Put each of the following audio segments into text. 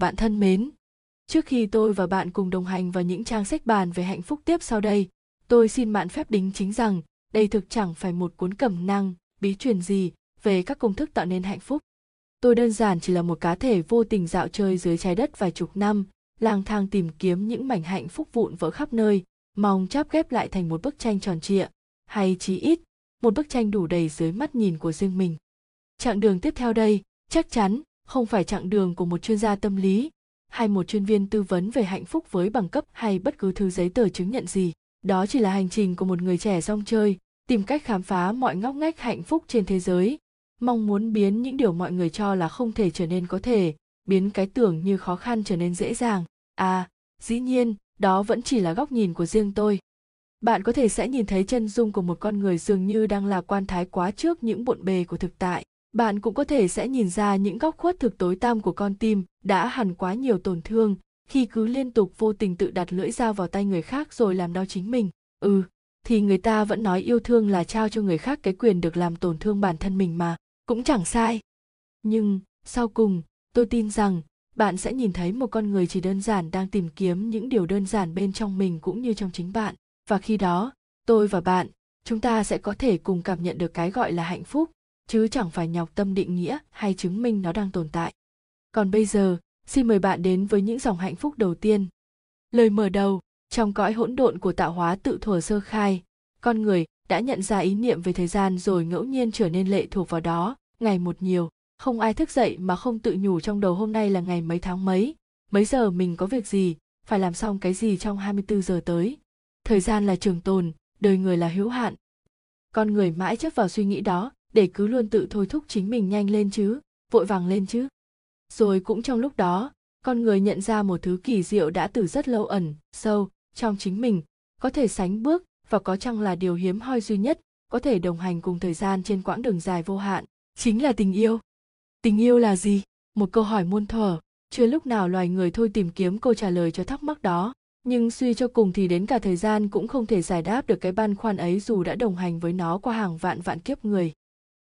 Bạn thân mến, trước khi tôi và bạn cùng đồng hành vào những trang sách bàn về hạnh phúc tiếp sau đây, tôi xin bạn phép đính chính rằng đây thực chẳng phải một cuốn cẩm năng, bí truyền gì về các công thức tạo nên hạnh phúc. Tôi đơn giản chỉ là một cá thể vô tình dạo chơi dưới trái đất vài chục năm, lang thang tìm kiếm những mảnh hạnh phúc vụn vỡ khắp nơi, mong chắp ghép lại thành một bức tranh tròn trịa, hay chí ít, một bức tranh đủ đầy dưới mắt nhìn của riêng mình. Chặng đường tiếp theo đây, chắc chắn không phải chặng đường của một chuyên gia tâm lý, hay một chuyên viên tư vấn về hạnh phúc với bằng cấp, hay bất cứ thứ giấy tờ chứng nhận gì. Đó chỉ là hành trình của một người trẻ rong chơi, tìm cách khám phá mọi ngóc ngách hạnh phúc trên thế giới, mong muốn biến những điều mọi người cho là không thể trở nên có thể, biến cái tưởng như khó khăn trở nên dễ dàng. À dĩ nhiên, đó vẫn chỉ là góc nhìn của riêng tôi. Bạn có thể sẽ nhìn thấy chân dung của một con người dường như đang lạc quan thái quá trước những bộn bề của thực tại bạn cũng có thể sẽ nhìn ra những góc khuất thực tối tăm của con tim đã hằn quá nhiều tổn thương khi cứ liên tục vô tình tự đặt lưỡi dao vào tay người khác rồi làm đau chính mình. Ừ thì người ta vẫn nói yêu thương là trao cho người khác cái quyền được làm tổn thương bản thân mình mà, cũng chẳng sai. Nhưng, sau cùng, tôi tin rằng bạn sẽ nhìn thấy một con người chỉ đơn giản đang tìm kiếm những điều đơn giản bên trong mình cũng như trong chính bạn. Và khi đó, tôi và bạn, chúng ta sẽ có thể cùng cảm nhận được cái gọi là hạnh phúc chứ chẳng phải nhọc tâm định nghĩa hay chứng minh nó đang tồn tại. Còn bây giờ, xin mời bạn đến với những dòng hạnh phúc đầu tiên. Lời mở đầu, trong cõi hỗn độn của tạo hóa tự thuở sơ khai, con người đã nhận ra ý niệm về thời gian rồi ngẫu nhiên trở nên lệ thuộc vào đó, ngày một nhiều, không ai thức dậy mà không tự nhủ trong đầu hôm nay là ngày mấy tháng mấy, mấy giờ mình có việc gì, phải làm xong cái gì trong 24 giờ tới. Thời gian là trường tồn, đời người là hữu hạn. Con người mãi chấp vào suy nghĩ đó, để cứ luôn tự thôi thúc chính mình nhanh lên chứ, vội vàng lên chứ. Rồi cũng trong lúc đó, con người nhận ra một thứ kỳ diệu đã từ rất lâu ẩn, sâu, trong chính mình, có thể sánh bước và có chăng là điều hiếm hoi duy nhất có thể đồng hành cùng thời gian trên quãng đường dài vô hạn, chính là tình yêu. Tình yêu là gì? Một câu hỏi muôn thuở, chưa lúc nào loài người thôi tìm kiếm câu trả lời cho thắc mắc đó, nhưng suy cho cùng thì đến cả thời gian cũng không thể giải đáp được cái băn khoăn ấy dù đã đồng hành với nó qua hàng vạn vạn kiếp người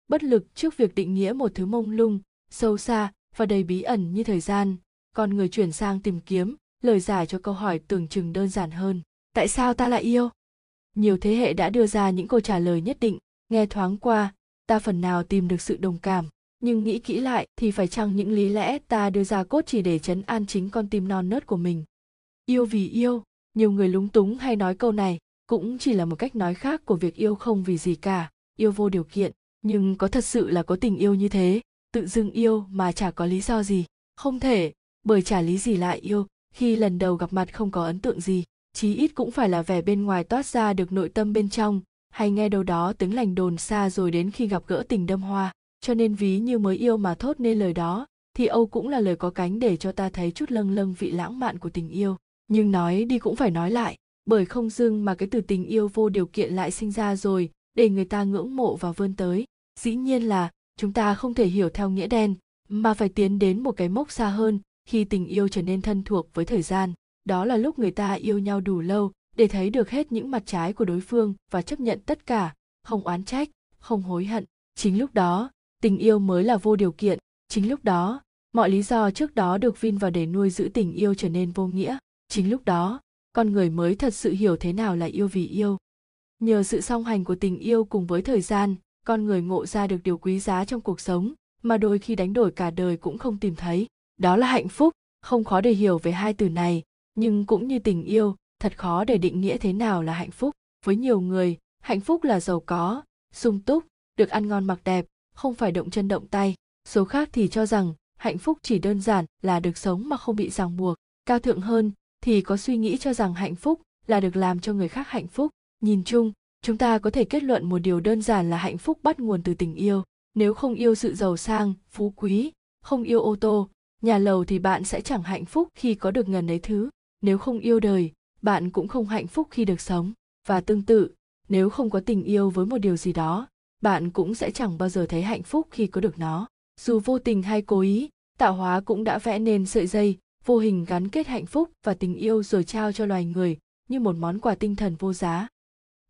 bất lực trước việc định nghĩa một thứ mông lung, sâu xa và đầy bí ẩn như thời gian. Con người chuyển sang tìm kiếm, lời giải cho câu hỏi tưởng chừng đơn giản hơn, tại sao ta lại yêu? Nhiều thế hệ đã đưa ra những câu trả lời nhất định, nghe thoáng qua, ta phần nào tìm được sự đồng cảm. Nhưng nghĩ kỹ lại thì phải chăng những lý lẽ ta đưa ra cốt chỉ để chấn an chính con tim non nớt của mình? Yêu vì yêu, nhiều người lúng túng hay nói câu này cũng chỉ là một cách nói khác của việc yêu không vì gì cả, yêu vô điều kiện nhưng có thật sự là có tình yêu như thế, tự dưng yêu mà chả có lý do gì. Không thể, bởi chả lý gì lại yêu, khi lần đầu gặp mặt không có ấn tượng gì, chí ít cũng phải là vẻ bên ngoài toát ra được nội tâm bên trong, hay nghe đâu đó tiếng lành đồn xa rồi đến khi gặp gỡ tình đâm hoa. Cho nên ví như mới yêu mà thốt nên lời đó, thì âu cũng là lời có cánh để cho ta thấy chút lâng lâng vị lãng mạn của tình yêu. Nhưng nói đi cũng phải nói lại, bởi không dưng mà cái từ tình yêu vô điều kiện lại sinh ra rồi, để người ta ngưỡng mộ và vươn tới dĩ nhiên là, chúng ta không thể hiểu theo nghĩa đen, mà phải tiến đến một cái mốc xa hơn khi tình yêu trở nên thân thuộc với thời gian. Đó là lúc người ta yêu nhau đủ lâu để thấy được hết những mặt trái của đối phương và chấp nhận tất cả, không oán trách, không hối hận. Chính lúc đó, tình yêu mới là vô điều kiện. Chính lúc đó, mọi lý do trước đó được vin vào để nuôi giữ tình yêu trở nên vô nghĩa. Chính lúc đó, con người mới thật sự hiểu thế nào là yêu vì yêu. Nhờ sự song hành của tình yêu cùng với thời gian con người ngộ ra được điều quý giá trong cuộc sống, mà đôi khi đánh đổi cả đời cũng không tìm thấy. Đó là hạnh phúc, không khó để hiểu về hai từ này, nhưng cũng như tình yêu, thật khó để định nghĩa thế nào là hạnh phúc. Với nhiều người, hạnh phúc là giàu có, sung túc, được ăn ngon mặc đẹp, không phải động chân động tay. Số khác thì cho rằng, hạnh phúc chỉ đơn giản là được sống mà không bị ràng buộc. Cao thượng hơn thì có suy nghĩ cho rằng hạnh phúc là được làm cho người khác hạnh phúc. Nhìn chung chúng ta có thể kết luận một điều đơn giản là hạnh phúc bắt nguồn từ tình yêu. Nếu không yêu sự giàu sang, phú quý, không yêu ô tô, nhà lầu thì bạn sẽ chẳng hạnh phúc khi có được ngần ấy thứ. Nếu không yêu đời, bạn cũng không hạnh phúc khi được sống. Và tương tự, nếu không có tình yêu với một điều gì đó, bạn cũng sẽ chẳng bao giờ thấy hạnh phúc khi có được nó. Dù vô tình hay cố ý, tạo hóa cũng đã vẽ nên sợi dây, vô hình gắn kết hạnh phúc và tình yêu rồi trao cho loài người như một món quà tinh thần vô giá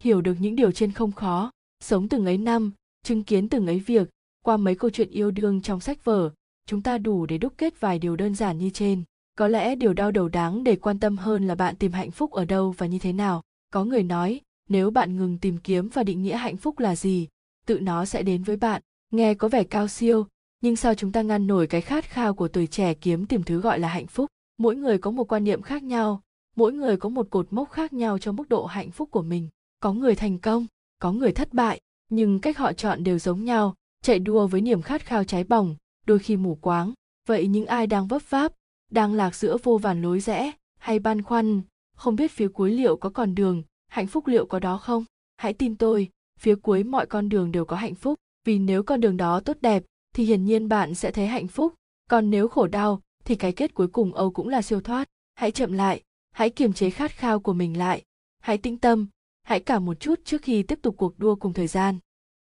hiểu được những điều trên không khó. Sống từng ấy năm, chứng kiến từng ấy việc, qua mấy câu chuyện yêu đương trong sách vở, chúng ta đủ để đúc kết vài điều đơn giản như trên. Có lẽ điều đau đầu đáng để quan tâm hơn là bạn tìm hạnh phúc ở đâu và như thế nào. Có người nói, nếu bạn ngừng tìm kiếm và định nghĩa hạnh phúc là gì, tự nó sẽ đến với bạn. Nghe có vẻ cao siêu, nhưng sao chúng ta ngăn nổi cái khát khao của tuổi trẻ kiếm tìm thứ gọi là hạnh phúc? Mỗi người có một quan niệm khác nhau, mỗi người có một cột mốc khác nhau cho mức độ hạnh phúc của mình có người thành công, có người thất bại, nhưng cách họ chọn đều giống nhau, chạy đua với niềm khát khao cháy bỏng, đôi khi mù quáng. Vậy những ai đang vấp váp, đang lạc giữa vô vàn lối rẽ hay băn khoăn, không biết phía cuối liệu có còn đường, hạnh phúc liệu có đó không? Hãy tin tôi, phía cuối mọi con đường đều có hạnh phúc, vì nếu con đường đó tốt đẹp, thì hiển nhiên bạn sẽ thấy hạnh phúc. Còn nếu khổ đau, thì cái kết cuối cùng âu cũng là siêu thoát. Hãy chậm lại, hãy kiềm chế khát khao của mình lại. Hãy tĩnh tâm hãy cả một chút trước khi tiếp tục cuộc đua cùng thời gian.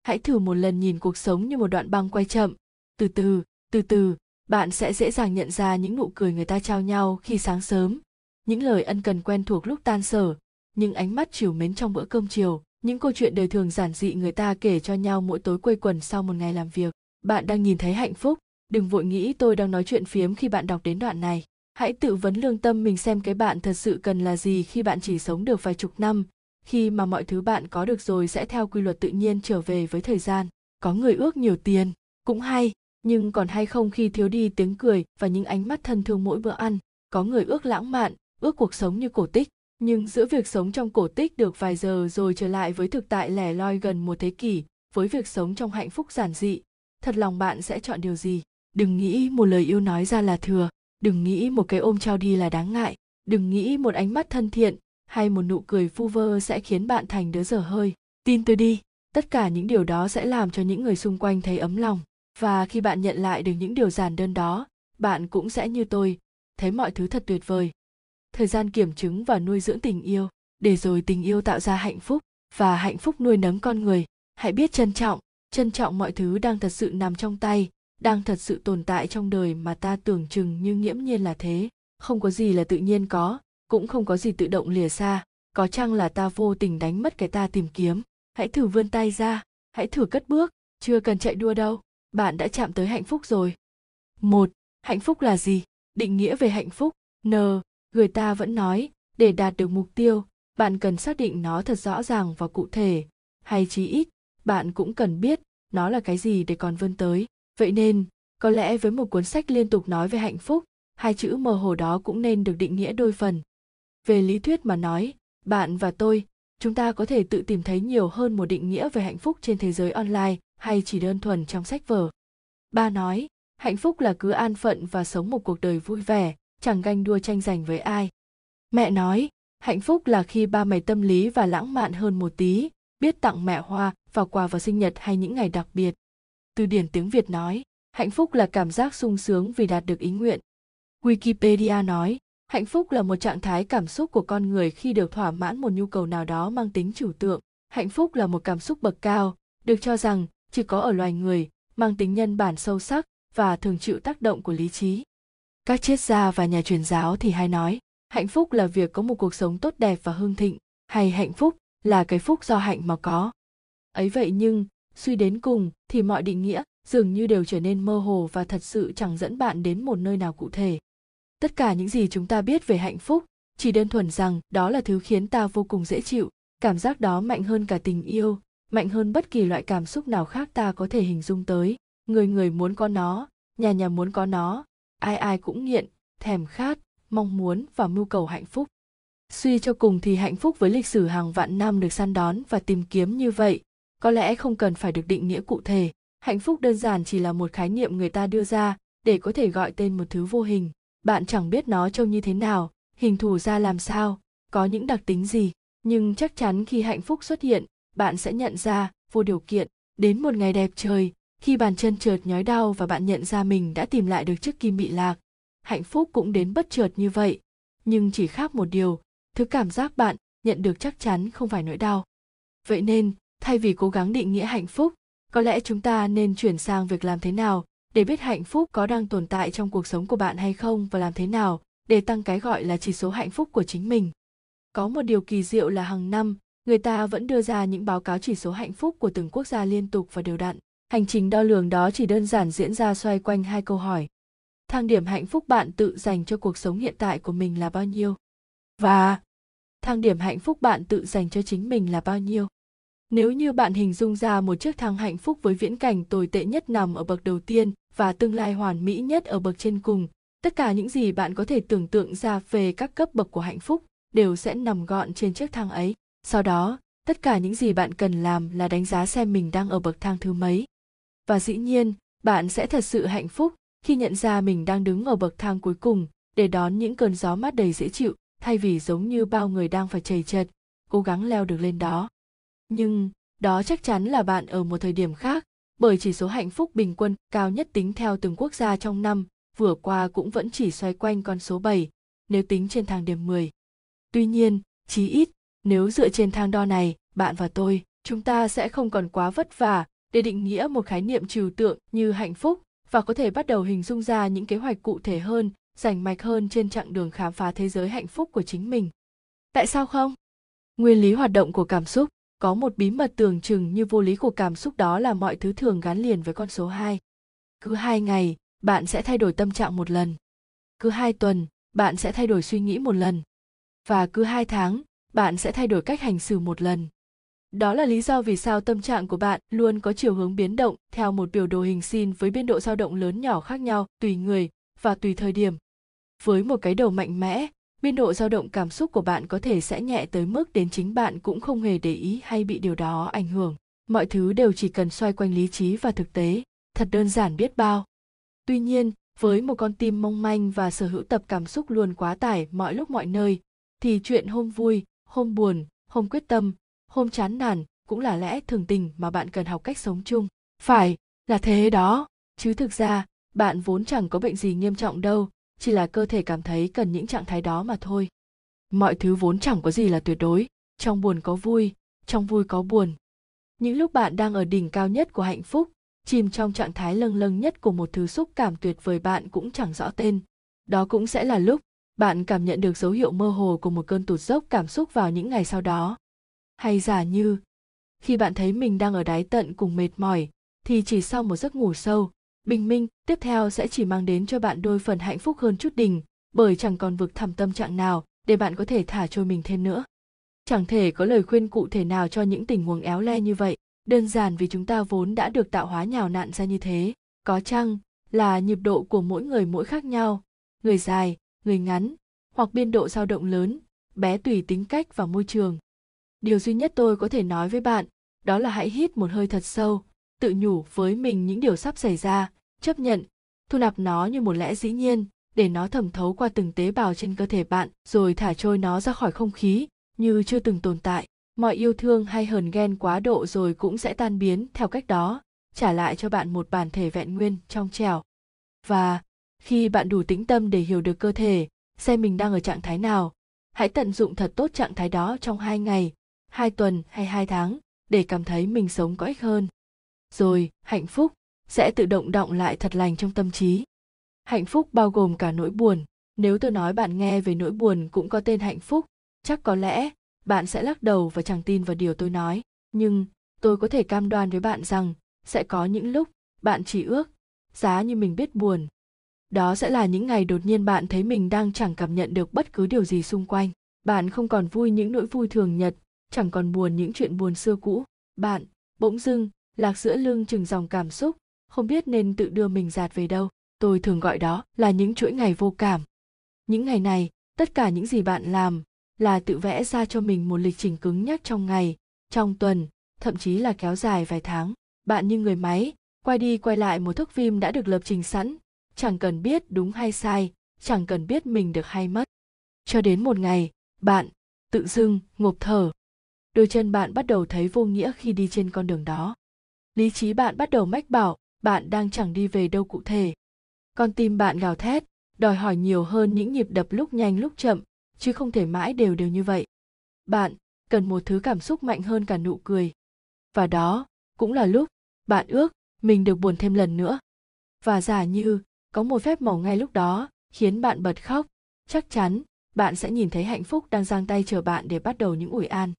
Hãy thử một lần nhìn cuộc sống như một đoạn băng quay chậm. Từ từ từ từ, bạn sẽ dễ dàng nhận ra những nụ cười người ta trao nhau khi sáng sớm. Những lời ân cần quen thuộc lúc tan sở. Những ánh mắt chiều mến trong bữa cơm chiều. Những câu chuyện đời thường giản dị người ta kể cho nhau mỗi tối quây quần sau một ngày làm việc. Bạn đang nhìn thấy hạnh phúc. Đừng vội nghĩ tôi đang nói chuyện phiếm khi bạn đọc đến đoạn này. Hãy tự vấn lương tâm mình xem cái bạn thật sự cần là gì khi bạn chỉ sống được vài chục năm khi mà mọi thứ bạn có được rồi sẽ theo quy luật tự nhiên trở về với thời gian. Có người ước nhiều tiền, cũng hay, nhưng còn hay không khi thiếu đi tiếng cười và những ánh mắt thân thương mỗi bữa ăn. Có người ước lãng mạn, ước cuộc sống như cổ tích, nhưng giữa việc sống trong cổ tích được vài giờ rồi trở lại với thực tại lẻ loi gần một thế kỷ, với việc sống trong hạnh phúc giản dị, thật lòng bạn sẽ chọn điều gì? Đừng nghĩ một lời yêu nói ra là thừa, đừng nghĩ một cái ôm trao đi là đáng ngại, đừng nghĩ một ánh mắt thân thiện hay một nụ cười vu vơ sẽ khiến bạn thành đứa dở hơi. Tin tôi đi, tất cả những điều đó sẽ làm cho những người xung quanh thấy ấm lòng. Và khi bạn nhận lại được những điều giản đơn đó, bạn cũng sẽ như tôi, thấy mọi thứ thật tuyệt vời. Thời gian kiểm chứng và nuôi dưỡng tình yêu, để rồi tình yêu tạo ra hạnh phúc và hạnh phúc nuôi nấng con người. Hãy biết trân trọng trân trọng mọi thứ đang thật sự nằm trong tay, đang thật sự tồn tại trong đời mà ta tưởng chừng như nghiễm nhiên là thế. Không có gì là tự nhiên có cũng không có gì tự động lìa xa. Có chăng là ta vô tình đánh mất cái ta tìm kiếm? Hãy thử vươn tay ra, hãy thử cất bước. Chưa cần chạy đua đâu, bạn đã chạm tới hạnh phúc rồi. Một, hạnh phúc là gì? Định nghĩa về hạnh phúc. N, người ta vẫn nói, để đạt được mục tiêu, bạn cần xác định nó thật rõ ràng và cụ thể. Hay chí ít, bạn cũng cần biết nó là cái gì để còn vươn tới. Vậy nên, có lẽ với một cuốn sách liên tục nói về hạnh phúc, hai chữ mơ hồ đó cũng nên được định nghĩa đôi phần về lý thuyết mà nói, bạn và tôi, chúng ta có thể tự tìm thấy nhiều hơn một định nghĩa về hạnh phúc trên thế giới online hay chỉ đơn thuần trong sách vở. Ba nói, hạnh phúc là cứ an phận và sống một cuộc đời vui vẻ, chẳng ganh đua tranh giành với ai. Mẹ nói, hạnh phúc là khi ba mày tâm lý và lãng mạn hơn một tí, biết tặng mẹ hoa và quà vào sinh nhật hay những ngày đặc biệt. Từ điển tiếng việt nói, hạnh phúc là cảm giác sung sướng vì đạt được ý nguyện. Wikipedia nói hạnh phúc là một trạng thái cảm xúc của con người khi được thỏa mãn một nhu cầu nào đó mang tính chủ tượng. Hạnh phúc là một cảm xúc bậc cao, được cho rằng chỉ có ở loài người, mang tính nhân bản sâu sắc và thường chịu tác động của lý trí. Các triết gia và nhà truyền giáo thì hay nói, hạnh phúc là việc có một cuộc sống tốt đẹp và hương thịnh, hay hạnh phúc là cái phúc do hạnh mà có. Ấy vậy nhưng, suy đến cùng thì mọi định nghĩa dường như đều trở nên mơ hồ và thật sự chẳng dẫn bạn đến một nơi nào cụ thể tất cả những gì chúng ta biết về hạnh phúc chỉ đơn thuần rằng đó là thứ khiến ta vô cùng dễ chịu, cảm giác đó mạnh hơn cả tình yêu, mạnh hơn bất kỳ loại cảm xúc nào khác ta có thể hình dung tới. Người người muốn có nó, nhà nhà muốn có nó, ai ai cũng nghiện, thèm khát, mong muốn và mưu cầu hạnh phúc. Suy cho cùng thì hạnh phúc với lịch sử hàng vạn năm được săn đón và tìm kiếm như vậy, có lẽ không cần phải được định nghĩa cụ thể. Hạnh phúc đơn giản chỉ là một khái niệm người ta đưa ra để có thể gọi tên một thứ vô hình bạn chẳng biết nó trông như thế nào, hình thù ra làm sao, có những đặc tính gì, nhưng chắc chắn khi hạnh phúc xuất hiện, bạn sẽ nhận ra vô điều kiện. Đến một ngày đẹp trời, khi bàn chân trượt nhói đau và bạn nhận ra mình đã tìm lại được chiếc kim bị lạc, hạnh phúc cũng đến bất chợt như vậy. Nhưng chỉ khác một điều, thứ cảm giác bạn nhận được chắc chắn không phải nỗi đau. Vậy nên, thay vì cố gắng định nghĩa hạnh phúc, có lẽ chúng ta nên chuyển sang việc làm thế nào để biết hạnh phúc có đang tồn tại trong cuộc sống của bạn hay không và làm thế nào để tăng cái gọi là chỉ số hạnh phúc của chính mình. Có một điều kỳ diệu là hàng năm, người ta vẫn đưa ra những báo cáo chỉ số hạnh phúc của từng quốc gia liên tục và đều đặn. Hành trình đo lường đó chỉ đơn giản diễn ra xoay quanh hai câu hỏi. Thang điểm hạnh phúc bạn tự dành cho cuộc sống hiện tại của mình là bao nhiêu? Và thang điểm hạnh phúc bạn tự dành cho chính mình là bao nhiêu? Nếu như bạn hình dung ra một chiếc thang hạnh phúc với viễn cảnh tồi tệ nhất nằm ở bậc đầu tiên và tương lai hoàn mỹ nhất ở bậc trên cùng. Tất cả những gì bạn có thể tưởng tượng ra về các cấp bậc của hạnh phúc đều sẽ nằm gọn trên chiếc thang ấy. Sau đó, tất cả những gì bạn cần làm là đánh giá xem mình đang ở bậc thang thứ mấy. Và dĩ nhiên, bạn sẽ thật sự hạnh phúc khi nhận ra mình đang đứng ở bậc thang cuối cùng để đón những cơn gió mát đầy dễ chịu thay vì giống như bao người đang phải chầy chật, cố gắng leo được lên đó. Nhưng, đó chắc chắn là bạn ở một thời điểm khác bởi chỉ số hạnh phúc bình quân cao nhất tính theo từng quốc gia trong năm vừa qua cũng vẫn chỉ xoay quanh con số 7, nếu tính trên thang điểm 10. Tuy nhiên, chí ít, nếu dựa trên thang đo này, bạn và tôi, chúng ta sẽ không còn quá vất vả để định nghĩa một khái niệm trừu tượng như hạnh phúc và có thể bắt đầu hình dung ra những kế hoạch cụ thể hơn, rành mạch hơn trên chặng đường khám phá thế giới hạnh phúc của chính mình. Tại sao không? Nguyên lý hoạt động của cảm xúc có một bí mật tưởng chừng như vô lý của cảm xúc đó là mọi thứ thường gắn liền với con số 2. Cứ hai ngày, bạn sẽ thay đổi tâm trạng một lần. Cứ hai tuần, bạn sẽ thay đổi suy nghĩ một lần. Và cứ hai tháng, bạn sẽ thay đổi cách hành xử một lần. Đó là lý do vì sao tâm trạng của bạn luôn có chiều hướng biến động theo một biểu đồ hình sin với biên độ dao động lớn nhỏ khác nhau tùy người và tùy thời điểm. Với một cái đầu mạnh mẽ, biên độ dao động cảm xúc của bạn có thể sẽ nhẹ tới mức đến chính bạn cũng không hề để ý hay bị điều đó ảnh hưởng. Mọi thứ đều chỉ cần xoay quanh lý trí và thực tế, thật đơn giản biết bao. Tuy nhiên, với một con tim mong manh và sở hữu tập cảm xúc luôn quá tải mọi lúc mọi nơi, thì chuyện hôm vui, hôm buồn, hôm quyết tâm, hôm chán nản cũng là lẽ thường tình mà bạn cần học cách sống chung. Phải, là thế đó, chứ thực ra, bạn vốn chẳng có bệnh gì nghiêm trọng đâu, chỉ là cơ thể cảm thấy cần những trạng thái đó mà thôi. Mọi thứ vốn chẳng có gì là tuyệt đối, trong buồn có vui, trong vui có buồn. Những lúc bạn đang ở đỉnh cao nhất của hạnh phúc, chìm trong trạng thái lâng lâng nhất của một thứ xúc cảm tuyệt vời bạn cũng chẳng rõ tên. Đó cũng sẽ là lúc bạn cảm nhận được dấu hiệu mơ hồ của một cơn tụt dốc cảm xúc vào những ngày sau đó. Hay giả như, khi bạn thấy mình đang ở đáy tận cùng mệt mỏi, thì chỉ sau một giấc ngủ sâu, bình minh tiếp theo sẽ chỉ mang đến cho bạn đôi phần hạnh phúc hơn chút đỉnh, bởi chẳng còn vực thẳm tâm trạng nào để bạn có thể thả trôi mình thêm nữa. Chẳng thể có lời khuyên cụ thể nào cho những tình huống éo le như vậy. Đơn giản vì chúng ta vốn đã được tạo hóa nhào nặn ra như thế. Có chăng là nhịp độ của mỗi người mỗi khác nhau? Người dài người ngắn hoặc biên độ dao động lớn bé tùy tính cách và môi trường. Điều duy nhất tôi có thể nói với bạn đó là hãy hít một hơi thật sâu tự nhủ với mình những điều sắp xảy ra chấp nhận, thu nạp nó như một lẽ dĩ nhiên, để nó thẩm thấu qua từng tế bào trên cơ thể bạn, rồi thả trôi nó ra khỏi không khí, như chưa từng tồn tại. Mọi yêu thương hay hờn ghen quá độ rồi cũng sẽ tan biến theo cách đó, trả lại cho bạn một bản thể vẹn nguyên trong trẻo và, khi bạn đủ tĩnh tâm để hiểu được cơ thể, xem mình đang ở trạng thái nào, hãy tận dụng thật tốt trạng thái đó trong hai ngày, hai tuần hay hai tháng, để cảm thấy mình sống có ích hơn. Rồi, hạnh phúc sẽ tự động động lại thật lành trong tâm trí. Hạnh phúc bao gồm cả nỗi buồn. Nếu tôi nói bạn nghe về nỗi buồn cũng có tên hạnh phúc, chắc có lẽ bạn sẽ lắc đầu và chẳng tin vào điều tôi nói. Nhưng tôi có thể cam đoan với bạn rằng sẽ có những lúc bạn chỉ ước giá như mình biết buồn. Đó sẽ là những ngày đột nhiên bạn thấy mình đang chẳng cảm nhận được bất cứ điều gì xung quanh. Bạn không còn vui những nỗi vui thường nhật, chẳng còn buồn những chuyện buồn xưa cũ. Bạn bỗng dưng lạc giữa lưng chừng dòng cảm xúc không biết nên tự đưa mình dạt về đâu. Tôi thường gọi đó là những chuỗi ngày vô cảm. Những ngày này, tất cả những gì bạn làm là tự vẽ ra cho mình một lịch trình cứng nhắc trong ngày, trong tuần, thậm chí là kéo dài vài tháng. Bạn như người máy, quay đi quay lại một thước phim đã được lập trình sẵn, chẳng cần biết đúng hay sai, chẳng cần biết mình được hay mất. Cho đến một ngày, bạn tự dưng ngộp thở. Đôi chân bạn bắt đầu thấy vô nghĩa khi đi trên con đường đó. Lý trí bạn bắt đầu mách bảo bạn đang chẳng đi về đâu cụ thể. Con tim bạn gào thét, đòi hỏi nhiều hơn những nhịp đập lúc nhanh lúc chậm, chứ không thể mãi đều đều như vậy. Bạn cần một thứ cảm xúc mạnh hơn cả nụ cười. Và đó cũng là lúc bạn ước mình được buồn thêm lần nữa. Và giả như có một phép màu ngay lúc đó khiến bạn bật khóc, chắc chắn bạn sẽ nhìn thấy hạnh phúc đang giang tay chờ bạn để bắt đầu những ủi an.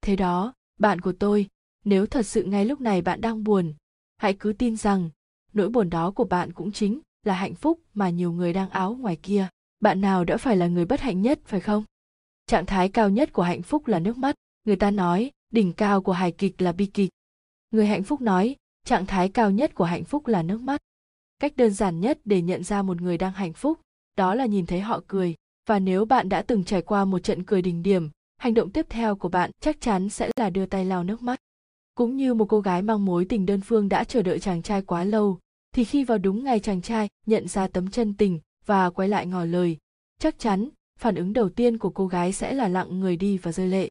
Thế đó, bạn của tôi, nếu thật sự ngay lúc này bạn đang buồn hãy cứ tin rằng, nỗi buồn đó của bạn cũng chính là hạnh phúc mà nhiều người đang áo ngoài kia. Bạn nào đã phải là người bất hạnh nhất, phải không? Trạng thái cao nhất của hạnh phúc là nước mắt. Người ta nói, đỉnh cao của hài kịch là bi kịch. Người hạnh phúc nói, trạng thái cao nhất của hạnh phúc là nước mắt. Cách đơn giản nhất để nhận ra một người đang hạnh phúc, đó là nhìn thấy họ cười. Và nếu bạn đã từng trải qua một trận cười đỉnh điểm, hành động tiếp theo của bạn chắc chắn sẽ là đưa tay lau nước mắt cũng như một cô gái mang mối tình đơn phương đã chờ đợi chàng trai quá lâu, thì khi vào đúng ngày chàng trai nhận ra tấm chân tình và quay lại ngỏ lời, chắc chắn phản ứng đầu tiên của cô gái sẽ là lặng người đi và rơi lệ.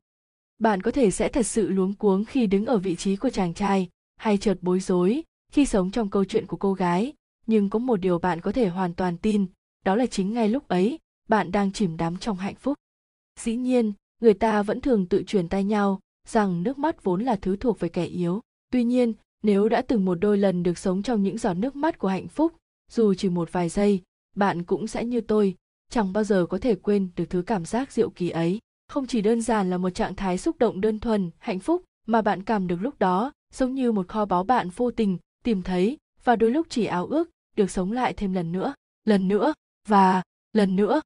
Bạn có thể sẽ thật sự luống cuống khi đứng ở vị trí của chàng trai, hay chợt bối rối khi sống trong câu chuyện của cô gái. Nhưng có một điều bạn có thể hoàn toàn tin, đó là chính ngay lúc ấy, bạn đang chìm đắm trong hạnh phúc. Dĩ nhiên, người ta vẫn thường tự truyền tay nhau rằng nước mắt vốn là thứ thuộc về kẻ yếu. Tuy nhiên, nếu đã từng một đôi lần được sống trong những giọt nước mắt của hạnh phúc, dù chỉ một vài giây, bạn cũng sẽ như tôi, chẳng bao giờ có thể quên được thứ cảm giác diệu kỳ ấy. Không chỉ đơn giản là một trạng thái xúc động đơn thuần, hạnh phúc, mà bạn cảm được lúc đó, giống như một kho báu bạn vô tình tìm thấy và đôi lúc chỉ ao ước được sống lại thêm lần nữa lần nữa và lần nữa.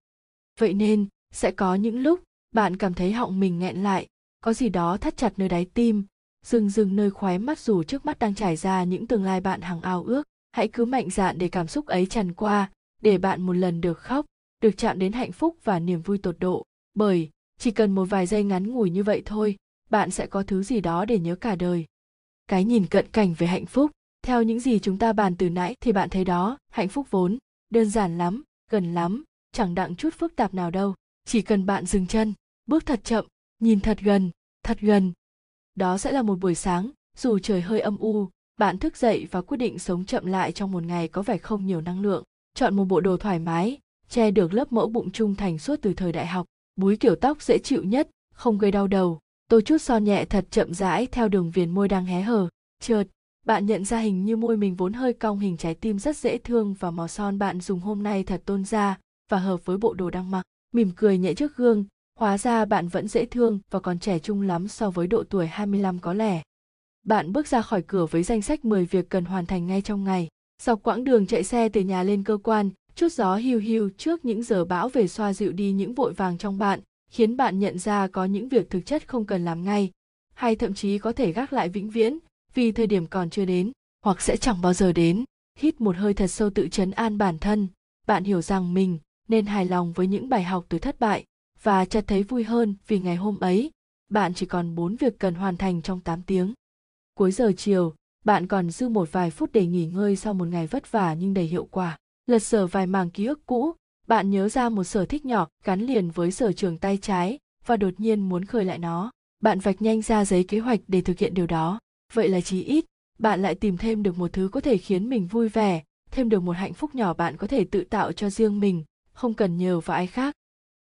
Vậy nên, sẽ có những lúc bạn cảm thấy họng mình nghẹn lại có gì đó thắt chặt nơi đáy tim dừng dừng nơi khóe mắt dù trước mắt đang trải ra những tương lai bạn hằng ao ước, hãy cứ mạnh dạn để cảm xúc ấy tràn qua, để bạn một lần được khóc, được chạm đến hạnh phúc và niềm vui tột độ. Bởi, chỉ cần một vài giây ngắn ngủi như vậy thôi, bạn sẽ có thứ gì đó để nhớ cả đời. Cái nhìn cận cảnh về hạnh phúc, theo những gì chúng ta bàn từ nãy thì bạn thấy đó, hạnh phúc vốn, đơn giản lắm, gần lắm, chẳng đặng chút phức tạp nào đâu, chỉ cần bạn dừng chân, bước thật chậm nhìn thật gần thật gần. Đó sẽ là một buổi sáng, dù trời hơi âm u, bạn thức dậy và quyết định sống chậm lại trong một ngày có vẻ không nhiều năng lượng. Chọn một bộ đồ thoải mái, che được lớp mỡ bụng trung thành suốt từ thời đại học. Búi kiểu tóc dễ chịu nhất, không gây đau đầu. Tôi chút son nhẹ thật chậm rãi theo đường viền môi đang hé hở. Chợt, bạn nhận ra hình như môi mình vốn hơi cong hình trái tim rất dễ thương và màu son bạn dùng hôm nay thật tôn ra và hợp với bộ đồ đang mặc. Mỉm cười nhẹ trước gương hóa ra bạn vẫn dễ thương và còn trẻ trung lắm so với độ tuổi 25 có lẽ. Bạn bước ra khỏi cửa với danh sách 10 việc cần hoàn thành ngay trong ngày. Dọc quãng đường chạy xe từ nhà lên cơ quan, chút gió hiu hiu trước những giờ bão về xoa dịu đi những vội vàng trong bạn, khiến bạn nhận ra có những việc thực chất không cần làm ngay, hay thậm chí có thể gác lại vĩnh viễn vì thời điểm còn chưa đến, hoặc sẽ chẳng bao giờ đến. Hít một hơi thật sâu tự chấn an bản thân, bạn hiểu rằng mình nên hài lòng với những bài học từ thất bại và chợt thấy vui hơn vì ngày hôm ấy, bạn chỉ còn 4 việc cần hoàn thành trong 8 tiếng. Cuối giờ chiều, bạn còn dư một vài phút để nghỉ ngơi sau một ngày vất vả nhưng đầy hiệu quả. Lật sở vài màng ký ức cũ, bạn nhớ ra một sở thích nhỏ gắn liền với sở trường tay trái và đột nhiên muốn khơi lại nó. Bạn vạch nhanh ra giấy kế hoạch để thực hiện điều đó. Vậy là chí ít, bạn lại tìm thêm được một thứ có thể khiến mình vui vẻ, thêm được một hạnh phúc nhỏ bạn có thể tự tạo cho riêng mình, không cần nhờ vào ai khác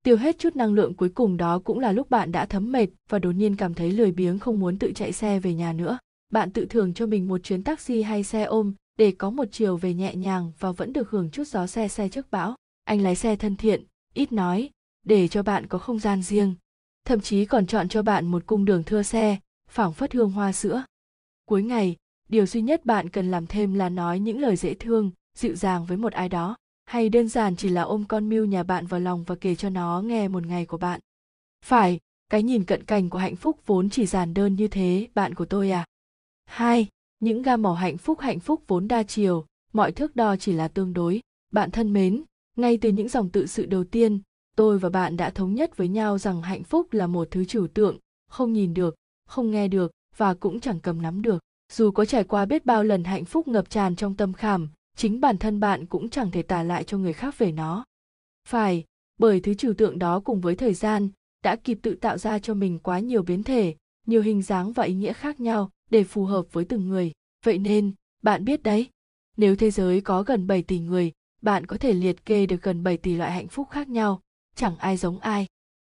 tiêu hết chút năng lượng cuối cùng đó cũng là lúc bạn đã thấm mệt và đột nhiên cảm thấy lười biếng không muốn tự chạy xe về nhà nữa. Bạn tự thưởng cho mình một chuyến taxi hay xe ôm để có một chiều về nhẹ nhàng và vẫn được hưởng chút gió xe xe trước bão. Anh lái xe thân thiện, ít nói, để cho bạn có không gian riêng. Thậm chí còn chọn cho bạn một cung đường thưa xe, phảng phất hương hoa sữa. Cuối ngày, điều duy nhất bạn cần làm thêm là nói những lời dễ thương, dịu dàng với một ai đó hay đơn giản chỉ là ôm con mưu nhà bạn vào lòng và kể cho nó nghe một ngày của bạn? Phải, cái nhìn cận cảnh của hạnh phúc vốn chỉ giản đơn như thế, bạn của tôi à? Hai, những gam màu hạnh phúc hạnh phúc vốn đa chiều, mọi thước đo chỉ là tương đối. Bạn thân mến, ngay từ những dòng tự sự đầu tiên, tôi và bạn đã thống nhất với nhau rằng hạnh phúc là một thứ trừu tượng, không nhìn được, không nghe được và cũng chẳng cầm nắm được. Dù có trải qua biết bao lần hạnh phúc ngập tràn trong tâm khảm chính bản thân bạn cũng chẳng thể tả lại cho người khác về nó. Phải, bởi thứ trừu tượng đó cùng với thời gian đã kịp tự tạo ra cho mình quá nhiều biến thể, nhiều hình dáng và ý nghĩa khác nhau để phù hợp với từng người. Vậy nên, bạn biết đấy, nếu thế giới có gần 7 tỷ người, bạn có thể liệt kê được gần 7 tỷ loại hạnh phúc khác nhau, chẳng ai giống ai.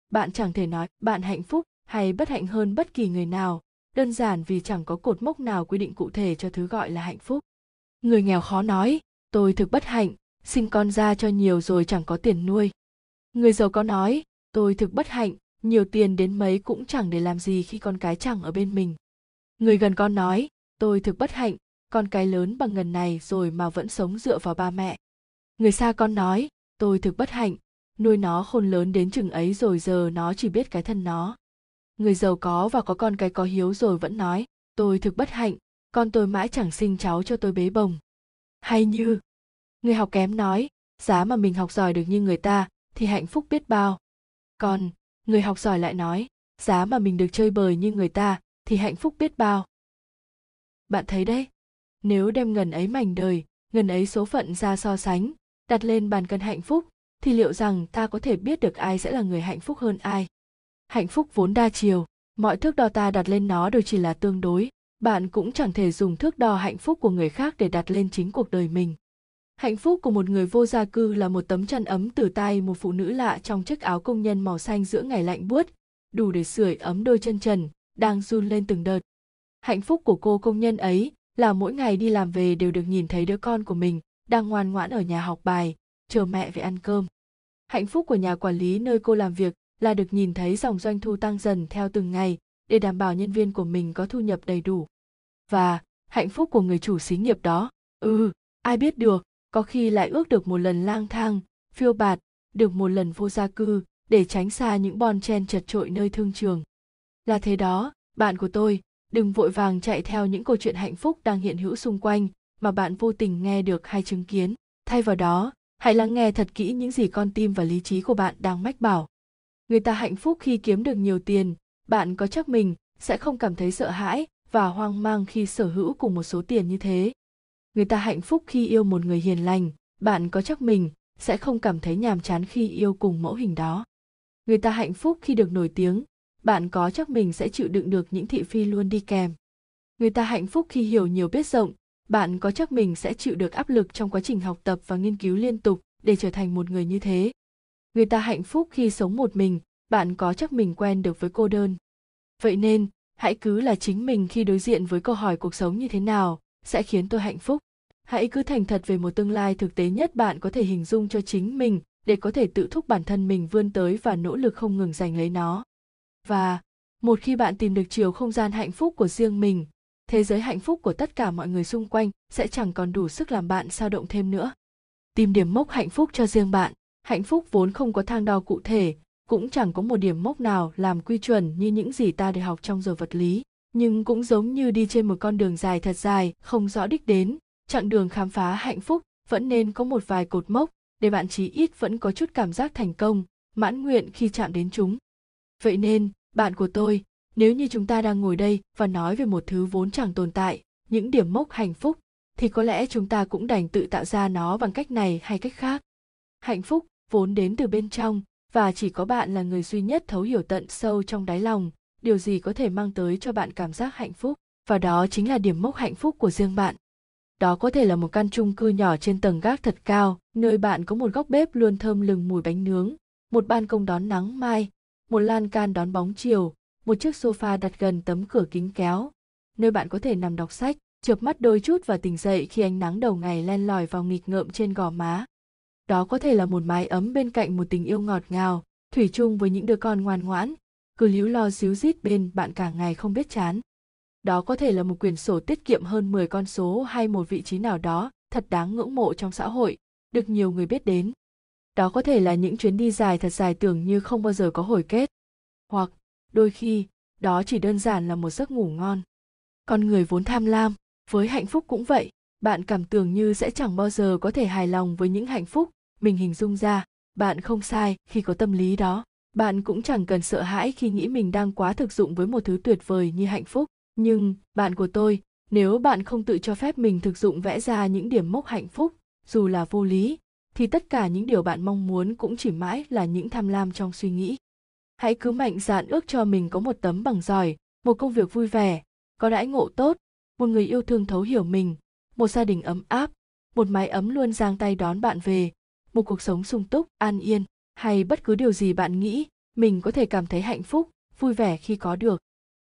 Bạn chẳng thể nói bạn hạnh phúc hay bất hạnh hơn bất kỳ người nào, đơn giản vì chẳng có cột mốc nào quy định cụ thể cho thứ gọi là hạnh phúc người nghèo khó nói, tôi thực bất hạnh, sinh con ra cho nhiều rồi chẳng có tiền nuôi. Người giàu có nói, tôi thực bất hạnh, nhiều tiền đến mấy cũng chẳng để làm gì khi con cái chẳng ở bên mình. Người gần con nói, tôi thực bất hạnh, con cái lớn bằng ngần này rồi mà vẫn sống dựa vào ba mẹ. Người xa con nói, tôi thực bất hạnh, nuôi nó khôn lớn đến chừng ấy rồi giờ nó chỉ biết cái thân nó. Người giàu có và có con cái có hiếu rồi vẫn nói, tôi thực bất hạnh con tôi mãi chẳng sinh cháu cho tôi bế bồng. Hay như người học kém nói, giá mà mình học giỏi được như người ta thì hạnh phúc biết bao. Còn người học giỏi lại nói, giá mà mình được chơi bời như người ta thì hạnh phúc biết bao. Bạn thấy đấy, nếu đem ngần ấy mảnh đời, ngần ấy số phận ra so sánh, đặt lên bàn cân hạnh phúc, thì liệu rằng ta có thể biết được ai sẽ là người hạnh phúc hơn ai? Hạnh phúc vốn đa chiều, mọi thước đo ta đặt lên nó đều chỉ là tương đối bạn cũng chẳng thể dùng thước đo hạnh phúc của người khác để đặt lên chính cuộc đời mình. Hạnh phúc của một người vô gia cư là một tấm chăn ấm từ tay một phụ nữ lạ trong chiếc áo công nhân màu xanh giữa ngày lạnh buốt, đủ để sưởi ấm đôi chân trần, đang run lên từng đợt. Hạnh phúc của cô công nhân ấy là mỗi ngày đi làm về đều được nhìn thấy đứa con của mình đang ngoan ngoãn ở nhà học bài, chờ mẹ về ăn cơm. Hạnh phúc của nhà quản lý nơi cô làm việc là được nhìn thấy dòng doanh thu tăng dần theo từng ngày để đảm bảo nhân viên của mình có thu nhập đầy đủ. Và, hạnh phúc của người chủ xí nghiệp đó ừ ai biết được, có khi lại ước được một lần lang thang, phiêu bạt, được một lần vô gia cư, để tránh xa những bon chen chật trội nơi thương trường. Là thế đó, bạn của tôi, đừng vội vàng chạy theo những câu chuyện hạnh phúc đang hiện hữu xung quanh, mà bạn vô tình nghe được hay chứng kiến. Thay vào đó, hãy lắng nghe thật kỹ những gì con tim và lý trí của bạn đang mách bảo. Người ta hạnh phúc khi kiếm được nhiều tiền bạn có chắc mình sẽ không cảm thấy sợ hãi và hoang mang khi sở hữu cùng một số tiền như thế? Người ta hạnh phúc khi yêu một người hiền lành, bạn có chắc mình sẽ không cảm thấy nhàm chán khi yêu cùng mẫu hình đó? Người ta hạnh phúc khi được nổi tiếng, bạn có chắc mình sẽ chịu đựng được những thị phi luôn đi kèm? Người ta hạnh phúc khi hiểu nhiều biết rộng, bạn có chắc mình sẽ chịu được áp lực trong quá trình học tập và nghiên cứu liên tục để trở thành một người như thế? Người ta hạnh phúc khi sống một mình bạn có chắc mình quen được với cô đơn. Vậy nên, hãy cứ là chính mình khi đối diện với câu hỏi cuộc sống như thế nào sẽ khiến tôi hạnh phúc. Hãy cứ thành thật về một tương lai thực tế nhất bạn có thể hình dung cho chính mình để có thể tự thúc bản thân mình vươn tới và nỗ lực không ngừng giành lấy nó. Và, một khi bạn tìm được chiều không gian hạnh phúc của riêng mình, thế giới hạnh phúc của tất cả mọi người xung quanh sẽ chẳng còn đủ sức làm bạn sao động thêm nữa. Tìm điểm mốc hạnh phúc cho riêng bạn. Hạnh phúc vốn không có thang đo cụ thể cũng chẳng có một điểm mốc nào làm quy chuẩn như những gì ta được học trong giờ vật lý, nhưng cũng giống như đi trên một con đường dài thật dài, không rõ đích đến. Chặng đường khám phá hạnh phúc vẫn nên có một vài cột mốc, để bạn chí ít vẫn có chút cảm giác thành công, mãn nguyện khi chạm đến chúng. Vậy nên, bạn của tôi, nếu như chúng ta đang ngồi đây và nói về một thứ vốn chẳng tồn tại, những điểm mốc hạnh phúc, thì có lẽ chúng ta cũng đành tự tạo ra nó bằng cách này hay cách khác. Hạnh phúc vốn đến từ bên trong và chỉ có bạn là người duy nhất thấu hiểu tận sâu trong đáy lòng. Điều gì có thể mang tới cho bạn cảm giác hạnh phúc? Và đó chính là điểm mốc hạnh phúc của riêng bạn. Đó có thể là một căn chung cư nhỏ trên tầng gác thật cao, nơi bạn có một góc bếp luôn thơm lừng mùi bánh nướng, một ban công đón nắng mai, một lan can đón bóng chiều, một chiếc sofa đặt gần tấm cửa kính kéo, nơi bạn có thể nằm đọc sách, chợp mắt đôi chút và tỉnh dậy khi ánh nắng đầu ngày len lỏi vào nghịch ngợm trên gò má đó có thể là một mái ấm bên cạnh một tình yêu ngọt ngào thủy chung với những đứa con ngoan ngoãn cứ líu lo xíu rít bên bạn cả ngày không biết chán đó có thể là một quyển sổ tiết kiệm hơn 10 con số hay một vị trí nào đó thật đáng ngưỡng mộ trong xã hội, được nhiều người biết đến. Đó có thể là những chuyến đi dài thật dài tưởng như không bao giờ có hồi kết. Hoặc, đôi khi, đó chỉ đơn giản là một giấc ngủ ngon. Con người vốn tham lam, với hạnh phúc cũng vậy, bạn cảm tưởng như sẽ chẳng bao giờ có thể hài lòng với những hạnh phúc mình hình dung ra, bạn không sai khi có tâm lý đó. Bạn cũng chẳng cần sợ hãi khi nghĩ mình đang quá thực dụng với một thứ tuyệt vời như hạnh phúc. Nhưng bạn của tôi nếu bạn không tự cho phép mình thực dụng vẽ ra những điểm mốc hạnh phúc dù là vô lý thì tất cả những điều bạn mong muốn cũng chỉ mãi là những tham lam trong suy nghĩ. Hãy cứ mạnh dạn ước cho mình có một tấm bằng giỏi một công việc vui vẻ có đãi ngộ tốt một người yêu thương thấu hiểu mình một gia đình ấm áp một mái ấm luôn giang tay đón bạn về một cuộc sống sung túc, an yên, hay bất cứ điều gì bạn nghĩ, mình có thể cảm thấy hạnh phúc, vui vẻ khi có được.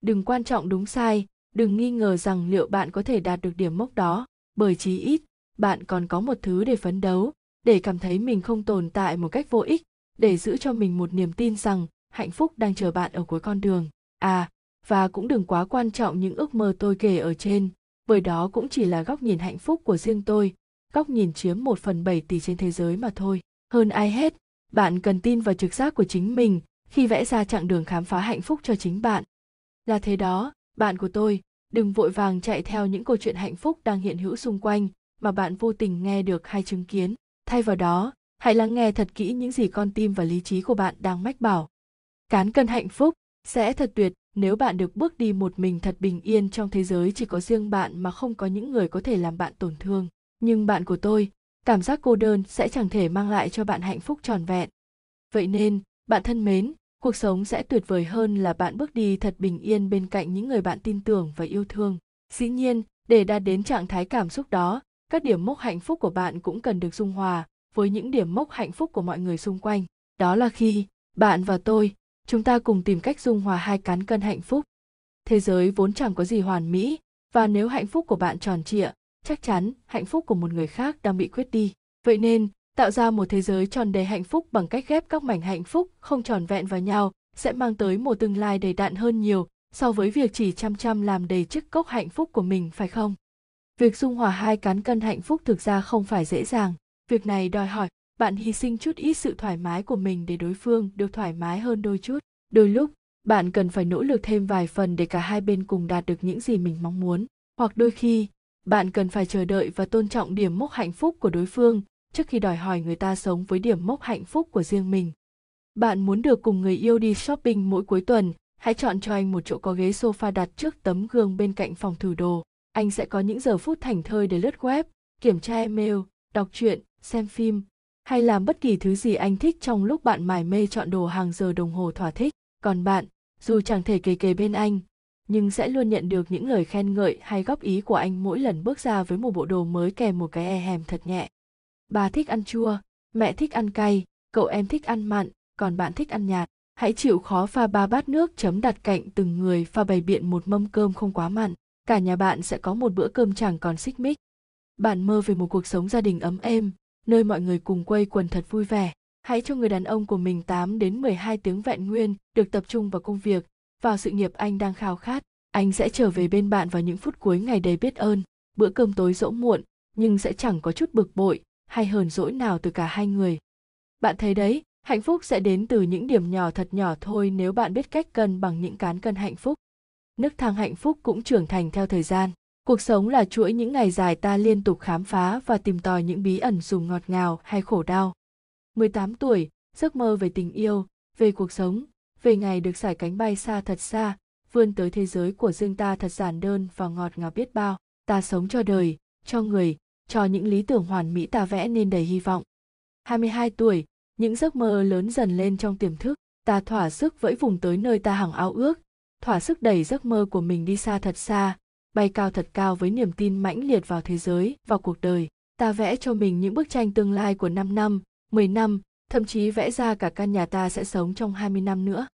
Đừng quan trọng đúng sai, đừng nghi ngờ rằng liệu bạn có thể đạt được điểm mốc đó, bởi chí ít, bạn còn có một thứ để phấn đấu, để cảm thấy mình không tồn tại một cách vô ích, để giữ cho mình một niềm tin rằng hạnh phúc đang chờ bạn ở cuối con đường. À và cũng đừng quá quan trọng những ước mơ tôi kể ở trên, bởi đó cũng chỉ là góc nhìn hạnh phúc của riêng tôi góc nhìn chiếm một phần bảy tỷ trên thế giới mà thôi. Hơn ai hết, bạn cần tin vào trực giác của chính mình khi vẽ ra chặng đường khám phá hạnh phúc cho chính bạn. Là thế đó, bạn của tôi, đừng vội vàng chạy theo những câu chuyện hạnh phúc đang hiện hữu xung quanh mà bạn vô tình nghe được hay chứng kiến. Thay vào đó, hãy lắng nghe thật kỹ những gì con tim và lý trí của bạn đang mách bảo. Cán cân hạnh phúc sẽ thật tuyệt nếu bạn được bước đi một mình thật bình yên trong thế giới chỉ có riêng bạn mà không có những người có thể làm bạn tổn thương. Nhưng bạn của tôi, cảm giác cô đơn sẽ chẳng thể mang lại cho bạn hạnh phúc tròn vẹn. Vậy nên, bạn thân mến, cuộc sống sẽ tuyệt vời hơn là bạn bước đi thật bình yên bên cạnh những người bạn tin tưởng và yêu thương. Dĩ nhiên, để đạt đến trạng thái cảm xúc đó, các điểm mốc hạnh phúc của bạn cũng cần được dung hòa với những điểm mốc hạnh phúc của mọi người xung quanh. Đó là khi bạn và tôi, chúng ta cùng tìm cách dung hòa hai cán cân hạnh phúc. Thế giới vốn chẳng có gì hoàn mỹ, và nếu hạnh phúc của bạn tròn trịa, chắc chắn hạnh phúc của một người khác đang bị khuyết đi. Vậy nên, tạo ra một thế giới tròn đầy hạnh phúc bằng cách ghép các mảnh hạnh phúc không tròn vẹn vào nhau sẽ mang tới một tương lai đầy đạn hơn nhiều so với việc chỉ chăm chăm làm đầy chiếc cốc hạnh phúc của mình phải không? Việc dung hòa hai cán cân hạnh phúc thực ra không phải dễ dàng. Việc này đòi hỏi bạn hy sinh chút ít sự thoải mái của mình để đối phương được thoải mái hơn đôi chút. Đôi lúc, bạn cần phải nỗ lực thêm vài phần để cả hai bên cùng đạt được những gì mình mong muốn. Hoặc đôi khi, bạn cần phải chờ đợi và tôn trọng điểm mốc hạnh phúc của đối phương trước khi đòi hỏi người ta sống với điểm mốc hạnh phúc của riêng mình. Bạn muốn được cùng người yêu đi shopping mỗi cuối tuần, hãy chọn cho anh một chỗ có ghế sofa đặt trước tấm gương bên cạnh phòng thử đồ. Anh sẽ có những giờ phút thảnh thơi để lướt web, kiểm tra email, đọc truyện, xem phim, hay làm bất kỳ thứ gì anh thích trong lúc bạn mải mê chọn đồ hàng giờ đồng hồ thỏa thích. Còn bạn, dù chẳng thể kề kề bên anh, nhưng sẽ luôn nhận được những lời khen ngợi hay góp ý của anh mỗi lần bước ra với một bộ đồ mới kèm một cái e hèm thật nhẹ. Bà thích ăn chua, mẹ thích ăn cay, cậu em thích ăn mặn, còn bạn thích ăn nhạt. Hãy chịu khó pha ba bát nước chấm đặt cạnh từng người pha bày biện một mâm cơm không quá mặn. Cả nhà bạn sẽ có một bữa cơm chẳng còn xích mích. Bạn mơ về một cuộc sống gia đình ấm êm, nơi mọi người cùng quây quần thật vui vẻ. Hãy cho người đàn ông của mình 8 đến 12 tiếng vẹn nguyên được tập trung vào công việc, vào sự nghiệp anh đang khao khát. Anh sẽ trở về bên bạn vào những phút cuối ngày đầy biết ơn. Bữa cơm tối dỗ muộn, nhưng sẽ chẳng có chút bực bội hay hờn dỗi nào từ cả hai người. Bạn thấy đấy, hạnh phúc sẽ đến từ những điểm nhỏ thật nhỏ thôi nếu bạn biết cách cân bằng những cán cân hạnh phúc. Nước thang hạnh phúc cũng trưởng thành theo thời gian. Cuộc sống là chuỗi những ngày dài ta liên tục khám phá và tìm tòi những bí ẩn dù ngọt ngào hay khổ đau. 18 tuổi, giấc mơ về tình yêu, về cuộc sống, về ngày được giải cánh bay xa thật xa, vươn tới thế giới của riêng ta thật giản đơn và ngọt ngào biết bao. Ta sống cho đời, cho người, cho những lý tưởng hoàn mỹ ta vẽ nên đầy hy vọng. 22 tuổi, những giấc mơ lớn dần lên trong tiềm thức, ta thỏa sức vẫy vùng tới nơi ta hằng ao ước, thỏa sức đẩy giấc mơ của mình đi xa thật xa, bay cao thật cao với niềm tin mãnh liệt vào thế giới, vào cuộc đời. Ta vẽ cho mình những bức tranh tương lai của 5 năm, 10 năm, thậm chí vẽ ra cả căn nhà ta sẽ sống trong 20 năm nữa.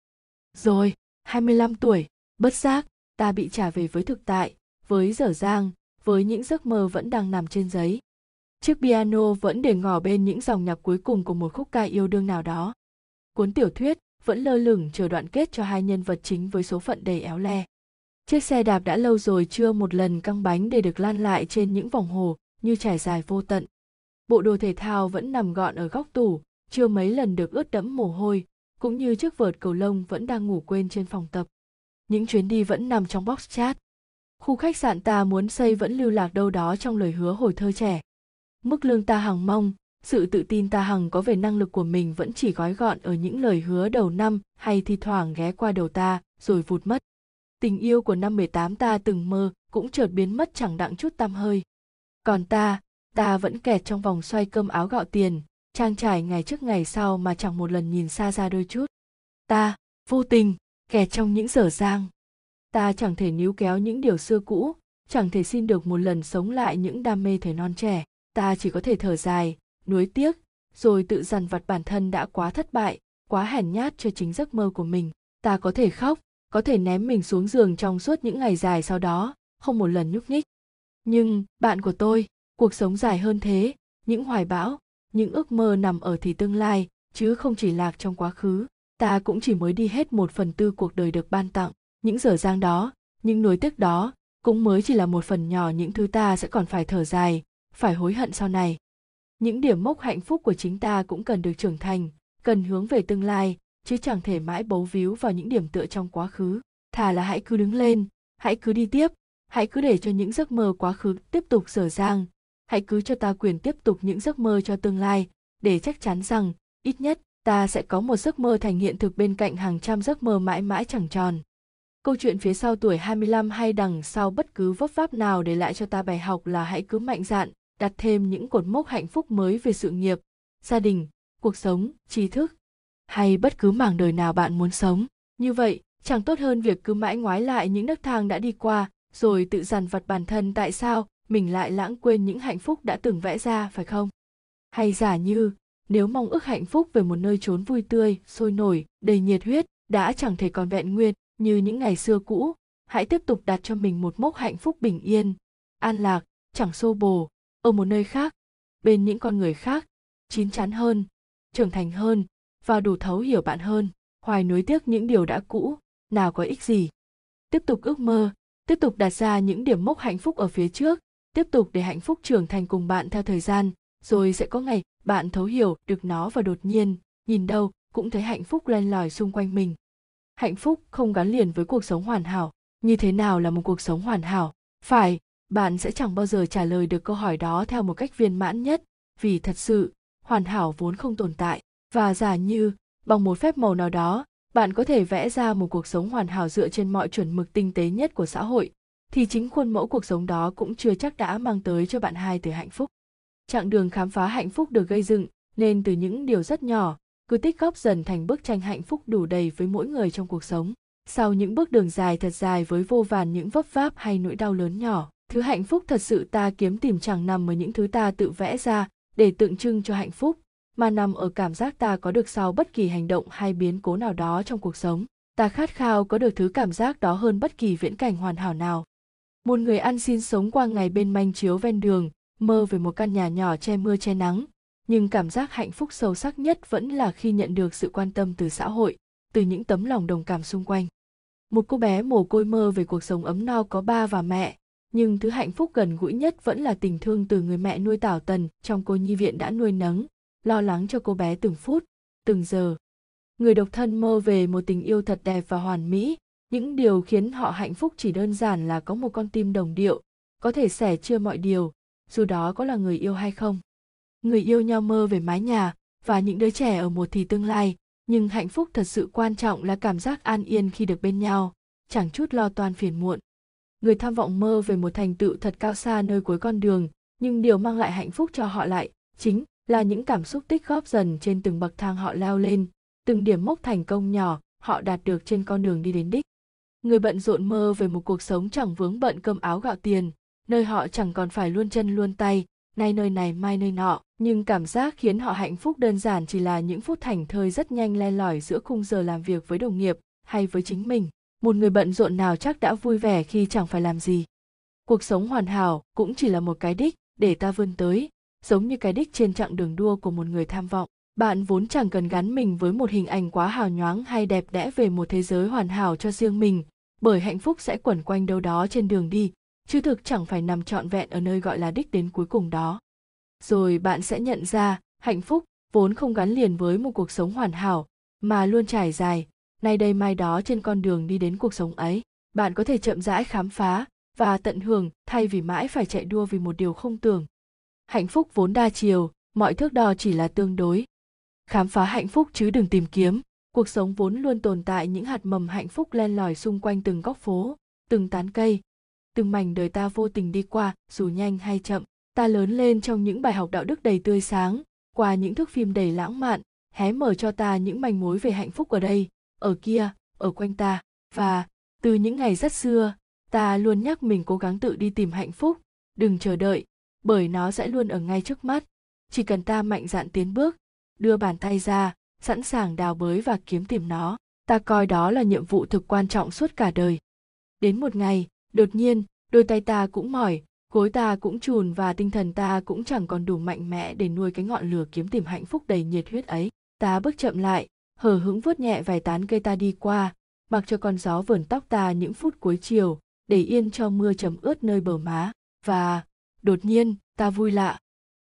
Rồi, 25 tuổi, bất giác, ta bị trả về với thực tại, với dở dang, với những giấc mơ vẫn đang nằm trên giấy. Chiếc piano vẫn để ngỏ bên những dòng nhạc cuối cùng của một khúc ca yêu đương nào đó. Cuốn tiểu thuyết vẫn lơ lửng chờ đoạn kết cho hai nhân vật chính với số phận đầy éo le. Chiếc xe đạp đã lâu rồi chưa một lần căng bánh để được lan lại trên những vòng hồ như trải dài vô tận. Bộ đồ thể thao vẫn nằm gọn ở góc tủ, chưa mấy lần được ướt đẫm mồ hôi, cũng như chiếc vợt cầu lông vẫn đang ngủ quên trên phòng tập. Những chuyến đi vẫn nằm trong box chat. Khu khách sạn ta muốn xây vẫn lưu lạc đâu đó trong lời hứa hồi thơ trẻ. Mức lương ta hằng mong, sự tự tin ta hằng có về năng lực của mình vẫn chỉ gói gọn ở những lời hứa đầu năm hay thi thoảng ghé qua đầu ta rồi vụt mất. Tình yêu của năm 18 ta từng mơ cũng chợt biến mất chẳng đặng chút tăm hơi. Còn ta, ta vẫn kẹt trong vòng xoay cơm áo gạo tiền, trang trải ngày trước ngày sau mà chẳng một lần nhìn xa ra đôi chút. Ta, vô tình, kẹt trong những dở dang. Ta chẳng thể níu kéo những điều xưa cũ, chẳng thể xin được một lần sống lại những đam mê thời non trẻ. Ta chỉ có thể thở dài, nuối tiếc, rồi tự dằn vặt bản thân đã quá thất bại, quá hèn nhát cho chính giấc mơ của mình. Ta có thể khóc, có thể ném mình xuống giường trong suốt những ngày dài sau đó, không một lần nhúc nhích. Nhưng, bạn của tôi, cuộc sống dài hơn thế, những hoài bão, những ước mơ nằm ở thì tương lai, chứ không chỉ lạc trong quá khứ. Ta cũng chỉ mới đi hết một phần tư cuộc đời được ban tặng. Những dở dang đó, những nuối tiếc đó, cũng mới chỉ là một phần nhỏ những thứ ta sẽ còn phải thở dài, phải hối hận sau này những điểm mốc hạnh phúc của chính ta cũng cần được trưởng thành cần hướng về tương lai chứ chẳng thể mãi bấu víu vào những điểm tựa trong quá khứ thà là hãy cứ đứng lên hãy cứ đi tiếp hãy cứ để cho những giấc mơ quá khứ tiếp tục dở dang hãy cứ cho ta quyền tiếp tục những giấc mơ cho tương lai để chắc chắn rằng ít nhất ta sẽ có một giấc mơ thành hiện thực bên cạnh hàng trăm giấc mơ mãi mãi chẳng tròn. Câu chuyện phía sau tuổi 25 hay đằng sau bất cứ vấp váp nào để lại cho ta bài học là hãy cứ mạnh dạn, đặt thêm những cột mốc hạnh phúc mới về sự nghiệp, gia đình, cuộc sống, trí thức, hay bất cứ mảng đời nào bạn muốn sống. Như vậy, chẳng tốt hơn việc cứ mãi ngoái lại những nấc thang đã đi qua, rồi tự dằn vặt bản thân tại sao mình lại lãng quên những hạnh phúc đã từng vẽ ra phải không? Hay giả như, nếu mong ước hạnh phúc về một nơi trốn vui tươi, sôi nổi, đầy nhiệt huyết, đã chẳng thể còn vẹn nguyên như những ngày xưa cũ, hãy tiếp tục đặt cho mình một mốc hạnh phúc bình yên, an lạc, chẳng xô bồ, ở một nơi khác, bên những con người khác, chín chắn hơn, trưởng thành hơn và đủ thấu hiểu bạn hơn, hoài nuối tiếc những điều đã cũ, nào có ích gì. Tiếp tục ước mơ, tiếp tục đặt ra những điểm mốc hạnh phúc ở phía trước, tiếp tục để hạnh phúc trưởng thành cùng bạn theo thời gian, rồi sẽ có ngày bạn thấu hiểu được nó và đột nhiên nhìn đâu cũng thấy hạnh phúc len lỏi xung quanh mình. Hạnh phúc không gắn liền với cuộc sống hoàn hảo. Như thế nào là một cuộc sống hoàn hảo? Phải bạn sẽ chẳng bao giờ trả lời được câu hỏi đó theo một cách viên mãn nhất vì thật sự hoàn hảo vốn không tồn tại. Và giả như bằng một phép màu nào đó bạn có thể vẽ ra một cuộc sống hoàn hảo dựa trên mọi chuẩn mực tinh tế nhất của xã hội thì chính khuôn mẫu cuộc sống đó cũng chưa chắc đã mang tới cho bạn hai từ hạnh phúc. Chặng đường khám phá hạnh phúc được gây dựng, nên từ những điều rất nhỏ, cứ tích góp dần thành bức tranh hạnh phúc đủ đầy với mỗi người trong cuộc sống. Sau những bước đường dài thật dài với vô vàn những vấp váp hay nỗi đau lớn nhỏ, thứ hạnh phúc thật sự ta kiếm tìm chẳng nằm ở những thứ ta tự vẽ ra để tượng trưng cho hạnh phúc, mà nằm ở cảm giác ta có được sau bất kỳ hành động hay biến cố nào đó trong cuộc sống. Ta khát khao có được thứ cảm giác đó hơn bất kỳ viễn cảnh hoàn hảo nào một người ăn xin sống qua ngày bên manh chiếu ven đường, mơ về một căn nhà nhỏ che mưa che nắng. Nhưng cảm giác hạnh phúc sâu sắc nhất vẫn là khi nhận được sự quan tâm từ xã hội, từ những tấm lòng đồng cảm xung quanh. Một cô bé mồ côi mơ về cuộc sống ấm no có ba và mẹ, nhưng thứ hạnh phúc gần gũi nhất vẫn là tình thương từ người mẹ nuôi tảo tần trong cô nhi viện đã nuôi nấng, lo lắng cho cô bé từng phút, từng giờ. Người độc thân mơ về một tình yêu thật đẹp và hoàn mỹ những điều khiến họ hạnh phúc chỉ đơn giản là có một con tim đồng điệu, có thể sẻ chia mọi điều, dù đó có là người yêu hay không. Người yêu nhau mơ về mái nhà và những đứa trẻ ở một thì tương lai, nhưng hạnh phúc thật sự quan trọng là cảm giác an yên khi được bên nhau, chẳng chút lo toan phiền muộn. Người tham vọng mơ về một thành tựu thật cao xa nơi cuối con đường, nhưng điều mang lại hạnh phúc cho họ lại chính là những cảm xúc tích góp dần trên từng bậc thang họ leo lên, từng điểm mốc thành công nhỏ họ đạt được trên con đường đi đến đích người bận rộn mơ về một cuộc sống chẳng vướng bận cơm áo gạo tiền. Nơi họ chẳng còn phải luôn chân luôn tay. Nay nơi này, mai nơi nọ. Nhưng cảm giác khiến họ hạnh phúc đơn giản chỉ là những phút thành thơi rất nhanh len lỏi giữa khung giờ làm việc với đồng nghiệp hay với chính mình. Một người bận rộn nào chắc đã vui vẻ khi chẳng phải làm gì. Cuộc sống hoàn hảo cũng chỉ là một cái đích để ta vươn tới, giống như cái đích trên chặng đường đua của một người tham vọng. Bạn vốn chẳng cần gắn mình với một hình ảnh quá hào nhoáng hay đẹp đẽ về một thế giới hoàn hảo cho riêng mình bởi hạnh phúc sẽ quẩn quanh đâu đó trên đường đi, chứ thực chẳng phải nằm trọn vẹn ở nơi gọi là đích đến cuối cùng đó. Rồi bạn sẽ nhận ra, hạnh phúc vốn không gắn liền với một cuộc sống hoàn hảo, mà luôn trải dài, nay đây mai đó trên con đường đi đến cuộc sống ấy, bạn có thể chậm rãi khám phá và tận hưởng thay vì mãi phải chạy đua vì một điều không tưởng. Hạnh phúc vốn đa chiều, mọi thước đo chỉ là tương đối. Khám phá hạnh phúc chứ đừng tìm kiếm cuộc sống vốn luôn tồn tại những hạt mầm hạnh phúc len lỏi xung quanh từng góc phố, từng tán cây. Từng mảnh đời ta vô tình đi qua, dù nhanh hay chậm, ta lớn lên trong những bài học đạo đức đầy tươi sáng, qua những thước phim đầy lãng mạn, hé mở cho ta những manh mối về hạnh phúc ở đây, ở kia, ở quanh ta. Và, từ những ngày rất xưa, ta luôn nhắc mình cố gắng tự đi tìm hạnh phúc, đừng chờ đợi, bởi nó sẽ luôn ở ngay trước mắt. Chỉ cần ta mạnh dạn tiến bước, đưa bàn tay ra sẵn sàng đào bới và kiếm tìm nó. Ta coi đó là nhiệm vụ thực quan trọng suốt cả đời. Đến một ngày, đột nhiên, đôi tay ta cũng mỏi, gối ta cũng chùn và tinh thần ta cũng chẳng còn đủ mạnh mẽ để nuôi cái ngọn lửa kiếm tìm hạnh phúc đầy nhiệt huyết ấy. Ta bước chậm lại, hờ hững vuốt nhẹ vài tán cây ta đi qua, mặc cho con gió vườn tóc ta những phút cuối chiều, để yên cho mưa chấm ướt nơi bờ má. Và, đột nhiên, ta vui lạ.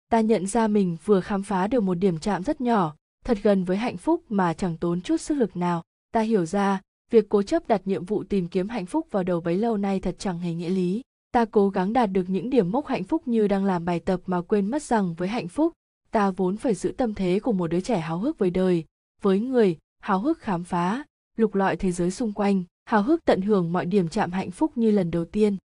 Ta nhận ra mình vừa khám phá được một điểm chạm rất nhỏ thật gần với hạnh phúc mà chẳng tốn chút sức lực nào. Ta hiểu ra, việc cố chấp đặt nhiệm vụ tìm kiếm hạnh phúc vào đầu bấy lâu nay thật chẳng hề nghĩa lý. Ta cố gắng đạt được những điểm mốc hạnh phúc như đang làm bài tập mà quên mất rằng với hạnh phúc, ta vốn phải giữ tâm thế của một đứa trẻ háo hức với đời. Với người, háo hức khám phá, lục lọi thế giới xung quanh, háo hức tận hưởng mọi điểm chạm hạnh phúc như lần đầu tiên.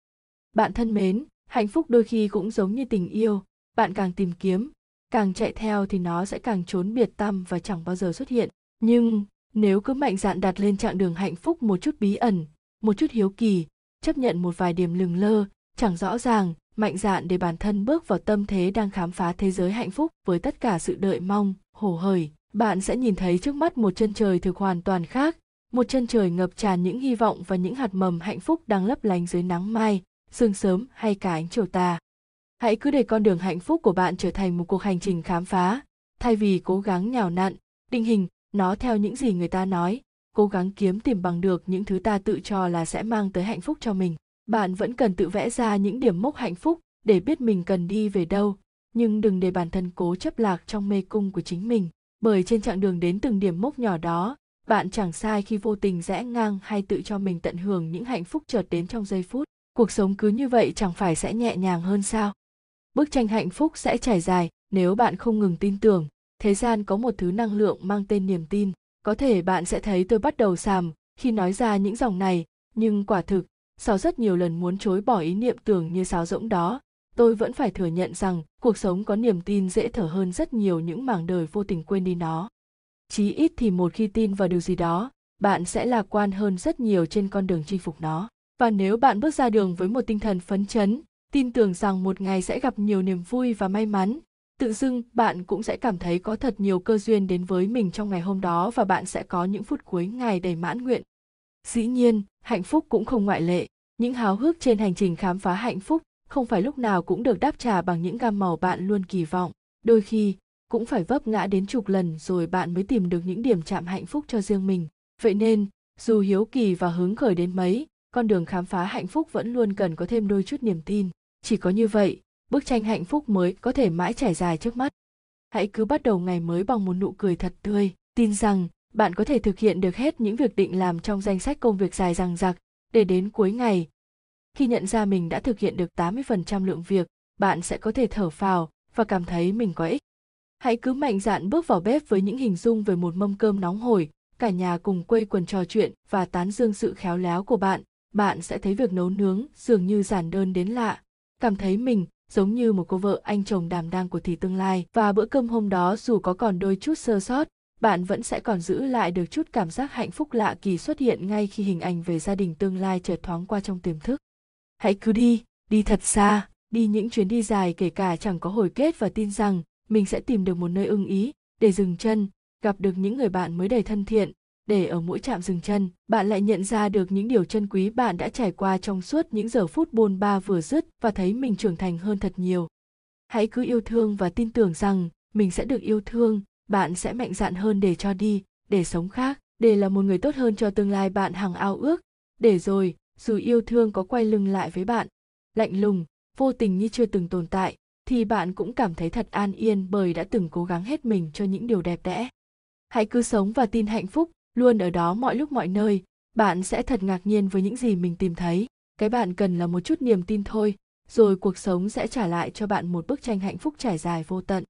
Bạn thân mến, hạnh phúc đôi khi cũng giống như tình yêu, bạn càng tìm kiếm càng chạy theo thì nó sẽ càng trốn biệt tâm và chẳng bao giờ xuất hiện. Nhưng nếu cứ mạnh dạn đặt lên chặng đường hạnh phúc một chút bí ẩn, một chút hiếu kỳ, chấp nhận một vài điểm lừng lơ, chẳng rõ ràng, mạnh dạn để bản thân bước vào tâm thế đang khám phá thế giới hạnh phúc với tất cả sự đợi mong, hổ hởi, bạn sẽ nhìn thấy trước mắt một chân trời thực hoàn toàn khác, một chân trời ngập tràn những hy vọng và những hạt mầm hạnh phúc đang lấp lánh dưới nắng mai, sương sớm hay cả ánh chiều tà hãy cứ để con đường hạnh phúc của bạn trở thành một cuộc hành trình khám phá. Thay vì cố gắng nhào nặn, định hình nó theo những gì người ta nói, cố gắng kiếm tìm bằng được những thứ ta tự cho là sẽ mang tới hạnh phúc cho mình. Bạn vẫn cần tự vẽ ra những điểm mốc hạnh phúc để biết mình cần đi về đâu. Nhưng đừng để bản thân cố chấp lạc trong mê cung của chính mình, bởi trên chặng đường đến từng điểm mốc nhỏ đó, bạn chẳng sai khi vô tình rẽ ngang hay tự cho mình tận hưởng những hạnh phúc chợt đến trong giây phút. Cuộc sống cứ như vậy chẳng phải sẽ nhẹ nhàng hơn sao? Bức tranh hạnh phúc sẽ trải dài, nếu bạn không ngừng tin tưởng. Thế gian có một thứ năng lượng mang tên niềm tin. Có thể bạn sẽ thấy tôi bắt đầu sàm khi nói ra những dòng này, nhưng quả thực, sau rất nhiều lần muốn chối bỏ ý niệm tưởng như sáo rỗng đó, tôi vẫn phải thừa nhận rằng cuộc sống có niềm tin dễ thở hơn rất nhiều những mảng đời vô tình quên đi nó. Chí ít thì một khi tin vào điều gì đó, bạn sẽ lạc quan hơn rất nhiều trên con đường chinh phục nó. Và nếu bạn bước ra đường với một tinh thần phấn chấn tin tưởng rằng một ngày sẽ gặp nhiều niềm vui và may mắn. Tự dưng, bạn cũng sẽ cảm thấy có thật nhiều cơ duyên đến với mình trong ngày hôm đó và bạn sẽ có những phút cuối ngày đầy mãn nguyện. Dĩ nhiên, hạnh phúc cũng không ngoại lệ. Những háo hức trên hành trình khám phá hạnh phúc không phải lúc nào cũng được đáp trả bằng những gam màu bạn luôn kỳ vọng. Đôi khi, cũng phải vấp ngã đến chục lần rồi bạn mới tìm được những điểm chạm hạnh phúc cho riêng mình. Vậy nên, dù hiếu kỳ và hứng khởi đến mấy, con đường khám phá hạnh phúc vẫn luôn cần có thêm đôi chút niềm tin chỉ có như vậy bức tranh hạnh phúc mới có thể mãi trải dài trước mắt hãy cứ bắt đầu ngày mới bằng một nụ cười thật tươi tin rằng bạn có thể thực hiện được hết những việc định làm trong danh sách công việc dài dằng dặc để đến cuối ngày khi nhận ra mình đã thực hiện được 80% lượng việc, bạn sẽ có thể thở phào và cảm thấy mình có ích. Hãy cứ mạnh dạn bước vào bếp với những hình dung về một mâm cơm nóng hổi, cả nhà cùng quây quần trò chuyện và tán dương sự khéo léo của bạn. Bạn sẽ thấy việc nấu nướng dường như giản đơn đến lạ, cảm thấy mình giống như một cô vợ anh chồng đảm đang của thì tương lai. Và bữa cơm hôm đó dù có còn đôi chút sơ sót, bạn vẫn sẽ còn giữ lại được chút cảm giác hạnh phúc lạ kỳ xuất hiện ngay khi hình ảnh về gia đình tương lai chợt thoáng qua trong tiềm thức. Hãy cứ đi đi thật xa, đi những chuyến đi dài kể cả chẳng có hồi kết và tin rằng mình sẽ tìm được một nơi ưng ý để dừng chân, gặp được những người bạn mới đầy thân thiện để ở mỗi trạm dừng chân, bạn lại nhận ra được những điều chân quý bạn đã trải qua trong suốt những giờ phút bôn ba vừa dứt và thấy mình trưởng thành hơn thật nhiều. Hãy cứ yêu thương và tin tưởng rằng mình sẽ được yêu thương, bạn sẽ mạnh dạn hơn để cho đi, để sống khác, để là một người tốt hơn cho tương lai bạn hằng ao ước. Để rồi, dù yêu thương có quay lưng lại với bạn, lạnh lùng, vô tình như chưa từng tồn tại, thì bạn cũng cảm thấy thật an yên bởi đã từng cố gắng hết mình cho những điều đẹp đẽ. Hãy cứ sống và tin hạnh phúc luôn ở đó mọi lúc mọi nơi, bạn sẽ thật ngạc nhiên với những gì mình tìm thấy. Cái bạn cần là một chút niềm tin thôi, rồi cuộc sống sẽ trả lại cho bạn một bức tranh hạnh phúc trải dài vô tận.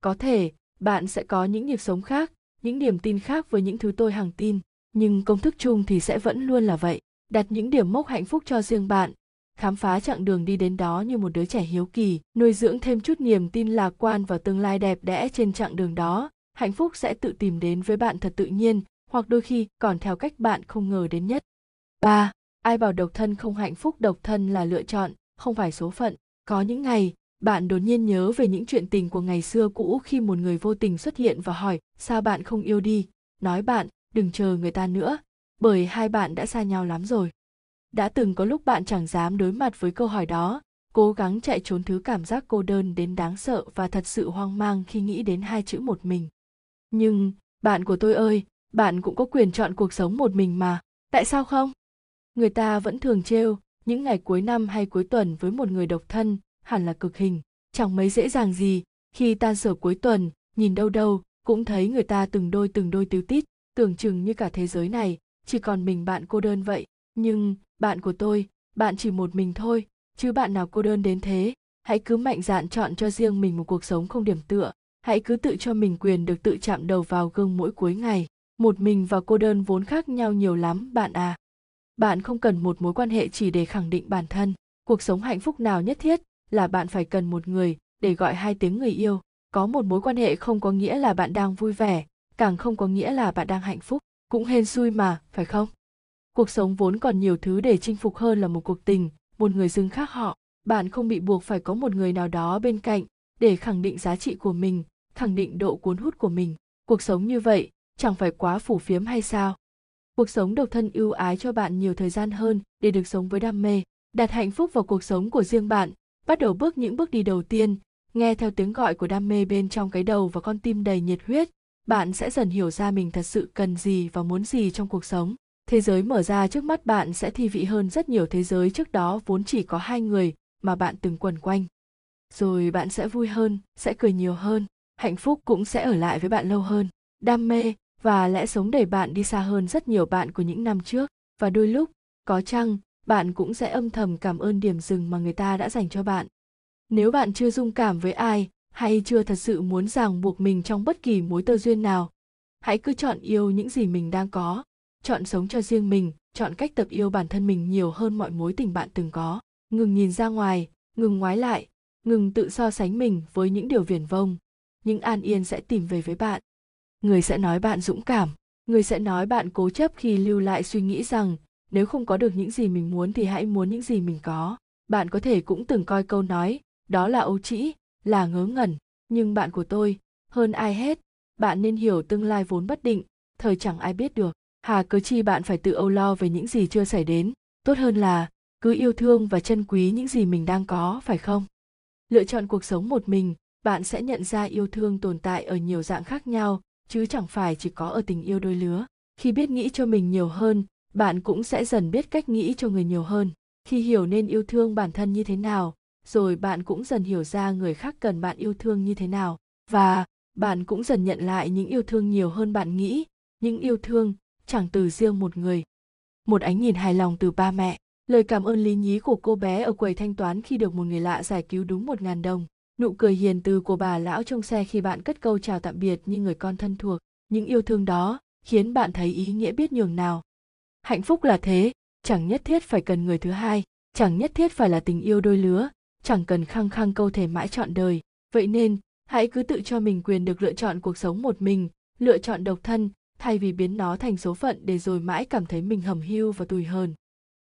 Có thể, bạn sẽ có những nhịp sống khác, những niềm tin khác với những thứ tôi hằng tin, nhưng công thức chung thì sẽ vẫn luôn là vậy. Đặt những điểm mốc hạnh phúc cho riêng bạn, khám phá chặng đường đi đến đó như một đứa trẻ hiếu kỳ, nuôi dưỡng thêm chút niềm tin lạc quan vào tương lai đẹp đẽ trên chặng đường đó, hạnh phúc sẽ tự tìm đến với bạn thật tự nhiên hoặc đôi khi còn theo cách bạn không ngờ đến nhất 3. Ai bảo độc thân không hạnh phúc độc thân là lựa chọn, không phải số phận. Có những ngày, bạn đột nhiên nhớ về những chuyện tình của ngày xưa cũ khi một người vô tình xuất hiện và hỏi sao bạn không yêu đi. Nói bạn, đừng chờ người ta nữa, bởi hai bạn đã xa nhau lắm rồi đã từng có lúc bạn chẳng dám đối mặt với câu hỏi đó cố gắng chạy trốn thứ cảm giác cô đơn đến đáng sợ và thật sự hoang mang khi nghĩ đến hai chữ một mình nhưng bạn của tôi ơi bạn cũng có quyền chọn cuộc sống một mình mà, tại sao không? Người ta vẫn thường trêu, những ngày cuối năm hay cuối tuần với một người độc thân, hẳn là cực hình, chẳng mấy dễ dàng gì. Khi tan sở cuối tuần, nhìn đâu đâu, cũng thấy người ta từng đôi từng đôi tiêu tít, tưởng chừng như cả thế giới này, chỉ còn mình bạn cô đơn vậy. Nhưng, bạn của tôi, bạn chỉ một mình thôi, chứ bạn nào cô đơn đến thế. Hãy cứ mạnh dạn chọn cho riêng mình một cuộc sống không điểm tựa, hãy cứ tự cho mình quyền được tự chạm đầu vào gương mỗi cuối ngày một mình và cô đơn vốn khác nhau nhiều lắm, bạn à. Bạn không cần một mối quan hệ chỉ để khẳng định bản thân. Cuộc sống hạnh phúc nào nhất thiết là bạn phải cần một người để gọi hai tiếng người yêu. Có một mối quan hệ không có nghĩa là bạn đang vui vẻ, càng không có nghĩa là bạn đang hạnh phúc. Cũng hên xui mà, phải không? Cuộc sống vốn còn nhiều thứ để chinh phục hơn là một cuộc tình, một người dưng khác họ. Bạn không bị buộc phải có một người nào đó bên cạnh để khẳng định giá trị của mình, khẳng định độ cuốn hút của mình. Cuộc sống như vậy chẳng phải quá phủ phiếm hay sao? Cuộc sống độc thân ưu ái cho bạn nhiều thời gian hơn để được sống với đam mê, đặt hạnh phúc vào cuộc sống của riêng bạn, bắt đầu bước những bước đi đầu tiên. Nghe theo tiếng gọi của đam mê bên trong cái đầu và con tim đầy nhiệt huyết, bạn sẽ dần hiểu ra mình thật sự cần gì và muốn gì trong cuộc sống. Thế giới mở ra trước mắt bạn sẽ thi vị hơn rất nhiều thế giới trước đó vốn chỉ có hai người mà bạn từng quần quanh. Rồi bạn sẽ vui hơn, sẽ cười nhiều hơn, hạnh phúc cũng sẽ ở lại với bạn lâu hơn. Đam mê và lẽ sống đẩy bạn đi xa hơn rất nhiều bạn của những năm trước. Và đôi lúc, có chăng, bạn cũng sẽ âm thầm cảm ơn điểm dừng mà người ta đã dành cho bạn. Nếu bạn chưa dung cảm với ai, hay chưa thật sự muốn ràng buộc mình trong bất kỳ mối tơ duyên nào, hãy cứ chọn yêu những gì mình đang có. Chọn sống cho riêng mình, chọn cách tập yêu bản thân mình nhiều hơn mọi mối tình bạn từng có. Ngừng nhìn ra ngoài, ngừng ngoái lại, ngừng tự so sánh mình với những điều viển vông. Những an yên sẽ tìm về với bạn người sẽ nói bạn dũng cảm. Người sẽ nói bạn cố chấp khi lưu lại suy nghĩ rằng, nếu không có được những gì mình muốn thì hãy muốn những gì mình có. Bạn có thể cũng từng coi câu nói, đó là ấu trĩ, là ngớ ngẩn. Nhưng bạn của tôi, hơn ai hết, bạn nên hiểu tương lai vốn bất định, thời chẳng ai biết được. Hà cớ chi bạn phải tự âu lo về những gì chưa xảy đến. Tốt hơn là, cứ yêu thương và trân quý những gì mình đang có, phải không? Lựa chọn cuộc sống một mình, bạn sẽ nhận ra yêu thương tồn tại ở nhiều dạng khác nhau chứ chẳng phải chỉ có ở tình yêu đôi lứa. Khi biết nghĩ cho mình nhiều hơn, bạn cũng sẽ dần biết cách nghĩ cho người nhiều hơn. Khi hiểu nên yêu thương bản thân như thế nào, rồi bạn cũng dần hiểu ra người khác cần bạn yêu thương như thế nào. Và bạn cũng dần nhận lại những yêu thương nhiều hơn bạn nghĩ. Những yêu thương chẳng từ riêng một người. Một ánh nhìn hài lòng từ ba mẹ. Lời cảm ơn lý nhí của cô bé ở quầy thanh toán khi được một người lạ giải cứu đúng một ngàn đồng nụ cười hiền từ của bà lão trong xe khi bạn cất câu chào tạm biệt như người con thân thuộc, những yêu thương đó khiến bạn thấy ý nghĩa biết nhường nào. Hạnh phúc là thế, chẳng nhất thiết phải cần người thứ hai, chẳng nhất thiết phải là tình yêu đôi lứa, chẳng cần khăng khăng câu thể mãi trọn đời. Vậy nên, hãy cứ tự cho mình quyền được lựa chọn cuộc sống một mình, lựa chọn độc thân, thay vì biến nó thành số phận để rồi mãi cảm thấy mình hầm hưu và tủi hờn.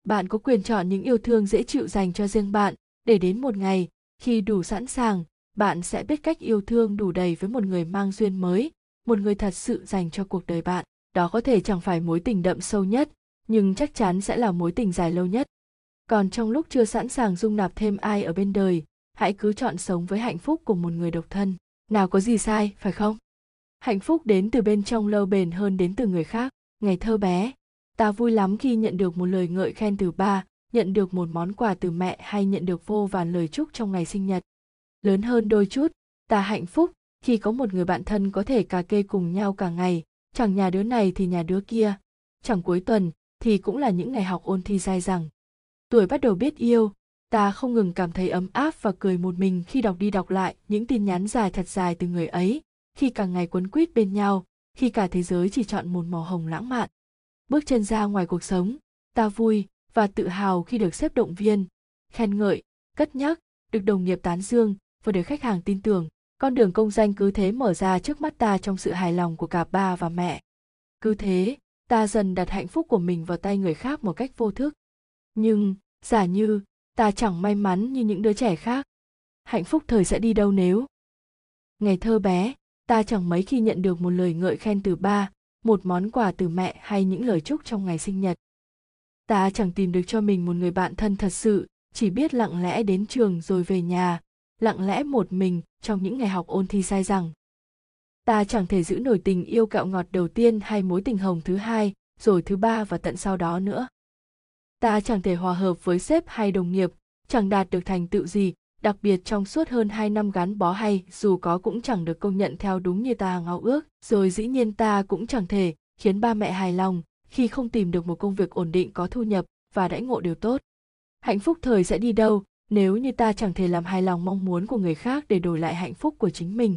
Bạn có quyền chọn những yêu thương dễ chịu dành cho riêng bạn, để đến một ngày khi đủ sẵn sàng, bạn sẽ biết cách yêu thương đủ đầy với một người mang duyên mới, một người thật sự dành cho cuộc đời bạn. Đó có thể chẳng phải mối tình đậm sâu nhất, nhưng chắc chắn sẽ là mối tình dài lâu nhất. Còn trong lúc chưa sẵn sàng dung nạp thêm ai ở bên đời, hãy cứ chọn sống với hạnh phúc của một người độc thân. Nào có gì sai, phải không? Hạnh phúc đến từ bên trong lâu bền hơn đến từ người khác. Ngày thơ bé, ta vui lắm khi nhận được một lời ngợi khen từ ba nhận được một món quà từ mẹ hay nhận được vô vàn lời chúc trong ngày sinh nhật. Lớn hơn đôi chút, ta hạnh phúc khi có một người bạn thân có thể cà kê cùng nhau cả ngày. Chẳng nhà đứa này thì nhà đứa kia. Chẳng cuối tuần thì cũng là những ngày học ôn thi dai dẳng. Tuổi bắt đầu biết yêu, ta không ngừng cảm thấy ấm áp và cười một mình khi đọc đi đọc lại những tin nhắn dài thật dài từ người ấy. Khi càng ngày quấn quýt bên nhau, khi cả thế giới chỉ chọn một màu hồng lãng mạn. Bước chân ra ngoài cuộc sống, ta vui và tự hào khi được xếp động viên, khen ngợi, cất nhắc, được đồng nghiệp tán dương và được khách hàng tin tưởng. Con đường công danh cứ thế mở ra trước mắt ta trong sự hài lòng của cả ba và mẹ. Cứ thế, ta dần đặt hạnh phúc của mình vào tay người khác một cách vô thức. Nhưng, giả như, ta chẳng may mắn như những đứa trẻ khác. Hạnh phúc thời sẽ đi đâu nếu? Ngày thơ bé, ta chẳng mấy khi nhận được một lời ngợi khen từ ba, một món quà từ mẹ hay những lời chúc trong ngày sinh nhật ta chẳng tìm được cho mình một người bạn thân thật sự chỉ biết lặng lẽ đến trường rồi về nhà. Lặng lẽ một mình trong những ngày học ôn thi sai rằng. Ta chẳng thể giữ nổi tình yêu cạo ngọt đầu tiên hay mối tình hồng thứ hai rồi thứ ba và tận sau đó nữa. Ta chẳng thể hòa hợp với sếp hay đồng nghiệp chẳng đạt được thành tựu gì đặc biệt trong suốt hơn 2 năm gắn bó hay dù có cũng chẳng được công nhận theo đúng như ta ngao ước, rồi dĩ nhiên ta cũng chẳng thể khiến ba mẹ hài lòng khi không tìm được một công việc ổn định có thu nhập và đãi ngộ đều tốt. Hạnh phúc thời sẽ đi đâu nếu như ta chẳng thể làm hài lòng mong muốn của người khác để đổi lại hạnh phúc của chính mình.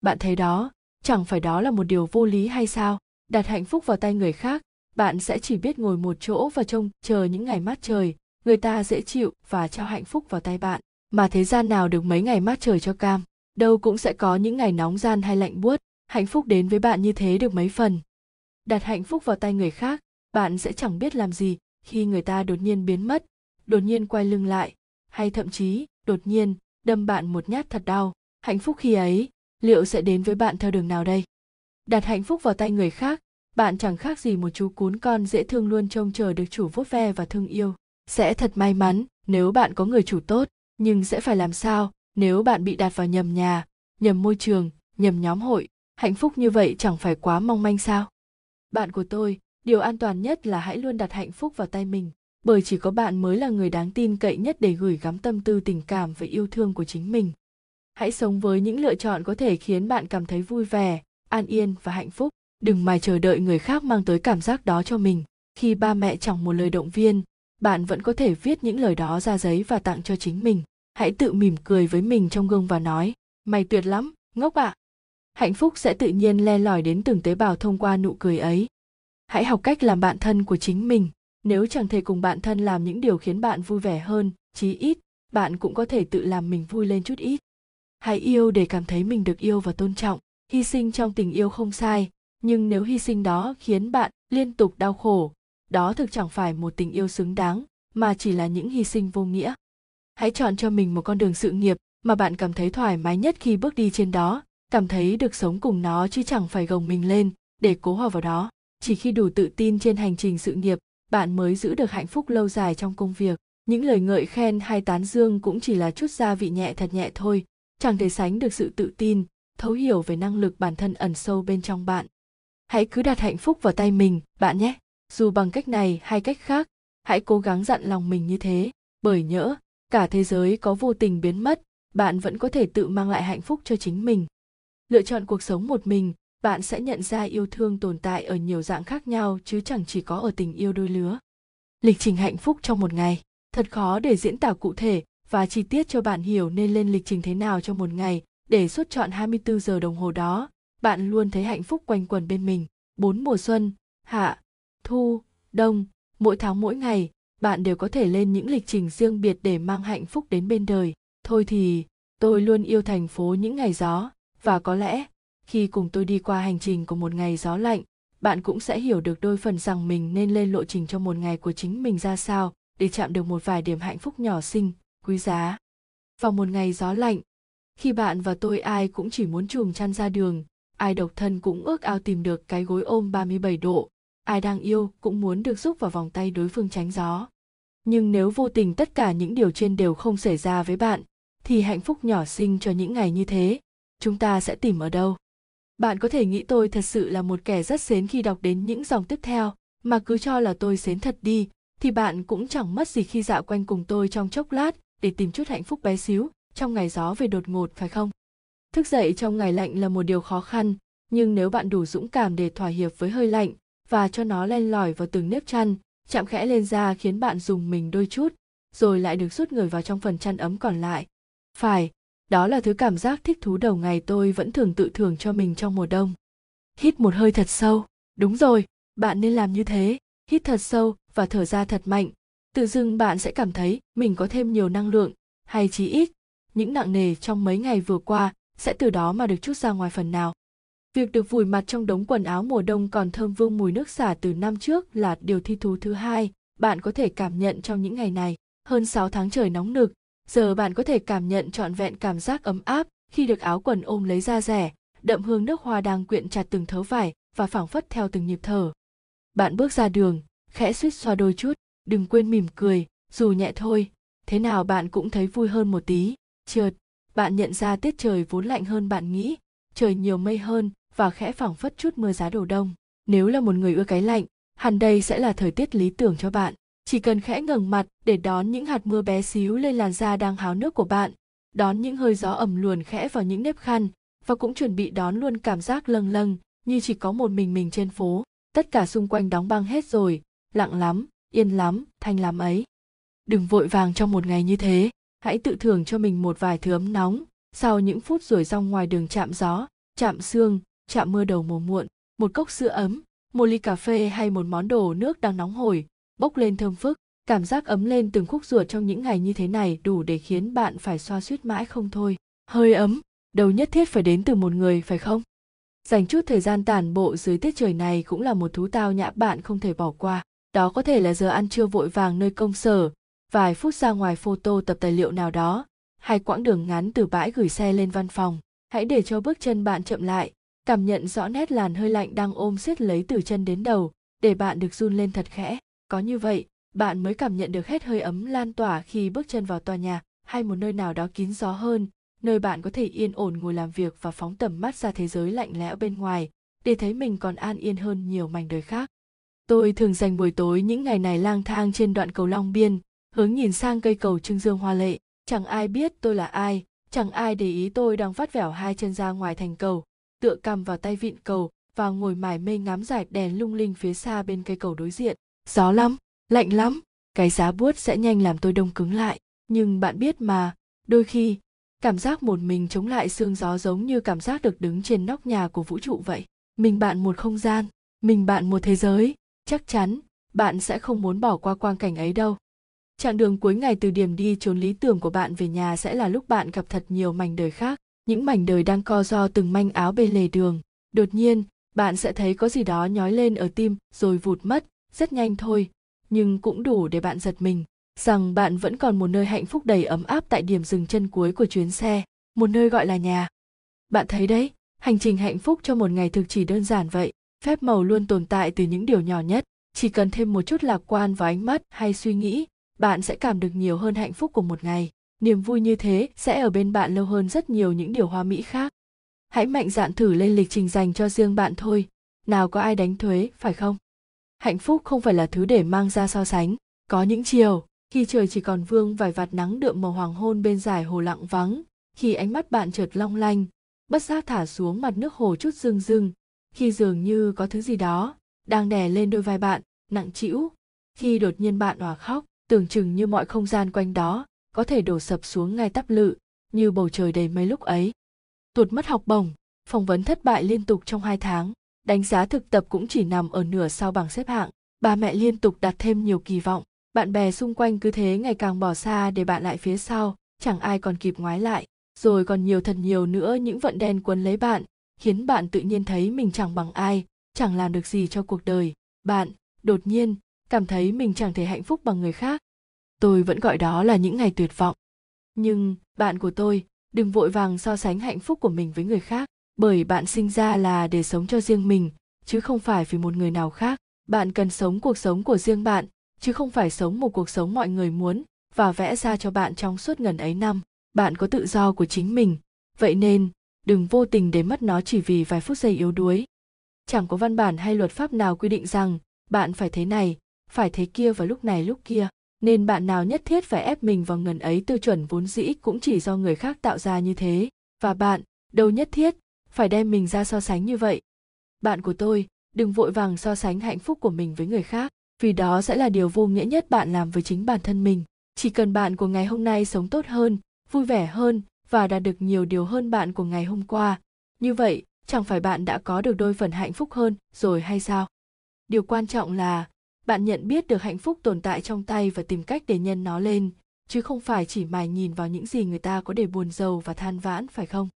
Bạn thấy đó, chẳng phải đó là một điều vô lý hay sao? Đặt hạnh phúc vào tay người khác, bạn sẽ chỉ biết ngồi một chỗ và trông chờ những ngày mát trời, người ta dễ chịu và trao hạnh phúc vào tay bạn mà thế gian nào được mấy ngày mát trời cho cam đâu cũng sẽ có những ngày nóng gian hay lạnh buốt hạnh phúc đến với bạn như thế được mấy phần đặt hạnh phúc vào tay người khác, bạn sẽ chẳng biết làm gì khi người ta đột nhiên biến mất, đột nhiên quay lưng lại, hay thậm chí đột nhiên đâm bạn một nhát thật đau. Hạnh phúc khi ấy, liệu sẽ đến với bạn theo đường nào đây? Đặt hạnh phúc vào tay người khác, bạn chẳng khác gì một chú cún con dễ thương luôn trông chờ được chủ vuốt ve và thương yêu. Sẽ thật may mắn nếu bạn có người chủ tốt, nhưng sẽ phải làm sao nếu bạn bị đặt vào nhầm nhà, nhầm môi trường, nhầm nhóm hội? Hạnh phúc như vậy chẳng phải quá mong manh sao? Bạn của tôi, điều an toàn nhất là hãy luôn đặt hạnh phúc vào tay mình, bởi chỉ có bạn mới là người đáng tin cậy nhất để gửi gắm tâm tư, tình cảm và yêu thương của chính mình. Hãy sống với những lựa chọn có thể khiến bạn cảm thấy vui vẻ, an yên và hạnh phúc. Đừng mải chờ đợi người khác mang tới cảm giác đó cho mình. Khi ba mẹ chẳng một lời động viên, bạn vẫn có thể viết những lời đó ra giấy và tặng cho chính mình. Hãy tự mỉm cười với mình trong gương và nói, mày tuyệt lắm, ngốc ạ. à hạnh phúc sẽ tự nhiên le lỏi đến từng tế bào thông qua nụ cười ấy. Hãy học cách làm bạn thân của chính mình. Nếu chẳng thể cùng bạn thân làm những điều khiến bạn vui vẻ hơn, chí ít, bạn cũng có thể tự làm mình vui lên chút ít. Hãy yêu để cảm thấy mình được yêu và tôn trọng. Hy sinh trong tình yêu không sai, nhưng nếu hy sinh đó khiến bạn liên tục đau khổ, đó thực chẳng phải một tình yêu xứng đáng, mà chỉ là những hy sinh vô nghĩa. Hãy chọn cho mình một con đường sự nghiệp mà bạn cảm thấy thoải mái nhất khi bước đi trên đó cảm thấy được sống cùng nó chứ chẳng phải gồng mình lên để cố hòa vào đó. Chỉ khi đủ tự tin trên hành trình sự nghiệp, bạn mới giữ được hạnh phúc lâu dài trong công việc. Những lời ngợi khen hay tán dương cũng chỉ là chút gia vị nhẹ thật nhẹ thôi, chẳng thể sánh được sự tự tin, thấu hiểu về năng lực bản thân ẩn sâu bên trong bạn. Hãy cứ đặt hạnh phúc vào tay mình, bạn nhé. Dù bằng cách này hay cách khác, hãy cố gắng dặn lòng mình như thế, bởi nhỡ cả thế giới có vô tình biến mất, bạn vẫn có thể tự mang lại hạnh phúc cho chính mình lựa chọn cuộc sống một mình bạn sẽ nhận ra yêu thương tồn tại ở nhiều dạng khác nhau chứ chẳng chỉ có ở tình yêu đôi lứa lịch trình hạnh phúc trong một ngày thật khó để diễn tả cụ thể và chi tiết cho bạn hiểu nên lên lịch trình thế nào trong một ngày để suốt chọn 24 giờ đồng hồ đó, bạn luôn thấy hạnh phúc quanh quẩn bên mình. Bốn mùa xuân, hạ, thu, đông, mỗi tháng mỗi ngày, bạn đều có thể lên những lịch trình riêng biệt để mang hạnh phúc đến bên đời. Thôi thì, tôi luôn yêu thành phố những ngày gió, và có lẽ, khi cùng tôi đi qua hành trình của một ngày gió lạnh, bạn cũng sẽ hiểu được đôi phần rằng mình nên lên lộ trình cho một ngày của chính mình ra sao để chạm được một vài điểm hạnh phúc nhỏ xinh, quý giá. Vào một ngày gió lạnh, khi bạn và tôi ai cũng chỉ muốn chùm chăn ra đường, ai độc thân cũng ước ao tìm được cái gối ôm 37 độ, ai đang yêu cũng muốn được giúp vào vòng tay đối phương tránh gió. Nhưng nếu vô tình tất cả những điều trên đều không xảy ra với bạn, thì hạnh phúc nhỏ xinh cho những ngày như thế, chúng ta sẽ tìm ở đâu? Bạn có thể nghĩ tôi thật sự là một kẻ rất xến khi đọc đến những dòng tiếp theo, mà cứ cho là tôi xến thật đi, thì bạn cũng chẳng mất gì khi dạo quanh cùng tôi trong chốc lát để tìm chút hạnh phúc bé xíu trong ngày gió về đột ngột phải không? Thức dậy trong ngày lạnh là một điều khó khăn, nhưng nếu bạn đủ dũng cảm để thỏa hiệp với hơi lạnh và cho nó len lỏi vào từng nếp chăn, chạm khẽ lên da khiến bạn dùng mình đôi chút, rồi lại được rút người vào trong phần chăn ấm còn lại. Phải, đó là thứ cảm giác thích thú đầu ngày tôi vẫn thường tự thưởng cho mình trong mùa đông. Hít một hơi thật sâu, đúng rồi, bạn nên làm như thế, hít thật sâu và thở ra thật mạnh. Tự dưng bạn sẽ cảm thấy mình có thêm nhiều năng lượng, hay chí ít, những nặng nề trong mấy ngày vừa qua sẽ từ đó mà được chút ra ngoài phần nào. Việc được vùi mặt trong đống quần áo mùa đông còn thơm vương mùi nước xả từ năm trước là điều thi thú thứ hai bạn có thể cảm nhận trong những ngày này. Hơn 6 tháng trời nóng nực, giờ bạn có thể cảm nhận trọn vẹn cảm giác ấm áp khi được áo quần ôm lấy da rẻ, đậm hương nước hoa đang quyện chặt từng thớ vải và phảng phất theo từng nhịp thở. Bạn bước ra đường, khẽ suýt xoa đôi chút, đừng quên mỉm cười, dù nhẹ thôi, thế nào bạn cũng thấy vui hơn một tí. Chợt, bạn nhận ra tiết trời vốn lạnh hơn bạn nghĩ, trời nhiều mây hơn và khẽ phảng phất chút mưa giá đổ đông. Nếu là một người ưa cái lạnh, hẳn đây sẽ là thời tiết lý tưởng cho bạn. Chỉ cần khẽ ngẩng mặt để đón những hạt mưa bé xíu lên làn da đang háo nước của bạn, đón những hơi gió ẩm luồn khẽ vào những nếp khăn và cũng chuẩn bị đón luôn cảm giác lâng lâng như chỉ có một mình mình trên phố. Tất cả xung quanh đóng băng hết rồi lặng lắm yên lắm thanh lắm ấy. Đừng vội vàng trong một ngày như thế hãy tự thưởng cho mình một vài thứ ấm nóng. Sau những phút rồi rong ngoài đường chạm gió chạm xương chạm mưa đầu mùa muộn một cốc sữa ấm một ly cà phê hay một món đồ nước đang nóng hổi bốc lên thơm phức. Cảm giác ấm lên từng khúc ruột trong những ngày như thế này đủ để khiến bạn phải xoa suýt mãi không thôi. Hơi ấm, đâu nhất thiết phải đến từ một người, phải không? Dành chút thời gian tản bộ dưới tiết trời này cũng là một thú tao nhã bạn không thể bỏ qua. Đó có thể là giờ ăn trưa vội vàng nơi công sở, vài phút ra ngoài photo tập tài liệu nào đó, hay quãng đường ngắn từ bãi gửi xe lên văn phòng. Hãy để cho bước chân bạn chậm lại, cảm nhận rõ nét làn hơi lạnh đang ôm siết lấy từ chân đến đầu, để bạn được run lên thật khẽ có như vậy, bạn mới cảm nhận được hết hơi ấm lan tỏa khi bước chân vào tòa nhà, hay một nơi nào đó kín gió hơn, nơi bạn có thể yên ổn ngồi làm việc và phóng tầm mắt ra thế giới lạnh lẽo bên ngoài, để thấy mình còn an yên hơn nhiều mảnh đời khác. Tôi thường dành buổi tối những ngày này lang thang trên đoạn cầu long biên, hướng nhìn sang cây cầu trưng dương hoa lệ. Chẳng ai biết tôi là ai, chẳng ai để ý tôi đang vắt vẻo hai chân ra ngoài thành cầu, tựa cầm vào tay vịn cầu và ngồi mải mê ngắm giải đèn lung linh phía xa bên cây cầu đối diện gió lắm, lạnh lắm, cái giá buốt sẽ nhanh làm tôi đông cứng lại. Nhưng bạn biết mà, đôi khi, cảm giác một mình chống lại sương gió giống như cảm giác được đứng trên nóc nhà của vũ trụ vậy. Mình bạn một không gian, mình bạn một thế giới, chắc chắn bạn sẽ không muốn bỏ qua quang cảnh ấy đâu. Chặng đường cuối ngày từ điểm đi trốn lý tưởng của bạn về nhà sẽ là lúc bạn gặp thật nhiều mảnh đời khác, những mảnh đời đang co do từng manh áo bên lề đường. Đột nhiên, bạn sẽ thấy có gì đó nhói lên ở tim, rồi vụt mất rất nhanh thôi, nhưng cũng đủ để bạn giật mình rằng bạn vẫn còn một nơi hạnh phúc đầy ấm áp tại điểm dừng chân cuối của chuyến xe, một nơi gọi là nhà. Bạn thấy đấy, hành trình hạnh phúc cho một ngày thực chỉ đơn giản vậy, phép màu luôn tồn tại từ những điều nhỏ nhất. Chỉ cần thêm một chút lạc quan vào ánh mắt hay suy nghĩ, bạn sẽ cảm được nhiều hơn hạnh phúc của một ngày. Niềm vui như thế sẽ ở bên bạn lâu hơn rất nhiều những điều hoa mỹ khác. Hãy mạnh dạn thử lên lịch trình dành cho riêng bạn thôi. Nào có ai đánh thuế, phải không? Hạnh phúc không phải là thứ để mang ra so sánh. Có những chiều, khi trời chỉ còn vương vài vạt nắng đượm màu hoàng hôn bên dải hồ lặng vắng, khi ánh mắt bạn chợt long lanh, bất giác thả xuống mặt nước hồ chút rưng rưng, khi dường như có thứ gì đó đang đè lên đôi vai bạn, nặng trĩu, khi đột nhiên bạn òa khóc, tưởng chừng như mọi không gian quanh đó có thể đổ sập xuống ngay tắp lự, như bầu trời đầy mây lúc ấy. Tuột mất học bổng, phỏng vấn thất bại liên tục trong hai tháng đánh giá thực tập cũng chỉ nằm ở nửa sau bảng xếp hạng. Bà mẹ liên tục đặt thêm nhiều kỳ vọng. Bạn bè xung quanh cứ thế ngày càng bỏ xa để bạn lại phía sau, chẳng ai còn kịp ngoái lại. Rồi còn nhiều thật nhiều nữa những vận đen quấn lấy bạn, khiến bạn tự nhiên thấy mình chẳng bằng ai, chẳng làm được gì cho cuộc đời. Bạn, đột nhiên, cảm thấy mình chẳng thể hạnh phúc bằng người khác. Tôi vẫn gọi đó là những ngày tuyệt vọng. Nhưng, bạn của tôi, đừng vội vàng so sánh hạnh phúc của mình với người khác bởi bạn sinh ra là để sống cho riêng mình, chứ không phải vì một người nào khác. Bạn cần sống cuộc sống của riêng bạn, chứ không phải sống một cuộc sống mọi người muốn và vẽ ra cho bạn trong suốt ngần ấy năm. Bạn có tự do của chính mình. Vậy nên, đừng vô tình để mất nó chỉ vì vài phút giây yếu đuối. Chẳng có văn bản hay luật pháp nào quy định rằng bạn phải thế này, phải thế kia vào lúc này lúc kia. Nên bạn nào nhất thiết phải ép mình vào ngần ấy tiêu chuẩn vốn dĩ cũng chỉ do người khác tạo ra như thế. Và bạn, đâu nhất thiết phải đem mình ra so sánh như vậy. Bạn của tôi, đừng vội vàng so sánh hạnh phúc của mình với người khác, vì đó sẽ là điều vô nghĩa nhất bạn làm với chính bản thân mình. Chỉ cần bạn của ngày hôm nay sống tốt hơn, vui vẻ hơn và đạt được nhiều điều hơn bạn của ngày hôm qua, như vậy, chẳng phải bạn đã có được đôi phần hạnh phúc hơn rồi hay sao? Điều quan trọng là, bạn nhận biết được hạnh phúc tồn tại trong tay và tìm cách để nhân nó lên, chứ không phải chỉ mải nhìn vào những gì người ta có để buồn giàu và than vãn, phải không?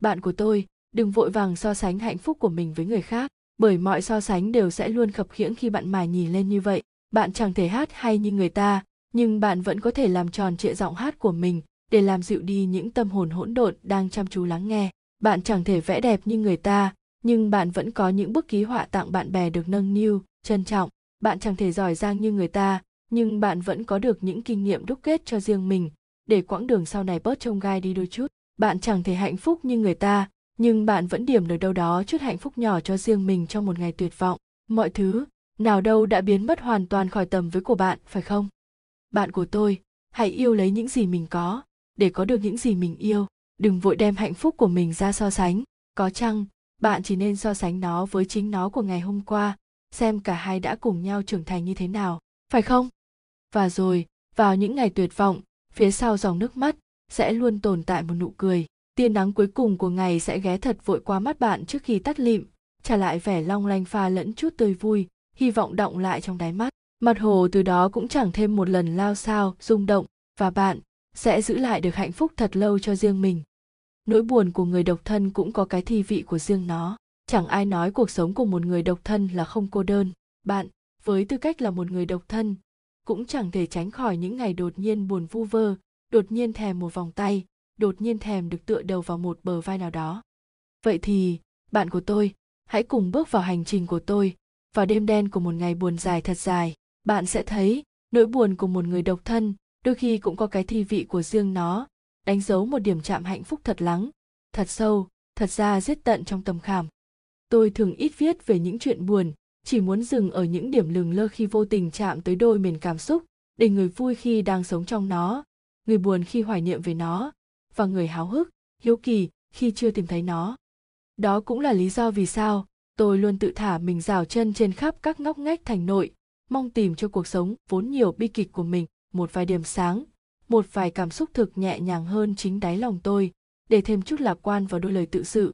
Bạn của tôi đừng vội vàng so sánh hạnh phúc của mình với người khác, bởi mọi so sánh đều sẽ luôn khập khiễng khi bạn mải nhìn lên như vậy. Bạn chẳng thể hát hay như người ta, nhưng bạn vẫn có thể làm tròn trịa giọng hát của mình để làm dịu đi những tâm hồn hỗn độn đang chăm chú lắng nghe. Bạn chẳng thể vẽ đẹp như người ta, nhưng bạn vẫn có những bức ký họa tặng bạn bè được nâng niu, trân trọng. Bạn chẳng thể giỏi giang như người ta, nhưng bạn vẫn có được những kinh nghiệm đúc kết cho riêng mình. Để quãng đường sau này bớt trông gai đi đôi chút, bạn chẳng thể hạnh phúc như người ta nhưng bạn vẫn điểm được đâu đó chút hạnh phúc nhỏ cho riêng mình trong một ngày tuyệt vọng. Mọi thứ, nào đâu đã biến mất hoàn toàn khỏi tầm với của bạn, phải không? Bạn của tôi, hãy yêu lấy những gì mình có, để có được những gì mình yêu. Đừng vội đem hạnh phúc của mình ra so sánh. Có chăng, bạn chỉ nên so sánh nó với chính nó của ngày hôm qua, xem cả hai đã cùng nhau trưởng thành như thế nào, phải không? Và rồi, vào những ngày tuyệt vọng, phía sau dòng nước mắt sẽ luôn tồn tại một nụ cười tia nắng cuối cùng của ngày sẽ ghé thật vội qua mắt bạn trước khi tắt lịm, trả lại vẻ long lanh pha lẫn chút tươi vui, hy vọng động lại trong đáy mắt. Mặt hồ từ đó cũng chẳng thêm một lần lao sao rung động, và bạn sẽ giữ lại được hạnh phúc thật lâu cho riêng mình. Nỗi buồn của người độc thân cũng có cái thi vị của riêng nó. Chẳng ai nói cuộc sống của một người độc thân là không cô đơn. Bạn, với tư cách là một người độc thân, cũng chẳng thể tránh khỏi những ngày đột nhiên buồn vu vơ, đột nhiên thèm một vòng tay đột nhiên thèm được tựa đầu vào một bờ vai nào đó. Vậy thì, bạn của tôi, hãy cùng bước vào hành trình của tôi. Vào đêm đen của một ngày buồn dài thật dài, bạn sẽ thấy nỗi buồn của một người độc thân đôi khi cũng có cái thi vị của riêng nó, đánh dấu một điểm chạm hạnh phúc thật lắng, thật sâu, thật ra giết tận trong tâm khảm. Tôi thường ít viết về những chuyện buồn, chỉ muốn dừng ở những điểm lừng lơ khi vô tình chạm tới đôi miền cảm xúc để người vui khi đang sống trong nó, người buồn khi hoài niệm về nó và người háo hức, hiếu kỳ khi chưa tìm thấy nó. Đó cũng là lý do vì sao tôi luôn tự thả mình rào chân trên khắp các ngóc ngách thành nội, mong tìm cho cuộc sống vốn nhiều bi kịch của mình một vài điểm sáng, một vài cảm xúc thực nhẹ nhàng hơn chính đáy lòng tôi, để thêm chút lạc quan vào đôi lời tự sự.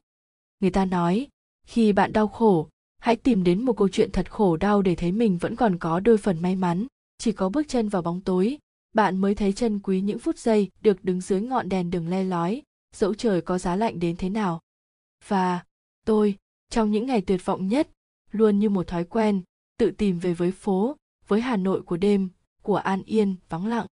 Người ta nói, khi bạn đau khổ, hãy tìm đến một câu chuyện thật khổ đau để thấy mình vẫn còn có đôi phần may mắn, chỉ có bước chân vào bóng tối bạn mới thấy chân quý những phút giây được đứng dưới ngọn đèn đường le lói, dẫu trời có giá lạnh đến thế nào. Và tôi, trong những ngày tuyệt vọng nhất, luôn như một thói quen, tự tìm về với phố, với hà nội của đêm, của an yên, vắng lặng.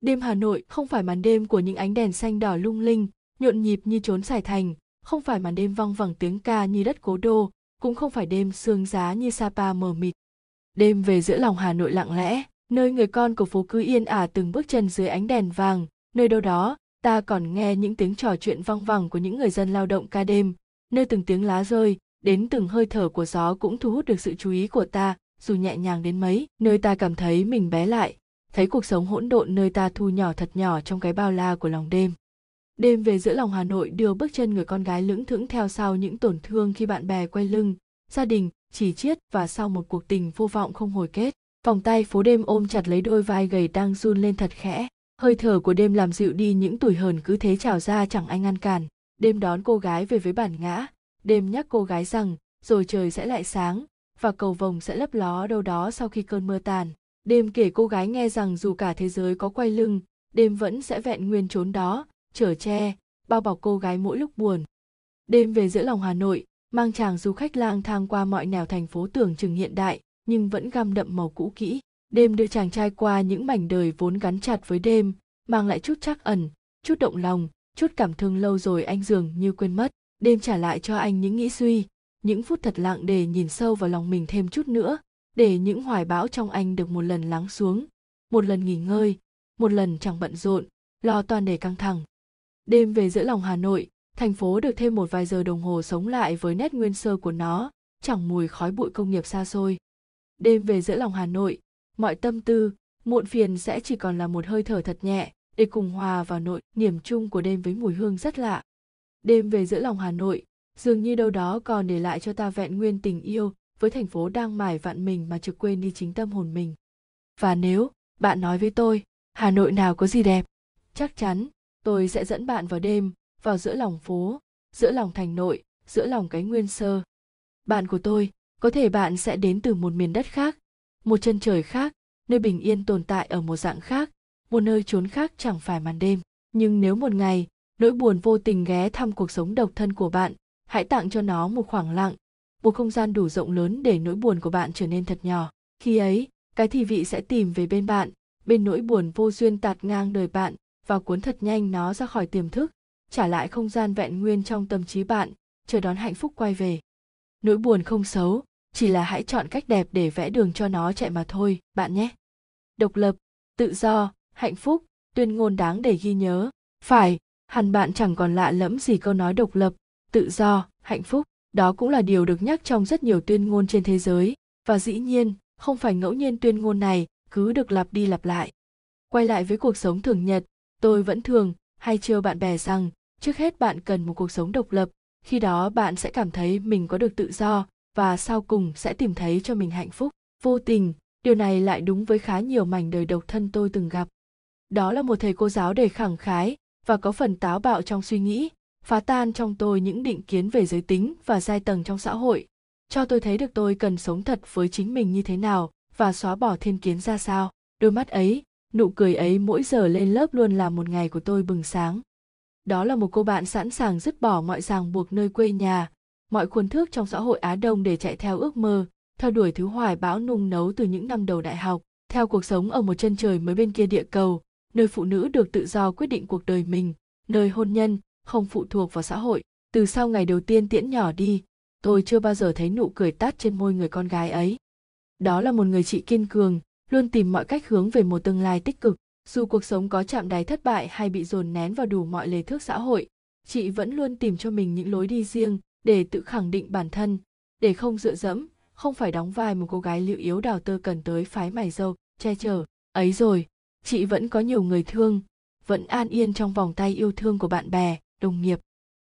Đêm hà nội không phải màn đêm của những ánh đèn xanh đỏ lung linh, nhộn nhịp như trốn xài thành, không phải màn đêm văng vẳng tiếng ca như đất cố đô, cũng không phải đêm sương giá như sapa mờ mịt. Đêm về giữa lòng hà nội lặng lẽ nơi người con của phố cứ yên ả từng bước chân dưới ánh đèn vàng. Nơi đâu đó, ta còn nghe những tiếng trò chuyện văng vẳng của những người dân lao động ca đêm. Nơi từng tiếng lá rơi, đến từng hơi thở của gió cũng thu hút được sự chú ý của ta, dù nhẹ nhàng đến mấy, nơi ta cảm thấy mình bé lại. Thấy cuộc sống hỗn độn nơi ta thu nhỏ thật nhỏ trong cái bao la của lòng đêm. Đêm về giữa lòng hà nội đưa bước chân người con gái lững thững theo sau những tổn thương khi bạn bè quay lưng. Gia đình, chỉ chiết và sau một cuộc tình vô vọng không hồi kết vòng tay phố đêm ôm chặt lấy đôi vai gầy đang run lên thật khẽ. Hơi thở của đêm làm dịu đi những tuổi hờn cứ thế trào ra chẳng ai ngăn cản. Đêm đón cô gái về với bản ngã. Đêm nhắc cô gái rằng, rồi trời sẽ lại sáng và cầu vồng sẽ lấp ló đâu đó sau khi cơn mưa tàn. Đêm kể cô gái nghe rằng dù cả thế giới có quay lưng, đêm vẫn sẽ vẹn nguyên trốn đó, chở che, bao bọc cô gái mỗi lúc buồn. Đêm về giữa lòng hà nội, mang chàng du khách lang thang qua mọi nẻo thành phố tưởng chừng hiện đại nhưng vẫn găm đậm màu cũ kỹ. Đêm đưa chàng trai qua những mảnh đời vốn gắn chặt với đêm, mang lại chút chắc ẩn, chút động lòng, chút cảm thương lâu rồi anh dường như quên mất. Đêm trả lại cho anh những nghĩ suy, những phút thật lặng để nhìn sâu vào lòng mình thêm chút nữa, để những hoài bão trong anh được một lần lắng xuống, một lần nghỉ ngơi, một lần chẳng bận rộn, lo toàn để căng thẳng. Đêm về giữa lòng hà nội, thành phố được thêm một vài giờ đồng hồ sống lại với nét nguyên sơ của nó, chẳng mùi khói bụi công nghiệp xa xôi đêm về giữa lòng hà nội, mọi tâm tư, muộn phiền sẽ chỉ còn là một hơi thở thật nhẹ để cùng hòa vào nội niềm chung của đêm với mùi hương rất lạ. Đêm về giữa lòng hà nội, dường như đâu đó còn để lại cho ta vẹn nguyên tình yêu với thành phố đang mải vạn mình mà trực quên đi chính tâm hồn mình. Và nếu bạn nói với tôi, hà nội nào có gì đẹp? chắc chắn tôi sẽ dẫn bạn vào đêm vào giữa lòng phố, giữa lòng thành nội, giữa lòng cái nguyên sơ. Bạn của tôi có thể bạn sẽ đến từ một miền đất khác, một chân trời khác, nơi bình yên tồn tại ở một dạng khác, một nơi trốn khác chẳng phải màn đêm. Nhưng nếu một ngày, nỗi buồn vô tình ghé thăm cuộc sống độc thân của bạn, hãy tặng cho nó một khoảng lặng, một không gian đủ rộng lớn để nỗi buồn của bạn trở nên thật nhỏ. Khi ấy, cái thì vị sẽ tìm về bên bạn, bên nỗi buồn vô duyên tạt ngang đời bạn và cuốn thật nhanh nó ra khỏi tiềm thức, trả lại không gian vẹn nguyên trong tâm trí bạn, chờ đón hạnh phúc quay về. Nỗi buồn không xấu chỉ là hãy chọn cách đẹp để vẽ đường cho nó chạy mà thôi, bạn nhé. Độc lập, tự do, hạnh phúc, tuyên ngôn đáng để ghi nhớ. Phải, hẳn bạn chẳng còn lạ lẫm gì câu nói độc lập, tự do, hạnh phúc. Đó cũng là điều được nhắc trong rất nhiều tuyên ngôn trên thế giới. Và dĩ nhiên, không phải ngẫu nhiên tuyên ngôn này cứ được lặp đi lặp lại. Quay lại với cuộc sống thường nhật, tôi vẫn thường hay trêu bạn bè rằng trước hết bạn cần một cuộc sống độc lập, khi đó bạn sẽ cảm thấy mình có được tự do và sau cùng sẽ tìm thấy cho mình hạnh phúc, vô tình. Điều này lại đúng với khá nhiều mảnh đời độc thân tôi từng gặp. Đó là một thầy cô giáo đầy khẳng khái và có phần táo bạo trong suy nghĩ, phá tan trong tôi những định kiến về giới tính và giai tầng trong xã hội. Cho tôi thấy được tôi cần sống thật với chính mình như thế nào và xóa bỏ thiên kiến ra sao. Đôi mắt ấy, nụ cười ấy mỗi giờ lên lớp luôn là một ngày của tôi bừng sáng. Đó là một cô bạn sẵn sàng dứt bỏ mọi ràng buộc nơi quê nhà mọi khuôn thước trong xã hội á đông để chạy theo ước mơ, theo đuổi thứ hoài bão nung nấu từ những năm đầu đại học, theo cuộc sống ở một chân trời mới bên kia địa cầu, nơi phụ nữ được tự do quyết định cuộc đời mình, nơi hôn nhân không phụ thuộc vào xã hội. Từ sau ngày đầu tiên tiễn nhỏ đi, tôi chưa bao giờ thấy nụ cười tắt trên môi người con gái ấy. Đó là một người chị kiên cường, luôn tìm mọi cách hướng về một tương lai tích cực. Dù cuộc sống có chạm đáy thất bại hay bị dồn nén vào đủ mọi lề thước xã hội, chị vẫn luôn tìm cho mình những lối đi riêng để tự khẳng định bản thân, để không dựa dẫm, không phải đóng vai một cô gái liệu yếu đào tơ cần tới phái mày dâu, che chở. Ấy rồi, chị vẫn có nhiều người thương, vẫn an yên trong vòng tay yêu thương của bạn bè, đồng nghiệp.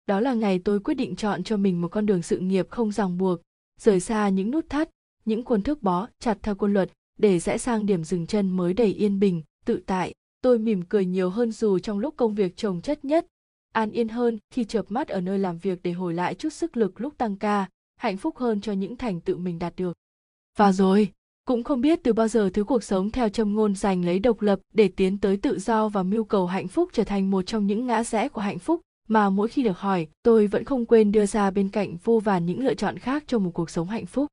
Đó là ngày tôi quyết định chọn cho mình một con đường sự nghiệp không ràng buộc, rời xa những nút thắt, những khuôn thước bó chặt theo quân luật để rẽ sang điểm dừng chân mới đầy yên bình, tự tại. Tôi mỉm cười nhiều hơn dù trong lúc công việc trồng chất nhất an yên hơn khi chợp mắt ở nơi làm việc để hồi lại chút sức lực lúc tăng ca, hạnh phúc hơn cho những thành tựu mình đạt được. Và rồi, cũng không biết từ bao giờ thứ cuộc sống theo châm ngôn giành lấy độc lập để tiến tới tự do và mưu cầu hạnh phúc trở thành một trong những ngã rẽ của hạnh phúc, mà mỗi khi được hỏi, tôi vẫn không quên đưa ra bên cạnh vô vàn những lựa chọn khác cho một cuộc sống hạnh phúc.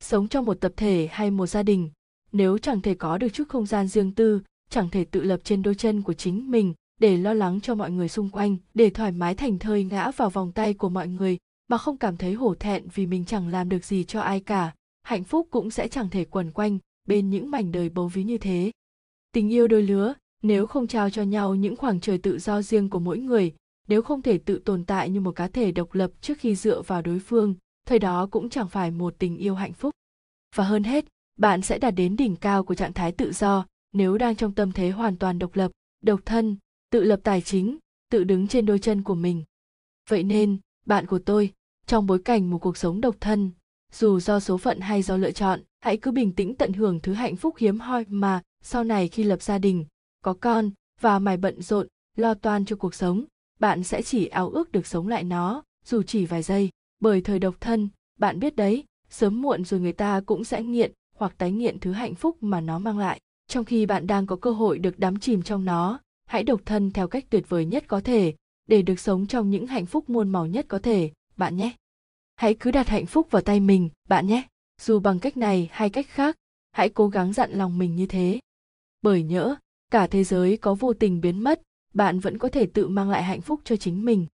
Sống trong một tập thể hay một gia đình, nếu chẳng thể có được chút không gian riêng tư, chẳng thể tự lập trên đôi chân của chính mình để lo lắng cho mọi người xung quanh, để thoải mái thành thơi ngã vào vòng tay của mọi người, mà không cảm thấy hổ thẹn vì mình chẳng làm được gì cho ai cả. Hạnh phúc cũng sẽ chẳng thể quẩn quanh bên những mảnh đời bấu ví như thế. Tình yêu đôi lứa, nếu không trao cho nhau những khoảng trời tự do riêng của mỗi người, nếu không thể tự tồn tại như một cá thể độc lập trước khi dựa vào đối phương, thời đó cũng chẳng phải một tình yêu hạnh phúc. Và hơn hết, bạn sẽ đạt đến đỉnh cao của trạng thái tự do nếu đang trong tâm thế hoàn toàn độc lập, độc thân tự lập tài chính, tự đứng trên đôi chân của mình. Vậy nên, bạn của tôi, trong bối cảnh một cuộc sống độc thân, dù do số phận hay do lựa chọn, hãy cứ bình tĩnh tận hưởng thứ hạnh phúc hiếm hoi mà sau này khi lập gia đình, có con và mải bận rộn, lo toan cho cuộc sống, bạn sẽ chỉ ao ước được sống lại nó, dù chỉ vài giây. Bởi thời độc thân, bạn biết đấy, sớm muộn rồi người ta cũng sẽ nghiện hoặc tái nghiện thứ hạnh phúc mà nó mang lại. Trong khi bạn đang có cơ hội được đắm chìm trong nó hãy độc thân theo cách tuyệt vời nhất có thể, để được sống trong những hạnh phúc muôn màu nhất có thể, bạn nhé. Hãy cứ đặt hạnh phúc vào tay mình, bạn nhé. Dù bằng cách này hay cách khác, hãy cố gắng dặn lòng mình như thế. Bởi nhỡ, cả thế giới có vô tình biến mất, bạn vẫn có thể tự mang lại hạnh phúc cho chính mình.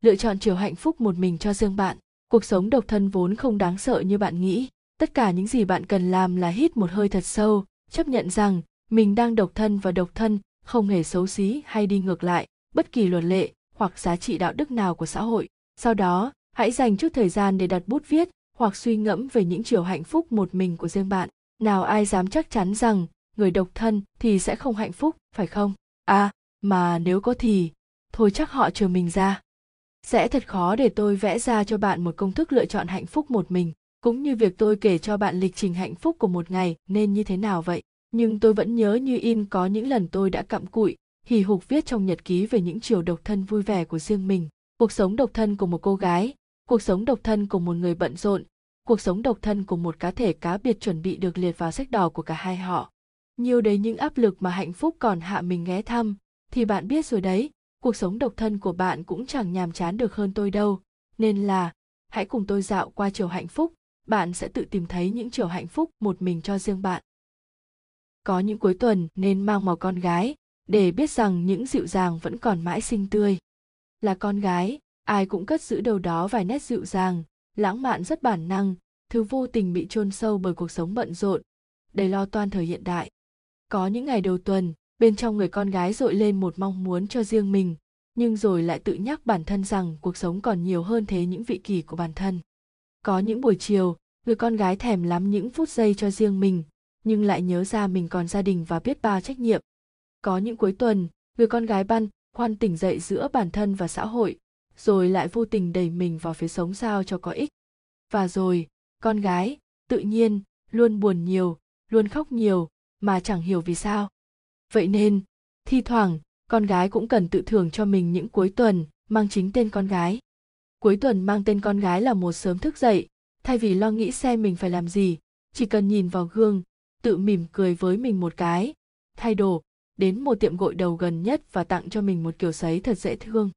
Lựa chọn chiều hạnh phúc một mình cho riêng bạn, cuộc sống độc thân vốn không đáng sợ như bạn nghĩ. Tất cả những gì bạn cần làm là hít một hơi thật sâu, chấp nhận rằng mình đang độc thân và độc thân không hề xấu xí hay đi ngược lại, bất kỳ luật lệ hoặc giá trị đạo đức nào của xã hội. Sau đó, hãy dành chút thời gian để đặt bút viết hoặc suy ngẫm về những chiều hạnh phúc một mình của riêng bạn. Nào ai dám chắc chắn rằng người độc thân thì sẽ không hạnh phúc, phải không? À mà nếu có thì, thôi chắc họ chờ mình ra. Sẽ thật khó để tôi vẽ ra cho bạn một công thức lựa chọn hạnh phúc một mình. Cũng như việc tôi kể cho bạn lịch trình hạnh phúc của một ngày nên như thế nào vậy? Nhưng tôi vẫn nhớ như in có những lần tôi đã cặm cụi, hì hục viết trong nhật ký về những chiều độc thân vui vẻ của riêng mình. Cuộc sống độc thân của một cô gái, cuộc sống độc thân của một người bận rộn, cuộc sống độc thân của một cá thể cá biệt chuẩn bị được liệt vào sách đỏ của cả hai họ. Nhiều đấy những áp lực mà hạnh phúc còn hạ mình ghé thăm, thì bạn biết rồi đấy, cuộc sống độc thân của bạn cũng chẳng nhàm chán được hơn tôi đâu. Nên là, hãy cùng tôi dạo qua chiều hạnh phúc, bạn sẽ tự tìm thấy những chiều hạnh phúc một mình cho riêng bạn có những cuối tuần nên mang màu con gái, để biết rằng những dịu dàng vẫn còn mãi xinh tươi. Là con gái, ai cũng cất giữ đâu đó vài nét dịu dàng, lãng mạn rất bản năng, thứ vô tình bị chôn sâu bởi cuộc sống bận rộn, đầy lo toan thời hiện đại. Có những ngày đầu tuần, bên trong người con gái dội lên một mong muốn cho riêng mình, nhưng rồi lại tự nhắc bản thân rằng cuộc sống còn nhiều hơn thế những vị kỷ của bản thân. Có những buổi chiều, người con gái thèm lắm những phút giây cho riêng mình nhưng lại nhớ ra mình còn gia đình và biết bao trách nhiệm. Có những cuối tuần, người con gái băn khoan tỉnh dậy giữa bản thân và xã hội, rồi lại vô tình đẩy mình vào phía sống sao cho có ích. Và rồi, con gái, tự nhiên, luôn buồn nhiều, luôn khóc nhiều, mà chẳng hiểu vì sao. Vậy nên, thi thoảng, con gái cũng cần tự thưởng cho mình những cuối tuần mang chính tên con gái. Cuối tuần mang tên con gái là một sớm thức dậy, thay vì lo nghĩ xem mình phải làm gì, chỉ cần nhìn vào gương tự mỉm cười với mình một cái. Thay đồ, đến một tiệm gội đầu gần nhất và tặng cho mình một kiểu sấy thật dễ thương.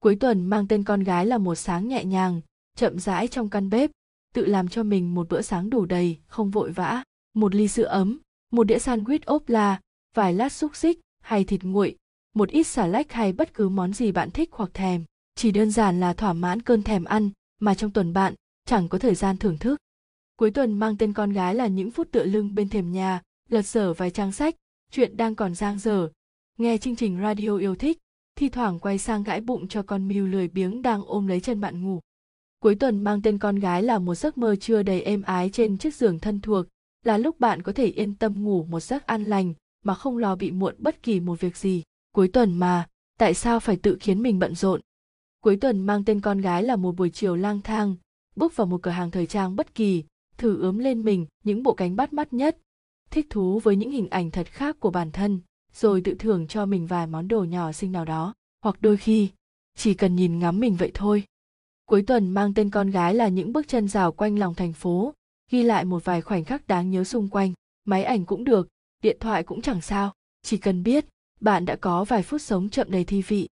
Cuối tuần mang tên con gái là một sáng nhẹ nhàng, chậm rãi trong căn bếp, tự làm cho mình một bữa sáng đủ đầy, không vội vã. Một ly sữa ấm, một đĩa sandwich ốp la, vài lát xúc xích hay thịt nguội, một ít xà lách hay bất cứ món gì bạn thích hoặc thèm. Chỉ đơn giản là thỏa mãn cơn thèm ăn mà trong tuần bạn chẳng có thời gian thưởng thức cuối tuần mang tên con gái là những phút tựa lưng bên thềm nhà, lật sở vài trang sách, chuyện đang còn giang dở. Nghe chương trình radio yêu thích, thi thoảng quay sang gãi bụng cho con mưu lười biếng đang ôm lấy chân bạn ngủ. Cuối tuần mang tên con gái là một giấc mơ chưa đầy êm ái trên chiếc giường thân thuộc, là lúc bạn có thể yên tâm ngủ một giấc an lành mà không lo bị muộn bất kỳ một việc gì. Cuối tuần mà, tại sao phải tự khiến mình bận rộn? Cuối tuần mang tên con gái là một buổi chiều lang thang, bước vào một cửa hàng thời trang bất kỳ thử ướm lên mình những bộ cánh bắt mắt nhất, thích thú với những hình ảnh thật khác của bản thân, rồi tự thưởng cho mình vài món đồ nhỏ xinh nào đó. Hoặc đôi khi, chỉ cần nhìn ngắm mình vậy thôi. Cuối tuần mang tên con gái là những bước chân rào quanh lòng thành phố, ghi lại một vài khoảnh khắc đáng nhớ xung quanh. Máy ảnh cũng được, điện thoại cũng chẳng sao. Chỉ cần biết, bạn đã có vài phút sống chậm đầy thi vị.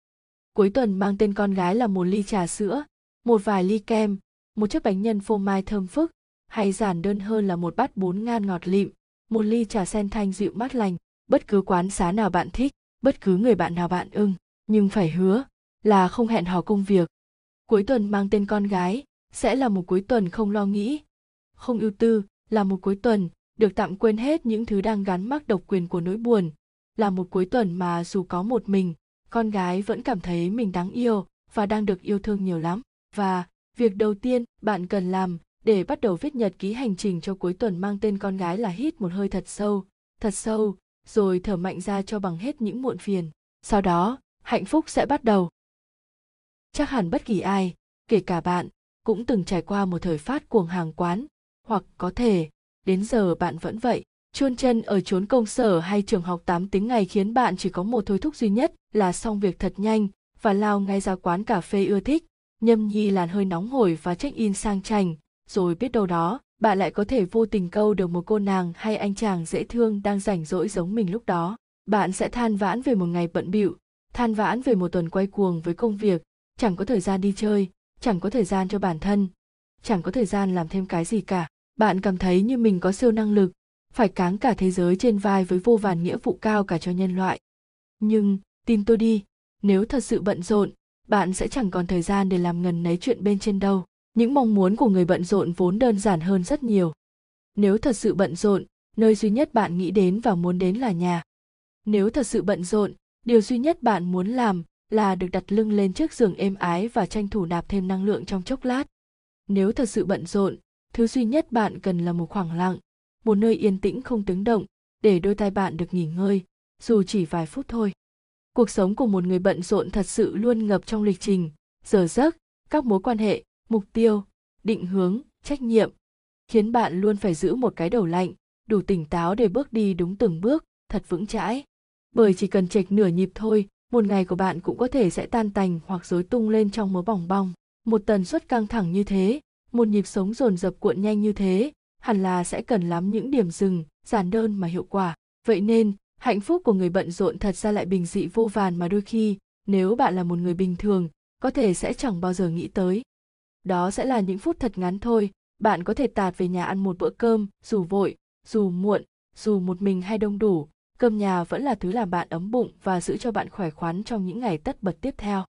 Cuối tuần mang tên con gái là một ly trà sữa, một vài ly kem, một chiếc bánh nhân phô mai thơm phức hay giản đơn hơn là một bát bún ngan ngọt lịm, một ly trà sen thanh dịu mát lành, bất cứ quán xá nào bạn thích, bất cứ người bạn nào bạn ưng, nhưng phải hứa là không hẹn hò công việc. Cuối tuần mang tên con gái sẽ là một cuối tuần không lo nghĩ, không ưu tư, là một cuối tuần được tạm quên hết những thứ đang gắn mắc độc quyền của nỗi buồn, là một cuối tuần mà dù có một mình, con gái vẫn cảm thấy mình đáng yêu và đang được yêu thương nhiều lắm. Và việc đầu tiên bạn cần làm để bắt đầu viết nhật ký hành trình cho cuối tuần mang tên con gái là hít một hơi thật sâu thật sâu rồi thở mạnh ra cho bằng hết những muộn phiền. Sau đó hạnh phúc sẽ bắt đầu. Chắc hẳn bất kỳ ai kể cả bạn cũng từng trải qua một thời phát cuồng hàng quán hoặc có thể đến giờ bạn vẫn vậy Chuôn chân ở chốn công sở hay trường học 8 tiếng ngày khiến bạn chỉ có một thôi thúc duy nhất là xong việc thật nhanh và lao ngay ra quán cà phê ưa thích nhâm nhi làn hơi nóng hổi và check in sang chành, rồi biết đâu đó bạn lại có thể vô tình câu được một cô nàng hay anh chàng dễ thương đang rảnh rỗi giống mình lúc đó. Bạn sẽ than vãn về một ngày bận bịu, than vãn về một tuần quay cuồng với công việc. Chẳng có thời gian đi chơi, chẳng có thời gian cho bản thân, chẳng có thời gian làm thêm cái gì cả. Bạn cảm thấy như mình có siêu năng lực, phải cáng cả thế giới trên vai với vô vàn nghĩa vụ cao cả cho nhân loại. Nhưng, tin tôi đi, nếu thật sự bận rộn, bạn sẽ chẳng còn thời gian để làm ngần nấy chuyện bên trên đâu những mong muốn của người bận rộn vốn đơn giản hơn rất nhiều. Nếu thật sự bận rộn, nơi duy nhất bạn nghĩ đến và muốn đến là nhà. Nếu thật sự bận rộn, điều duy nhất bạn muốn làm là được đặt lưng lên chiếc giường êm ái và tranh thủ nạp thêm năng lượng trong chốc lát. Nếu thật sự bận rộn, thứ duy nhất bạn cần là một khoảng lặng, một nơi yên tĩnh không tiếng động, để đôi tai bạn được nghỉ ngơi, dù chỉ vài phút thôi. Cuộc sống của một người bận rộn thật sự luôn ngập trong lịch trình, giờ giấc, các mối quan hệ mục tiêu, định hướng, trách nhiệm, khiến bạn luôn phải giữ một cái đầu lạnh, đủ tỉnh táo để bước đi đúng từng bước, thật vững chãi. Bởi chỉ cần chệch nửa nhịp thôi, một ngày của bạn cũng có thể sẽ tan tành hoặc rối tung lên trong mớ bỏng bong. Một tần suất căng thẳng như thế, một nhịp sống dồn dập cuộn nhanh như thế, hẳn là sẽ cần lắm những điểm dừng, giản đơn mà hiệu quả. Vậy nên, hạnh phúc của người bận rộn thật ra lại bình dị vô vàn mà đôi khi, nếu bạn là một người bình thường, có thể sẽ chẳng bao giờ nghĩ tới đó sẽ là những phút thật ngắn thôi. Bạn có thể tạt về nhà ăn một bữa cơm, dù vội, dù muộn, dù một mình hay đông đủ. Cơm nhà vẫn là thứ làm bạn ấm bụng và giữ cho bạn khỏe khoắn trong những ngày tất bật tiếp theo.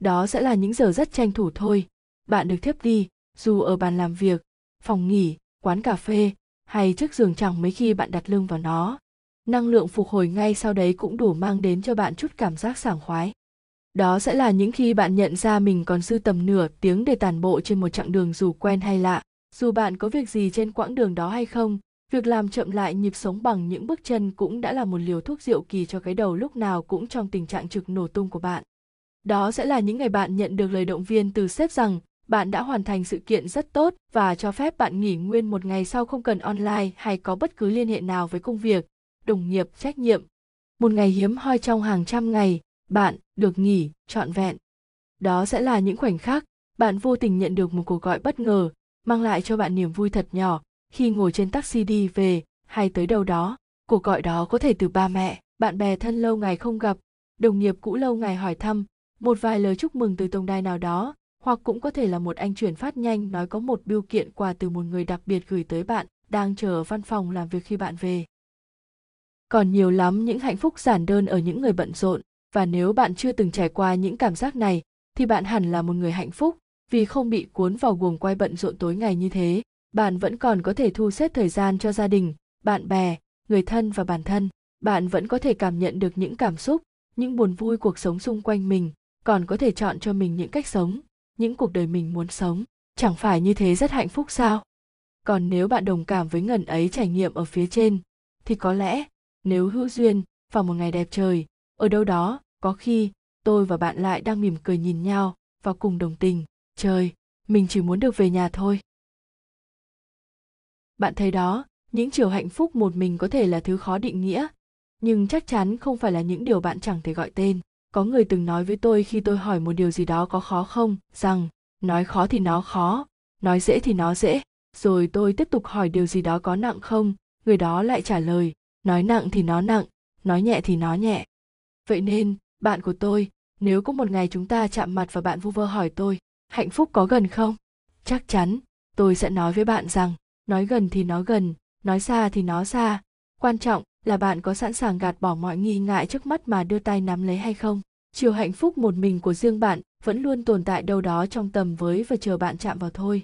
Đó sẽ là những giờ rất tranh thủ thôi. Bạn được thiếp đi, dù ở bàn làm việc, phòng nghỉ, quán cà phê, hay trước giường chẳng mấy khi bạn đặt lưng vào nó. Năng lượng phục hồi ngay sau đấy cũng đủ mang đến cho bạn chút cảm giác sảng khoái đó sẽ là những khi bạn nhận ra mình còn dư tầm nửa tiếng để tàn bộ trên một chặng đường dù quen hay lạ. Dù bạn có việc gì trên quãng đường đó hay không, việc làm chậm lại nhịp sống bằng những bước chân cũng đã là một liều thuốc diệu kỳ cho cái đầu lúc nào cũng trong tình trạng trực nổ tung của bạn. Đó sẽ là những ngày bạn nhận được lời động viên từ sếp rằng bạn đã hoàn thành sự kiện rất tốt và cho phép bạn nghỉ nguyên một ngày sau không cần online hay có bất cứ liên hệ nào với công việc, đồng nghiệp, trách nhiệm. Một ngày hiếm hoi trong hàng trăm ngày bạn, được nghỉ, trọn vẹn. Đó sẽ là những khoảnh khắc, bạn vô tình nhận được một cuộc gọi bất ngờ, mang lại cho bạn niềm vui thật nhỏ khi ngồi trên taxi đi về hay tới đâu đó. Cuộc gọi đó có thể từ ba mẹ, bạn bè thân lâu ngày không gặp, đồng nghiệp cũ lâu ngày hỏi thăm, một vài lời chúc mừng từ tổng đài nào đó, hoặc cũng có thể là một anh chuyển phát nhanh nói có một biêu kiện quà từ một người đặc biệt gửi tới bạn đang chờ ở văn phòng làm việc khi bạn về. Còn nhiều lắm những hạnh phúc giản đơn ở những người bận rộn và nếu bạn chưa từng trải qua những cảm giác này, thì bạn hẳn là một người hạnh phúc. Vì không bị cuốn vào guồng quay bận rộn tối ngày như thế, bạn vẫn còn có thể thu xếp thời gian cho gia đình, bạn bè, người thân và bản thân. Bạn vẫn có thể cảm nhận được những cảm xúc, những buồn vui cuộc sống xung quanh mình, còn có thể chọn cho mình những cách sống, những cuộc đời mình muốn sống. Chẳng phải như thế rất hạnh phúc sao? Còn nếu bạn đồng cảm với ngần ấy trải nghiệm ở phía trên, thì có lẽ, nếu hữu duyên vào một ngày đẹp trời ở đâu đó, có khi, tôi và bạn lại đang mỉm cười nhìn nhau và cùng đồng tình, trời, mình chỉ muốn được về nhà thôi. Bạn thấy đó, những chiều hạnh phúc một mình có thể là thứ khó định nghĩa, nhưng chắc chắn không phải là những điều bạn chẳng thể gọi tên. Có người từng nói với tôi khi tôi hỏi một điều gì đó có khó không, rằng, nói khó thì nó khó, nói dễ thì nó dễ. Rồi tôi tiếp tục hỏi điều gì đó có nặng không, người đó lại trả lời, nói nặng thì nó nặng, nói nhẹ thì nó nhẹ vậy nên bạn của tôi nếu có một ngày chúng ta chạm mặt và bạn vu vơ hỏi tôi hạnh phúc có gần không chắc chắn tôi sẽ nói với bạn rằng nói gần thì nó gần nói xa thì nó xa quan trọng là bạn có sẵn sàng gạt bỏ mọi nghi ngại trước mắt mà đưa tay nắm lấy hay không chiều hạnh phúc một mình của riêng bạn vẫn luôn tồn tại đâu đó trong tầm với và chờ bạn chạm vào thôi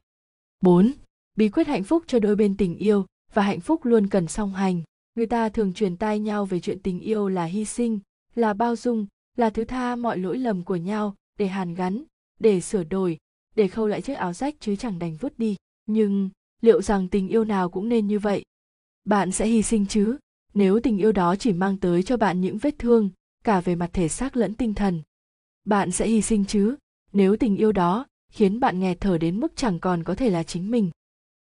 4. Bí quyết hạnh phúc cho đôi bên tình yêu và hạnh phúc luôn cần song hành. Người ta thường truyền tai nhau về chuyện tình yêu là hy sinh, là bao dung, là thứ tha mọi lỗi lầm của nhau để hàn gắn, để sửa đổi, để khâu lại chiếc áo rách chứ chẳng đành vứt đi. Nhưng liệu rằng tình yêu nào cũng nên như vậy? Bạn sẽ hy sinh chứ? nếu tình yêu đó chỉ mang tới cho bạn những vết thương cả về mặt thể xác lẫn tinh thần bạn sẽ hy sinh chứ nếu tình yêu đó khiến bạn nghẹt thở đến mức chẳng còn có thể là chính mình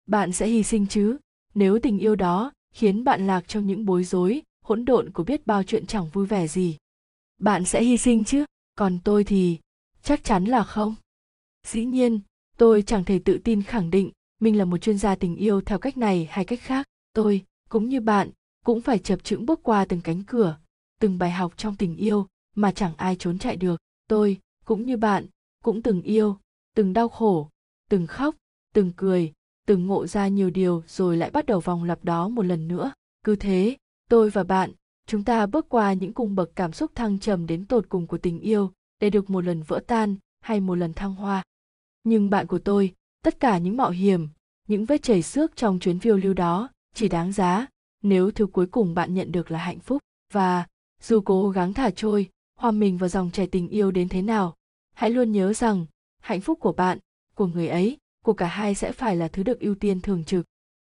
bạn sẽ hy sinh chứ nếu tình yêu đó khiến bạn lạc trong những bối rối hỗn độn của biết bao chuyện chẳng vui vẻ gì. Bạn sẽ hy sinh chứ? Còn tôi thì chắc chắn là không. Dĩ nhiên, tôi chẳng thể tự tin khẳng định mình là một chuyên gia tình yêu theo cách này hay cách khác. Tôi, cũng như bạn, cũng phải chập chững bước qua từng cánh cửa, từng bài học trong tình yêu mà chẳng ai trốn chạy được. Tôi, cũng như bạn, cũng từng yêu, từng đau khổ, từng khóc, từng cười, từng ngộ ra nhiều điều rồi lại bắt đầu vòng lặp đó một lần nữa. Cứ thế tôi và bạn, chúng ta bước qua những cung bậc cảm xúc thăng trầm đến tột cùng của tình yêu để được một lần vỡ tan hay một lần thăng hoa. Nhưng bạn của tôi, tất cả những mạo hiểm, những vết chảy xước trong chuyến phiêu lưu đó chỉ đáng giá nếu thứ cuối cùng bạn nhận được là hạnh phúc. Và dù cố gắng thả trôi, hòa mình vào dòng chảy tình yêu đến thế nào, hãy luôn nhớ rằng hạnh phúc của bạn, của người ấy, của cả hai sẽ phải là thứ được ưu tiên thường trực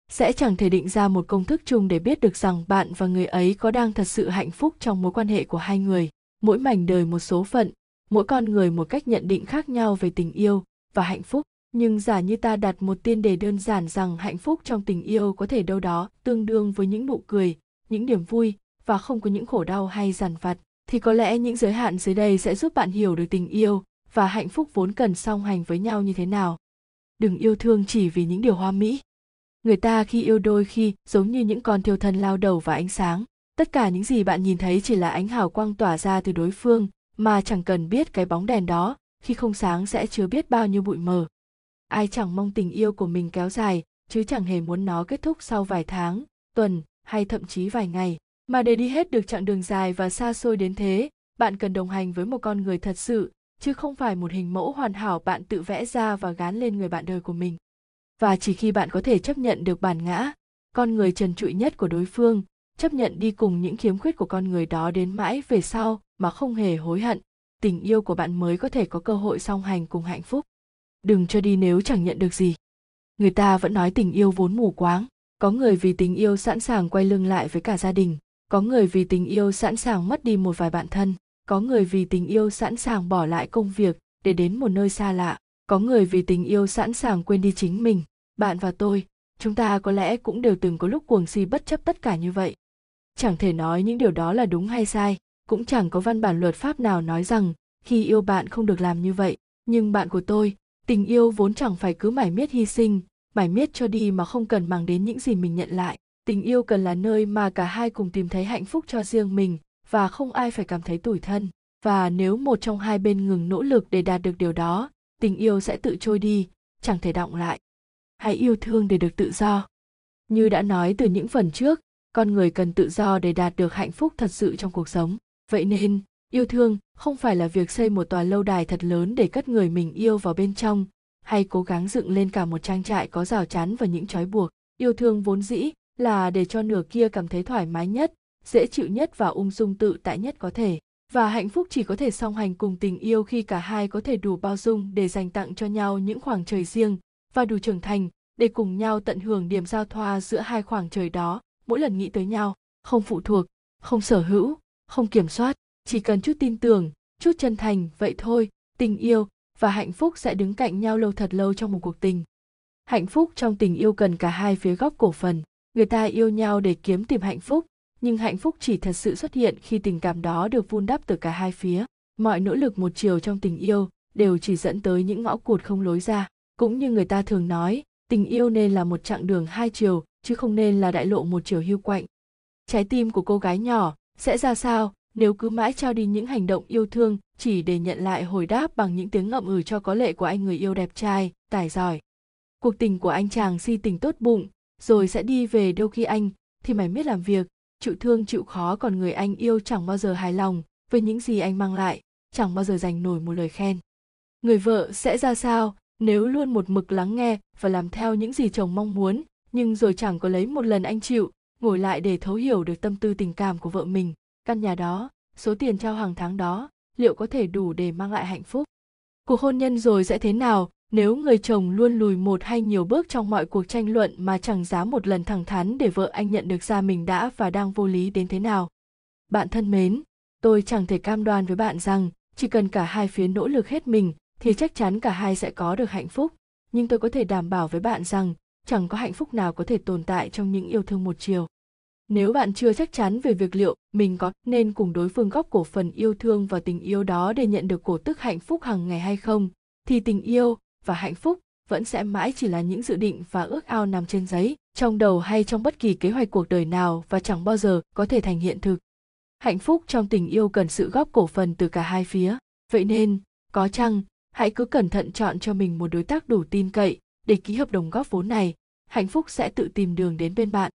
sẽ chẳng thể định ra một công thức chung để biết được rằng bạn và người ấy có đang thật sự hạnh phúc trong mối quan hệ của hai người. Mỗi mảnh đời một số phận, mỗi con người một cách nhận định khác nhau về tình yêu và hạnh phúc. Nhưng giả như ta đặt một tiên đề đơn giản rằng hạnh phúc trong tình yêu có thể đâu đó tương đương với những nụ cười, những niềm vui và không có những khổ đau hay giàn vặt, thì có lẽ những giới hạn dưới đây sẽ giúp bạn hiểu được tình yêu và hạnh phúc vốn cần song hành với nhau như thế nào. Đừng yêu thương chỉ vì những điều hoa mỹ người ta khi yêu đôi khi giống như những con thiêu thân lao đầu vào ánh sáng. Tất cả những gì bạn nhìn thấy chỉ là ánh hào quang tỏa ra từ đối phương, mà chẳng cần biết cái bóng đèn đó, khi không sáng sẽ chứa biết bao nhiêu bụi mờ. Ai chẳng mong tình yêu của mình kéo dài, chứ chẳng hề muốn nó kết thúc sau vài tháng, tuần, hay thậm chí vài ngày. Mà để đi hết được chặng đường dài và xa xôi đến thế, bạn cần đồng hành với một con người thật sự, chứ không phải một hình mẫu hoàn hảo bạn tự vẽ ra và gán lên người bạn đời của mình và chỉ khi bạn có thể chấp nhận được bản ngã, con người trần trụi nhất của đối phương, chấp nhận đi cùng những khiếm khuyết của con người đó đến mãi về sau mà không hề hối hận, tình yêu của bạn mới có thể có cơ hội song hành cùng hạnh phúc. Đừng cho đi nếu chẳng nhận được gì. Người ta vẫn nói tình yêu vốn mù quáng, có người vì tình yêu sẵn sàng quay lưng lại với cả gia đình, có người vì tình yêu sẵn sàng mất đi một vài bạn thân, có người vì tình yêu sẵn sàng bỏ lại công việc để đến một nơi xa lạ có người vì tình yêu sẵn sàng quên đi chính mình, bạn và tôi, chúng ta có lẽ cũng đều từng có lúc cuồng si bất chấp tất cả như vậy. Chẳng thể nói những điều đó là đúng hay sai, cũng chẳng có văn bản luật pháp nào nói rằng, khi yêu bạn không được làm như vậy. Nhưng bạn của tôi, tình yêu vốn chẳng phải cứ mải miết hy sinh, mải miết cho đi mà không cần mang đến những gì mình nhận lại. Tình yêu cần là nơi mà cả hai cùng tìm thấy hạnh phúc cho riêng mình, và không ai phải cảm thấy tủi thân. Và nếu một trong hai bên ngừng nỗ lực để đạt được điều đó tình yêu sẽ tự trôi đi, chẳng thể động lại. Hãy yêu thương để được tự do. Như đã nói từ những phần trước, con người cần tự do để đạt được hạnh phúc thật sự trong cuộc sống. Vậy nên, yêu thương không phải là việc xây một tòa lâu đài thật lớn để cất người mình yêu vào bên trong, hay cố gắng dựng lên cả một trang trại có rào chắn và những trói buộc. Yêu thương vốn dĩ là để cho nửa kia cảm thấy thoải mái nhất, dễ chịu nhất và ung dung tự tại nhất có thể và hạnh phúc chỉ có thể song hành cùng tình yêu khi cả hai có thể đủ bao dung để dành tặng cho nhau những khoảng trời riêng và đủ trưởng thành để cùng nhau tận hưởng điểm giao thoa giữa hai khoảng trời đó mỗi lần nghĩ tới nhau. Không phụ thuộc, không sở hữu, không kiểm soát, chỉ cần chút tin tưởng, chút chân thành, vậy thôi, tình yêu và hạnh phúc sẽ đứng cạnh nhau lâu thật lâu trong một cuộc tình. Hạnh phúc trong tình yêu cần cả hai phía góc cổ phần. Người ta yêu nhau để kiếm tìm hạnh phúc nhưng hạnh phúc chỉ thật sự xuất hiện khi tình cảm đó được vun đắp từ cả hai phía. Mọi nỗ lực một chiều trong tình yêu đều chỉ dẫn tới những ngõ cụt không lối ra. Cũng như người ta thường nói, tình yêu nên là một chặng đường hai chiều, chứ không nên là đại lộ một chiều hưu quạnh. Trái tim của cô gái nhỏ sẽ ra sao nếu cứ mãi trao đi những hành động yêu thương chỉ để nhận lại hồi đáp bằng những tiếng ngậm ừ cho có lệ của anh người yêu đẹp trai, tài giỏi. Cuộc tình của anh chàng si tình tốt bụng, rồi sẽ đi về đâu khi anh thì mày biết làm việc chịu thương, chịu khó còn người anh yêu chẳng bao giờ hài lòng với những gì anh mang lại, chẳng bao giờ dành nổi một lời khen. Người vợ sẽ ra sao nếu luôn một mực lắng nghe và làm theo những gì chồng mong muốn, nhưng rồi chẳng có lấy một lần anh chịu, ngồi lại để thấu hiểu được tâm tư tình cảm của vợ mình. Căn nhà đó, số tiền trao hàng tháng đó, liệu có thể đủ để mang lại hạnh phúc? Cuộc hôn nhân rồi sẽ thế nào? Nếu người chồng luôn lùi một hay nhiều bước trong mọi cuộc tranh luận mà chẳng dám một lần thẳng thắn để vợ anh nhận được ra mình đã và đang vô lý đến thế nào. Bạn thân mến, tôi chẳng thể cam đoan với bạn rằng chỉ cần cả hai phía nỗ lực hết mình thì chắc chắn cả hai sẽ có được hạnh phúc. Nhưng tôi có thể đảm bảo với bạn rằng chẳng có hạnh phúc nào có thể tồn tại trong những yêu thương một chiều. Nếu bạn chưa chắc chắn về việc liệu mình có nên cùng đối phương góp cổ phần yêu thương và tình yêu đó để nhận được cổ tức hạnh phúc hàng ngày hay không, thì tình yêu và hạnh phúc vẫn sẽ mãi chỉ là những dự định và ước ao nằm trên giấy, trong đầu hay trong bất kỳ kế hoạch cuộc đời nào và chẳng bao giờ có thể thành hiện thực. Hạnh phúc trong tình yêu cần sự góp cổ phần từ cả hai phía. Vậy nên, có chăng, hãy cứ cẩn thận chọn cho mình một đối tác đủ tin cậy để ký hợp đồng góp vốn này. Hạnh phúc sẽ tự tìm đường đến bên bạn.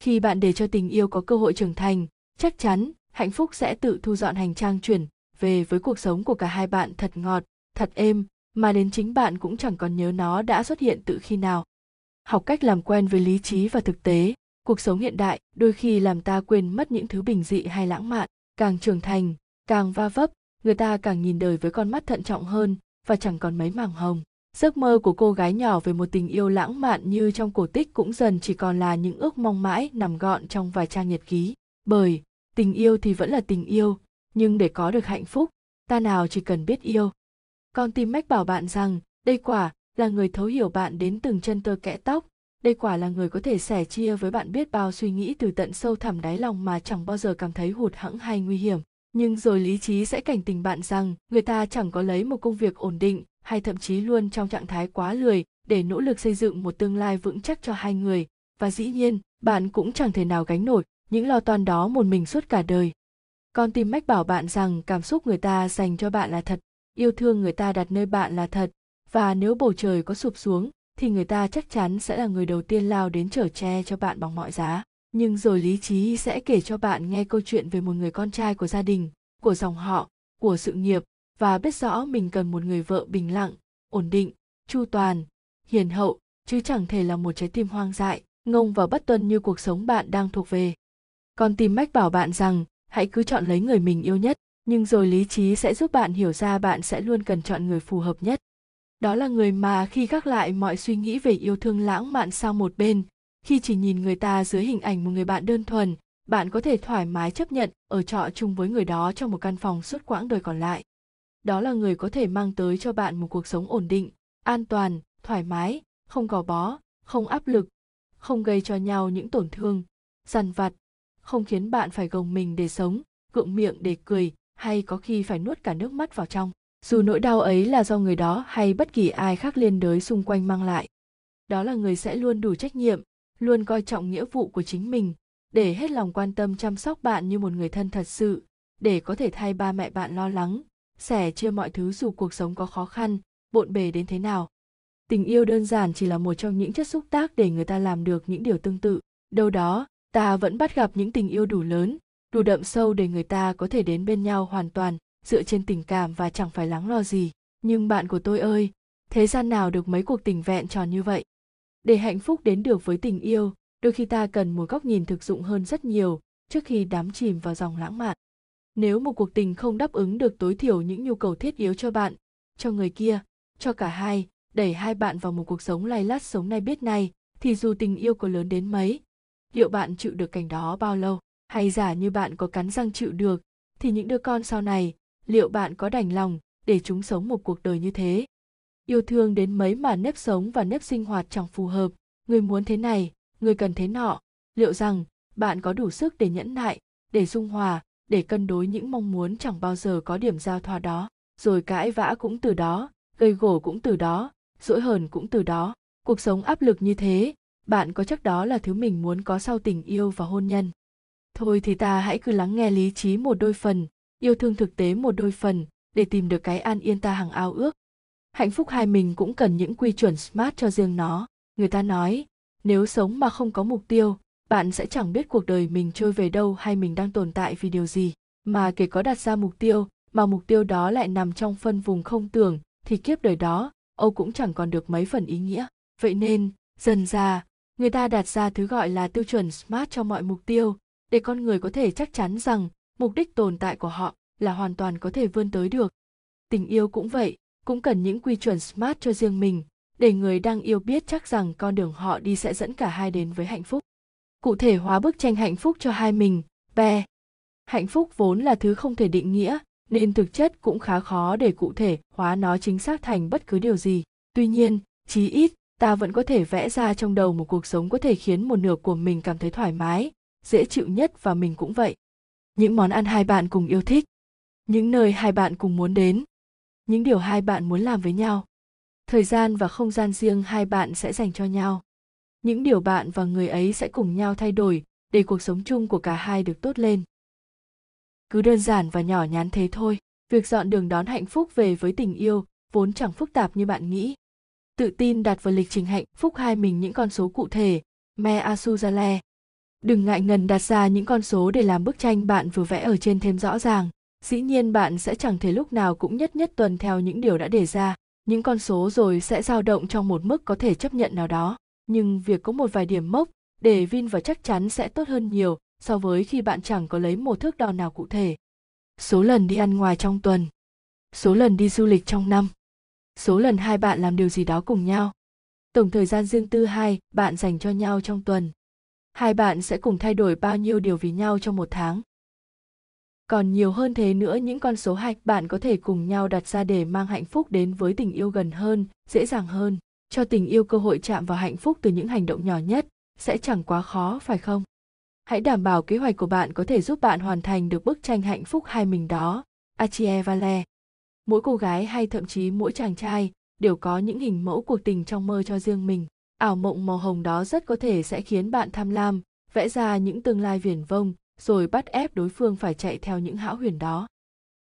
Khi bạn để cho tình yêu có cơ hội trưởng thành, chắc chắn hạnh phúc sẽ tự thu dọn hành trang chuyển về với cuộc sống của cả hai bạn thật ngọt, thật êm mà đến chính bạn cũng chẳng còn nhớ nó đã xuất hiện từ khi nào. Học cách làm quen với lý trí và thực tế, cuộc sống hiện đại đôi khi làm ta quên mất những thứ bình dị hay lãng mạn, càng trưởng thành, càng va vấp, người ta càng nhìn đời với con mắt thận trọng hơn và chẳng còn mấy mảng hồng. Giấc mơ của cô gái nhỏ về một tình yêu lãng mạn như trong cổ tích cũng dần chỉ còn là những ước mong mãi nằm gọn trong vài trang nhật ký. Bởi, tình yêu thì vẫn là tình yêu, nhưng để có được hạnh phúc, ta nào chỉ cần biết yêu con tim mách bảo bạn rằng, đây quả là người thấu hiểu bạn đến từng chân tơ kẽ tóc. Đây quả là người có thể sẻ chia với bạn biết bao suy nghĩ từ tận sâu thẳm đáy lòng mà chẳng bao giờ cảm thấy hụt hẫng hay nguy hiểm. Nhưng rồi lý trí sẽ cảnh tình bạn rằng, người ta chẳng có lấy một công việc ổn định, hay thậm chí luôn trong trạng thái quá lười, để nỗ lực xây dựng một tương lai vững chắc cho hai người. Và dĩ nhiên, bạn cũng chẳng thể nào gánh nổi những lo toan đó một mình suốt cả đời. Con tim mách bảo bạn rằng cảm xúc người ta dành cho bạn là thật yêu thương người ta đặt nơi bạn là thật, và nếu bầu trời có sụp xuống, thì người ta chắc chắn sẽ là người đầu tiên lao đến chở che cho bạn bằng mọi giá. Nhưng rồi lý trí sẽ kể cho bạn nghe câu chuyện về một người con trai của gia đình, của dòng họ, của sự nghiệp, và biết rõ mình cần một người vợ bình lặng, ổn định, chu toàn, hiền hậu, chứ chẳng thể là một trái tim hoang dại, ngông và bất tuân như cuộc sống bạn đang thuộc về. Con tim mách bảo bạn rằng, hãy cứ chọn lấy người mình yêu nhất nhưng rồi lý trí sẽ giúp bạn hiểu ra bạn sẽ luôn cần chọn người phù hợp nhất. Đó là người mà khi gác lại mọi suy nghĩ về yêu thương lãng mạn sang một bên, khi chỉ nhìn người ta dưới hình ảnh một người bạn đơn thuần, bạn có thể thoải mái chấp nhận ở trọ chung với người đó trong một căn phòng suốt quãng đời còn lại. Đó là người có thể mang tới cho bạn một cuộc sống ổn định, an toàn, thoải mái, không gò bó, không áp lực, không gây cho nhau những tổn thương, dằn vặt, không khiến bạn phải gồng mình để sống, gượng miệng để cười hay có khi phải nuốt cả nước mắt vào trong. Dù nỗi đau ấy là do người đó hay bất kỳ ai khác liên đới xung quanh mang lại, đó là người sẽ luôn đủ trách nhiệm, luôn coi trọng nghĩa vụ của chính mình, để hết lòng quan tâm chăm sóc bạn như một người thân thật sự, để có thể thay ba mẹ bạn lo lắng, sẻ chia mọi thứ dù cuộc sống có khó khăn, bộn bề đến thế nào. Tình yêu đơn giản chỉ là một trong những chất xúc tác để người ta làm được những điều tương tự. Đâu đó, ta vẫn bắt gặp những tình yêu đủ lớn đủ đậm sâu để người ta có thể đến bên nhau hoàn toàn, dựa trên tình cảm và chẳng phải lắng lo gì. Nhưng bạn của tôi ơi, thế gian nào được mấy cuộc tình vẹn tròn như vậy? Để hạnh phúc đến được với tình yêu, đôi khi ta cần một góc nhìn thực dụng hơn rất nhiều trước khi đắm chìm vào dòng lãng mạn. Nếu một cuộc tình không đáp ứng được tối thiểu những nhu cầu thiết yếu cho bạn, cho người kia, cho cả hai, đẩy hai bạn vào một cuộc sống lay lắt sống nay biết nay, thì dù tình yêu có lớn đến mấy, liệu bạn chịu được cảnh đó bao lâu? Hay giả như bạn có cắn răng chịu được, thì những đứa con sau này, liệu bạn có đành lòng để chúng sống một cuộc đời như thế? Yêu thương đến mấy mà nếp sống và nếp sinh hoạt chẳng phù hợp. Người muốn thế này, người cần thế nọ. Liệu rằng bạn có đủ sức để nhẫn nại, để dung hòa, để cân đối những mong muốn chẳng bao giờ có điểm giao thoa đó. Rồi cãi vã cũng từ đó, gây gổ cũng từ đó, dỗi hờn cũng từ đó. Cuộc sống áp lực như thế, bạn có chắc đó là thứ mình muốn có sau tình yêu và hôn nhân? Thôi thì ta hãy cứ lắng nghe lý trí một đôi phần, yêu thương thực tế một đôi phần, để tìm được cái an yên ta hằng ao ước. Hạnh phúc hai mình cũng cần những quy chuẩn smart cho riêng nó. Người ta nói, nếu sống mà không có mục tiêu, bạn sẽ chẳng biết cuộc đời mình trôi về đâu hay mình đang tồn tại vì điều gì. Mà kể có đặt ra mục tiêu, mà mục tiêu đó lại nằm trong phân vùng không tưởng, thì kiếp đời đó, âu cũng chẳng còn được mấy phần ý nghĩa. Vậy nên, dần ra người ta đặt ra thứ gọi là tiêu chuẩn smart cho mọi mục tiêu để con người có thể chắc chắn rằng mục đích tồn tại của họ là hoàn toàn có thể vươn tới được. Tình yêu cũng vậy, cũng cần những quy chuẩn smart cho riêng mình, để người đang yêu biết chắc rằng con đường họ đi sẽ dẫn cả hai đến với hạnh phúc. Cụ thể hóa bức tranh hạnh phúc cho hai mình bè hạnh phúc vốn là thứ không thể định nghĩa, nên thực chất cũng khá khó để cụ thể hóa nó chính xác thành bất cứ điều gì. Tuy nhiên, chí ít, ta vẫn có thể vẽ ra trong đầu một cuộc sống có thể khiến một nửa của mình cảm thấy thoải mái dễ chịu nhất và mình cũng vậy. Những món ăn hai bạn cùng yêu thích, những nơi hai bạn cùng muốn đến, những điều hai bạn muốn làm với nhau. Thời gian và không gian riêng hai bạn sẽ dành cho nhau. Những điều bạn và người ấy sẽ cùng nhau thay đổi để cuộc sống chung của cả hai được tốt lên. Cứ đơn giản và nhỏ nhắn thế thôi, việc dọn đường đón hạnh phúc về với tình yêu vốn chẳng phức tạp như bạn nghĩ. Tự tin đặt vào lịch trình hạnh phúc hai mình những con số cụ thể me asuzale đừng ngại ngần đặt ra những con số để làm bức tranh bạn vừa vẽ ở trên thêm rõ ràng. Dĩ nhiên bạn sẽ chẳng thể lúc nào cũng nhất nhất tuần theo những điều đã đề ra. Những con số rồi sẽ dao động trong một mức có thể chấp nhận nào đó. Nhưng việc có một vài điểm mốc để vin vào chắc chắn sẽ tốt hơn nhiều so với khi bạn chẳng có lấy một thước đo nào cụ thể. Số lần đi ăn ngoài trong tuần. Số lần đi du lịch trong năm. Số lần hai bạn làm điều gì đó cùng nhau. Tổng thời gian riêng tư hai bạn dành cho nhau trong tuần hai bạn sẽ cùng thay đổi bao nhiêu điều vì nhau trong một tháng? Còn nhiều hơn thế nữa, những con số hạch bạn có thể cùng nhau đặt ra để mang hạnh phúc đến với tình yêu gần hơn, dễ dàng hơn. Cho tình yêu cơ hội chạm vào hạnh phúc từ những hành động nhỏ nhất, sẽ chẳng quá khó, phải không? Hãy đảm bảo kế hoạch của bạn có thể giúp bạn hoàn thành được bức tranh hạnh phúc hai mình đó. Achie vale. Mỗi cô gái hay thậm chí mỗi chàng trai đều có những hình mẫu cuộc tình trong mơ cho riêng mình ảo mộng màu hồng đó rất có thể sẽ khiến bạn tham lam, vẽ ra những tương lai viển vông, rồi bắt ép đối phương phải chạy theo những hão huyền đó.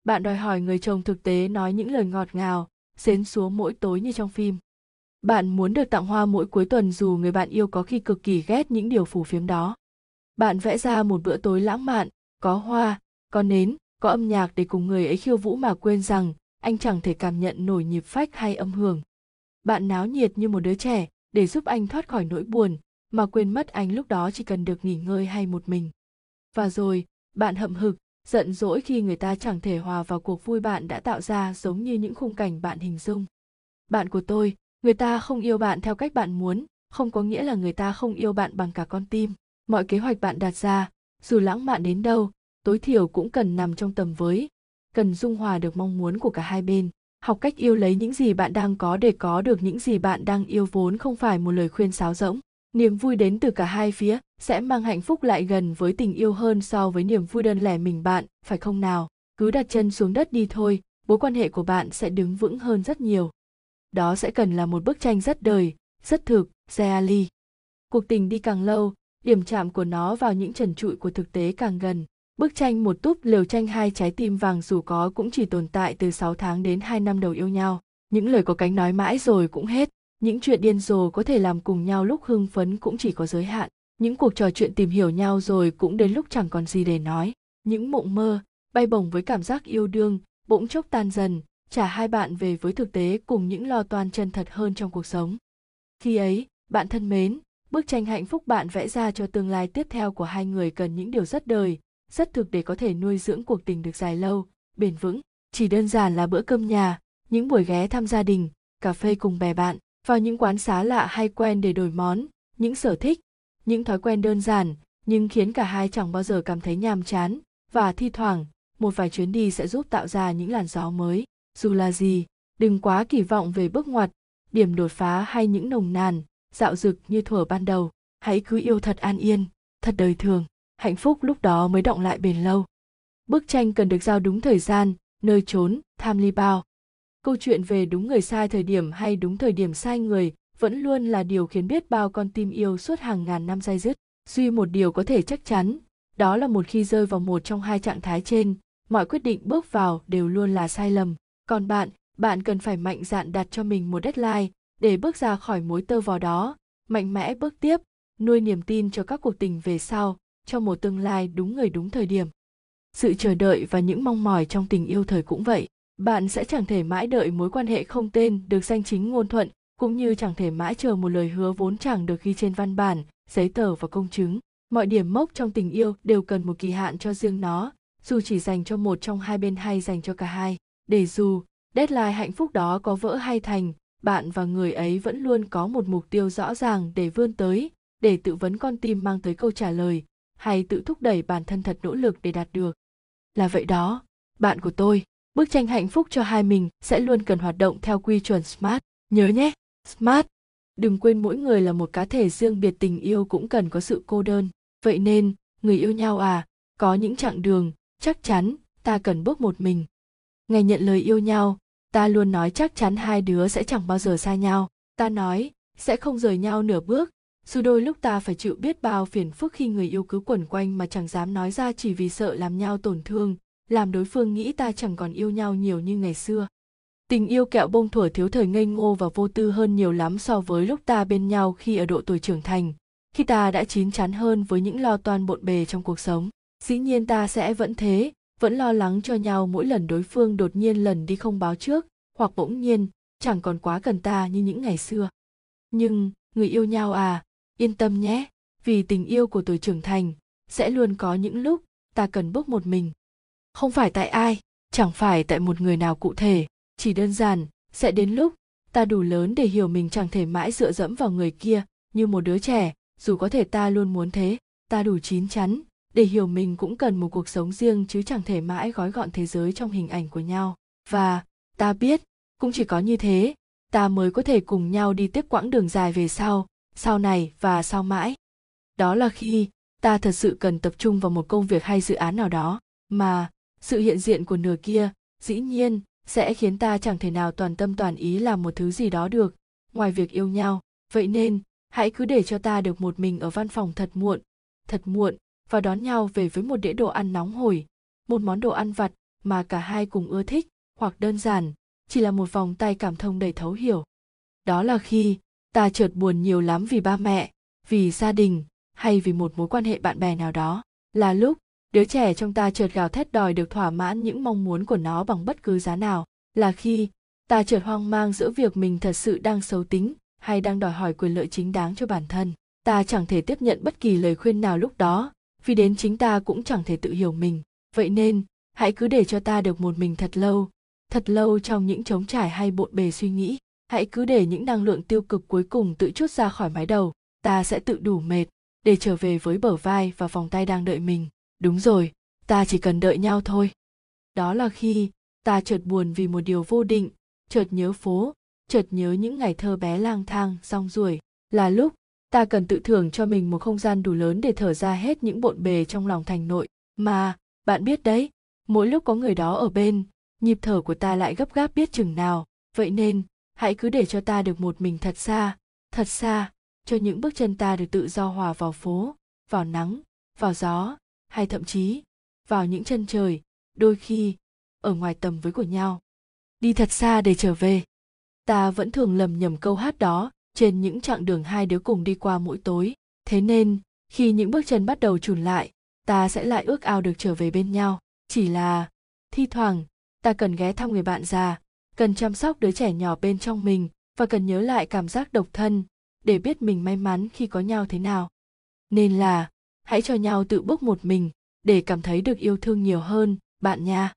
Bạn đòi hỏi người chồng thực tế nói những lời ngọt ngào, xến xúa mỗi tối như trong phim. Bạn muốn được tặng hoa mỗi cuối tuần dù người bạn yêu có khi cực kỳ ghét những điều phù phiếm đó. Bạn vẽ ra một bữa tối lãng mạn, có hoa, có nến, có âm nhạc để cùng người ấy khiêu vũ mà quên rằng anh chẳng thể cảm nhận nổi nhịp phách hay âm hưởng. Bạn náo nhiệt như một đứa trẻ để giúp anh thoát khỏi nỗi buồn mà quên mất anh lúc đó chỉ cần được nghỉ ngơi hay một mình. Và rồi, bạn hậm hực, giận dỗi khi người ta chẳng thể hòa vào cuộc vui bạn đã tạo ra giống như những khung cảnh bạn hình dung. Bạn của tôi, người ta không yêu bạn theo cách bạn muốn, không có nghĩa là người ta không yêu bạn bằng cả con tim. Mọi kế hoạch bạn đặt ra, dù lãng mạn đến đâu, tối thiểu cũng cần nằm trong tầm với, cần dung hòa được mong muốn của cả hai bên học cách yêu lấy những gì bạn đang có để có được những gì bạn đang yêu vốn không phải một lời khuyên sáo rỗng. Niềm vui đến từ cả hai phía, sẽ mang hạnh phúc lại gần với tình yêu hơn so với niềm vui đơn lẻ mình bạn, phải không nào? Cứ đặt chân xuống đất đi thôi, mối quan hệ của bạn sẽ đứng vững hơn rất nhiều. Đó sẽ cần là một bức tranh rất đời, rất thực reali cuộc tình đi càng lâu, điểm chạm của nó vào những trần trụi của thực tế càng gần bức tranh một túp lều tranh hai trái tim vàng dù có cũng chỉ tồn tại từ 6 tháng đến 2 năm đầu yêu nhau. Những lời có cánh nói mãi rồi cũng hết. Những chuyện điên rồ có thể làm cùng nhau lúc hưng phấn cũng chỉ có giới hạn. Những cuộc trò chuyện tìm hiểu nhau rồi cũng đến lúc chẳng còn gì để nói. Những mộng mơ, bay bổng với cảm giác yêu đương, bỗng chốc tan dần, trả hai bạn về với thực tế cùng những lo toan chân thật hơn trong cuộc sống. Khi ấy, bạn thân mến, bức tranh hạnh phúc bạn vẽ ra cho tương lai tiếp theo của hai người cần những điều rất đời rất thực để có thể nuôi dưỡng cuộc tình được dài lâu, bền vững. Chỉ đơn giản là bữa cơm nhà, những buổi ghé thăm gia đình, cà phê cùng bè bạn, vào những quán xá lạ hay quen để đổi món, những sở thích, những thói quen đơn giản, nhưng khiến cả hai chẳng bao giờ cảm thấy nhàm chán và thi thoảng, một vài chuyến đi sẽ giúp tạo ra những làn gió mới. Dù là gì, đừng quá kỳ vọng về bước ngoặt, điểm đột phá hay những nồng nàn, dạo dực như thuở ban đầu. Hãy cứ yêu thật an yên, thật đời thường hạnh phúc lúc đó mới động lại bền lâu. Bức tranh cần được giao đúng thời gian, nơi trốn, tham ly bao. Câu chuyện về đúng người sai thời điểm hay đúng thời điểm sai người vẫn luôn là điều khiến biết bao con tim yêu suốt hàng ngàn năm dai dứt. Duy một điều có thể chắc chắn, đó là một khi rơi vào một trong hai trạng thái trên, mọi quyết định bước vào đều luôn là sai lầm. Còn bạn bạn cần phải mạnh dạn đặt cho mình một deadline để bước ra khỏi mối tơ vò đó, mạnh mẽ bước tiếp, nuôi niềm tin cho các cuộc tình về sau cho một tương lai đúng người đúng thời điểm. Sự chờ đợi và những mong mỏi trong tình yêu thời cũng vậy. Bạn sẽ chẳng thể mãi đợi mối quan hệ không tên, được danh chính ngôn thuận, cũng như chẳng thể mãi chờ một lời hứa vốn chẳng được ghi trên văn bản, giấy tờ và công chứng. Mọi điểm mốc trong tình yêu đều cần một kỳ hạn cho riêng nó, dù chỉ dành cho một trong hai bên hay dành cho cả hai. Để dù deadline hạnh phúc đó có vỡ hay thành, bạn và người ấy vẫn luôn có một mục tiêu rõ ràng để vươn tới, để tự vấn con tim mang tới câu trả lời hay tự thúc đẩy bản thân thật nỗ lực để đạt được. Là vậy đó, bạn của tôi, bức tranh hạnh phúc cho hai mình sẽ luôn cần hoạt động theo quy chuẩn smart. Nhớ nhé, smart. Đừng quên mỗi người là một cá thể riêng biệt tình yêu cũng cần có sự cô đơn. Vậy nên, người yêu nhau à có những chặng đường, chắc chắn ta cần bước một mình. Ngày nhận lời yêu nhau, ta luôn nói chắc chắn hai đứa sẽ chẳng bao giờ xa nhau. Ta nói, sẽ không rời nhau nửa bước dù đôi lúc ta phải chịu biết bao phiền phức khi người yêu cứ quẩn quanh mà chẳng dám nói ra chỉ vì sợ làm nhau tổn thương, làm đối phương nghĩ ta chẳng còn yêu nhau nhiều như ngày xưa. Tình yêu kẹo bông thuở thiếu thời ngây ngô và vô tư hơn nhiều lắm so với lúc ta bên nhau khi ở độ tuổi trưởng thành, khi ta đã chín chắn hơn với những lo toan bộn bề trong cuộc sống. Dĩ nhiên ta sẽ vẫn thế, vẫn lo lắng cho nhau mỗi lần đối phương đột nhiên lần đi không báo trước, hoặc bỗng nhiên, chẳng còn quá cần ta như những ngày xưa. Nhưng, người yêu nhau à yên tâm nhé, vì tình yêu của tuổi trưởng thành, sẽ luôn có những lúc ta cần bước một mình. Không phải tại ai, chẳng phải tại một người nào cụ thể, chỉ đơn giản sẽ đến lúc ta đủ lớn để hiểu mình chẳng thể mãi dựa dẫm vào người kia như một đứa trẻ. Dù có thể ta luôn muốn thế, ta đủ chín chắn để hiểu mình cũng cần một cuộc sống riêng chứ chẳng thể mãi gói gọn thế giới trong hình ảnh của nhau. Và ta biết, cũng chỉ có như thế, ta mới có thể cùng nhau đi tiếp quãng đường dài về sau sau này và sau mãi. Đó là khi ta thật sự cần tập trung vào một công việc hay dự án nào đó, mà sự hiện diện của nửa kia dĩ nhiên sẽ khiến ta chẳng thể nào toàn tâm toàn ý làm một thứ gì đó được, ngoài việc yêu nhau. Vậy nên, hãy cứ để cho ta được một mình ở văn phòng thật muộn thật muộn và đón nhau về với một đĩa đồ ăn nóng hổi, một món đồ ăn vặt mà cả hai cùng ưa thích hoặc đơn giản, chỉ là một vòng tay cảm thông đầy thấu hiểu. Đó là khi ta chợt buồn nhiều lắm vì ba mẹ, vì gia đình, hay vì một mối quan hệ bạn bè nào đó. Là lúc, đứa trẻ trong ta chợt gào thét đòi được thỏa mãn những mong muốn của nó bằng bất cứ giá nào. Là khi, ta chợt hoang mang giữa việc mình thật sự đang xấu tính, hay đang đòi hỏi quyền lợi chính đáng cho bản thân. Ta chẳng thể tiếp nhận bất kỳ lời khuyên nào lúc đó, vì đến chính ta cũng chẳng thể tự hiểu mình. Vậy nên, hãy cứ để cho ta được một mình thật lâu thật lâu trong những trống trải hay bộn bề suy nghĩ hãy cứ để những năng lượng tiêu cực cuối cùng tự chút ra khỏi mái đầu, ta sẽ tự đủ mệt để trở về với bờ vai và vòng tay đang đợi mình. Đúng rồi, ta chỉ cần đợi nhau thôi. Đó là khi ta chợt buồn vì một điều vô định, chợt nhớ phố, chợt nhớ những ngày thơ bé lang thang, rong ruổi, là lúc ta cần tự thưởng cho mình một không gian đủ lớn để thở ra hết những bộn bề trong lòng thành nội. Mà, bạn biết đấy, mỗi lúc có người đó ở bên, nhịp thở của ta lại gấp gáp biết chừng nào. Vậy nên hãy cứ để cho ta được một mình thật xa thật xa, cho những bước chân ta được tự do hòa vào phố, vào nắng, vào gió, hay thậm chí vào những chân trời, đôi khi ở ngoài tầm với của nhau. Đi thật xa để trở về. Ta vẫn thường lầm nhầm câu hát đó trên những chặng đường hai đứa cùng đi qua mỗi tối. Thế nên, khi những bước chân bắt đầu chùn lại, ta sẽ lại ước ao được trở về bên nhau. Chỉ là, thi thoảng, ta cần ghé thăm người bạn già cần chăm sóc đứa trẻ nhỏ bên trong mình và cần nhớ lại cảm giác độc thân để biết mình may mắn khi có nhau thế nào. Nên là, hãy cho nhau tự bước một mình để cảm thấy được yêu thương nhiều hơn, bạn nha.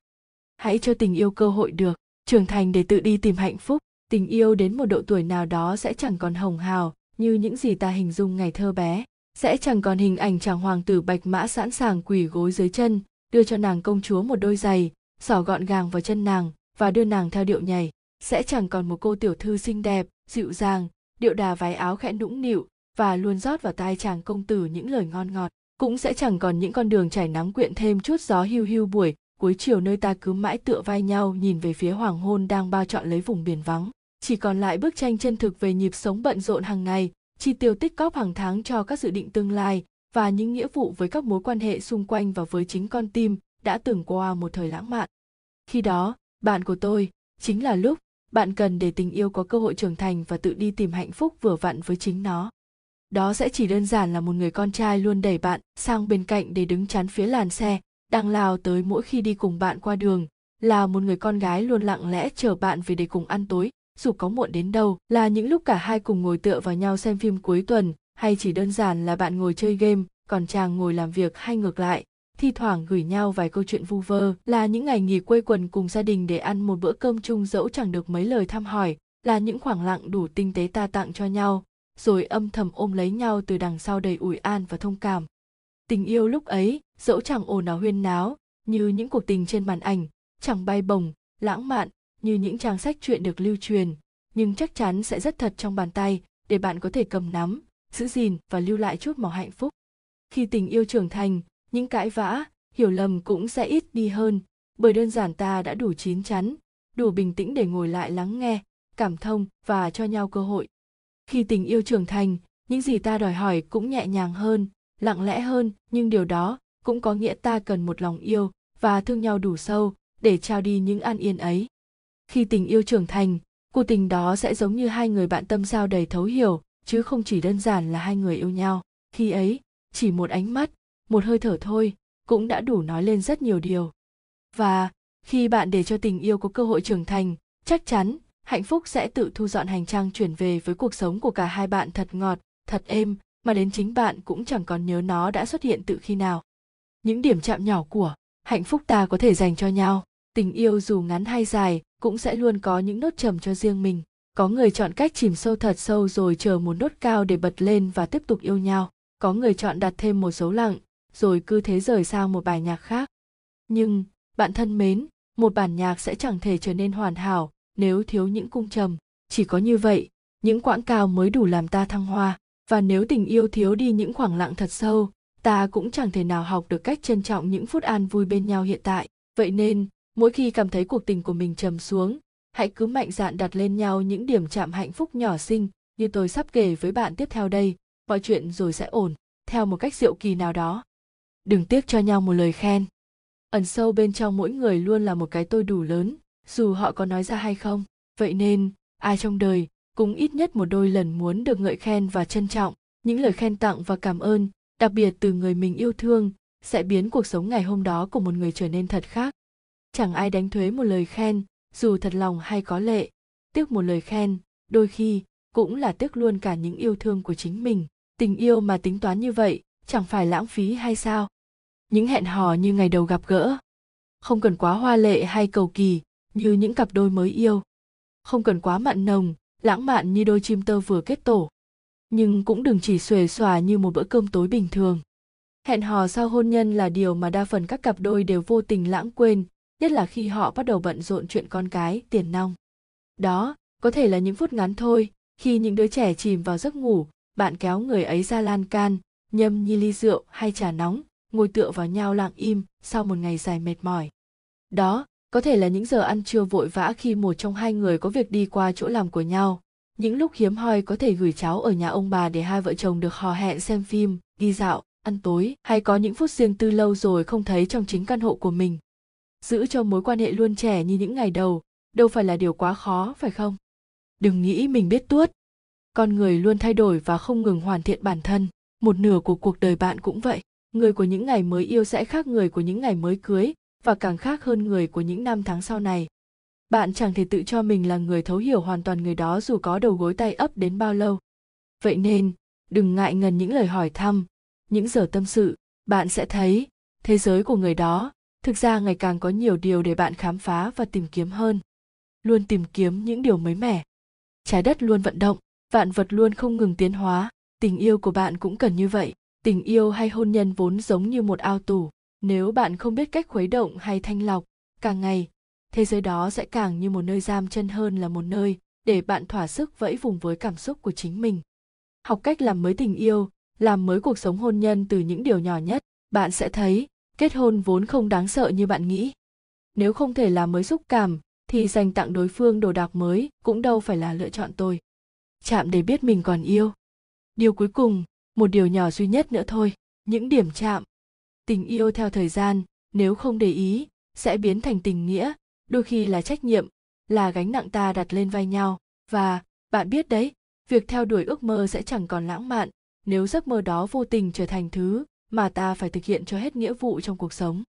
Hãy cho tình yêu cơ hội được, trưởng thành để tự đi tìm hạnh phúc. Tình yêu đến một độ tuổi nào đó sẽ chẳng còn hồng hào như những gì ta hình dung ngày thơ bé. Sẽ chẳng còn hình ảnh chàng hoàng tử bạch mã sẵn sàng quỳ gối dưới chân, đưa cho nàng công chúa một đôi giày, xỏ gọn gàng vào chân nàng và đưa nàng theo điệu nhảy. Sẽ chẳng còn một cô tiểu thư xinh đẹp, dịu dàng, điệu đà váy áo khẽ nũng nịu và luôn rót vào tai chàng công tử những lời ngon ngọt. Cũng sẽ chẳng còn những con đường trải nắng quyện thêm chút gió hiu hiu buổi, cuối chiều nơi ta cứ mãi tựa vai nhau nhìn về phía hoàng hôn đang bao trọn lấy vùng biển vắng. Chỉ còn lại bức tranh chân thực về nhịp sống bận rộn hàng ngày, chi tiêu tích cóp hàng tháng cho các dự định tương lai và những nghĩa vụ với các mối quan hệ xung quanh và với chính con tim đã từng qua một thời lãng mạn. Khi đó bạn của tôi, chính là lúc bạn cần để tình yêu có cơ hội trưởng thành và tự đi tìm hạnh phúc vừa vặn với chính nó. Đó sẽ chỉ đơn giản là một người con trai luôn đẩy bạn sang bên cạnh để đứng chắn phía làn xe, đang lao tới mỗi khi đi cùng bạn qua đường, là một người con gái luôn lặng lẽ chờ bạn về để cùng ăn tối, dù có muộn đến đâu, là những lúc cả hai cùng ngồi tựa vào nhau xem phim cuối tuần, hay chỉ đơn giản là bạn ngồi chơi game, còn chàng ngồi làm việc hay ngược lại thi thoảng gửi nhau vài câu chuyện vu vơ, là những ngày nghỉ quây quần cùng gia đình để ăn một bữa cơm chung dẫu chẳng được mấy lời thăm hỏi, là những khoảng lặng đủ tinh tế ta tặng cho nhau, rồi âm thầm ôm lấy nhau từ đằng sau đầy ủi an và thông cảm. Tình yêu lúc ấy, dẫu chẳng ồn ào huyên náo, như những cuộc tình trên màn ảnh, chẳng bay bổng, lãng mạn, như những trang sách truyện được lưu truyền, nhưng chắc chắn sẽ rất thật trong bàn tay, để bạn có thể cầm nắm, giữ gìn và lưu lại chút màu hạnh phúc. Khi tình yêu trưởng thành những cãi vã, hiểu lầm cũng sẽ ít đi hơn, bởi đơn giản ta đã đủ chín chắn, đủ bình tĩnh để ngồi lại lắng nghe, cảm thông và cho nhau cơ hội. Khi tình yêu trưởng thành, những gì ta đòi hỏi cũng nhẹ nhàng hơn, lặng lẽ hơn, nhưng điều đó cũng có nghĩa ta cần một lòng yêu và thương nhau đủ sâu để trao đi những an yên ấy. Khi tình yêu trưởng thành, cuộc tình đó sẽ giống như hai người bạn tâm giao đầy thấu hiểu, chứ không chỉ đơn giản là hai người yêu nhau. Khi ấy, chỉ một ánh mắt một hơi thở thôi, cũng đã đủ nói lên rất nhiều điều. Và, khi bạn để cho tình yêu có cơ hội trưởng thành, chắc chắn, hạnh phúc sẽ tự thu dọn hành trang chuyển về với cuộc sống của cả hai bạn thật ngọt, thật êm, mà đến chính bạn cũng chẳng còn nhớ nó đã xuất hiện từ khi nào. Những điểm chạm nhỏ của hạnh phúc ta có thể dành cho nhau, tình yêu dù ngắn hay dài cũng sẽ luôn có những nốt trầm cho riêng mình. Có người chọn cách chìm sâu thật sâu rồi chờ một nốt cao để bật lên và tiếp tục yêu nhau. Có người chọn đặt thêm một dấu lặng rồi cứ thế rời sang một bài nhạc khác. Nhưng, bạn thân mến, một bản nhạc sẽ chẳng thể trở nên hoàn hảo nếu thiếu những cung trầm. Chỉ có như vậy, những quãng cao mới đủ làm ta thăng hoa. Và nếu tình yêu thiếu đi những khoảng lặng thật sâu, ta cũng chẳng thể nào học được cách trân trọng những phút an vui bên nhau hiện tại. Vậy nên, mỗi khi cảm thấy cuộc tình của mình trầm xuống, hãy cứ mạnh dạn đặt lên nhau những điểm chạm hạnh phúc nhỏ xinh, như tôi sắp kể với bạn tiếp theo đây. Mọi chuyện rồi sẽ ổn, theo một cách diệu kỳ nào đó đừng tiếc cho nhau một lời khen. Ẩn sâu bên trong mỗi người luôn là một cái tôi đủ lớn, dù họ có nói ra hay không. Vậy nên, ai trong đời cũng ít nhất một đôi lần muốn được ngợi khen và trân trọng. Những lời khen tặng và cảm ơn, đặc biệt từ người mình yêu thương, sẽ biến cuộc sống ngày hôm đó của một người trở nên thật khác. Chẳng ai đánh thuế một lời khen, dù thật lòng hay có lệ. Tiếc một lời khen, đôi khi cũng là tiếc luôn cả những yêu thương của chính mình. Tình yêu mà tính toán như vậy, chẳng phải lãng phí hay sao? Những hẹn hò như ngày đầu gặp gỡ. Không cần quá hoa lệ hay cầu kỳ như những cặp đôi mới yêu. Không cần quá mặn nồng, lãng mạn như đôi chim tơ vừa kết tổ. Nhưng cũng đừng chỉ xuề xòa như một bữa cơm tối bình thường. Hẹn hò sau hôn nhân là điều mà đa phần các cặp đôi đều vô tình lãng quên, nhất là khi họ bắt đầu bận rộn chuyện con cái, tiền nong. Đó, có thể là những phút ngắn thôi, khi những đứa trẻ chìm vào giấc ngủ, bạn kéo người ấy ra lan can, nhâm nhi ly rượu hay trà nóng ngồi tựa vào nhau lặng im sau một ngày dài mệt mỏi. Đó, có thể là những giờ ăn trưa vội vã khi một trong hai người có việc đi qua chỗ làm của nhau. Những lúc hiếm hoi có thể gửi cháu ở nhà ông bà để hai vợ chồng được hò hẹn xem phim, đi dạo, ăn tối, hay có những phút riêng tư lâu rồi không thấy trong chính căn hộ của mình. Giữ cho mối quan hệ luôn trẻ như những ngày đầu, đâu phải là điều quá khó, phải không? Đừng nghĩ mình biết tuốt. Con người luôn thay đổi và không ngừng hoàn thiện bản thân. Một nửa của cuộc đời bạn cũng vậy người của những ngày mới yêu sẽ khác người của những ngày mới cưới, và càng khác hơn người của những năm tháng sau này. Bạn chẳng thể tự cho mình là người thấu hiểu hoàn toàn người đó dù có đầu gối tay ấp đến bao lâu. Vậy nên, đừng ngại ngần những lời hỏi thăm, những giờ tâm sự. Bạn sẽ thấy, thế giới của người đó, thực ra ngày càng có nhiều điều để bạn khám phá và tìm kiếm hơn. Luôn tìm kiếm những điều mới mẻ. Trái đất luôn vận động, vạn vật luôn không ngừng tiến hóa, tình yêu của bạn cũng cần như vậy tình yêu hay hôn nhân vốn giống như một ao tủ nếu bạn không biết cách khuấy động hay thanh lọc, càng ngày, thế giới đó sẽ càng như một nơi giam chân hơn là một nơi để bạn thỏa sức vẫy vùng với cảm xúc của chính mình. Học cách làm mới tình yêu, làm mới cuộc sống hôn nhân từ những điều nhỏ nhất, bạn sẽ thấy, kết hôn vốn không đáng sợ như bạn nghĩ. Nếu không thể làm mới xúc cảm, thì dành tặng đối phương đồ đạc mới cũng đâu phải là lựa chọn tôi chạm để biết mình còn yêu. Điều cuối cùng một điều nhỏ duy nhất nữa thôi, những điểm chạm. Tình yêu theo thời gian, nếu không để ý, sẽ biến thành tình nghĩa, đôi khi là trách nhiệm, là gánh nặng ta đặt lên vai nhau. Và, bạn biết đấy, việc theo đuổi ước mơ sẽ chẳng còn lãng mạn, nếu giấc mơ đó vô tình trở thành thứ mà ta phải thực hiện cho hết nghĩa vụ trong cuộc sống.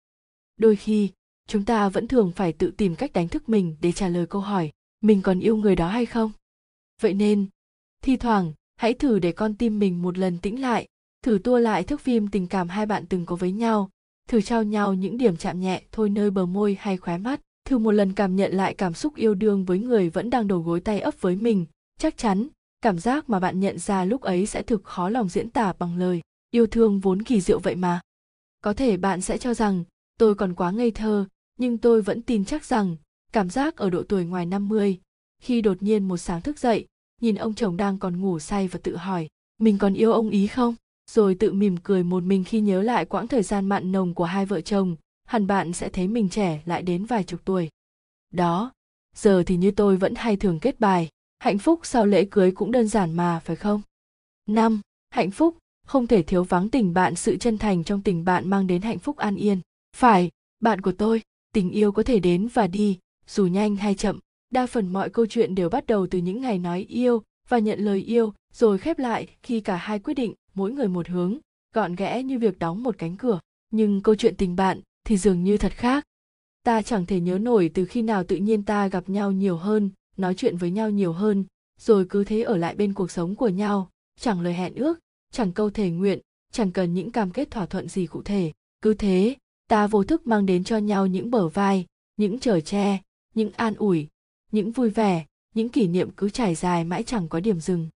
Đôi khi, chúng ta vẫn thường phải tự tìm cách đánh thức mình để trả lời câu hỏi, mình còn yêu người đó hay không? Vậy nên, thi thoảng hãy thử để con tim mình một lần tĩnh lại. Thử tua lại thước phim tình cảm hai bạn từng có với nhau. Thử trao nhau những điểm chạm nhẹ thôi nơi bờ môi hay khóe mắt. Thử một lần cảm nhận lại cảm xúc yêu đương với người vẫn đang đầu gối tay ấp với mình. Chắc chắn cảm giác mà bạn nhận ra lúc ấy sẽ thực khó lòng diễn tả bằng lời. Yêu thương vốn kỳ diệu vậy mà. Có thể bạn sẽ cho rằng tôi còn quá ngây thơ nhưng tôi vẫn tin chắc rằng cảm giác ở độ tuổi ngoài 50, khi đột nhiên một sáng thức dậy, nhìn ông chồng đang còn ngủ say và tự hỏi, mình còn yêu ông ý không? Rồi tự mỉm cười một mình khi nhớ lại quãng thời gian mặn nồng của hai vợ chồng, hẳn bạn sẽ thấy mình trẻ lại đến vài chục tuổi. Đó, giờ thì như tôi vẫn hay thường kết bài, hạnh phúc sau lễ cưới cũng đơn giản mà phải không? năm Hạnh phúc, không thể thiếu vắng tình bạn sự chân thành trong tình bạn mang đến hạnh phúc an yên. Phải, bạn của tôi, tình yêu có thể đến và đi dù nhanh hay chậm đa phần mọi câu chuyện đều bắt đầu từ những ngày nói yêu và nhận lời yêu, rồi khép lại khi cả hai quyết định mỗi người một hướng, gọn ghẽ như việc đóng một cánh cửa. Nhưng câu chuyện tình bạn thì dường như thật khác. Ta chẳng thể nhớ nổi từ khi nào tự nhiên ta gặp nhau nhiều hơn, nói chuyện với nhau nhiều hơn, rồi cứ thế ở lại bên cuộc sống của nhau. Chẳng lời hẹn ước, chẳng câu thể nguyện, chẳng cần những cam kết thỏa thuận gì cụ thể. Cứ thế, ta vô thức mang đến cho nhau những bờ vai, những chở che, những an ủi những vui vẻ, những kỷ niệm cứ trải dài mãi chẳng có điểm dừng.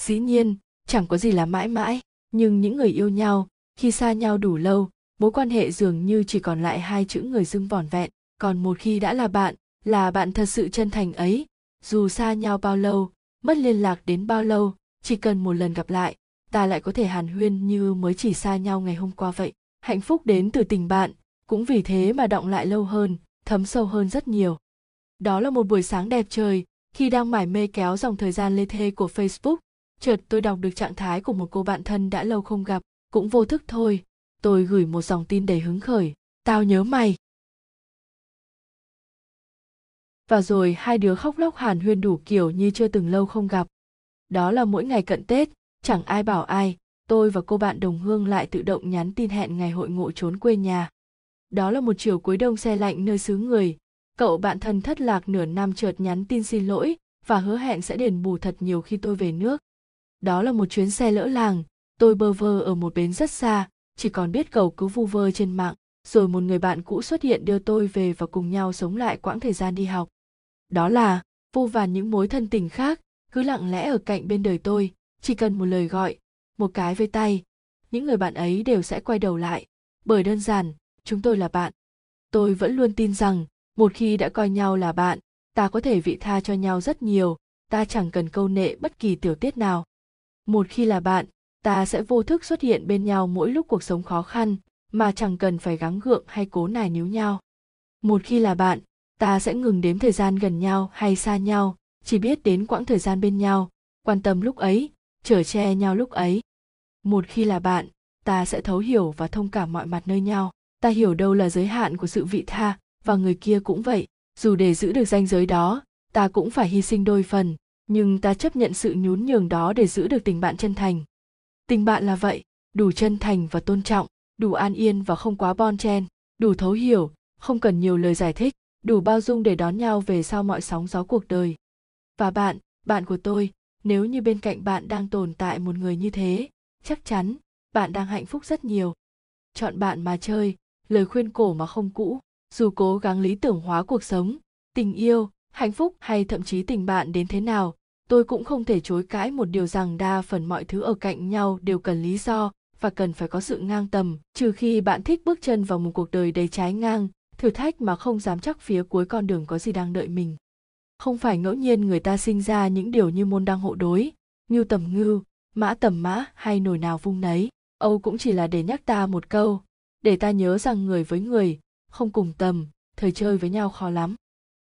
Dĩ nhiên, chẳng có gì là mãi mãi, nhưng những người yêu nhau, khi xa nhau đủ lâu, mối quan hệ dường như chỉ còn lại hai chữ người dưng vỏn vẹn, còn một khi đã là bạn là bạn thật sự chân thành ấy. Dù xa nhau bao lâu, mất liên lạc đến bao lâu, chỉ cần một lần gặp lại, ta lại có thể hàn huyên như mới chỉ xa nhau ngày hôm qua vậy. Hạnh phúc đến từ tình bạn, cũng vì thế mà động lại lâu hơn, thấm sâu hơn rất nhiều đó là một buổi sáng đẹp trời, khi đang mải mê kéo dòng thời gian lê thê của facebook chợt tôi đọc được trạng thái của một cô bạn thân đã lâu không gặp, cũng vô thức thôi tôi gửi một dòng tin đầy hứng khởi tao nhớ mày và rồi hai đứa khóc lóc hàn huyên đủ kiểu như chưa từng lâu không gặp đó là mỗi ngày cận tết, chẳng ai bảo ai, tôi và cô bạn đồng hương lại tự động nhắn tin hẹn ngày hội ngộ trốn quê nhà. Đó là một chiều cuối đông xe lạnh nơi xứ người. Cậu bạn thân thất lạc nửa năm chợt nhắn tin xin lỗi và hứa hẹn sẽ đền bù thật nhiều khi tôi về nước. Đó là một chuyến xe lỡ làng, tôi bơ vơ ở một bến rất xa, chỉ còn biết cầu cứu vu vơ trên mạng, rồi một người bạn cũ xuất hiện đưa tôi về và cùng nhau sống lại quãng thời gian đi học. Đó là vô vàn những mối thân tình khác, cứ lặng lẽ ở cạnh bên đời tôi chỉ cần một lời gọi một cái với tay những người bạn ấy đều sẽ quay đầu lại bởi đơn giản chúng tôi là bạn tôi vẫn luôn tin rằng một khi đã coi nhau là bạn, ta có thể vị tha cho nhau rất nhiều, ta chẳng cần câu nệ bất kỳ tiểu tiết nào. Một khi là bạn, ta sẽ vô thức xuất hiện bên nhau mỗi lúc cuộc sống khó khăn, mà chẳng cần phải gắng gượng hay cố nài níu nhau. Một khi là bạn, ta sẽ ngừng đếm thời gian gần nhau hay xa nhau, chỉ biết đến quãng thời gian bên nhau, quan tâm lúc ấy, chở che nhau lúc ấy. Một khi là bạn, ta sẽ thấu hiểu và thông cảm mọi mặt nơi nhau. Ta hiểu đâu là giới hạn của sự vị tha và người kia cũng vậy. Dù để giữ được ranh giới đó, ta cũng phải hy sinh đôi phần, nhưng ta chấp nhận sự nhún nhường đó để giữ được tình bạn chân thành. Tình bạn là vậy, đủ chân thành và tôn trọng, đủ an yên và không quá bon chen, đủ thấu hiểu, không cần nhiều lời giải thích, đủ bao dung để đón nhau về sau mọi sóng gió cuộc đời. Và bạn bạn của tôi, nếu như bên cạnh bạn đang tồn tại một người như thế, chắc chắn bạn đang hạnh phúc rất nhiều. Chọn bạn mà chơi, lời khuyên cổ mà không cũ dù cố gắng lý tưởng hóa cuộc sống, tình yêu, hạnh phúc hay thậm chí tình bạn đến thế nào, tôi cũng không thể chối cãi một điều rằng đa phần mọi thứ ở cạnh nhau đều cần lý do và cần phải có sự ngang tầm, trừ khi bạn thích bước chân vào một cuộc đời đầy trái ngang, thử thách mà không dám chắc phía cuối con đường có gì đang đợi mình. Không phải ngẫu nhiên người ta sinh ra những điều như môn đăng hộ đối ngưu tầm ngưu mã tầm mã hay nồi nào vung nấy. Âu cũng chỉ là để nhắc ta một câu, để ta nhớ rằng người với người không cùng tầm, thời chơi với nhau khó lắm.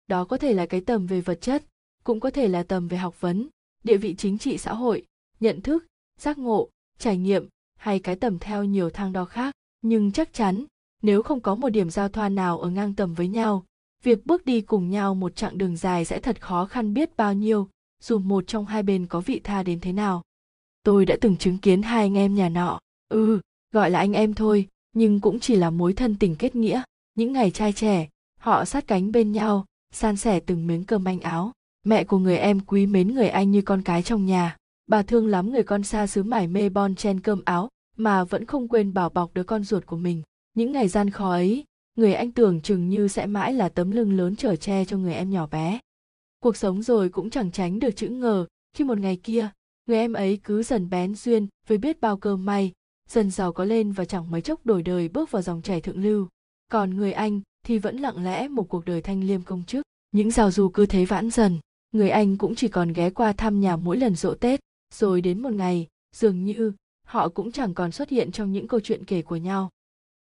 Đó có thể là cái tầm về vật chất, cũng có thể là tầm về học vấn, địa vị chính trị xã hội, nhận thức, giác ngộ, trải nghiệm hay cái tầm theo nhiều thang đo khác. Nhưng chắc chắn, nếu không có một điểm giao thoa nào ở ngang tầm với nhau, việc bước đi cùng nhau một chặng đường dài sẽ thật khó khăn biết bao nhiêu, dù một trong hai bên có vị tha đến thế nào. Tôi đã từng chứng kiến hai anh em nhà nọ. Ừ gọi là anh em thôi, nhưng cũng chỉ là mối thân tình kết nghĩa những ngày trai trẻ, họ sát cánh bên nhau, san sẻ từng miếng cơm manh áo. Mẹ của người em quý mến người anh như con cái trong nhà. Bà thương lắm người con xa xứ mải mê bon chen cơm áo, mà vẫn không quên bảo bọc đứa con ruột của mình. Những ngày gian khó ấy, người anh tưởng chừng như sẽ mãi là tấm lưng lớn trở che cho người em nhỏ bé. Cuộc sống rồi cũng chẳng tránh được chữ ngờ, khi một ngày kia, người em ấy cứ dần bén duyên với biết bao cơm may, dần giàu có lên và chẳng mấy chốc đổi đời bước vào dòng chảy thượng lưu còn người anh thì vẫn lặng lẽ một cuộc đời thanh liêm công chức. Những rào du cứ thế vãn dần. Người anh cũng chỉ còn ghé qua thăm nhà mỗi lần rỗ tết. Rồi đến một ngày, dường như họ cũng chẳng còn xuất hiện trong những câu chuyện kể của nhau.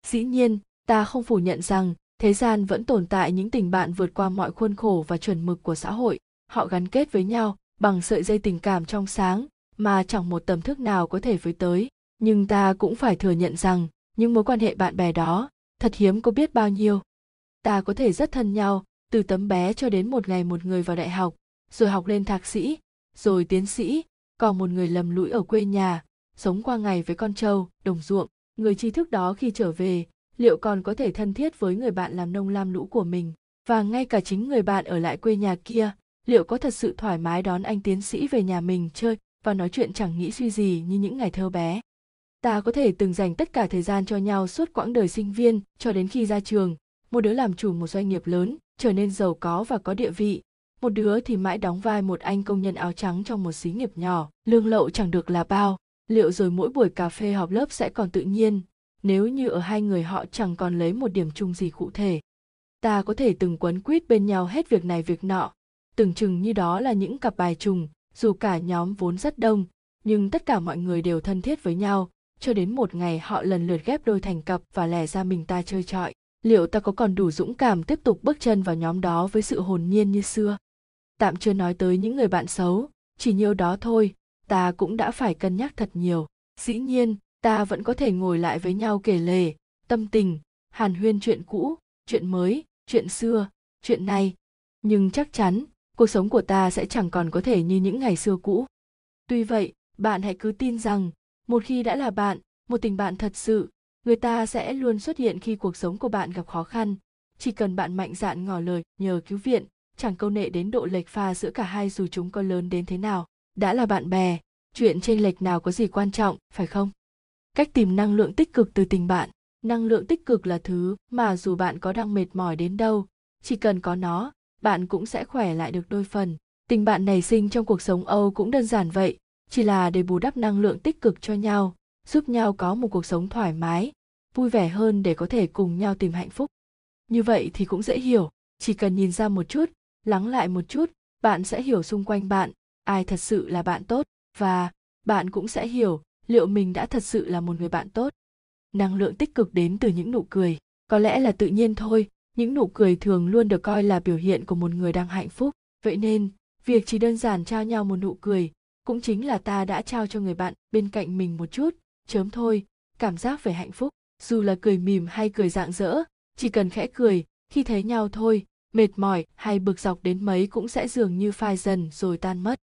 Dĩ nhiên, ta không phủ nhận rằng thế gian vẫn tồn tại những tình bạn vượt qua mọi khuôn khổ và chuẩn mực của xã hội. Họ gắn kết với nhau bằng sợi dây tình cảm trong sáng mà chẳng một tầm thức nào có thể với tới. Nhưng ta cũng phải thừa nhận rằng những mối quan hệ bạn bè đó thật hiếm có biết bao nhiêu. Ta có thể rất thân nhau, từ tấm bé cho đến một ngày một người vào đại học, rồi học lên thạc sĩ, rồi tiến sĩ, còn một người lầm lũi ở quê nhà, sống qua ngày với con trâu, đồng ruộng. Người tri thức đó khi trở về, liệu còn có thể thân thiết với người bạn làm nông lam lũ của mình? Và ngay cả chính người bạn ở lại quê nhà kia, liệu có thật sự thoải mái đón anh tiến sĩ về nhà mình chơi và nói chuyện chẳng nghĩ suy gì như những ngày thơ bé? Ta có thể từng dành tất cả thời gian cho nhau suốt quãng đời sinh viên, cho đến khi ra trường. Một đứa làm chủ một doanh nghiệp lớn, trở nên giàu có và có địa vị. Một đứa thì mãi đóng vai một anh công nhân áo trắng trong một xí nghiệp nhỏ, lương lậu chẳng được là bao. Liệu rồi mỗi buổi cà phê họp lớp sẽ còn tự nhiên? Nếu như ở hai người họ chẳng còn lấy một điểm chung gì cụ thể. Ta có thể từng quấn quýt bên nhau hết việc này việc nọ. Tưởng chừng như đó là những cặp bài trùng, dù cả nhóm vốn rất đông, nhưng tất cả mọi người đều thân thiết với nhau cho đến một ngày họ lần lượt ghép đôi thành cặp và lẻ ra mình ta chơi trọi. Liệu ta có còn đủ dũng cảm tiếp tục bước chân vào nhóm đó với sự hồn nhiên như xưa? Tạm chưa nói tới những người bạn xấu, chỉ nhiêu đó thôi, ta cũng đã phải cân nhắc thật nhiều. Dĩ nhiên, ta vẫn có thể ngồi lại với nhau kể lể, tâm tình, hàn huyên chuyện cũ, chuyện mới, chuyện xưa, chuyện nay. Nhưng chắc chắn, cuộc sống của ta sẽ chẳng còn có thể như những ngày xưa cũ. Tuy vậy, bạn hãy cứ tin rằng một khi đã là bạn, một tình bạn thật sự, người ta sẽ luôn xuất hiện khi cuộc sống của bạn gặp khó khăn. Chỉ cần bạn mạnh dạn ngỏ lời nhờ cứu viện, chẳng câu nệ đến độ lệch pha giữa cả hai dù chúng có lớn đến thế nào. Đã là bạn bè, chuyện chênh lệch nào có gì quan trọng, phải không? Cách tìm năng lượng tích cực từ tình bạn. Năng lượng tích cực là thứ mà dù bạn có đang mệt mỏi đến đâu, chỉ cần có nó, bạn cũng sẽ khỏe lại được đôi phần. Tình bạn nảy sinh trong cuộc sống âu cũng đơn giản vậy chỉ là để bù đắp năng lượng tích cực cho nhau, giúp nhau có một cuộc sống thoải mái, vui vẻ hơn để có thể cùng nhau tìm hạnh phúc. Như vậy thì cũng dễ hiểu, chỉ cần nhìn ra một chút, lắng lại một chút, bạn sẽ hiểu xung quanh bạn, ai thật sự là bạn tốt, và bạn cũng sẽ hiểu liệu mình đã thật sự là một người bạn tốt. Năng lượng tích cực đến từ những nụ cười, có lẽ là tự nhiên thôi, những nụ cười thường luôn được coi là biểu hiện của một người đang hạnh phúc. Vậy nên, việc chỉ đơn giản trao nhau một nụ cười cũng chính là ta đã trao cho người bạn bên cạnh mình một chút, chớm thôi, cảm giác về hạnh phúc. Dù là cười mỉm hay cười rạng rỡ, chỉ cần khẽ cười, khi thấy nhau thôi, mệt mỏi hay bực dọc đến mấy cũng sẽ dường như phai dần rồi tan mất.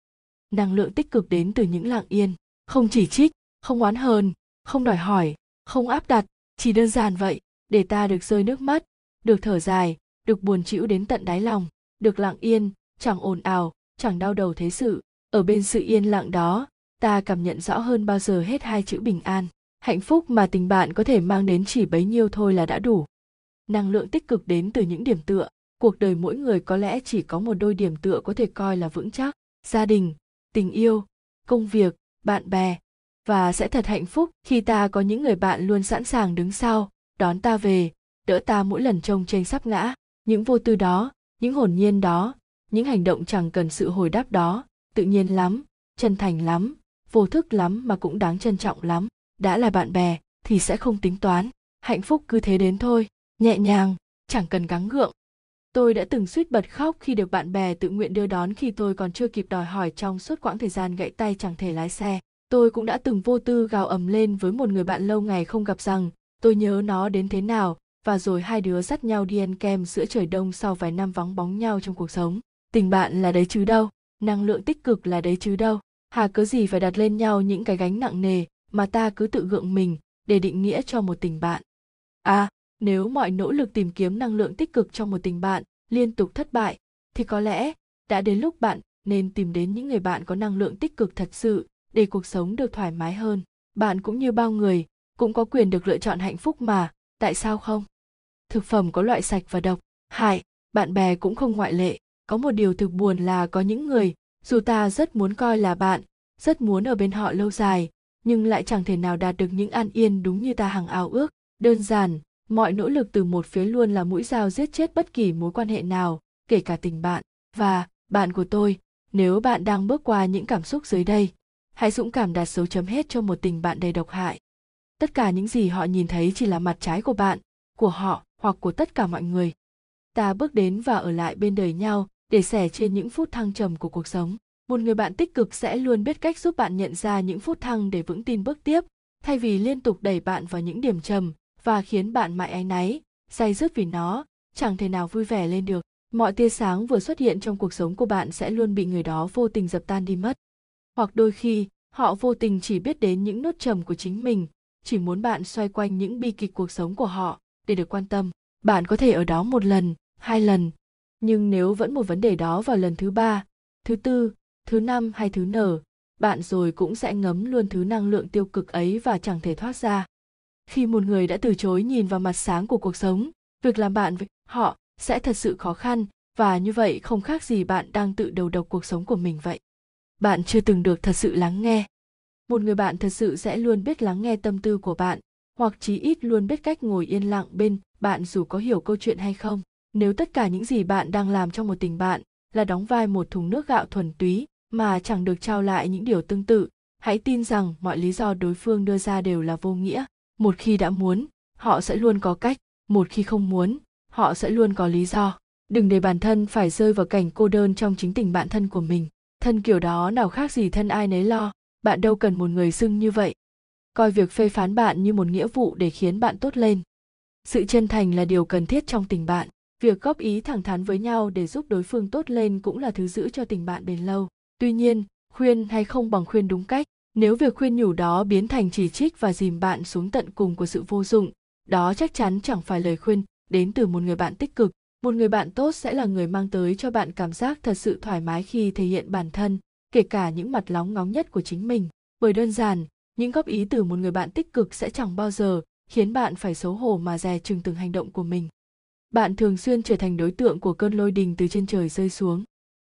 Năng lượng tích cực đến từ những lặng yên, không chỉ trích, không oán hờn, không đòi hỏi, không áp đặt, chỉ đơn giản vậy, để ta được rơi nước mắt, được thở dài, được buồn chịu đến tận đáy lòng, được lặng yên, chẳng ồn ào, chẳng đau đầu thế sự ở bên sự yên lặng đó, ta cảm nhận rõ hơn bao giờ hết hai chữ bình an, hạnh phúc mà tình bạn có thể mang đến chỉ bấy nhiêu thôi là đã đủ. Năng lượng tích cực đến từ những điểm tựa, cuộc đời mỗi người có lẽ chỉ có một đôi điểm tựa có thể coi là vững chắc. Gia đình, tình yêu, công việc, bạn bè, và sẽ thật hạnh phúc khi ta có những người bạn luôn sẵn sàng đứng sau, đón ta về, đỡ ta mỗi lần trông trên sắp ngã. Những vô tư đó, những hồn nhiên đó, những hành động chẳng cần sự hồi đáp đó tự nhiên lắm, chân thành lắm, vô thức lắm mà cũng đáng trân trọng lắm. Đã là bạn bè thì sẽ không tính toán, hạnh phúc cứ thế đến thôi, nhẹ nhàng, chẳng cần gắng gượng. Tôi đã từng suýt bật khóc khi được bạn bè tự nguyện đưa đón khi tôi còn chưa kịp đòi hỏi trong suốt quãng thời gian gãy tay chẳng thể lái xe. Tôi cũng đã từng vô tư gào ầm lên với một người bạn lâu ngày không gặp rằng, tôi nhớ nó đến thế nào? Và rồi hai đứa dắt nhau đi ăn kem giữa trời đông sau vài năm vắng bóng nhau trong cuộc sống. Tình bạn là đấy chứ đâu năng lượng tích cực là đấy chứ đâu. Hà cớ gì phải đặt lên nhau những cái gánh nặng nề mà ta cứ tự gượng mình để định nghĩa cho một tình bạn. À nếu mọi nỗ lực tìm kiếm năng lượng tích cực trong một tình bạn liên tục thất bại, thì có lẽ đã đến lúc bạn nên tìm đến những người bạn có năng lượng tích cực thật sự để cuộc sống được thoải mái hơn. Bạn cũng như bao người cũng có quyền được lựa chọn hạnh phúc mà, tại sao không? Thực phẩm có loại sạch và độc. Hại, bạn bè cũng không ngoại lệ có một điều thực buồn là có những người, dù ta rất muốn coi là bạn, rất muốn ở bên họ lâu dài, nhưng lại chẳng thể nào đạt được những an yên đúng như ta hằng ao ước. Đơn giản, mọi nỗ lực từ một phía luôn là mũi dao giết chết bất kỳ mối quan hệ nào, kể cả tình bạn. Và, bạn của tôi, nếu bạn đang bước qua những cảm xúc dưới đây, hãy dũng cảm đặt dấu chấm hết cho một tình bạn đầy độc hại. Tất cả những gì họ nhìn thấy chỉ là mặt trái của bạn, của họ hoặc của tất cả mọi người. Ta bước đến và ở lại bên đời nhau để sẻ trên những phút thăng trầm của cuộc sống, một người bạn tích cực sẽ luôn biết cách giúp bạn nhận ra những phút thăng để vững tin bước tiếp, thay vì liên tục đẩy bạn vào những điểm trầm và khiến bạn mãi áy náy, say dứt vì nó, chẳng thể nào vui vẻ lên được. Mọi tia sáng vừa xuất hiện trong cuộc sống của bạn sẽ luôn bị người đó vô tình dập tan đi mất. Hoặc đôi khi, họ vô tình chỉ biết đến những nốt trầm của chính mình, chỉ muốn bạn xoay quanh những bi kịch cuộc sống của họ để được quan tâm. Bạn có thể ở đó một lần, hai lần nhưng nếu vẫn một vấn đề đó vào lần thứ ba, thứ tư, thứ năm hay thứ nở bạn rồi cũng sẽ ngấm luôn thứ năng lượng tiêu cực ấy và chẳng thể thoát ra. Khi một người đã từ chối nhìn vào mặt sáng của cuộc sống, việc làm bạn với họ sẽ thật sự khó khăn và như vậy không khác gì bạn đang tự đầu độc cuộc sống của mình vậy. Bạn chưa từng được thật sự lắng nghe. Một người bạn thật sự sẽ luôn biết lắng nghe tâm tư của bạn, hoặc chí ít luôn biết cách ngồi yên lặng bên bạn dù có hiểu câu chuyện hay không nếu tất cả những gì bạn đang làm trong một tình bạn là đóng vai một thùng nước gạo thuần túy mà chẳng được trao lại những điều tương tự, hãy tin rằng mọi lý do đối phương đưa ra đều là vô nghĩa. Một khi đã muốn, họ sẽ luôn có cách. Một khi không muốn, họ sẽ luôn có lý do. Đừng để bản thân phải rơi vào cảnh cô đơn trong chính tình bạn thân của mình. Thân kiểu đó nào khác gì thân ai nấy lo. Bạn đâu cần một người xưng như vậy. Coi việc phê phán bạn như một nghĩa vụ để khiến bạn tốt lên. Sự chân thành là điều cần thiết trong tình bạn việc góp ý thẳng thắn với nhau để giúp đối phương tốt lên cũng là thứ giữ cho tình bạn bền lâu. Tuy nhiên, khuyên hay không bằng khuyên đúng cách. Nếu việc khuyên nhủ đó biến thành chỉ trích và dìm bạn xuống tận cùng của sự vô dụng, đó chắc chắn chẳng phải lời khuyên đến từ một người bạn tích cực. Một người bạn tốt sẽ là người mang tới cho bạn cảm giác thật sự thoải mái khi thể hiện bản thân, kể cả những mặt lóng ngóng nhất của chính mình. Bởi đơn giản, những góp ý từ một người bạn tích cực sẽ chẳng bao giờ khiến bạn phải xấu hổ mà dè chừng từng hành động của mình bạn thường xuyên trở thành đối tượng của cơn lôi đình từ trên trời rơi xuống.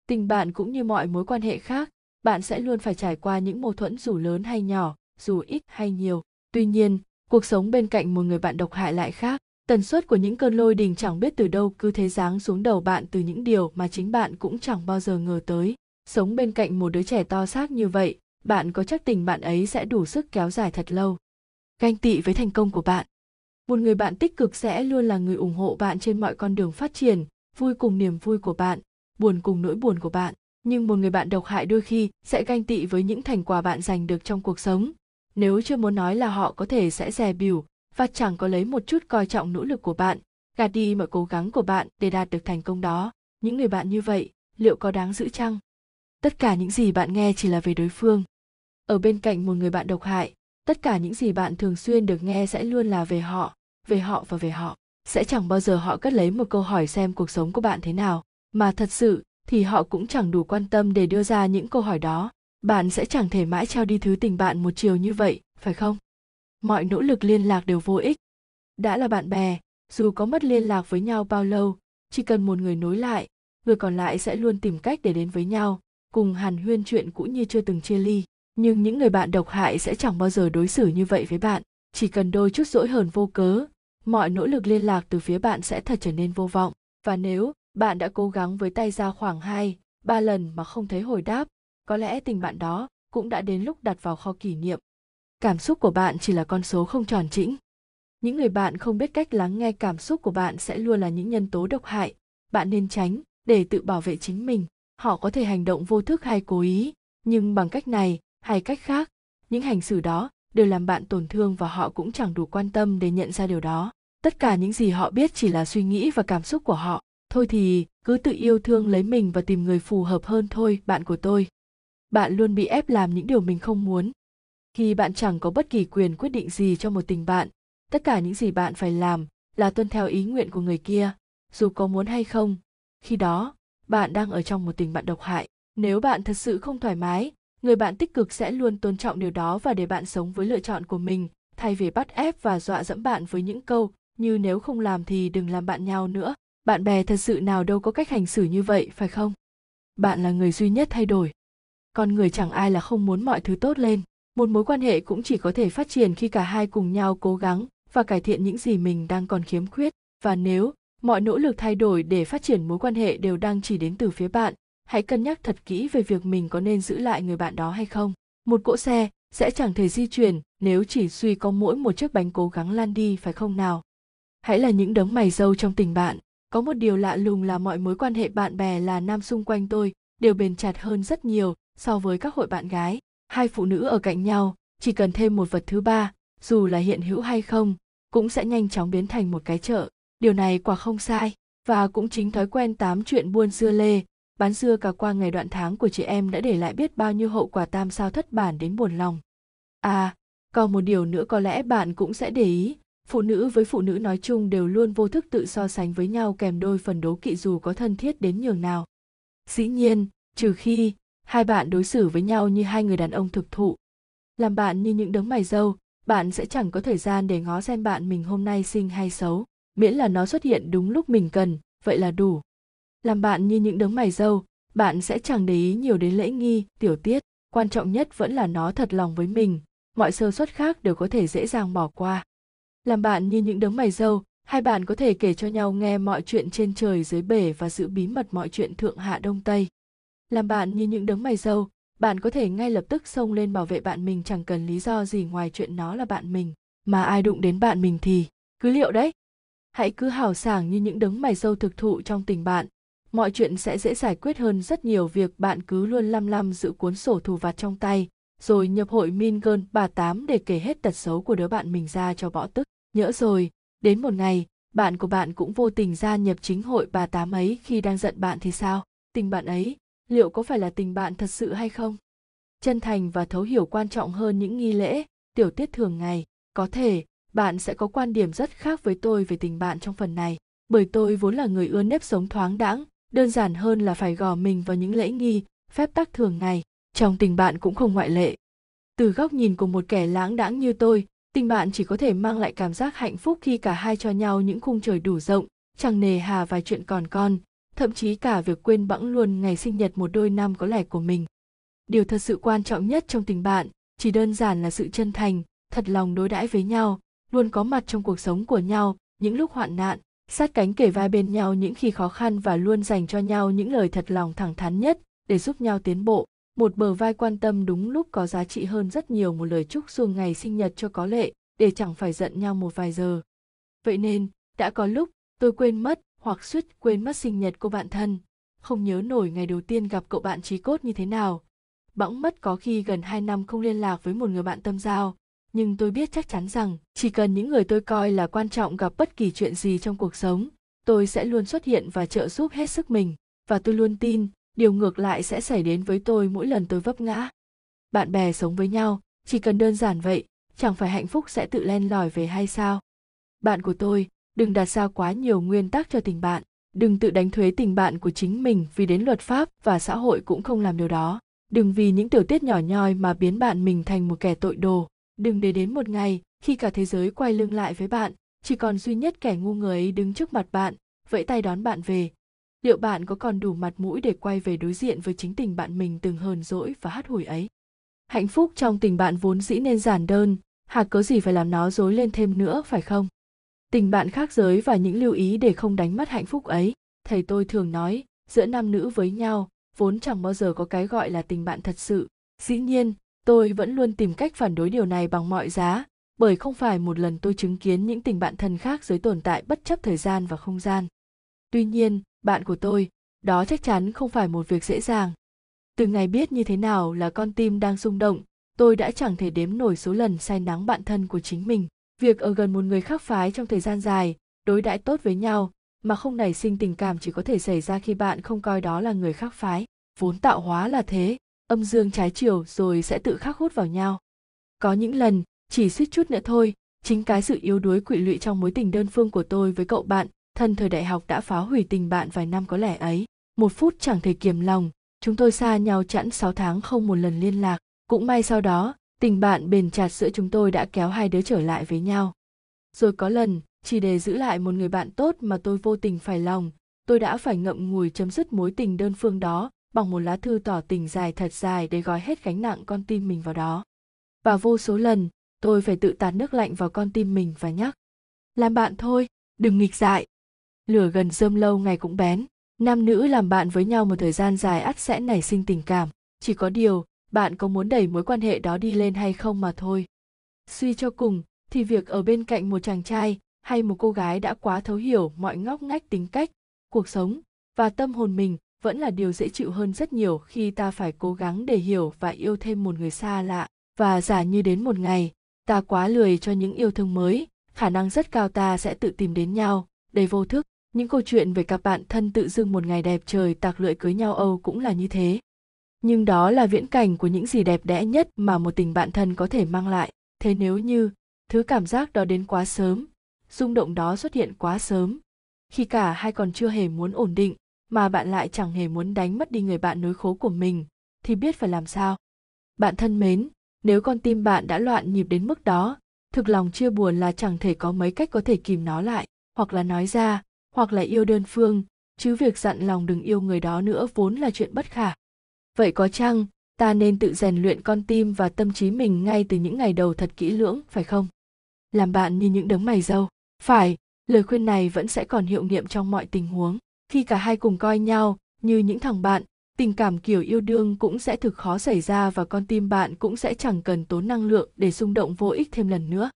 Tình bạn cũng như mọi mối quan hệ khác, bạn sẽ luôn phải trải qua những mâu thuẫn dù lớn hay nhỏ, dù ít hay nhiều. Tuy nhiên, cuộc sống bên cạnh một người bạn độc hại lại khác. Tần suất của những cơn lôi đình chẳng biết từ đâu cứ thế giáng xuống đầu bạn từ những điều mà chính bạn cũng chẳng bao giờ ngờ tới. Sống bên cạnh một đứa trẻ to xác như vậy, bạn có chắc tình bạn ấy sẽ đủ sức kéo dài thật lâu. Ganh tị với thành công của bạn một người bạn tích cực sẽ luôn là người ủng hộ bạn trên mọi con đường phát triển, vui cùng niềm vui của bạn, buồn cùng nỗi buồn của bạn. Nhưng một người bạn độc hại đôi khi sẽ ganh tị với những thành quả bạn giành được trong cuộc sống. Nếu chưa muốn nói là họ có thể sẽ dè bỉu và chẳng có lấy một chút coi trọng nỗ lực của bạn, gạt đi mọi cố gắng của bạn để đạt được thành công đó. Những người bạn như vậy, liệu có đáng giữ chăng? Tất cả những gì bạn nghe chỉ là về đối phương. Ở bên cạnh một người bạn độc hại, tất cả những gì bạn thường xuyên được nghe sẽ luôn là về họ về họ và về họ. Sẽ chẳng bao giờ họ cất lấy một câu hỏi xem cuộc sống của bạn thế nào, mà thật sự thì họ cũng chẳng đủ quan tâm để đưa ra những câu hỏi đó. Bạn sẽ chẳng thể mãi trao đi thứ tình bạn một chiều như vậy, phải không? Mọi nỗ lực liên lạc đều vô ích. Đã là bạn bè, dù có mất liên lạc với nhau bao lâu, chỉ cần một người nối lại, người còn lại sẽ luôn tìm cách để đến với nhau, cùng hàn huyên chuyện cũ như chưa từng chia ly. Nhưng những người bạn độc hại sẽ chẳng bao giờ đối xử như vậy với bạn, chỉ cần đôi chút dỗi hờn vô cớ mọi nỗ lực liên lạc từ phía bạn sẽ thật trở nên vô vọng và nếu bạn đã cố gắng với tay ra khoảng 2, 3 lần mà không thấy hồi đáp, có lẽ tình bạn đó cũng đã đến lúc đặt vào kho kỷ niệm. Cảm xúc của bạn chỉ là con số không tròn chỉnh. Những người bạn không biết cách lắng nghe cảm xúc của bạn sẽ luôn là những nhân tố độc hại, bạn nên tránh để tự bảo vệ chính mình. Họ có thể hành động vô thức hay cố ý, nhưng bằng cách này hay cách khác, những hành xử đó đều làm bạn tổn thương và họ cũng chẳng đủ quan tâm để nhận ra điều đó. Tất cả những gì họ biết chỉ là suy nghĩ và cảm xúc của họ. Thôi thì, cứ tự yêu thương lấy mình và tìm người phù hợp hơn thôi, bạn của tôi. Bạn luôn bị ép làm những điều mình không muốn. Khi bạn chẳng có bất kỳ quyền quyết định gì cho một tình bạn, tất cả những gì bạn phải làm là tuân theo ý nguyện của người kia, dù có muốn hay không. Khi đó, bạn đang ở trong một tình bạn độc hại. Nếu bạn thật sự không thoải mái người bạn tích cực sẽ luôn tôn trọng điều đó và để bạn sống với lựa chọn của mình, thay vì bắt ép và dọa dẫm bạn với những câu, như nếu không làm thì đừng làm bạn nhau nữa. Bạn bè thật sự nào đâu có cách hành xử như vậy, phải không? Bạn là người duy nhất thay đổi. Con người chẳng ai là không muốn mọi thứ tốt lên. Một mối quan hệ cũng chỉ có thể phát triển khi cả hai cùng nhau cố gắng và cải thiện những gì mình đang còn khiếm khuyết. Và nếu mọi nỗ lực thay đổi để phát triển mối quan hệ đều đang chỉ đến từ phía bạn hãy cân nhắc thật kỹ về việc mình có nên giữ lại người bạn đó hay không. Một cỗ xe sẽ chẳng thể di chuyển nếu chỉ suy có mỗi một chiếc bánh cố gắng lan đi, phải không nào? Hãy là những đấng mày dâu trong tình bạn. Có một điều lạ lùng là mọi mối quan hệ bạn bè là nam xung quanh tôi đều bền chặt hơn rất nhiều so với các hội bạn gái. Hai phụ nữ ở cạnh nhau chỉ cần thêm một vật thứ ba, dù là hiện hữu hay không, cũng sẽ nhanh chóng biến thành một cái chợ. Điều này quả không sai và cũng chính thói quen tám chuyện buôn dưa lê bán dưa cả qua ngày đoạn tháng của chị em đã để lại biết bao nhiêu hậu quả tam sao thất bản đến buồn lòng. À còn một điều nữa có lẽ bạn cũng sẽ để ý, phụ nữ với phụ nữ nói chung đều luôn vô thức tự so sánh với nhau kèm đôi phần đố kỵ dù có thân thiết đến nhường nào. Dĩ nhiên, trừ khi hai bạn đối xử với nhau như hai người đàn ông thực thụ, làm bạn như những đấng mày dâu, bạn sẽ chẳng có thời gian để ngó xem bạn mình hôm nay xinh hay xấu, miễn là nó xuất hiện đúng lúc mình cần, vậy là đủ làm bạn như những đấng mày dâu, bạn sẽ chẳng để ý nhiều đến lễ nghi, tiểu tiết. Quan trọng nhất vẫn là nó thật lòng với mình. Mọi sơ suất khác đều có thể dễ dàng bỏ qua. Làm bạn như những đấng mày dâu, hai bạn có thể kể cho nhau nghe mọi chuyện trên trời dưới bể và giữ bí mật mọi chuyện thượng hạ đông tây. Làm bạn như những đấng mày dâu, bạn có thể ngay lập tức xông lên bảo vệ bạn mình chẳng cần lý do gì ngoài chuyện nó là bạn mình. Mà ai đụng đến bạn mình thì cứ liệu đấy. Hãy cứ hào sảng như những đấng mày dâu thực thụ trong tình bạn mọi chuyện sẽ dễ giải quyết hơn rất nhiều việc bạn cứ luôn lăm lăm giữ cuốn sổ thù vặt trong tay, rồi nhập hội min Girl bà tám để kể hết tật xấu của đứa bạn mình ra cho bỏ tức. Nhỡ rồi, đến một ngày, bạn của bạn cũng vô tình gia nhập chính hội bà tám ấy khi đang giận bạn thì sao? Tình bạn ấy, liệu có phải là tình bạn thật sự hay không? Chân thành và thấu hiểu quan trọng hơn những nghi lễ, tiểu tiết thường ngày. Có thể, bạn sẽ có quan điểm rất khác với tôi về tình bạn trong phần này, bởi tôi vốn là người ưa nếp sống thoáng đãng đơn giản hơn là phải gò mình vào những lễ nghi, phép tắc thường ngày, trong tình bạn cũng không ngoại lệ. Từ góc nhìn của một kẻ lãng đãng như tôi, tình bạn chỉ có thể mang lại cảm giác hạnh phúc khi cả hai cho nhau những khung trời đủ rộng, chẳng nề hà vài chuyện còn con, thậm chí cả việc quên bẵng luôn ngày sinh nhật một đôi năm có lẻ của mình. Điều thật sự quan trọng nhất trong tình bạn, chỉ đơn giản là sự chân thành, thật lòng đối đãi với nhau, luôn có mặt trong cuộc sống của nhau, những lúc hoạn nạn sát cánh kể vai bên nhau những khi khó khăn và luôn dành cho nhau những lời thật lòng thẳng thắn nhất để giúp nhau tiến bộ. Một bờ vai quan tâm đúng lúc có giá trị hơn rất nhiều một lời chúc xuông ngày sinh nhật cho có lệ, để chẳng phải giận nhau một vài giờ. Vậy nên, đã có lúc, tôi quên mất hoặc suýt quên mất sinh nhật cô bạn thân, không nhớ nổi ngày đầu tiên gặp cậu bạn trí cốt như thế nào. Bẵng mất có khi gần hai năm không liên lạc với một người bạn tâm giao nhưng tôi biết chắc chắn rằng, chỉ cần những người tôi coi là quan trọng gặp bất kỳ chuyện gì trong cuộc sống, tôi sẽ luôn xuất hiện và trợ giúp hết sức mình. Và tôi luôn tin, điều ngược lại sẽ xảy đến với tôi mỗi lần tôi vấp ngã. Bạn bè sống với nhau, chỉ cần đơn giản vậy, chẳng phải hạnh phúc sẽ tự len lỏi về hay sao? Bạn của tôi, đừng đặt ra quá nhiều nguyên tắc cho tình bạn. Đừng tự đánh thuế tình bạn của chính mình vì đến luật pháp và xã hội cũng không làm điều đó. Đừng vì những tiểu tiết nhỏ nhoi mà biến bạn mình thành một kẻ tội đồ đừng để đến một ngày, khi cả thế giới quay lưng lại với bạn, chỉ còn duy nhất kẻ ngu người ấy đứng trước mặt bạn, vẫy tay đón bạn về. Liệu bạn có còn đủ mặt mũi để quay về đối diện với chính tình bạn mình từng hờn dỗi và hắt hủi ấy? Hạnh phúc trong tình bạn vốn dĩ nên giản đơn hà cớ gì phải làm nó dối lên thêm nữa, phải không? Tình bạn khác giới và những lưu ý để không đánh mất hạnh phúc ấy. Thầy tôi thường nói, giữa nam nữ với nhau, vốn chẳng bao giờ có cái gọi là tình bạn thật sự. Dĩ nhiên tôi vẫn luôn tìm cách phản đối điều này bằng mọi giá, bởi không phải một lần tôi chứng kiến những tình bạn thân khác giới tồn tại bất chấp thời gian và không gian. Tuy nhiên, bạn của tôi, đó chắc chắn không phải một việc dễ dàng. Từ ngày biết như thế nào là con tim đang rung động, tôi đã chẳng thể đếm nổi số lần say nắng bạn thân của chính mình. Việc ở gần một người khác phái trong thời gian dài, đối đãi tốt với nhau, mà không nảy sinh tình cảm chỉ có thể xảy ra khi bạn không coi đó là người khác phái, vốn tạo hóa là thế âm dương trái chiều rồi sẽ tự khắc hút vào nhau. Có những lần, chỉ suýt chút nữa thôi, chính cái sự yếu đuối quỵ lụy trong mối tình đơn phương của tôi với cậu bạn, thân thời đại học đã phá hủy tình bạn vài năm có lẽ ấy. Một phút chẳng thể kiềm lòng, chúng tôi xa nhau chẵn 6 tháng không một lần liên lạc. Cũng may sau đó, tình bạn bền chặt giữa chúng tôi đã kéo hai đứa trở lại với nhau. Rồi có lần, chỉ để giữ lại một người bạn tốt mà tôi vô tình phải lòng, tôi đã phải ngậm ngùi chấm dứt mối tình đơn phương đó bằng một lá thư tỏ tình dài thật dài để gói hết gánh nặng con tim mình vào đó. Và vô số lần, tôi phải tự tạt nước lạnh vào con tim mình và nhắc, làm bạn thôi, đừng nghịch dại. Lửa gần rơm lâu ngày cũng bén, nam nữ làm bạn với nhau một thời gian dài ắt sẽ nảy sinh tình cảm. Chỉ có điều, bạn có muốn đẩy mối quan hệ đó đi lên hay không mà thôi. Suy cho cùng, thì việc ở bên cạnh một chàng trai hay một cô gái đã quá thấu hiểu mọi ngóc ngách tính cách, cuộc sống và tâm hồn mình vẫn là điều dễ chịu hơn rất nhiều khi ta phải cố gắng để hiểu và yêu thêm một người xa lạ. Và giả như đến một ngày, ta quá lười cho những yêu thương mới, khả năng rất cao ta sẽ tự tìm đến nhau. Đầy vô thức, những câu chuyện về cặp bạn thân tự dưng một ngày đẹp trời tạc lưỡi cưới nhau âu cũng là như thế. Nhưng đó là viễn cảnh của những gì đẹp đẽ nhất mà một tình bạn thân có thể mang lại. Thế nếu như, thứ cảm giác đó đến quá sớm, rung động đó xuất hiện quá sớm, khi cả hai còn chưa hề muốn ổn định mà bạn lại chẳng hề muốn đánh mất đi người bạn nối khố của mình, thì biết phải làm sao? Bạn thân mến, nếu con tim bạn đã loạn nhịp đến mức đó, thực lòng chia buồn là chẳng thể có mấy cách có thể kìm nó lại, hoặc là nói ra, hoặc là yêu đơn phương, chứ việc dặn lòng đừng yêu người đó nữa vốn là chuyện bất khả. Vậy có chăng, ta nên tự rèn luyện con tim và tâm trí mình ngay từ những ngày đầu thật kỹ lưỡng, phải không? Làm bạn như những đấng mày dâu. Phải, lời khuyên này vẫn sẽ còn hiệu nghiệm trong mọi tình huống khi cả hai cùng coi nhau, như những thằng bạn, tình cảm kiểu yêu đương cũng sẽ thực khó xảy ra và con tim bạn cũng sẽ chẳng cần tốn năng lượng để xung động vô ích thêm lần nữa.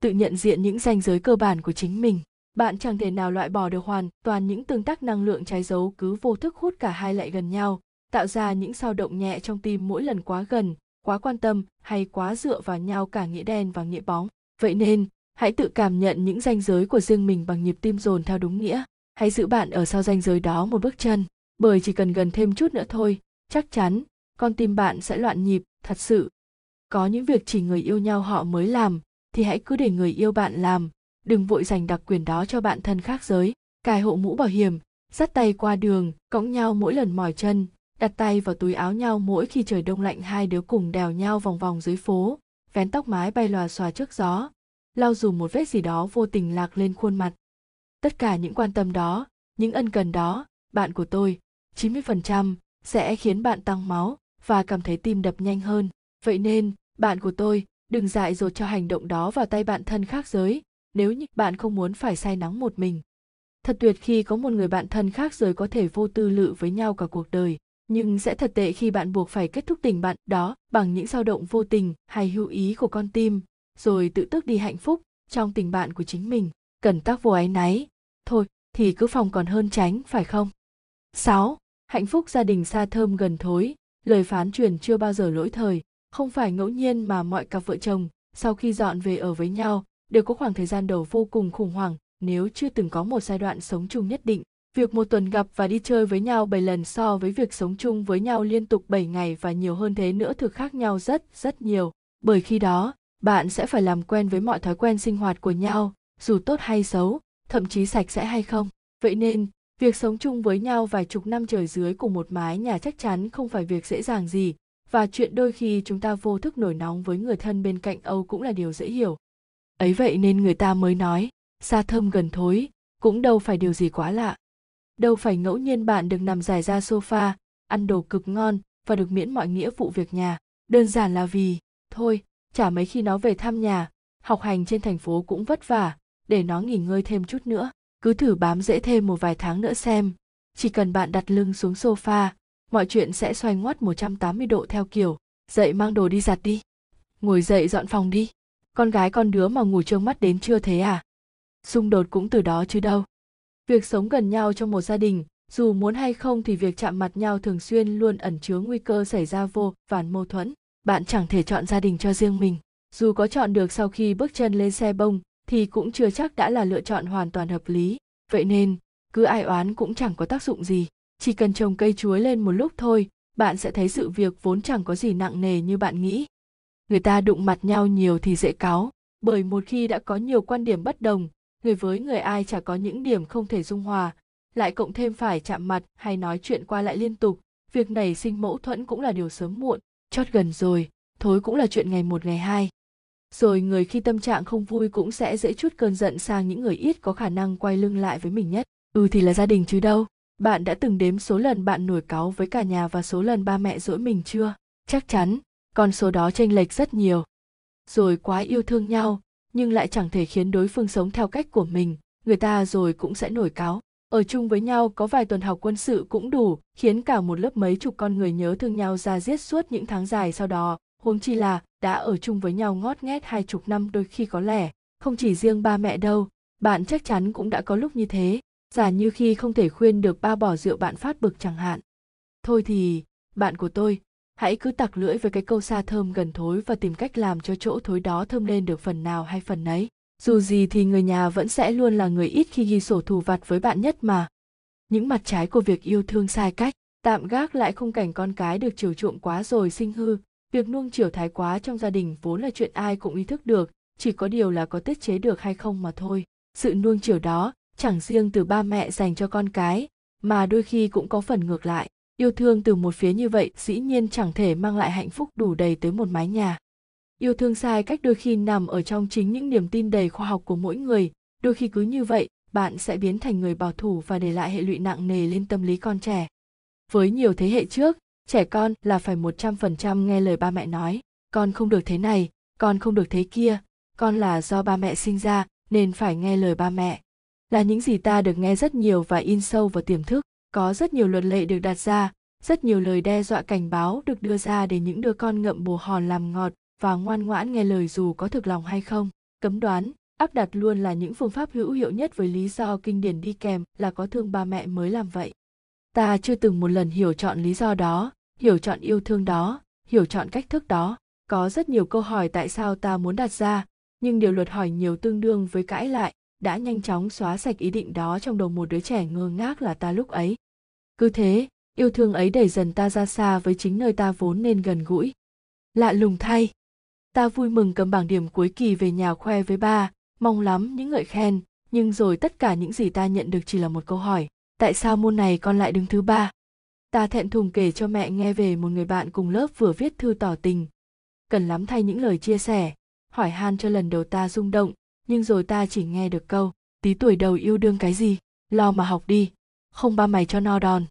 Tự nhận diện những ranh giới cơ bản của chính mình, bạn chẳng thể nào loại bỏ được hoàn toàn những tương tác năng lượng trái dấu cứ vô thức hút cả hai lại gần nhau, tạo ra những sao động nhẹ trong tim mỗi lần quá gần, quá quan tâm hay quá dựa vào nhau cả nghĩa đen và nghĩa bóng. Vậy nên, hãy tự cảm nhận những ranh giới của riêng mình bằng nhịp tim dồn theo đúng nghĩa hãy giữ bạn ở sau ranh giới đó một bước chân, bởi chỉ cần gần thêm chút nữa thôi, chắc chắn con tim bạn sẽ loạn nhịp, thật sự. Có những việc chỉ người yêu nhau họ mới làm, thì hãy cứ để người yêu bạn làm. Đừng vội dành đặc quyền đó cho bạn thân khác giới. Cài hộ mũ bảo hiểm, dắt tay qua đường, cõng nhau mỗi lần mỏi chân, đặt tay vào túi áo nhau mỗi khi trời đông lạnh hai đứa cùng đèo nhau vòng vòng dưới phố, vén tóc mái bay lòa xòa trước gió, lau dùm một vết gì đó vô tình lạc lên khuôn mặt tất cả những quan tâm đó những ân cần đó bạn của tôi 90% sẽ khiến bạn tăng máu và cảm thấy tim đập nhanh hơn. Vậy nên, bạn của tôi, đừng dại dột cho hành động đó vào tay bạn thân khác giới, nếu như bạn không muốn phải say nắng một mình. Thật tuyệt khi có một người bạn thân khác giới có thể vô tư lự với nhau cả cuộc đời, nhưng sẽ thật tệ khi bạn buộc phải kết thúc tình bạn đó bằng những dao động vô tình hay hữu ý của con tim, rồi tự tước đi hạnh phúc trong tình bạn của chính mình. Cần tác vô ái náy. Thôi, thì cứ phòng còn hơn tránh, phải không? 6. Hạnh phúc gia đình xa thơm gần thối, lời phán truyền chưa bao giờ lỗi thời. Không phải ngẫu nhiên mà mọi cặp vợ chồng, sau khi dọn về ở với nhau, đều có khoảng thời gian đầu vô cùng khủng hoảng nếu chưa từng có một giai đoạn sống chung nhất định. Việc một tuần gặp và đi chơi với nhau 7 lần so với việc sống chung với nhau liên tục 7 ngày và nhiều hơn thế nữa thực khác nhau rất rất nhiều. Bởi khi đó, bạn sẽ phải làm quen với mọi thói quen sinh hoạt của nhau, dù tốt hay xấu, thậm chí sạch sẽ hay không. Vậy nên, việc sống chung với nhau vài chục năm trời dưới cùng một mái nhà chắc chắn không phải việc dễ dàng gì, và chuyện đôi khi chúng ta vô thức nổi nóng với người thân bên cạnh Âu cũng là điều dễ hiểu. Ấy vậy nên người ta mới nói, xa thơm gần thối, cũng đâu phải điều gì quá lạ. Đâu phải ngẫu nhiên bạn được nằm dài ra sofa, ăn đồ cực ngon và được miễn mọi nghĩa vụ việc nhà. Đơn giản là vì, thôi, chả mấy khi nó về thăm nhà, học hành trên thành phố cũng vất vả, để nó nghỉ ngơi thêm chút nữa. Cứ thử bám dễ thêm một vài tháng nữa xem. Chỉ cần bạn đặt lưng xuống sofa, mọi chuyện sẽ xoay ngoắt 180 độ theo kiểu, dậy mang đồ đi giặt đi. Ngồi dậy dọn phòng đi. Con gái con đứa mà ngủ trông mắt đến chưa thế à? Xung đột cũng từ đó chứ đâu. Việc sống gần nhau trong một gia đình, dù muốn hay không thì việc chạm mặt nhau thường xuyên luôn ẩn chứa nguy cơ xảy ra vô vàn mâu thuẫn. Bạn chẳng thể chọn gia đình cho riêng mình. Dù có chọn được sau khi bước chân lên xe bông, thì cũng chưa chắc đã là lựa chọn hoàn toàn hợp lý. Vậy nên, cứ ai oán cũng chẳng có tác dụng gì. Chỉ cần trồng cây chuối lên một lúc thôi, bạn sẽ thấy sự việc vốn chẳng có gì nặng nề như bạn nghĩ. Người ta đụng mặt nhau nhiều thì dễ cáu, bởi một khi đã có nhiều quan điểm bất đồng, người với người ai chả có những điểm không thể dung hòa, lại cộng thêm phải chạm mặt hay nói chuyện qua lại liên tục, việc nảy sinh mâu thuẫn cũng là điều sớm muộn, chót gần rồi, thối cũng là chuyện ngày một ngày hai. Rồi người khi tâm trạng không vui cũng sẽ dễ chút cơn giận sang những người ít có khả năng quay lưng lại với mình nhất. Ừ thì là gia đình chứ đâu. Bạn đã từng đếm số lần bạn nổi cáu với cả nhà và số lần ba mẹ dỗi mình chưa? Chắc chắn, con số đó chênh lệch rất nhiều. Rồi quá yêu thương nhau, nhưng lại chẳng thể khiến đối phương sống theo cách của mình, người ta rồi cũng sẽ nổi cáo. Ở chung với nhau có vài tuần học quân sự cũng đủ, khiến cả một lớp mấy chục con người nhớ thương nhau ra giết suốt những tháng dài sau đó, huống chi là đã ở chung với nhau ngót nghét hai chục năm đôi khi có lẽ, không chỉ riêng ba mẹ đâu, bạn chắc chắn cũng đã có lúc như thế, giả như khi không thể khuyên được ba bỏ rượu bạn phát bực chẳng hạn. Thôi thì, bạn của tôi, hãy cứ tặc lưỡi với cái câu xa thơm gần thối và tìm cách làm cho chỗ thối đó thơm lên được phần nào hay phần nấy. Dù gì thì người nhà vẫn sẽ luôn là người ít khi ghi sổ thù vặt với bạn nhất mà. Những mặt trái của việc yêu thương sai cách tạm gác lại khung cảnh con cái được chiều chuộng quá rồi sinh hư việc nuông chiều thái quá trong gia đình vốn là chuyện ai cũng ý thức được, chỉ có điều là có tiết chế được hay không mà thôi. Sự nuông chiều đó chẳng riêng từ ba mẹ dành cho con cái, mà đôi khi cũng có phần ngược lại. Yêu thương từ một phía như vậy dĩ nhiên chẳng thể mang lại hạnh phúc đủ đầy tới một mái nhà. Yêu thương sai cách đôi khi nằm ở trong chính những niềm tin đầy khoa học của mỗi người. Đôi khi cứ như vậy, bạn sẽ biến thành người bảo thủ và để lại hệ lụy nặng nề lên tâm lý con trẻ. Với nhiều thế hệ trước trẻ con là phải một trăm phần trăm nghe lời ba mẹ nói. Con không được thế này, con không được thế kia. Con là do ba mẹ sinh ra, nên phải nghe lời ba mẹ. Là những gì ta được nghe rất nhiều và in sâu vào tiềm thức. Có rất nhiều luật lệ được đặt ra, rất nhiều lời đe dọa cảnh báo được đưa ra để những đứa con ngậm bồ hòn làm ngọt và ngoan ngoãn nghe lời dù có thực lòng hay không. Cấm đoán, áp đặt luôn là những phương pháp hữu hiệu nhất với lý do kinh điển đi kèm là có thương ba mẹ mới làm vậy. Ta chưa từng một lần hiểu chọn lý do đó hiểu chọn yêu thương đó, hiểu chọn cách thức đó. Có rất nhiều câu hỏi tại sao ta muốn đặt ra, nhưng điều luật hỏi nhiều tương đương với cãi lại, đã nhanh chóng xóa sạch ý định đó trong đầu một đứa trẻ ngơ ngác là ta lúc ấy. Cứ thế, yêu thương ấy đẩy dần ta ra xa với chính nơi ta vốn nên gần gũi. Lạ lùng thay. Ta vui mừng cầm bảng điểm cuối kỳ về nhà khoe với ba, mong lắm những ngợi khen, nhưng rồi tất cả những gì ta nhận được chỉ là một câu hỏi, tại sao môn này con lại đứng thứ ba? Ta thẹn thùng kể cho mẹ nghe về một người bạn cùng lớp vừa viết thư tỏ tình. Cần lắm thay những lời chia sẻ. Hỏi han cho lần đầu ta rung động, nhưng rồi ta chỉ nghe được câu, tí tuổi đầu yêu đương cái gì? Lo mà học đi. Không ba mày cho no đòn.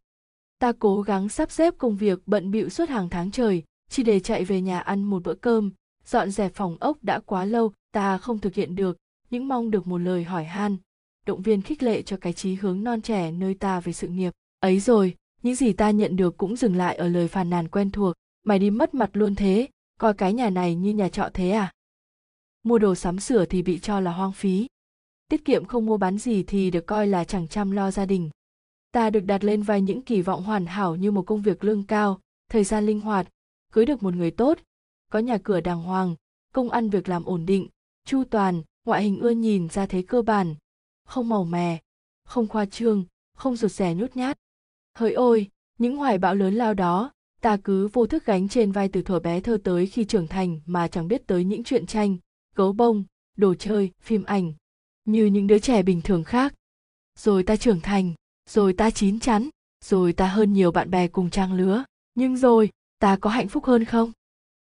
Ta cố gắng sắp xếp công việc bận bịu suốt hàng tháng trời, chỉ để chạy về nhà ăn một bữa cơm. Dọn dẹp phòng ốc đã quá lâu, ta không thực hiện được những mong được một lời hỏi han. Động viên khích lệ cho cái chí hướng non trẻ nơi ta về sự nghiệp. Ấy rồi những gì ta nhận được cũng dừng lại ở lời phàn nàn quen thuộc. Mày đi mất mặt luôn thế, coi cái nhà này như nhà trọ thế à? Mua đồ sắm sửa thì bị cho là hoang phí. Tiết kiệm không mua bán gì thì được coi là chẳng chăm lo gia đình. Ta được đặt lên vai những kỳ vọng hoàn hảo như một công việc lương cao, thời gian linh hoạt, cưới được một người tốt. Có nhà cửa đàng hoàng, công ăn việc làm ổn định, chu toàn, ngoại hình ưa nhìn ra thế cơ bản. Không màu mè, không khoa trương, không rụt rè nhút nhát hỡi ôi, những hoài bão lớn lao đó, ta cứ vô thức gánh trên vai từ thuở bé thơ tới khi trưởng thành mà chẳng biết tới những chuyện tranh, gấu bông, đồ chơi, phim ảnh, như những đứa trẻ bình thường khác. Rồi ta trưởng thành, rồi ta chín chắn, rồi ta hơn nhiều bạn bè cùng trang lứa. Nhưng rồi, ta có hạnh phúc hơn không?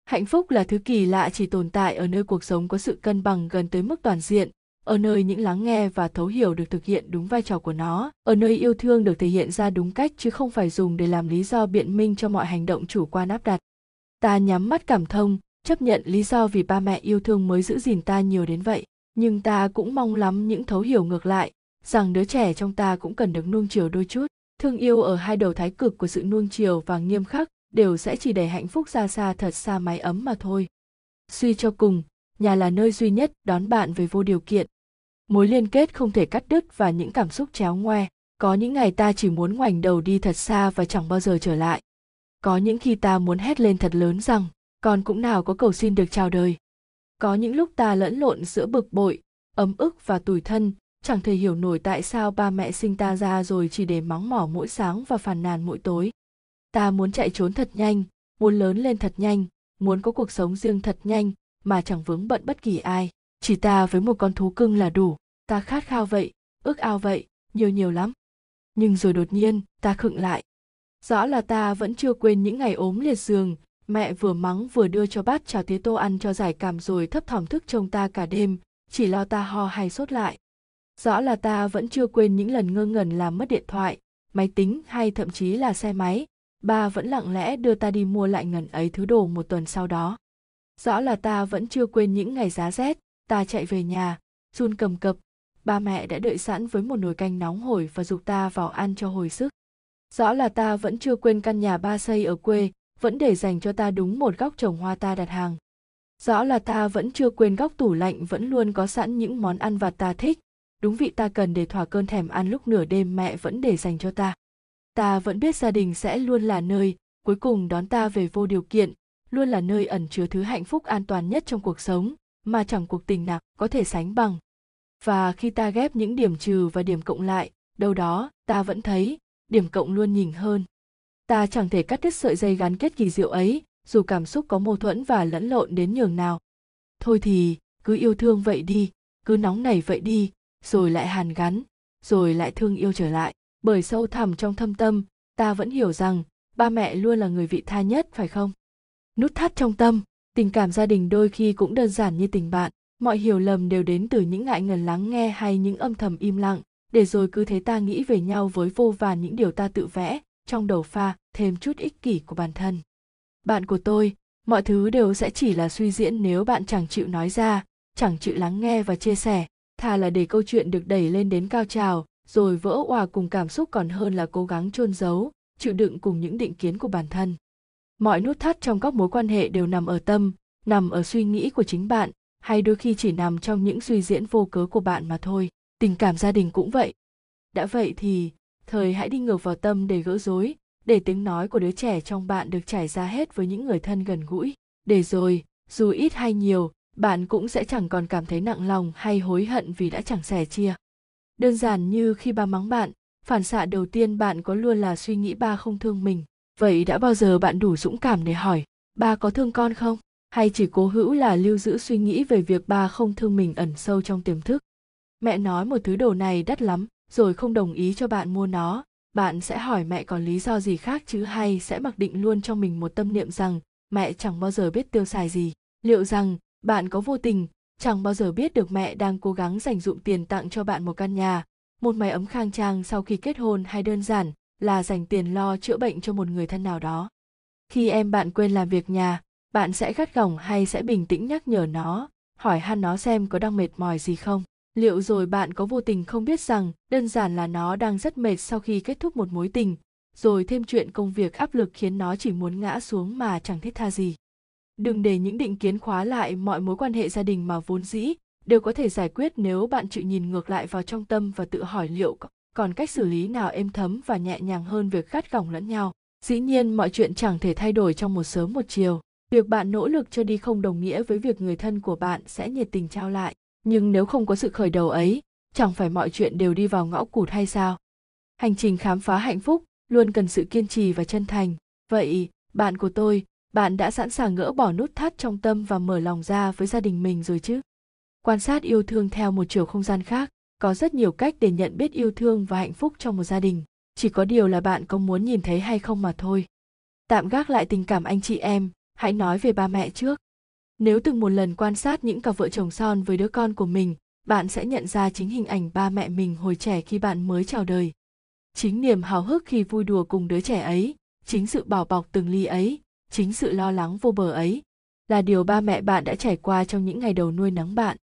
Hạnh phúc là thứ kỳ lạ chỉ tồn tại ở nơi cuộc sống có sự cân bằng gần tới mức toàn diện ở nơi những lắng nghe và thấu hiểu được thực hiện đúng vai trò của nó. Ở nơi yêu thương được thể hiện ra đúng cách chứ không phải dùng để làm lý do biện minh cho mọi hành động chủ quan áp đặt. Ta nhắm mắt cảm thông, chấp nhận lý do vì ba mẹ yêu thương mới giữ gìn ta nhiều đến vậy. Nhưng ta cũng mong lắm những thấu hiểu ngược lại, rằng đứa trẻ trong ta cũng cần được nuông chiều đôi chút. Thương yêu ở hai đầu thái cực của sự nuông chiều và nghiêm khắc đều sẽ chỉ đẩy hạnh phúc ra xa thật xa mái ấm mà thôi. Suy cho cùng, nhà là nơi duy nhất đón bạn về vô điều kiện mối liên kết không thể cắt đứt và những cảm xúc chéo ngoe. Có những ngày ta chỉ muốn ngoảnh đầu đi thật xa và chẳng bao giờ trở lại. Có những khi ta muốn hét lên thật lớn rằng, con cũng nào có cầu xin được chào đời. Có những lúc ta lẫn lộn giữa bực bội, ấm ức và tủi thân, chẳng thể hiểu nổi tại sao ba mẹ sinh ta ra rồi chỉ để mắng mỏ mỗi sáng và phàn nàn mỗi tối. Ta muốn chạy trốn thật nhanh, muốn lớn lên thật nhanh, muốn có cuộc sống riêng thật nhanh, mà chẳng vướng bận bất kỳ ai chỉ ta với một con thú cưng là đủ. Ta khát khao vậy, ước ao vậy, nhiều nhiều lắm. Nhưng rồi đột nhiên, ta khựng lại. Rõ là ta vẫn chưa quên những ngày ốm liệt giường. Mẹ vừa mắng vừa đưa cho bát cháo tía tô ăn cho giải cảm rồi thấp thỏm thức trông ta cả đêm, chỉ lo ta ho hay sốt lại. Rõ là ta vẫn chưa quên những lần ngơ ngẩn làm mất điện thoại, máy tính hay thậm chí là xe máy. Ba vẫn lặng lẽ đưa ta đi mua lại ngần ấy thứ đồ một tuần sau đó. Rõ là ta vẫn chưa quên những ngày giá rét ta chạy về nhà, run cầm cập. Ba mẹ đã đợi sẵn với một nồi canh nóng hổi và dục ta vào ăn cho hồi sức. Rõ là ta vẫn chưa quên căn nhà ba xây ở quê, vẫn để dành cho ta đúng một góc trồng hoa ta đặt hàng. Rõ là ta vẫn chưa quên góc tủ lạnh vẫn luôn có sẵn những món ăn vặt ta thích. Đúng vị ta cần để thỏa cơn thèm ăn lúc nửa đêm mẹ vẫn để dành cho ta. Ta vẫn biết gia đình sẽ luôn là nơi, cuối cùng đón ta về vô điều kiện, luôn là nơi ẩn chứa thứ hạnh phúc an toàn nhất trong cuộc sống mà chẳng cuộc tình nào có thể sánh bằng. Và khi ta ghép những điểm trừ và điểm cộng lại, đâu đó ta vẫn thấy điểm cộng luôn nhỉnh hơn. Ta chẳng thể cắt đứt sợi dây gắn kết kỳ diệu ấy, dù cảm xúc có mâu thuẫn và lẫn lộn đến nhường nào. Thôi thì, cứ yêu thương vậy đi, cứ nóng nảy vậy đi, rồi lại hàn gắn, rồi lại thương yêu trở lại. Bởi sâu thẳm trong thâm tâm, ta vẫn hiểu rằng ba mẹ luôn là người vị tha nhất, phải không? Nút thắt trong tâm tình cảm gia đình đôi khi cũng đơn giản như tình bạn. Mọi hiểu lầm đều đến từ những ngại ngần lắng nghe hay những âm thầm im lặng. Để rồi cứ thế ta nghĩ về nhau với vô vàn những điều ta tự vẽ, trong đầu pha thêm chút ích kỷ của bản thân. Bạn của tôi, mọi thứ đều sẽ chỉ là suy diễn nếu bạn chẳng chịu nói ra, chẳng chịu lắng nghe và chia sẻ. Thà là để câu chuyện được đẩy lên đến cao trào, rồi vỡ òa cùng cảm xúc còn hơn là cố gắng chôn giấu, chịu đựng cùng những định kiến của bản thân mọi nút thắt trong các mối quan hệ đều nằm ở tâm, nằm ở suy nghĩ của chính bạn, hay đôi khi chỉ nằm trong những suy diễn vô cớ của bạn mà thôi. Tình cảm gia đình cũng vậy. Đã vậy thì, thời hãy đi ngược vào tâm để gỡ rối, để tiếng nói của đứa trẻ trong bạn được trải ra hết với những người thân gần gũi. Để rồi, dù ít hay nhiều, bạn cũng sẽ chẳng còn cảm thấy nặng lòng hay hối hận vì đã chẳng sẻ chia. Đơn giản như khi ba mắng bạn, phản xạ đầu tiên bạn có luôn là suy nghĩ ba không thương mình vậy đã bao giờ bạn đủ dũng cảm để hỏi, ba có thương con không? Hay chỉ cố hữu là lưu giữ suy nghĩ về việc ba không thương mình ẩn sâu trong tiềm thức? Mẹ nói một thứ đồ này đắt lắm, rồi không đồng ý cho bạn mua nó. Bạn sẽ hỏi mẹ còn lý do gì khác chứ hay sẽ mặc định luôn trong mình một tâm niệm rằng, mẹ chẳng bao giờ biết tiêu xài gì? Liệu rằng, bạn có vô tình, chẳng bao giờ biết được mẹ đang cố gắng dành dụm tiền tặng cho bạn một căn nhà, một mái ấm khang trang sau khi kết hôn hay đơn giản là dành tiền lo chữa bệnh cho một người thân nào đó. Khi em bạn quên làm việc nhà, bạn sẽ gắt gỏng hay sẽ bình tĩnh nhắc nhở nó, hỏi han nó xem có đang mệt mỏi gì không. Liệu rồi bạn có vô tình không biết rằng đơn giản là nó đang rất mệt sau khi kết thúc một mối tình, rồi thêm chuyện công việc áp lực khiến nó chỉ muốn ngã xuống mà chẳng thiết tha gì. Đừng để những định kiến khóa lại mọi mối quan hệ gia đình mà vốn dĩ đều có thể giải quyết nếu bạn chịu nhìn ngược lại vào trong tâm và tự hỏi liệu còn cách xử lý nào êm thấm và nhẹ nhàng hơn việc gắt gỏng lẫn nhau? Dĩ nhiên, mọi chuyện chẳng thể thay đổi trong một sớm một chiều. Việc bạn nỗ lực cho đi không đồng nghĩa với việc người thân của bạn sẽ nhiệt tình trao lại. Nhưng nếu không có sự khởi đầu ấy, chẳng phải mọi chuyện đều đi vào ngõ cụt hay sao? Hành trình khám phá hạnh phúc luôn cần sự kiên trì và chân thành. Vậy, bạn của tôi, bạn đã sẵn sàng gỡ bỏ nút thắt trong tâm và mở lòng ra với gia đình mình rồi chứ? Quan sát yêu thương theo một chiều không gian khác có rất nhiều cách để nhận biết yêu thương và hạnh phúc trong một gia đình. Chỉ có điều là bạn có muốn nhìn thấy hay không mà thôi. Tạm gác lại tình cảm anh chị em, hãy nói về ba mẹ trước. Nếu từng một lần quan sát những cặp vợ chồng son với đứa con của mình, bạn sẽ nhận ra chính hình ảnh ba mẹ mình hồi trẻ khi bạn mới chào đời. Chính niềm hào hức khi vui đùa cùng đứa trẻ ấy, chính sự bảo bọc từng ly ấy, chính sự lo lắng vô bờ ấy, là điều ba mẹ bạn đã trải qua trong những ngày đầu nuôi nấng bạn.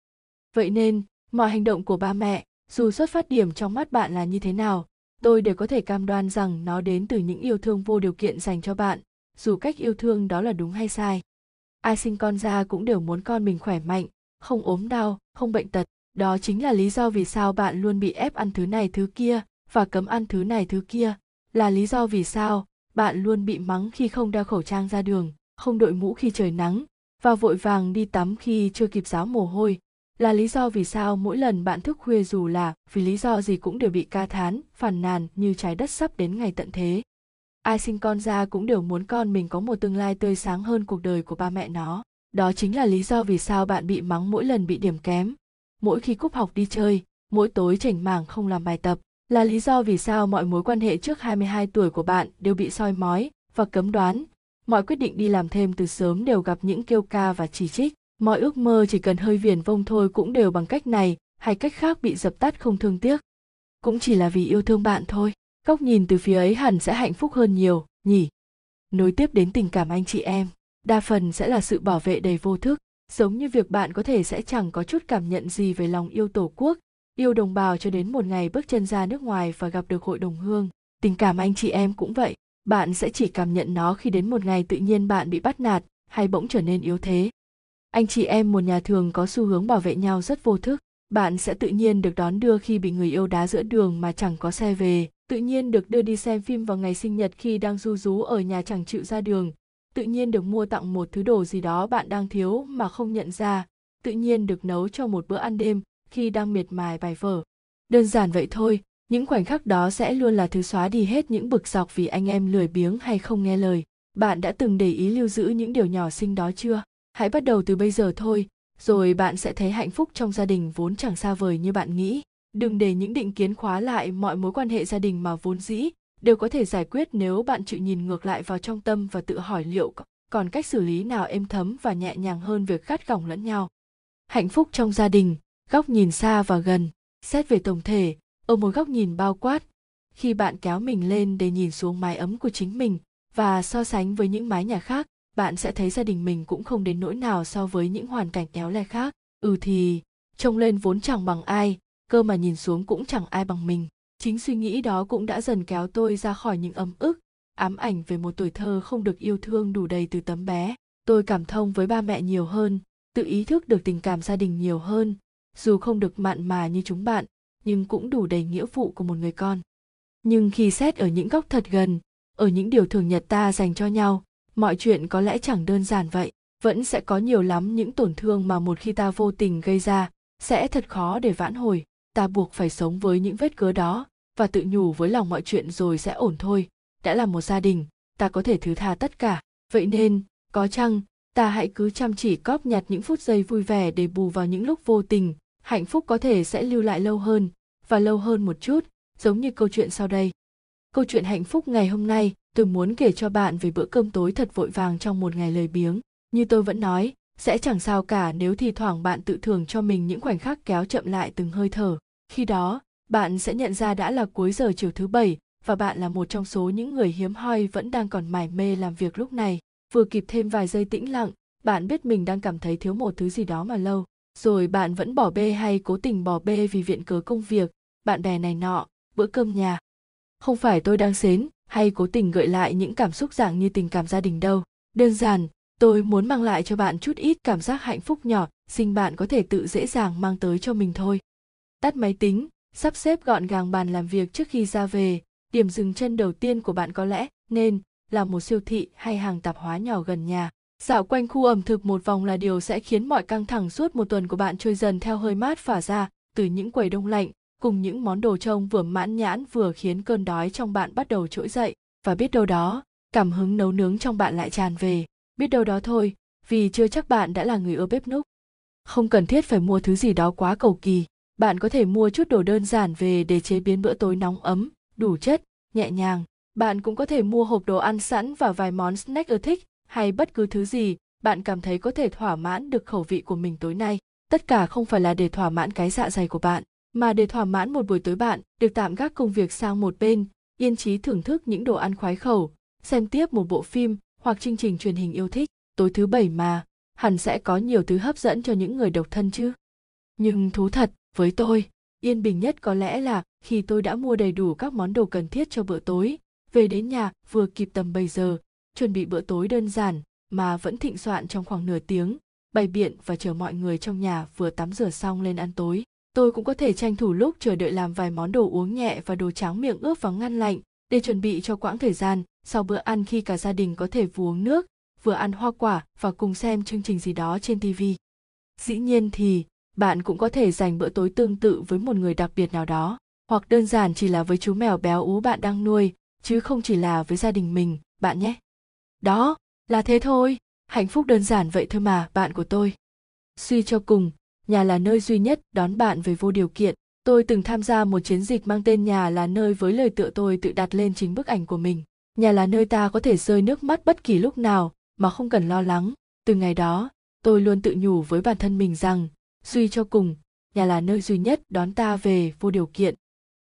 Vậy nên mọi hành động của ba mẹ, dù xuất phát điểm trong mắt bạn là như thế nào, tôi đều có thể cam đoan rằng nó đến từ những yêu thương vô điều kiện dành cho bạn, dù cách yêu thương đó là đúng hay sai. Ai sinh con ra cũng đều muốn con mình khỏe mạnh, không ốm đau, không bệnh tật. Đó chính là lý do vì sao bạn luôn bị ép ăn thứ này thứ kia và cấm ăn thứ này thứ kia. Là lý do vì sao bạn luôn bị mắng khi không đeo khẩu trang ra đường, không đội mũ khi trời nắng và vội vàng đi tắm khi chưa kịp ráo mồ hôi là lý do vì sao mỗi lần bạn thức khuya dù là vì lý do gì cũng đều bị ca thán, phàn nàn như trái đất sắp đến ngày tận thế ai sinh con ra cũng đều muốn con mình có một tương lai tươi sáng hơn cuộc đời của ba mẹ nó đó chính là lý do vì sao bạn bị mắng mỗi lần bị điểm kém mỗi khi cúp học đi chơi, mỗi tối chảnh mảng không làm bài tập, là lý do vì sao mọi mối quan hệ trước 22 tuổi của bạn đều bị soi mói và cấm đoán. Mọi quyết định đi làm thêm từ sớm đều gặp những kêu ca và chỉ trích. Mọi ước mơ chỉ cần hơi viển vông thôi cũng đều bằng cách này hay cách khác bị dập tắt không thương tiếc. Cũng chỉ là vì yêu thương bạn thôi. Góc nhìn từ phía ấy hẳn sẽ hạnh phúc hơn nhiều, nhỉ? Nối tiếp đến tình cảm anh chị em, đa phần sẽ là sự bảo vệ đầy vô thức, giống như việc bạn có thể sẽ chẳng có chút cảm nhận gì về lòng yêu tổ quốc, yêu đồng bào cho đến một ngày bước chân ra nước ngoài và gặp được hội đồng hương tình cảm anh chị em cũng vậy bạn sẽ chỉ cảm nhận nó khi đến một ngày tự nhiên bạn bị bắt nạt hay bỗng trở nên yếu thế anh chị em một nhà thường có xu hướng bảo vệ nhau rất vô thức. Bạn sẽ tự nhiên được đón đưa khi bị người yêu đá giữa đường mà chẳng có xe về. Tự nhiên được đưa đi xem phim vào ngày sinh nhật khi đang du rú ở nhà chẳng chịu ra đường. Tự nhiên được mua tặng một thứ đồ gì đó bạn đang thiếu mà không nhận ra. Tự nhiên được nấu cho một bữa ăn đêm khi đang miệt mài bài vở. Đơn giản vậy thôi, những khoảnh khắc đó sẽ luôn là thứ xóa đi hết những bực dọc vì anh em lười biếng hay không nghe lời. Bạn đã từng để ý lưu giữ những điều nhỏ xinh đó chưa? Hãy bắt đầu từ bây giờ thôi, rồi bạn sẽ thấy hạnh phúc trong gia đình vốn chẳng xa vời như bạn nghĩ. Đừng để những định kiến khóa lại mọi mối quan hệ gia đình mà vốn dĩ đều có thể giải quyết nếu bạn chịu nhìn ngược lại vào trong tâm và tự hỏi liệu còn cách xử lý nào êm thấm và nhẹ nhàng hơn việc gắt gỏng lẫn nhau. Hạnh phúc trong gia đình, góc nhìn xa và gần. Xét về tổng thể, ở một góc nhìn bao quát, khi bạn kéo mình lên để nhìn xuống mái ấm của chính mình và so sánh với những mái nhà khác bạn sẽ thấy gia đình mình cũng không đến nỗi nào so với những hoàn cảnh éo le khác. Ừ thì, trông lên vốn chẳng bằng ai, cơ mà nhìn xuống cũng chẳng ai bằng mình. Chính suy nghĩ đó cũng đã dần kéo tôi ra khỏi những ấm ức, ám ảnh về một tuổi thơ không được yêu thương đủ đầy từ tấm bé. Tôi cảm thông với ba mẹ nhiều hơn, tự ý thức được tình cảm gia đình nhiều hơn. Dù không được mặn mà như chúng bạn, nhưng cũng đủ đầy nghĩa vụ của một người con. Nhưng khi xét ở những góc thật gần, ở những điều thường nhật ta dành cho nhau mọi chuyện có lẽ chẳng đơn giản vậy, vẫn sẽ có nhiều lắm những tổn thương mà một khi ta vô tình gây ra, sẽ thật khó để vãn hồi. Ta buộc phải sống với những vết cớ đó, và tự nhủ với lòng mọi chuyện rồi sẽ ổn thôi. Đã là một gia đình, ta có thể thứ tha tất cả. Vậy nên, có chăng, ta hãy cứ chăm chỉ cóp nhặt những phút giây vui vẻ để bù vào những lúc vô tình. Hạnh phúc có thể sẽ lưu lại lâu hơn, và lâu hơn một chút, giống như câu chuyện sau đây câu chuyện hạnh phúc ngày hôm nay, tôi muốn kể cho bạn về bữa cơm tối thật vội vàng trong một ngày lời biếng. Như tôi vẫn nói, sẽ chẳng sao cả nếu thì thoảng bạn tự thưởng cho mình những khoảnh khắc kéo chậm lại từng hơi thở. Khi đó, bạn sẽ nhận ra đã là cuối giờ chiều thứ bảy và bạn là một trong số những người hiếm hoi vẫn đang còn mải mê làm việc lúc này. Vừa kịp thêm vài giây tĩnh lặng, bạn biết mình đang cảm thấy thiếu một thứ gì đó mà lâu. Rồi bạn vẫn bỏ bê hay cố tình bỏ bê vì viện cớ công việc. Bạn bè này nọ, bữa cơm nhà không phải tôi đang xến, hay cố tình gợi lại những cảm xúc dạng như tình cảm gia đình đâu. Đơn giản, tôi muốn mang lại cho bạn chút ít cảm giác hạnh phúc nhỏ sinh bạn có thể tự dễ dàng mang tới cho mình thôi. Tắt máy tính, sắp xếp gọn gàng bàn làm việc trước khi ra về. Điểm dừng chân đầu tiên của bạn có lẽ nên là một siêu thị hay hàng tạp hóa nhỏ gần nhà. Dạo quanh khu ẩm thực một vòng là điều sẽ khiến mọi căng thẳng suốt một tuần của bạn trôi dần theo hơi mát phả ra từ những quầy đông lạnh cùng những món đồ trông vừa mãn nhãn vừa khiến cơn đói trong bạn bắt đầu trỗi dậy. Và biết đâu đó, cảm hứng nấu nướng trong bạn lại tràn về. Biết đâu đó thôi, vì chưa chắc bạn đã là người ưa bếp núc. Không cần thiết phải mua thứ gì đó quá cầu kỳ. Bạn có thể mua chút đồ đơn giản về để chế biến bữa tối nóng ấm, đủ chất, nhẹ nhàng. Bạn cũng có thể mua hộp đồ ăn sẵn và vài món snack ưa thích, hay bất cứ thứ gì bạn cảm thấy có thể thỏa mãn được khẩu vị của mình tối nay. Tất cả không phải là để thỏa mãn cái dạ dày của bạn mà để thỏa mãn một buổi tối bạn, được tạm gác công việc sang một bên, yên trí thưởng thức những đồ ăn khoái khẩu, xem tiếp một bộ phim hoặc chương trình truyền hình yêu thích. Tối thứ bảy mà, hẳn sẽ có nhiều thứ hấp dẫn cho những người độc thân chứ. Nhưng thú thật, với tôi, yên bình nhất có lẽ là khi tôi đã mua đầy đủ các món đồ cần thiết cho bữa tối, về đến nhà vừa kịp tầm bây giờ, chuẩn bị bữa tối đơn giản mà vẫn thịnh soạn trong khoảng nửa tiếng, bày biện và chờ mọi người trong nhà vừa tắm rửa xong lên ăn tối tôi cũng có thể tranh thủ lúc chờ đợi làm vài món đồ uống nhẹ và đồ tráng miệng ướp vào ngăn lạnh để chuẩn bị cho quãng thời gian sau bữa ăn khi cả gia đình có thể vừa uống nước, vừa ăn hoa quả và cùng xem chương trình gì đó trên tv dĩ nhiên thì, bạn cũng có thể dành bữa tối tương tự với một người đặc biệt nào đó, hoặc đơn giản chỉ là với chú mèo béo ú bạn đang nuôi, chứ không chỉ là với gia đình mình, bạn nhé. Đó, là thế thôi. Hạnh phúc đơn giản vậy thôi mà, bạn của tôi. Suy cho cùng nhà là nơi duy nhất đón bạn về vô điều kiện. Tôi từng tham gia một chiến dịch mang tên nhà là nơi với lời tựa tôi tự đặt lên chính bức ảnh của mình. Nhà là nơi ta có thể rơi nước mắt bất kỳ lúc nào mà không cần lo lắng. Từ ngày đó, tôi luôn tự nhủ với bản thân mình rằng, suy cho cùng, nhà là nơi duy nhất đón ta về vô điều kiện.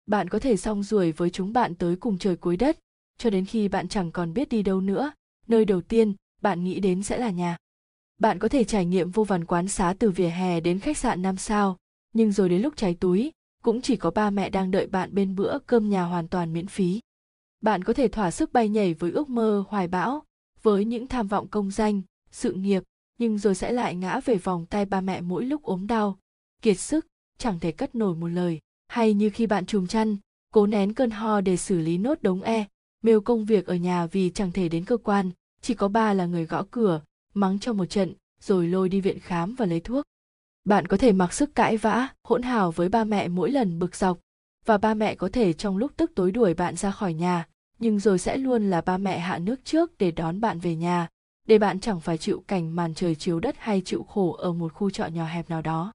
Bạn có thể song ruổi với chúng bạn tới cùng trời cuối đất, cho đến khi bạn chẳng còn biết đi đâu nữa. Nơi đầu tiên bạn nghĩ đến sẽ là nhà bạn có thể trải nghiệm vô vàn quán xá từ vỉa hè đến khách sạn năm sao. Nhưng rồi đến lúc cháy túi, cũng chỉ có ba mẹ đang đợi bạn bên bữa cơm nhà hoàn toàn miễn phí. Bạn có thể thỏa sức bay nhảy với ước mơ hoài bão, với những tham vọng công danh, sự nghiệp, nhưng rồi sẽ lại ngã về vòng tay ba mẹ mỗi lúc ốm đau. Kiệt sức, chẳng thể cất nổi một lời. Hay như khi bạn trùm chăn, cố nén cơn ho để xử lý nốt đống e mêu công việc ở nhà vì chẳng thể đến cơ quan, chỉ có ba là người gõ cửa mắng cho một trận, rồi lôi đi viện khám và lấy thuốc. Bạn có thể mặc sức cãi vã, hỗn hào với ba mẹ mỗi lần bực dọc. Và ba mẹ có thể trong lúc tức tối đuổi bạn ra khỏi nhà, nhưng rồi sẽ luôn là ba mẹ hạ nước trước để đón bạn về nhà, để bạn chẳng phải chịu cảnh màn trời chiếu đất hay chịu khổ ở một khu trọ nhỏ hẹp nào đó.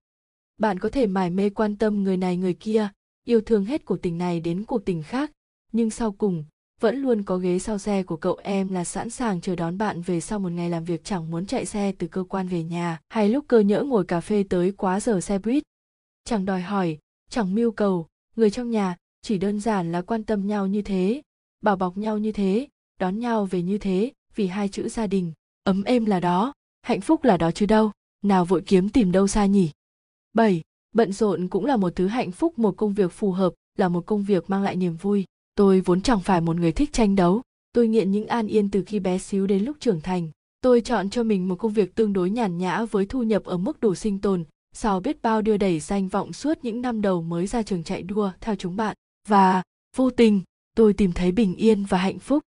Bạn có thể mải mê quan tâm người này người kia, yêu thương hết cuộc tình này đến cuộc tình khác, nhưng sau cùng vẫn luôn có ghế sau xe của cậu em là sẵn sàng chờ đón bạn về sau một ngày làm việc chẳng muốn chạy xe từ cơ quan về nhà, hay lúc cơ nhỡ ngồi cà phê tới quá giờ xe buýt chẳng đòi hỏi, chẳng mưu cầu, người trong nhà chỉ đơn giản là quan tâm nhau như thế, bảo bọc nhau như thế, đón nhau về như thế vì hai chữ gia đình, ấm êm là đó, hạnh phúc là đó chứ đâu, nào vội kiếm tìm đâu xa nhỉ 7. Bận rộn cũng là một thứ hạnh phúc, một công việc phù hợp, là một công việc mang lại niềm vui tôi vốn chẳng phải một người thích tranh đấu. Tôi nghiện những an yên từ khi bé xíu đến lúc trưởng thành. Tôi chọn cho mình một công việc tương đối nhàn nhã với thu nhập ở mức đủ sinh tồn, sau biết bao đưa đẩy danh vọng suốt những năm đầu mới ra trường chạy đua, theo chúng bạn. Và, vô tình, tôi tìm thấy bình yên và hạnh phúc.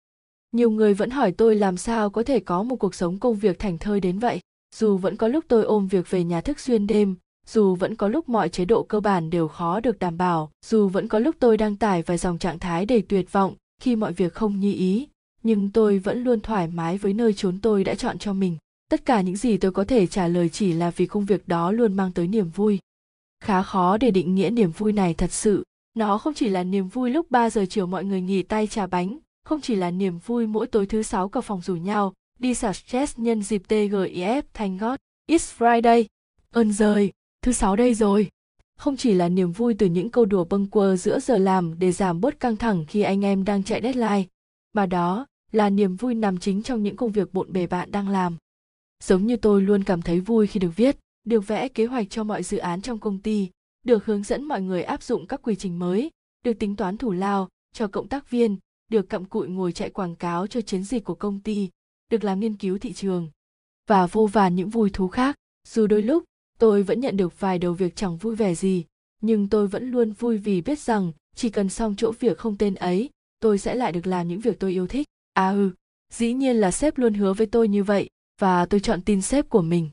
Nhiều người vẫn hỏi tôi làm sao có thể có một cuộc sống công việc thành thơi đến vậy. Dù vẫn có lúc tôi ôm việc về nhà thức xuyên đêm dù vẫn có lúc mọi chế độ cơ bản đều khó được đảm bảo, dù vẫn có lúc tôi đăng tải vài dòng trạng thái đầy tuyệt vọng khi mọi việc không như ý, nhưng tôi vẫn luôn thoải mái với nơi chốn tôi đã chọn cho mình. Tất cả những gì tôi có thể trả lời chỉ là vì công việc đó luôn mang tới niềm vui. Khá khó để định nghĩa niềm vui này thật sự. Nó không chỉ là niềm vui lúc 3 giờ chiều mọi người nghỉ tay trà bánh, không chỉ là niềm vui mỗi tối thứ sáu cả phòng rủ nhau, đi xả stress nhân dịp TGIF thành God, It's Friday. Ơn rời thứ sáu đây rồi không chỉ là niềm vui từ những câu đùa bâng quơ giữa giờ làm để giảm bớt căng thẳng khi anh em đang chạy deadline, mà đó là niềm vui nằm chính trong những công việc bộn bề bạn đang làm. Giống như tôi luôn cảm thấy vui khi được viết, được vẽ kế hoạch cho mọi dự án trong công ty, được hướng dẫn mọi người áp dụng các quy trình mới, được tính toán thủ lao cho cộng tác viên, được cặm cụi ngồi chạy quảng cáo cho chiến dịch của công ty, được làm nghiên cứu thị trường và vô vàn những vui thú khác. Dù đôi lúc tôi vẫn nhận được vài đầu việc chẳng vui vẻ gì, nhưng tôi vẫn luôn vui vì biết rằng chỉ cần xong chỗ việc không tên ấy, tôi sẽ lại được làm những việc tôi yêu thích. À ừ, dĩ nhiên là sếp luôn hứa với tôi như vậy và tôi chọn tin sếp của mình.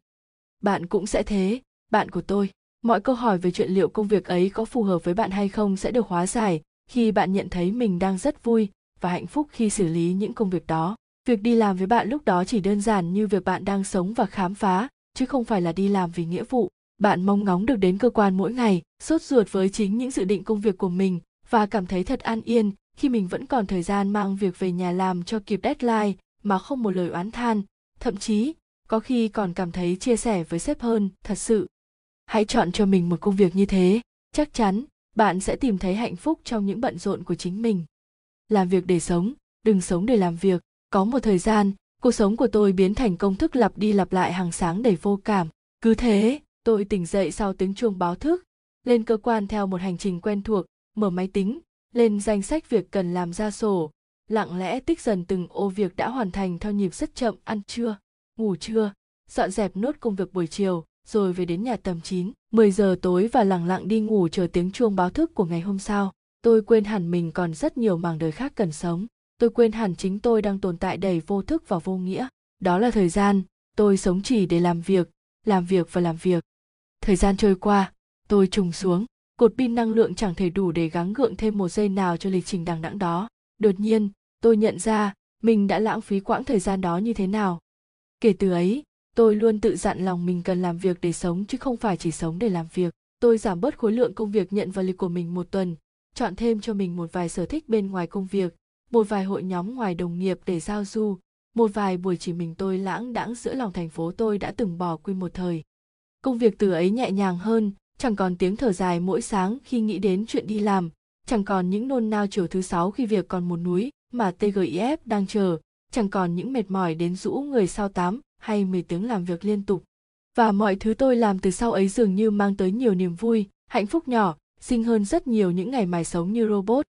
Bạn cũng sẽ thế, bạn của tôi. Mọi câu hỏi về chuyện liệu công việc ấy có phù hợp với bạn hay không sẽ được hóa giải khi bạn nhận thấy mình đang rất vui và hạnh phúc khi xử lý những công việc đó. Việc đi làm với bạn lúc đó chỉ đơn giản như việc bạn đang sống và khám phá, chứ không phải là đi làm vì nghĩa vụ. Bạn mong ngóng được đến cơ quan mỗi ngày, sốt ruột với chính những dự định công việc của mình và cảm thấy thật an yên khi mình vẫn còn thời gian mang việc về nhà làm cho kịp deadline mà không một lời oán than, thậm chí có khi còn cảm thấy chia sẻ với sếp hơn, thật sự. Hãy chọn cho mình một công việc như thế, chắc chắn bạn sẽ tìm thấy hạnh phúc trong những bận rộn của chính mình. Làm việc để sống, đừng sống để làm việc. Có một thời gian, cuộc sống của tôi biến thành công thức lặp đi lặp lại hàng sáng đầy vô cảm. Cứ thế, tôi tỉnh dậy sau tiếng chuông báo thức, lên cơ quan theo một hành trình quen thuộc, mở máy tính, lên danh sách việc cần làm ra sổ, lặng lẽ tích dần từng ô việc đã hoàn thành theo nhịp rất chậm ăn trưa, ngủ trưa, dọn dẹp nốt công việc buổi chiều, rồi về đến nhà tầm 9, 10 giờ tối và lặng lặng đi ngủ chờ tiếng chuông báo thức của ngày hôm sau. Tôi quên hẳn mình còn rất nhiều mảng đời khác cần sống. Tôi quên hẳn chính tôi đang tồn tại đầy vô thức và vô nghĩa. Đó là thời gian, tôi sống chỉ để làm việc, làm việc và làm việc. Thời gian trôi qua, tôi trùng xuống, cột pin năng lượng chẳng thể đủ để gắng gượng thêm một giây nào cho lịch trình đằng đẵng đó. Đột nhiên, tôi nhận ra mình đã lãng phí quãng thời gian đó như thế nào. Kể từ ấy, tôi luôn tự dặn lòng mình cần làm việc để sống chứ không phải chỉ sống để làm việc tôi giảm bớt khối lượng công việc nhận vào lịch của mình một tuần chọn thêm cho mình một vài sở thích bên ngoài công việc một vài hội nhóm ngoài đồng nghiệp để giao du một vài buổi chỉ mình tôi lãng đãng giữa lòng thành phố tôi đã từng bỏ quên một thời công việc từ ấy nhẹ nhàng hơn chẳng còn tiếng thở dài mỗi sáng khi nghĩ đến chuyện đi làm chẳng còn những nôn nao chiều thứ sáu khi việc còn một núi mà tgif đang chờ chẳng còn những mệt mỏi đến rũ người sau tám hay 10 tiếng làm việc liên tục. Và mọi thứ tôi làm từ sau ấy dường như mang tới nhiều niềm vui, hạnh phúc nhỏ, xinh hơn rất nhiều những ngày mài sống như robot.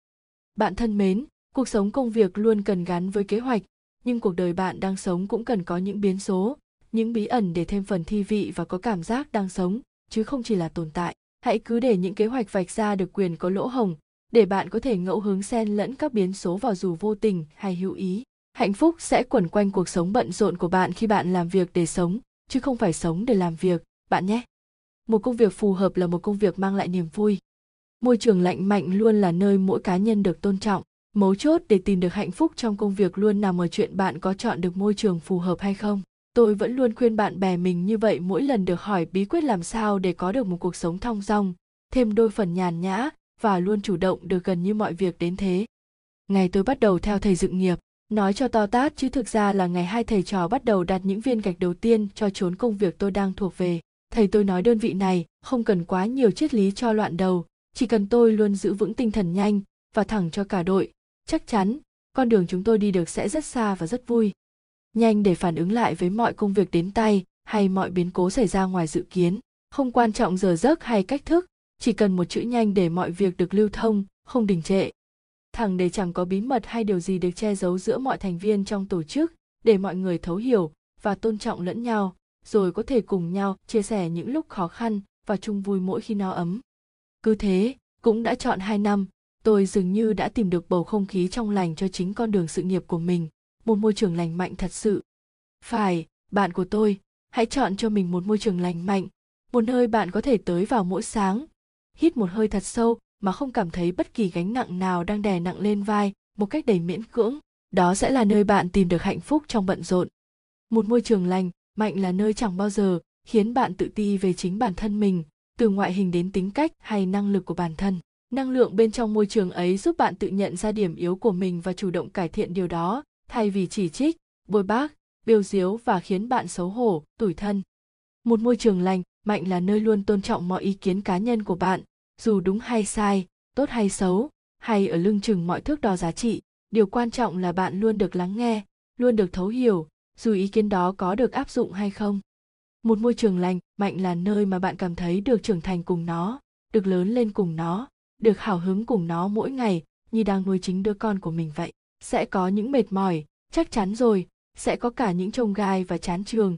Bạn thân mến, cuộc sống công việc luôn cần gắn với kế hoạch, nhưng cuộc đời bạn đang sống cũng cần có những biến số, những bí ẩn để thêm phần thi vị và có cảm giác đang sống, chứ không chỉ là tồn tại. Hãy cứ để những kế hoạch vạch ra được quyền có lỗ hồng, để bạn có thể ngẫu hứng xen lẫn các biến số vào dù vô tình hay hữu ý. Hạnh phúc sẽ quẩn quanh cuộc sống bận rộn của bạn khi bạn làm việc để sống chứ không phải sống để làm việc. Bạn nhé! Một công việc phù hợp là một công việc mang lại niềm vui. Môi trường lạnh mạnh luôn là nơi mỗi cá nhân được tôn trọng mấu chốt để tìm được hạnh phúc trong công việc luôn nằm ở chuyện bạn có chọn được môi trường phù hợp hay không tôi vẫn luôn khuyên bạn bè mình như vậy mỗi lần được hỏi bí quyết làm sao để có được một cuộc sống thong dong thêm đôi phần nhàn nhã và luôn chủ động được gần như mọi việc đến thế ngày tôi bắt đầu theo thầy dựng nghiệp Nói cho to tát chứ thực ra là ngày hai thầy trò bắt đầu đặt những viên gạch đầu tiên cho chốn công việc tôi đang thuộc về. Thầy tôi nói đơn vị này không cần quá nhiều triết lý cho loạn đầu, chỉ cần tôi luôn giữ vững tinh thần nhanh và thẳng cho cả đội. Chắc chắn, con đường chúng tôi đi được sẽ rất xa và rất vui. Nhanh để phản ứng lại với mọi công việc đến tay hay mọi biến cố xảy ra ngoài dự kiến. Không quan trọng giờ giấc hay cách thức, chỉ cần một chữ nhanh để mọi việc được lưu thông, không đình trệ thẳng để chẳng có bí mật hay điều gì được che giấu giữa mọi thành viên trong tổ chức để mọi người thấu hiểu và tôn trọng lẫn nhau rồi có thể cùng nhau chia sẻ những lúc khó khăn và chung vui mỗi khi no ấm cứ thế cũng đã chọn hai năm tôi dường như đã tìm được bầu không khí trong lành cho chính con đường sự nghiệp của mình, một môi trường lành mạnh thật sự. Phải, bạn của tôi, hãy chọn cho mình một môi trường lành mạnh, một nơi bạn có thể tới vào mỗi sáng. Hít một hơi thật sâu mà không cảm thấy bất kỳ gánh nặng nào đang đè nặng lên vai, một cách đầy miễn cưỡng. Đó sẽ là nơi bạn tìm được hạnh phúc trong bận rộn. Một môi trường lành, mạnh là nơi chẳng bao giờ khiến bạn tự ti về chính bản thân mình, từ ngoại hình đến tính cách hay năng lực của bản thân năng lượng bên trong môi trường ấy giúp bạn tự nhận ra điểm yếu của mình và chủ động cải thiện điều đó, thay vì chỉ trích, bôi bác biêu diếu và khiến bạn xấu hổ, tủi thân. Một môi trường lành, mạnh là nơi luôn tôn trọng mọi ý kiến cá nhân của bạn. Dù đúng hay sai, tốt hay xấu, hay ở lưng chừng mọi thước đo giá trị, điều quan trọng là bạn luôn được lắng nghe, luôn được thấu hiểu, dù ý kiến đó có được áp dụng hay không. Một môi trường lành, mạnh là nơi mà bạn cảm thấy được trưởng thành cùng nó, được lớn lên cùng nó được hào hứng cùng nó mỗi ngày, như đang nuôi chính đứa con của mình vậy, sẽ có những mệt mỏi, chắc chắn rồi, sẽ có cả những trông gai và chán trường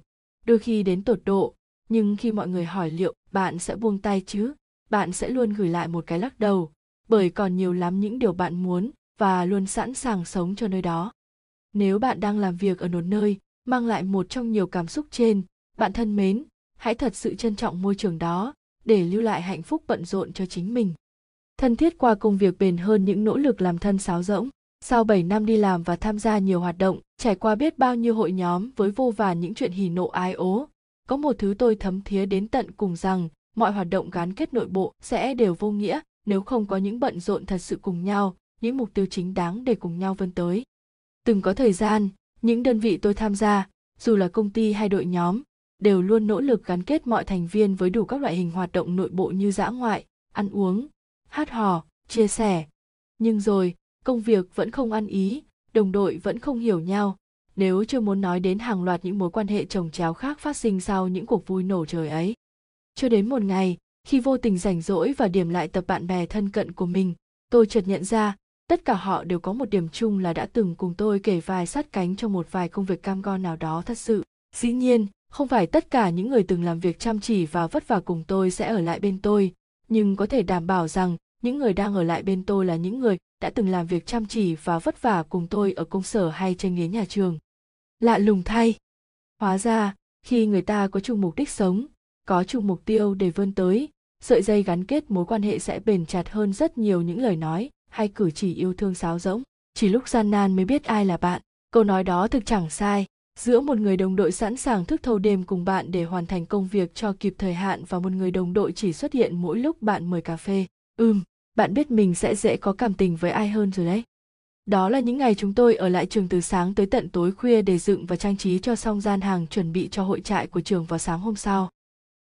đôi khi đến tột độ, nhưng khi mọi người hỏi liệu bạn sẽ buông tay chứ, bạn sẽ luôn gửi lại một cái lắc đầu, bởi còn nhiều lắm những điều bạn muốn và luôn sẵn sàng sống cho nơi đó. Nếu bạn đang làm việc ở một nơi mang lại một trong nhiều cảm xúc trên, bạn thân mến, hãy thật sự trân trọng môi trường đó để lưu lại hạnh phúc bận rộn cho chính mình thân thiết qua công việc bền hơn những nỗ lực làm thân sáo rỗng sau 7 năm đi làm và tham gia nhiều hoạt động, trải qua biết bao nhiêu hội nhóm với vô vàn những chuyện hỉ nộ ái ố, có một thứ tôi thấm thía đến tận cùng rằng mọi hoạt động gắn kết nội bộ sẽ đều vô nghĩa nếu không có những bận rộn thật sự cùng nhau, những mục tiêu chính đáng để cùng nhau vươn tới. Từng có thời gian, những đơn vị tôi tham gia, dù là công ty hay đội nhóm, đều luôn nỗ lực gắn kết mọi thành viên với đủ các loại hình hoạt động nội bộ như dã ngoại, ăn uống, hát hò, chia sẻ. Nhưng rồi, công việc vẫn không ăn ý đồng đội vẫn không hiểu nhau. Nếu chưa muốn nói đến hàng loạt những mối quan hệ chồng chéo khác phát sinh sau những cuộc vui nổ trời ấy. Cho đến một ngày khi vô tình rảnh rỗi và điểm lại tập bạn bè thân cận của mình tôi chợt nhận ra tất cả họ đều có một điểm chung là đã từng cùng tôi kể vài sát cánh trong một vài công việc cam go nào đó thật sự. Dĩ nhiên không phải tất cả những người từng làm việc chăm chỉ và vất vả cùng tôi sẽ ở lại bên tôi nhưng có thể đảm bảo rằng, những người đang ở lại bên tôi là những người đã từng làm việc chăm chỉ và vất vả cùng tôi ở công sở hay trên ghế nhà trường. Lạ lùng thay. Hóa ra, khi người ta có chung mục đích sống, có chung mục tiêu để vươn tới, sợi dây gắn kết mối quan hệ sẽ bền chặt hơn rất nhiều những lời nói hay cử chỉ yêu thương sáo rỗng. Chỉ lúc gian nan mới biết ai là bạn. Câu nói đó thực chẳng sai giữa một người đồng đội sẵn sàng thức thâu đêm cùng bạn để hoàn thành công việc cho kịp thời hạn và một người đồng đội chỉ xuất hiện mỗi lúc bạn mời cà phê, ừm, bạn biết mình sẽ dễ có cảm tình với ai hơn rồi đấy. Đó là những ngày chúng tôi ở lại trường từ sáng tới tận tối khuya để dựng và trang trí cho xong gian hàng chuẩn bị cho hội trại của trường vào sáng hôm sau.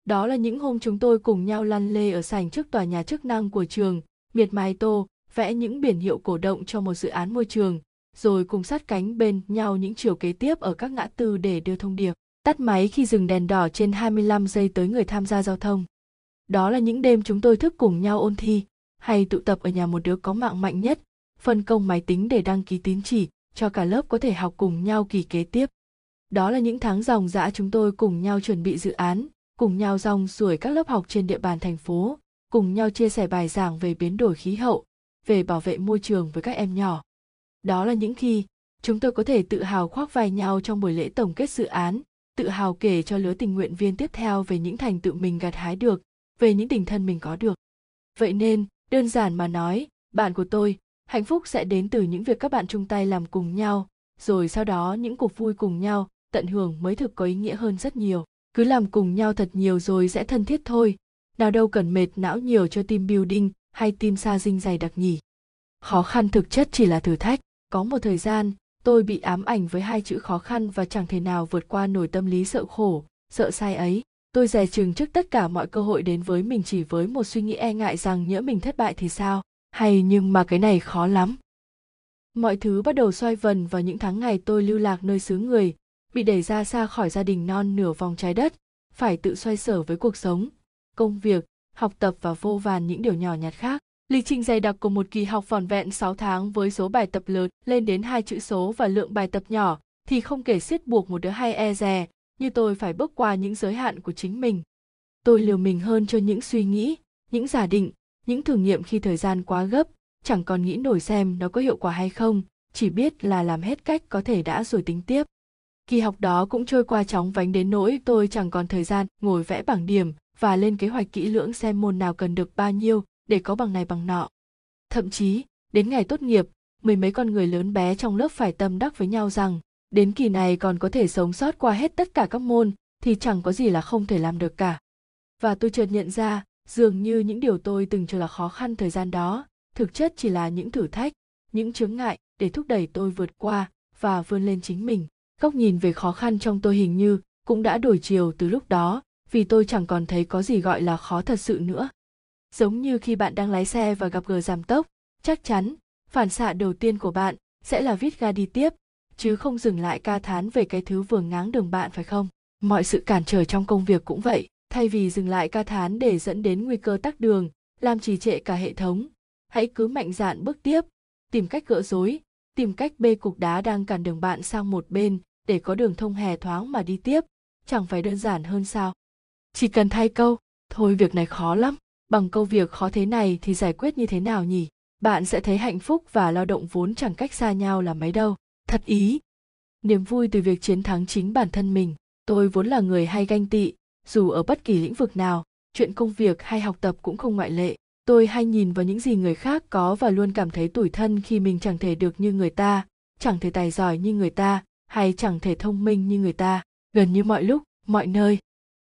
Đó là những hôm chúng tôi cùng nhau lăn lê ở sảnh trước tòa nhà chức năng của trường, miệt mài tô, vẽ những biển hiệu cổ động cho một dự án môi trường rồi cùng sát cánh bên nhau những chiều kế tiếp ở các ngã tư để đưa thông điệp tắt máy khi dừng đèn đỏ trên 25 giây tới người tham gia giao thông. Đó là những đêm chúng tôi thức cùng nhau ôn thi, hay tụ tập ở nhà một đứa có mạng mạnh nhất, phân công máy tính để đăng ký tín chỉ cho cả lớp có thể học cùng nhau kỳ kế tiếp. Đó là những tháng dòng dã chúng tôi cùng nhau chuẩn bị dự án, cùng nhau rong ruổi các lớp học trên địa bàn thành phố, cùng nhau chia sẻ bài giảng về biến đổi khí hậu, về bảo vệ môi trường với các em nhỏ. Đó là những khi chúng tôi có thể tự hào khoác vai nhau trong buổi lễ tổng kết dự án, tự hào kể cho lứa tình nguyện viên tiếp theo về những thành tựu mình gặt hái được, về những tình thân mình có được. Vậy nên, đơn giản mà nói bạn của tôi hạnh phúc sẽ đến từ những việc các bạn chung tay làm cùng nhau rồi sau đó những cuộc vui cùng nhau tận hưởng mới thực có ý nghĩa hơn rất nhiều. Cứ làm cùng nhau thật nhiều rồi sẽ thân thiết thôi. Nào đâu cần mệt não nhiều cho team building hay team xa dinh dày đặc nhỉ. Khó khăn thực chất chỉ là thử thách có một thời gian, tôi bị ám ảnh với hai chữ khó khăn và chẳng thể nào vượt qua nổi tâm lý sợ khổ, sợ sai ấy. Tôi dè chừng trước tất cả mọi cơ hội đến với mình chỉ với một suy nghĩ e ngại rằng nhỡ mình thất bại thì sao? Hay nhưng mà cái này khó lắm. Mọi thứ bắt đầu xoay vần vào những tháng ngày tôi lưu lạc nơi xứ người, bị đẩy ra xa khỏi gia đình non nửa vòng trái đất, phải tự xoay sở với cuộc sống, công việc, học tập và vô vàn những điều nhỏ nhặt khác lịch trình dày đặc của một kỳ học vỏn vẹn 6 tháng với số bài tập lớn lên đến hai chữ số và lượng bài tập nhỏ thì không kể siết buộc một đứa hay e dè, như tôi phải bước qua những giới hạn của chính mình. Tôi liều mình hơn cho những suy nghĩ, những giả định, những thử nghiệm khi thời gian quá gấp, chẳng còn nghĩ nổi xem nó có hiệu quả hay không, chỉ biết là làm hết cách có thể đã rồi tính tiếp. Kỳ học đó cũng trôi qua chóng vánh đến nỗi tôi chẳng còn thời gian ngồi vẽ bảng điểm và lên kế hoạch kỹ lưỡng xem môn nào cần được bao nhiêu để có bằng này bằng nọ. Thậm chí, đến ngày tốt nghiệp, mười mấy con người lớn bé trong lớp phải tâm đắc với nhau rằng, đến kỳ này còn có thể sống sót qua hết tất cả các môn, thì chẳng có gì là không thể làm được cả. Và tôi chợt nhận ra, dường như những điều tôi từng cho là khó khăn thời gian đó, thực chất chỉ là những thử thách, những chướng ngại để thúc đẩy tôi vượt qua và vươn lên chính mình. Góc nhìn về khó khăn trong tôi hình như cũng đã đổi chiều từ lúc đó, vì tôi chẳng còn thấy có gì gọi là khó thật sự nữa giống như khi bạn đang lái xe và gặp gờ giảm tốc, chắc chắn, phản xạ đầu tiên của bạn sẽ là vít ga đi tiếp, chứ không dừng lại ca thán về cái thứ vừa ngáng đường bạn, phải không? Mọi sự cản trở trong công việc cũng vậy, thay vì dừng lại ca thán để dẫn đến nguy cơ tắc đường, làm trì trệ cả hệ thống, hãy cứ mạnh dạn bước tiếp, tìm cách gỡ rối, tìm cách bê cục đá đang cản đường bạn sang một bên để có đường thông hè thoáng mà đi tiếp, chẳng phải đơn giản hơn sao? Chỉ cần thay câu, thôi việc này khó lắm bằng câu việc khó thế này thì giải quyết như thế nào nhỉ? Bạn sẽ thấy hạnh phúc và lao động vốn chẳng cách xa nhau là mấy đâu. Thật ý. Niềm vui từ việc chiến thắng chính bản thân mình. Tôi vốn là người hay ganh tị, dù ở bất kỳ lĩnh vực nào, chuyện công việc hay học tập cũng không ngoại lệ. Tôi hay nhìn vào những gì người khác có và luôn cảm thấy tủi thân khi mình chẳng thể được như người ta, chẳng thể tài giỏi như người ta, hay chẳng thể thông minh như người ta. Gần như mọi lúc, mọi nơi,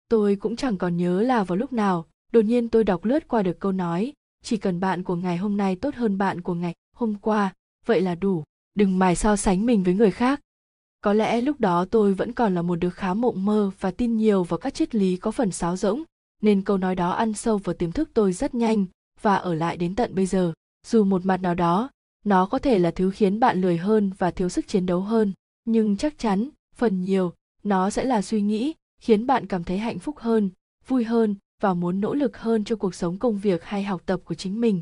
tôi cũng chẳng còn nhớ là vào lúc nào đột nhiên tôi đọc lướt qua được câu nói, chỉ cần bạn của ngày hôm nay tốt hơn bạn của ngày hôm qua, vậy là đủ, đừng mài so sánh mình với người khác. Có lẽ lúc đó tôi vẫn còn là một đứa khá mộng mơ và tin nhiều vào các triết lý có phần sáo rỗng, nên câu nói đó ăn sâu vào tiềm thức tôi rất nhanh và ở lại đến tận bây giờ. Dù một mặt nào đó, nó có thể là thứ khiến bạn lười hơn và thiếu sức chiến đấu hơn, nhưng chắc chắn, phần nhiều, nó sẽ là suy nghĩ khiến bạn cảm thấy hạnh phúc hơn, vui hơn và muốn nỗ lực hơn cho cuộc sống công việc hay học tập của chính mình.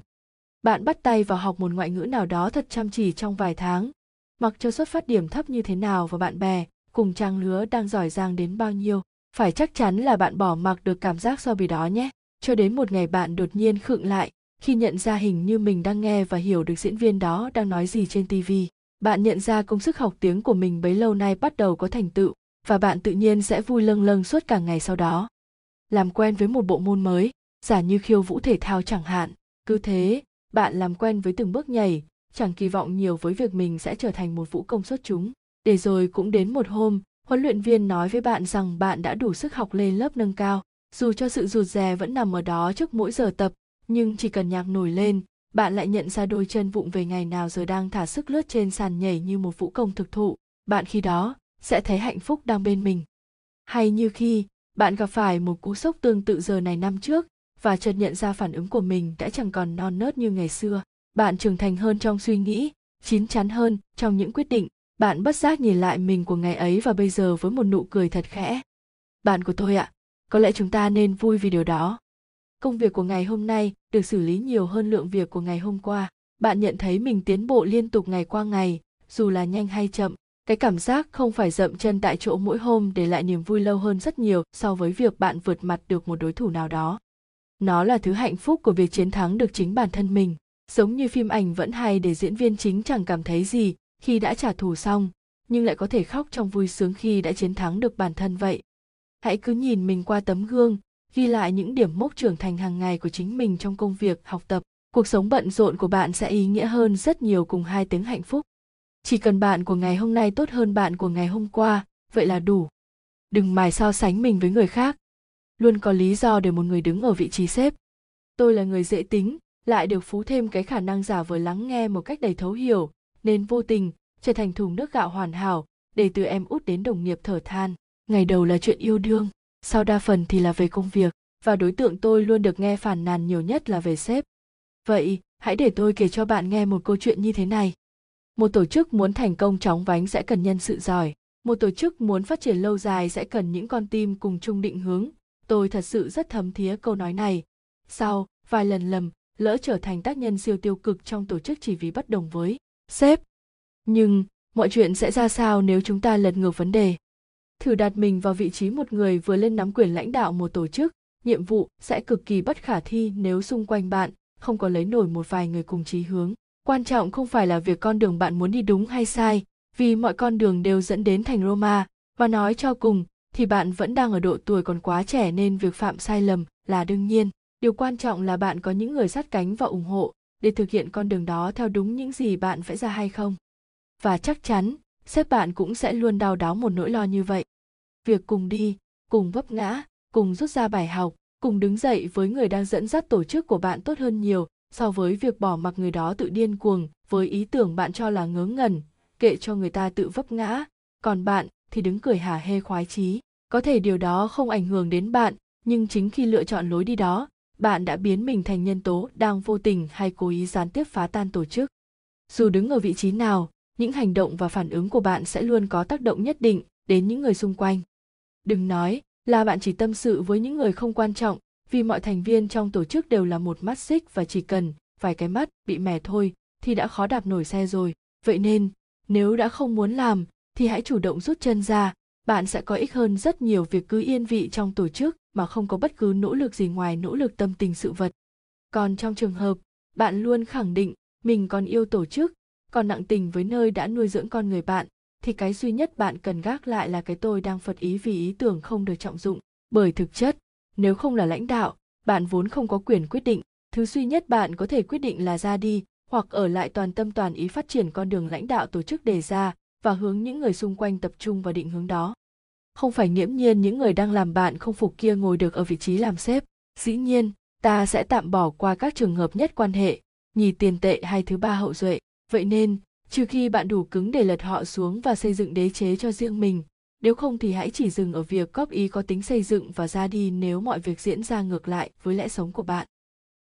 Bạn bắt tay vào học một ngoại ngữ nào đó thật chăm chỉ trong vài tháng. Mặc cho xuất phát điểm thấp như thế nào và bạn bè, cùng trang lứa đang giỏi giang đến bao nhiêu, phải chắc chắn là bạn bỏ mặc được cảm giác so bì đó nhé. Cho đến một ngày bạn đột nhiên khựng lại, khi nhận ra hình như mình đang nghe và hiểu được diễn viên đó đang nói gì trên tv bạn nhận ra công sức học tiếng của mình bấy lâu nay bắt đầu có thành tựu, và bạn tự nhiên sẽ vui lâng lâng suốt cả ngày sau đó làm quen với một bộ môn mới, giả như khiêu vũ thể thao chẳng hạn. Cứ thế, bạn làm quen với từng bước nhảy, chẳng kỳ vọng nhiều với việc mình sẽ trở thành một vũ công xuất chúng. Để rồi cũng đến một hôm, huấn luyện viên nói với bạn rằng bạn đã đủ sức học lên lớp nâng cao. Dù cho sự rụt rè vẫn nằm ở đó trước mỗi giờ tập, nhưng chỉ cần nhạc nổi lên, bạn lại nhận ra đôi chân vụng về ngày nào giờ đang thả sức lướt trên sàn nhảy như một vũ công thực thụ. Bạn khi đó sẽ thấy hạnh phúc đang bên mình. Hay như khi bạn gặp phải một cú sốc tương tự giờ này năm trước và chợt nhận ra phản ứng của mình đã chẳng còn non nớt như ngày xưa. Bạn trưởng thành hơn trong suy nghĩ, chín chắn hơn trong những quyết định. Bạn bất giác nhìn lại mình của ngày ấy và bây giờ với một nụ cười thật khẽ. Bạn của tôi ạ, có lẽ chúng ta nên vui vì điều đó. Công việc của ngày hôm nay được xử lý nhiều hơn lượng việc của ngày hôm qua. Bạn nhận thấy mình tiến bộ liên tục ngày qua ngày, dù là nhanh hay chậm cái cảm giác không phải dậm chân tại chỗ mỗi hôm để lại niềm vui lâu hơn rất nhiều so với việc bạn vượt mặt được một đối thủ nào đó. Nó là thứ hạnh phúc của việc chiến thắng được chính bản thân mình. Giống như phim ảnh vẫn hay để diễn viên chính chẳng cảm thấy gì khi đã trả thù xong, nhưng lại có thể khóc trong vui sướng khi đã chiến thắng được bản thân vậy. Hãy cứ nhìn mình qua tấm gương, ghi lại những điểm mốc trưởng thành hàng ngày của chính mình trong công việc, học tập. Cuộc sống bận rộn của bạn sẽ ý nghĩa hơn rất nhiều cùng hai tiếng hạnh phúc chỉ cần bạn của ngày hôm nay tốt hơn bạn của ngày hôm qua, vậy là đủ. Đừng mài so sánh mình với người khác. Luôn có lý do để một người đứng ở vị trí sếp tôi là người dễ tính, lại được phú thêm cái khả năng giả vờ lắng nghe một cách đầy thấu hiểu, nên vô tình, trở thành thùng nước gạo hoàn hảo, để từ em út đến đồng nghiệp thở than. Ngày đầu là chuyện yêu đương, sau đa phần thì là về công việc, và đối tượng tôi luôn được nghe phản nàn nhiều nhất là về sếp. Vậy, hãy để tôi kể cho bạn nghe một câu chuyện như thế này một tổ chức muốn thành công chóng vánh sẽ cần nhân sự giỏi. Một tổ chức muốn phát triển lâu dài sẽ cần những con tim cùng chung định hướng. Tôi thật sự rất thấm thía câu nói này. Sau vài lần lầm, lỡ trở thành tác nhân siêu tiêu cực trong tổ chức chỉ vì bất đồng với sếp. Nhưng, mọi chuyện sẽ ra sao nếu chúng ta lật ngược vấn đề? Thử đặt mình vào vị trí một người vừa lên nắm quyền lãnh đạo một tổ chức, nhiệm vụ sẽ cực kỳ bất khả thi nếu xung quanh bạn không có lấy nổi một vài người cùng chí hướng quan trọng không phải là việc con đường bạn muốn đi đúng hay sai, vì mọi con đường đều dẫn đến thành roma. Và nói cho cùng, thì bạn vẫn đang ở độ tuổi còn quá trẻ nên việc phạm sai lầm là đương nhiên. Điều quan trọng là bạn có những người sát cánh và ủng hộ để thực hiện con đường đó theo đúng những gì bạn vẽ ra hay không. Và chắc chắn, sếp bạn cũng sẽ luôn đau đáu một nỗi lo như vậy. Việc cùng đi, cùng vấp ngã, cùng rút ra bài học, cùng đứng dậy với người đang dẫn dắt tổ chức của bạn tốt hơn nhiều so với việc bỏ mặc người đó tự điên cuồng với ý tưởng bạn cho là ngớ ngẩn, kệ cho người ta tự vấp ngã, còn bạn thì đứng cười hả hê khoái chí. Có thể điều đó không ảnh hưởng đến bạn, nhưng chính khi lựa chọn lối đi đó, bạn đã biến mình thành nhân tố đang vô tình hay cố ý gián tiếp phá tan tổ chức. Dù đứng ở vị trí nào, những hành động và phản ứng của bạn sẽ luôn có tác động nhất định đến những người xung quanh. Đừng nói là bạn chỉ tâm sự với những người không quan trọng vì mọi thành viên trong tổ chức đều là một mắt xích và chỉ cần vài cái mắt bị mẻ thôi thì đã khó đạp nổi xe rồi. Vậy nên, nếu đã không muốn làm, thì hãy chủ động rút chân ra. Bạn sẽ có ích hơn rất nhiều việc cứ yên vị trong tổ chức mà không có bất cứ nỗ lực gì ngoài nỗ lực tâm tình sự vật. Còn trong trường hợp, bạn luôn khẳng định mình còn yêu tổ chức, còn nặng tình với nơi đã nuôi dưỡng con người bạn, thì cái duy nhất bạn cần gác lại là cái tôi đang phật ý vì ý tưởng không được trọng dụng. Bởi thực chất nếu không là lãnh đạo, bạn vốn không có quyền quyết định. Thứ duy nhất bạn có thể quyết định là ra đi, hoặc ở lại toàn tâm toàn ý phát triển con đường lãnh đạo tổ chức đề ra và hướng những người xung quanh tập trung vào định hướng đó. Không phải nghiễm nhiên những người đang làm bạn không phục kia ngồi được ở vị trí làm sếp. Dĩ nhiên, ta sẽ tạm bỏ qua các trường hợp nhất quan hệ, nhì tiền tệ hay thứ ba hậu duệ. Vậy nên, trừ khi bạn đủ cứng để lật họ xuống và xây dựng đế chế cho riêng mình nếu không thì hãy chỉ dừng ở việc góp ý có tính xây dựng và ra đi nếu mọi việc diễn ra ngược lại với lẽ sống của bạn.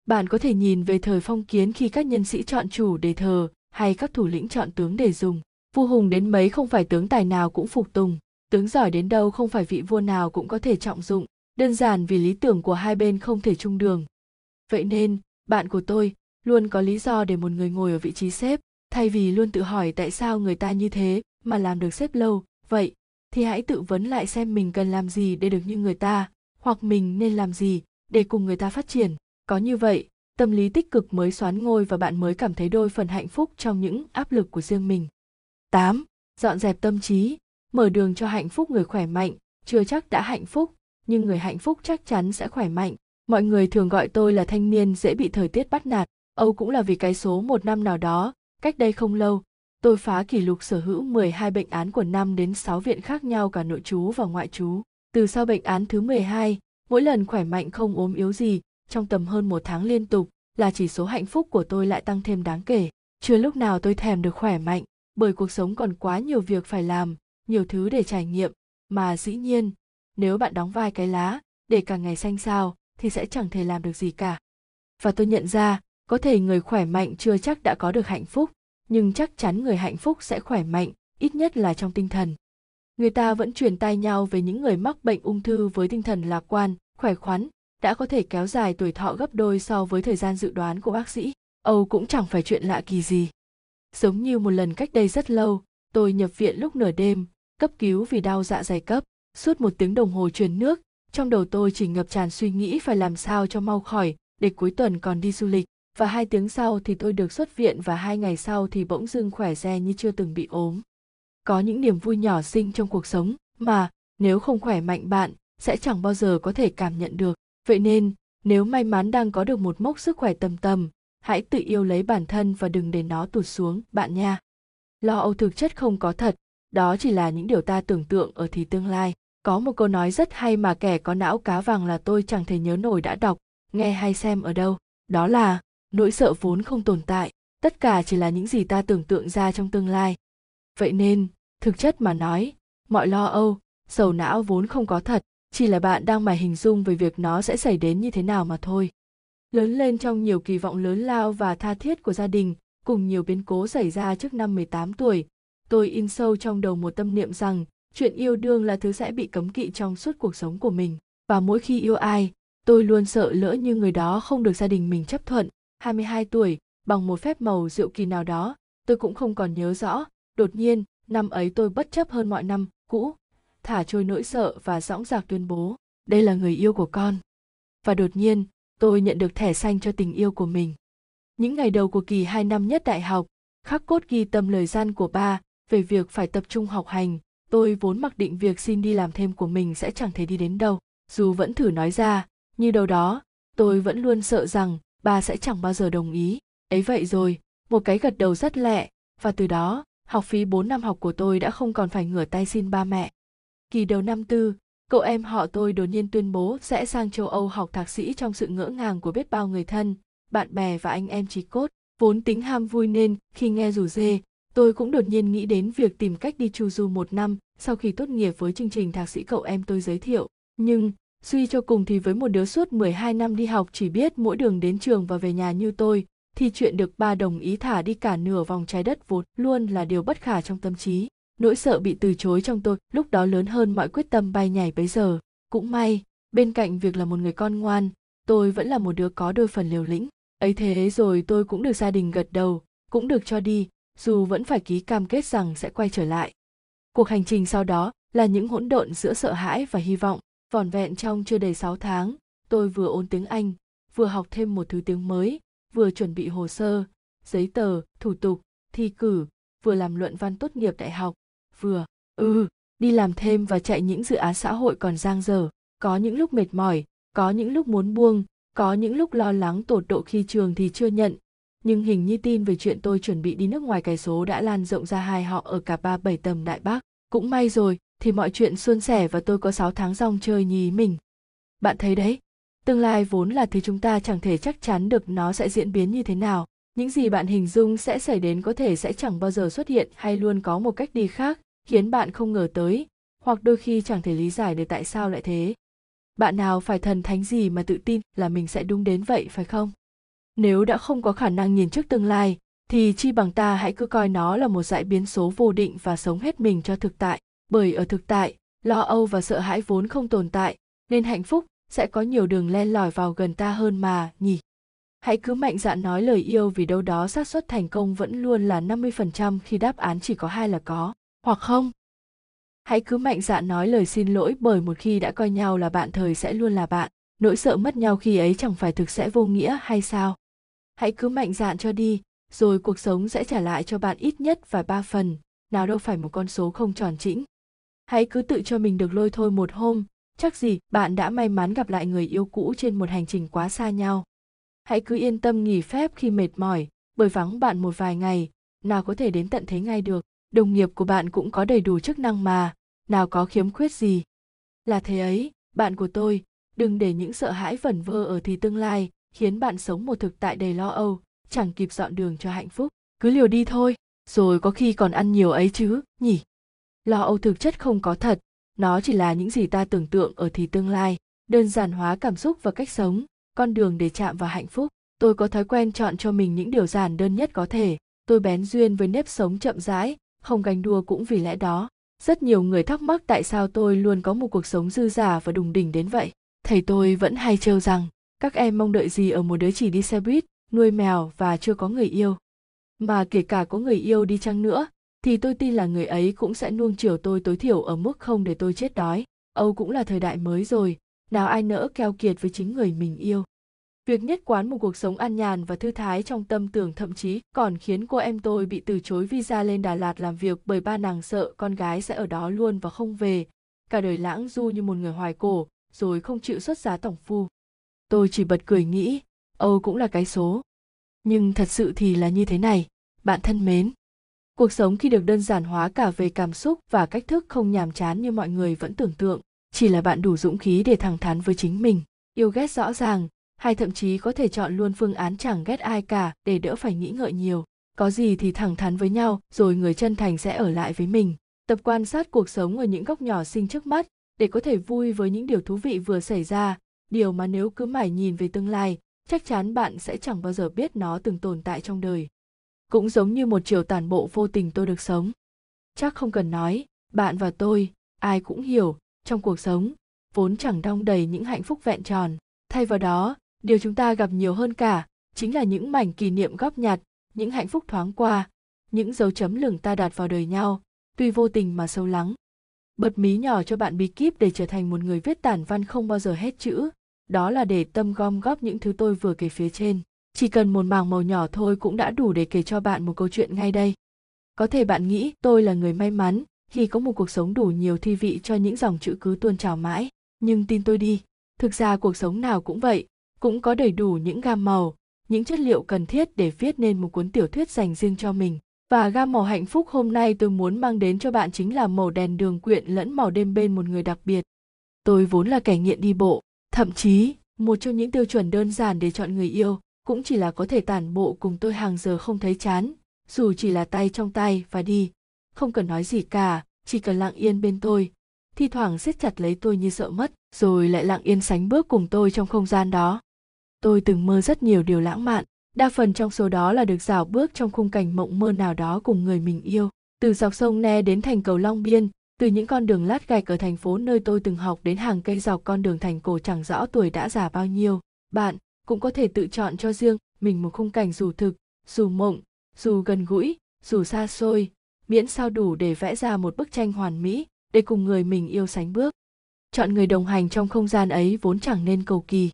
Bạn có thể nhìn về thời phong kiến khi các nhân sĩ chọn chủ để thờ hay các thủ lĩnh chọn tướng để dùng. Vua hùng đến mấy không phải tướng tài nào cũng phục tùng, tướng giỏi đến đâu không phải vị vua nào cũng có thể trọng dụng. Đơn giản vì lý tưởng của hai bên không thể chung đường. Vậy nên, bạn của tôi luôn có lý do để một người ngồi ở vị trí sếp thay vì luôn tự hỏi tại sao người ta như thế mà làm được sếp lâu. Vậy thì hãy tự vấn lại xem mình cần làm gì để được như người ta hoặc mình nên làm gì để cùng người ta phát triển có như vậy tâm lý tích cực mới xoán ngôi và bạn mới cảm thấy đôi phần hạnh phúc trong những áp lực của riêng mình 8. Dọn dẹp tâm trí, mở đường cho hạnh phúc người khỏe mạnh, chưa chắc đã hạnh phúc, nhưng người hạnh phúc chắc chắn sẽ khỏe mạnh. Mọi người thường gọi tôi là thanh niên dễ bị thời tiết bắt nạt, Âu cũng là vì cái số một năm nào đó, cách đây không lâu, tôi phá kỷ lục sở hữu 12 bệnh án của năm đến 6 viện khác nhau cả nội trú và ngoại trú. Từ sau bệnh án thứ 12, mỗi lần khỏe mạnh không ốm yếu gì, trong tầm hơn một tháng liên tục, là chỉ số hạnh phúc của tôi lại tăng thêm đáng kể. Chưa lúc nào tôi thèm được khỏe mạnh, bởi cuộc sống còn quá nhiều việc phải làm, nhiều thứ để trải nghiệm, mà dĩ nhiên, nếu bạn đóng vai cái lá, để cả ngày xanh sao, thì sẽ chẳng thể làm được gì cả. Và tôi nhận ra, có thể người khỏe mạnh chưa chắc đã có được hạnh phúc, nhưng chắc chắn người hạnh phúc sẽ khỏe mạnh, ít nhất là trong tinh thần. Người ta vẫn truyền tai nhau về những người mắc bệnh ung thư với tinh thần lạc quan, khỏe khoắn, đã có thể kéo dài tuổi thọ gấp đôi so với thời gian dự đoán của bác sĩ. Âu cũng chẳng phải chuyện lạ kỳ gì. Giống như một lần cách đây rất lâu, tôi nhập viện lúc nửa đêm, cấp cứu vì đau dạ dày cấp. Suốt một tiếng đồng hồ truyền nước, trong đầu tôi chỉ ngập tràn suy nghĩ phải làm sao cho mau khỏi, để cuối tuần còn đi du lịch. Và hai tiếng sau thì tôi được xuất viện và hai ngày sau thì bỗng dưng khỏe re như chưa từng bị ốm. Có những niềm vui nhỏ xinh trong cuộc sống mà nếu không khỏe mạnh bạn sẽ chẳng bao giờ có thể cảm nhận được. Vậy nên, nếu may mắn đang có được một mốc sức khỏe tầm tầm, hãy tự yêu lấy bản thân và đừng để nó tụt xuống, bạn nha. Lo âu thực chất không có thật, đó chỉ là những điều ta tưởng tượng ở thì tương lai. Có một câu nói rất hay mà kẻ có não cá vàng là tôi chẳng thể nhớ nổi đã đọc, nghe hay xem ở đâu. Đó là, nỗi sợ vốn không tồn tại, tất cả chỉ là những gì ta tưởng tượng ra trong tương lai. Vậy nên, thực chất mà nói, mọi lo âu, sầu não vốn không có thật, chỉ là bạn đang mải hình dung về việc nó sẽ xảy đến như thế nào mà thôi. Lớn lên trong nhiều kỳ vọng lớn lao và tha thiết của gia đình, cùng nhiều biến cố xảy ra trước năm 18 tuổi, tôi in sâu trong đầu một tâm niệm rằng chuyện yêu đương là thứ sẽ bị cấm kỵ trong suốt cuộc sống của mình. Và mỗi khi yêu ai, tôi luôn sợ lỡ như người đó không được gia đình mình chấp thuận. 22 tuổi, bằng một phép màu diệu kỳ nào đó, tôi cũng không còn nhớ rõ. Đột nhiên, năm ấy tôi bất chấp hơn mọi năm cũ, thả trôi nỗi sợ và dõng dạc tuyên bố, đây là người yêu của con. Và đột nhiên, tôi nhận được thẻ xanh cho tình yêu của mình. Những ngày đầu của kỳ 2 năm nhất đại học, khắc cốt ghi tâm lời gian của ba về việc phải tập trung học hành, tôi vốn mặc định việc xin đi làm thêm của mình sẽ chẳng thể đi đến đâu. Dù vẫn thử nói ra, như đâu đó, tôi vẫn luôn sợ rằng ba sẽ chẳng bao giờ đồng ý. Ấy vậy rồi, một cái gật đầu rất lẹ, và từ đó, học phí 4 năm học của tôi đã không còn phải ngửa tay xin ba mẹ. Kỳ đầu năm tư, cậu em họ tôi đột nhiên tuyên bố sẽ sang châu Âu học thạc sĩ trong sự ngỡ ngàng của biết bao người thân, bạn bè và anh em trí cốt. Vốn tính ham vui nên khi nghe rủ dê, tôi cũng đột nhiên nghĩ đến việc tìm cách đi chu du một năm sau khi tốt nghiệp với chương trình thạc sĩ cậu em tôi giới thiệu. Nhưng, Suy cho cùng thì với một đứa suốt 12 năm đi học chỉ biết mỗi đường đến trường và về nhà như tôi, thì chuyện được ba đồng ý thả đi cả nửa vòng trái đất vốn luôn là điều bất khả trong tâm trí. Nỗi sợ bị từ chối trong tôi lúc đó lớn hơn mọi quyết tâm bay nhảy bấy giờ. Cũng may, bên cạnh việc là một người con ngoan, tôi vẫn là một đứa có đôi phần liều lĩnh. Ấy thế rồi tôi cũng được gia đình gật đầu, cũng được cho đi, dù vẫn phải ký cam kết rằng sẽ quay trở lại. Cuộc hành trình sau đó là những hỗn độn giữa sợ hãi và hy vọng. Vỏn vẹn trong chưa đầy 6 tháng, tôi vừa ôn tiếng Anh, vừa học thêm một thứ tiếng mới, vừa chuẩn bị hồ sơ, giấy tờ, thủ tục, thi cử, vừa làm luận văn tốt nghiệp đại học, vừa, ừ, đi làm thêm và chạy những dự án xã hội còn giang dở. Có những lúc mệt mỏi, có những lúc muốn buông, có những lúc lo lắng tột độ khi trường thì chưa nhận, nhưng hình như tin về chuyện tôi chuẩn bị đi nước ngoài cài số đã lan rộng ra hai họ ở cả ba bảy tầm Đại Bắc. Cũng may rồi, thì mọi chuyện suôn sẻ và tôi có 6 tháng rong chơi nhí mình. Bạn thấy đấy, tương lai vốn là thứ chúng ta chẳng thể chắc chắn được nó sẽ diễn biến như thế nào. Những gì bạn hình dung sẽ xảy đến có thể sẽ chẳng bao giờ xuất hiện hay luôn có một cách đi khác, khiến bạn không ngờ tới, hoặc đôi khi chẳng thể lý giải được tại sao lại thế. Bạn nào phải thần thánh gì mà tự tin là mình sẽ đúng đến vậy phải không? Nếu đã không có khả năng nhìn trước tương lai, thì chi bằng ta hãy cứ coi nó là một dải biến số vô định và sống hết mình cho thực tại bởi ở thực tại, lo âu và sợ hãi vốn không tồn tại, nên hạnh phúc sẽ có nhiều đường len lỏi vào gần ta hơn mà, nhỉ? Hãy cứ mạnh dạn nói lời yêu vì đâu đó xác suất thành công vẫn luôn là 50% khi đáp án chỉ có hai là có, hoặc không? Hãy cứ mạnh dạn nói lời xin lỗi bởi một khi đã coi nhau là bạn thời sẽ luôn là bạn, nỗi sợ mất nhau khi ấy chẳng phải thực sẽ vô nghĩa hay sao? Hãy cứ mạnh dạn cho đi, rồi cuộc sống sẽ trả lại cho bạn ít nhất vài ba phần, nào đâu phải một con số không tròn chỉnh hãy cứ tự cho mình được lôi thôi một hôm. Chắc gì bạn đã may mắn gặp lại người yêu cũ trên một hành trình quá xa nhau. Hãy cứ yên tâm nghỉ phép khi mệt mỏi bởi vắng bạn một vài ngày. Nào có thể đến tận thế ngay được. Đồng nghiệp của bạn cũng có đầy đủ chức năng mà. Nào có khiếm khuyết gì. Là thế ấy, bạn của tôi, đừng để những sợ hãi vẩn vơ ở thì tương lai, khiến bạn sống một thực tại đầy lo âu, chẳng kịp dọn đường cho hạnh phúc. Cứ liều đi thôi. Rồi có khi còn ăn nhiều ấy chứ, nhỉ? Lo âu thực chất không có thật, nó chỉ là những gì ta tưởng tượng ở thì tương lai, đơn giản hóa cảm xúc và cách sống, con đường để chạm vào hạnh phúc. Tôi có thói quen chọn cho mình những điều giản đơn nhất có thể. Tôi bén duyên với nếp sống chậm rãi, không ganh đua cũng vì lẽ đó. Rất nhiều người thắc mắc tại sao tôi luôn có một cuộc sống dư giả và đùng đỉnh đến vậy. Thầy tôi vẫn hay trêu rằng, các em mong đợi gì ở một đứa chỉ đi xe buýt, nuôi mèo và chưa có người yêu. Mà kể cả có người yêu đi chăng nữa thì tôi tin là người ấy cũng sẽ nuông chiều tôi tối thiểu ở mức không để tôi chết đói âu cũng là thời đại mới rồi nào ai nỡ keo kiệt với chính người mình yêu việc nhất quán một cuộc sống an nhàn và thư thái trong tâm tưởng thậm chí còn khiến cô em tôi bị từ chối visa lên Đà Lạt làm việc bởi ba nàng sợ con gái sẽ ở đó luôn và không về, cả đời lãng du như một người hoài cổ, rồi không chịu xuất giá tổng phu. Tôi chỉ bật cười nghĩ, Âu cũng là cái số. Nhưng thật sự thì là như thế này, bạn thân mến. Cuộc sống khi được đơn giản hóa cả về cảm xúc và cách thức không nhàm chán như mọi người vẫn tưởng tượng, chỉ là bạn đủ dũng khí để thẳng thắn với chính mình, yêu ghét rõ ràng, hay thậm chí có thể chọn luôn phương án chẳng ghét ai cả để đỡ phải nghĩ ngợi nhiều. Có gì thì thẳng thắn với nhau, rồi người chân thành sẽ ở lại với mình. Tập quan sát cuộc sống ở những góc nhỏ xinh trước mắt, để có thể vui với những điều thú vị vừa xảy ra, điều mà nếu cứ mải nhìn về tương lai, chắc chắn bạn sẽ chẳng bao giờ biết nó từng tồn tại trong đời cũng giống như một chiều tàn bộ vô tình tôi được sống. Chắc không cần nói, bạn và tôi, ai cũng hiểu, trong cuộc sống, vốn chẳng đong đầy những hạnh phúc vẹn tròn. Thay vào đó, điều chúng ta gặp nhiều hơn cả, chính là những mảnh kỷ niệm góp nhặt, những hạnh phúc thoáng qua, những dấu chấm lửng ta đặt vào đời nhau, tuy vô tình mà sâu lắng. Bật mí nhỏ cho bạn bí kíp để trở thành một người viết tản văn không bao giờ hết chữ, đó là để tâm gom góp những thứ tôi vừa kể phía trên chỉ cần một mảng màu nhỏ thôi cũng đã đủ để kể cho bạn một câu chuyện ngay đây. Có thể bạn nghĩ, tôi là người may mắn, khi có một cuộc sống đủ nhiều thi vị cho những dòng chữ cứ tuôn trào mãi, nhưng tin tôi đi. Thực ra cuộc sống nào cũng vậy, cũng có đầy đủ những gam màu, những chất liệu cần thiết để viết nên một cuốn tiểu thuyết dành riêng cho mình. Và gam màu hạnh phúc hôm nay tôi muốn mang đến cho bạn chính là màu đèn đường quyện lẫn màu đêm bên một người đặc biệt. Tôi vốn là kẻ nghiện đi bộ, thậm chí một trong những tiêu chuẩn đơn giản để chọn người yêu cũng chỉ là có thể tản bộ cùng tôi hàng giờ không thấy chán, dù chỉ là tay trong tay và đi. Không cần nói gì cả, chỉ cần lặng yên bên tôi. Thi thoảng siết chặt lấy tôi như sợ mất, rồi lại lặng yên sánh bước cùng tôi trong không gian đó. Tôi từng mơ rất nhiều điều lãng mạn, đa phần trong số đó là được dạo bước trong khung cảnh mộng mơ nào đó cùng người mình yêu, từ dọc sông ne đến thành cầu long biên, từ những con đường lát gạch ở thành phố nơi tôi từng học đến hàng cây dọc con đường thành cổ chẳng rõ tuổi đã già bao nhiêu. Bạn cũng có thể tự chọn cho riêng mình một khung cảnh dù thực, dù mộng, dù gần gũi, dù xa xôi, miễn sao đủ để vẽ ra một bức tranh hoàn mỹ để cùng người mình yêu sánh bước. Chọn người đồng hành trong không gian ấy vốn chẳng nên cầu kỳ.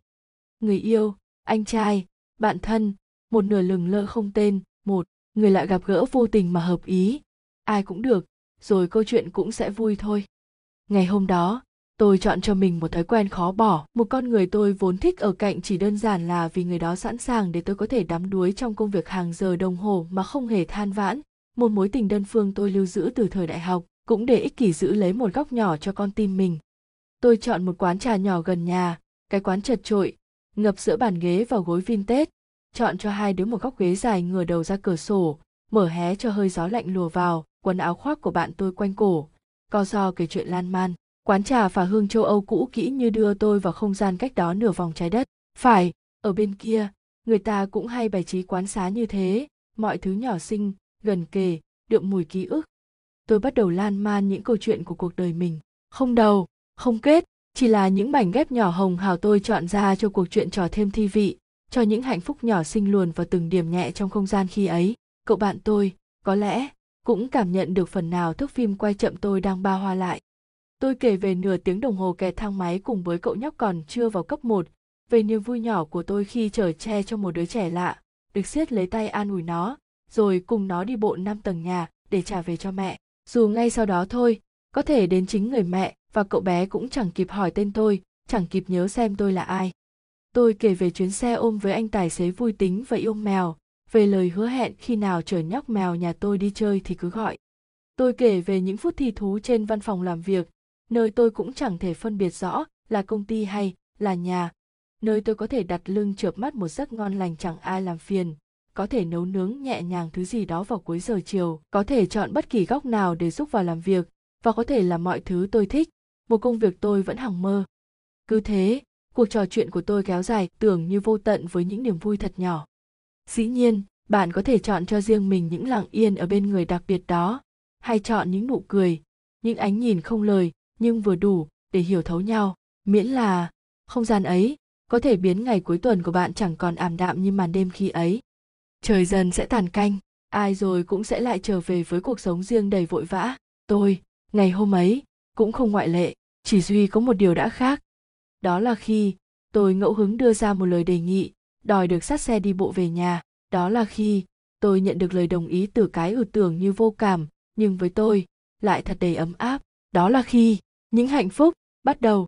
Người yêu, anh trai, bạn thân, một nửa lừng lơ không tên, một, người lại gặp gỡ vô tình mà hợp ý, ai cũng được, rồi câu chuyện cũng sẽ vui thôi. Ngày hôm đó tôi chọn cho mình một thói quen khó bỏ. Một con người tôi vốn thích ở cạnh chỉ đơn giản là vì người đó sẵn sàng để tôi có thể đắm đuối trong công việc hàng giờ đồng hồ mà không hề than vãn. Một mối tình đơn phương tôi lưu giữ từ thời đại học cũng để ích kỷ giữ lấy một góc nhỏ cho con tim mình. Tôi chọn một quán trà nhỏ gần nhà, cái quán chật trội, ngập giữa bàn ghế và gối vintage. Chọn cho hai đứa một góc ghế dài ngửa đầu ra cửa sổ, mở hé cho hơi gió lạnh lùa vào, quần áo khoác của bạn tôi quanh cổ. Co do kể chuyện lan man quán trà phả hương châu âu cũ kỹ như đưa tôi vào không gian cách đó nửa vòng trái đất. Phải, ở bên kia, người ta cũng hay bày trí quán xá như thế. Mọi thứ nhỏ xinh, gần kề, đượm mùi ký ức. Tôi bắt đầu lan man những câu chuyện của cuộc đời mình. Không đầu, không kết, chỉ là những mảnh ghép nhỏ hồng hào tôi chọn ra cho cuộc chuyện trò thêm thi vị, cho những hạnh phúc nhỏ xinh luồn vào từng điểm nhẹ trong không gian khi ấy. Cậu bạn tôi, có lẽ, cũng cảm nhận được phần nào thước phim quay chậm tôi đang ba hoa lại tôi kể về nửa tiếng đồng hồ kẹt thang máy cùng với cậu nhóc còn chưa vào cấp 1, về niềm vui nhỏ của tôi khi chở che cho một đứa trẻ lạ, được siết lấy tay an ủi nó, rồi cùng nó đi bộ năm tầng nhà để trả về cho mẹ. Dù ngay sau đó thôi, có thể đến chính người mẹ và cậu bé cũng chẳng kịp hỏi tên tôi, chẳng kịp nhớ xem tôi là ai. Tôi kể về chuyến xe ôm với anh tài xế vui tính và yêu mèo, về lời hứa hẹn khi nào chở nhóc mèo nhà tôi đi chơi thì cứ gọi. Tôi kể về những phút thi thú trên văn phòng làm việc, nơi tôi cũng chẳng thể phân biệt rõ là công ty hay là nhà, nơi tôi có thể đặt lưng chợp mắt một giấc ngon lành chẳng ai làm phiền, có thể nấu nướng nhẹ nhàng thứ gì đó vào cuối giờ chiều, có thể chọn bất kỳ góc nào để giúp vào làm việc, và có thể là mọi thứ tôi thích, một công việc tôi vẫn hằng mơ. Cứ thế, cuộc trò chuyện của tôi kéo dài tưởng như vô tận với những niềm vui thật nhỏ. Dĩ nhiên, bạn có thể chọn cho riêng mình những lặng yên ở bên người đặc biệt đó, hay chọn những nụ cười, những ánh nhìn không lời nhưng vừa đủ để hiểu thấu nhau, miễn là không gian ấy có thể biến ngày cuối tuần của bạn chẳng còn ảm đạm như màn đêm khi ấy. Trời dần sẽ tàn canh, ai rồi cũng sẽ lại trở về với cuộc sống riêng đầy vội vã. Tôi, ngày hôm ấy, cũng không ngoại lệ, chỉ duy có một điều đã khác. Đó là khi tôi ngẫu hứng đưa ra một lời đề nghị, đòi được sát xe đi bộ về nhà. Đó là khi tôi nhận được lời đồng ý từ cái ưu tưởng như vô cảm, nhưng với tôi lại thật đầy ấm áp. Đó là khi những hạnh phúc bắt đầu.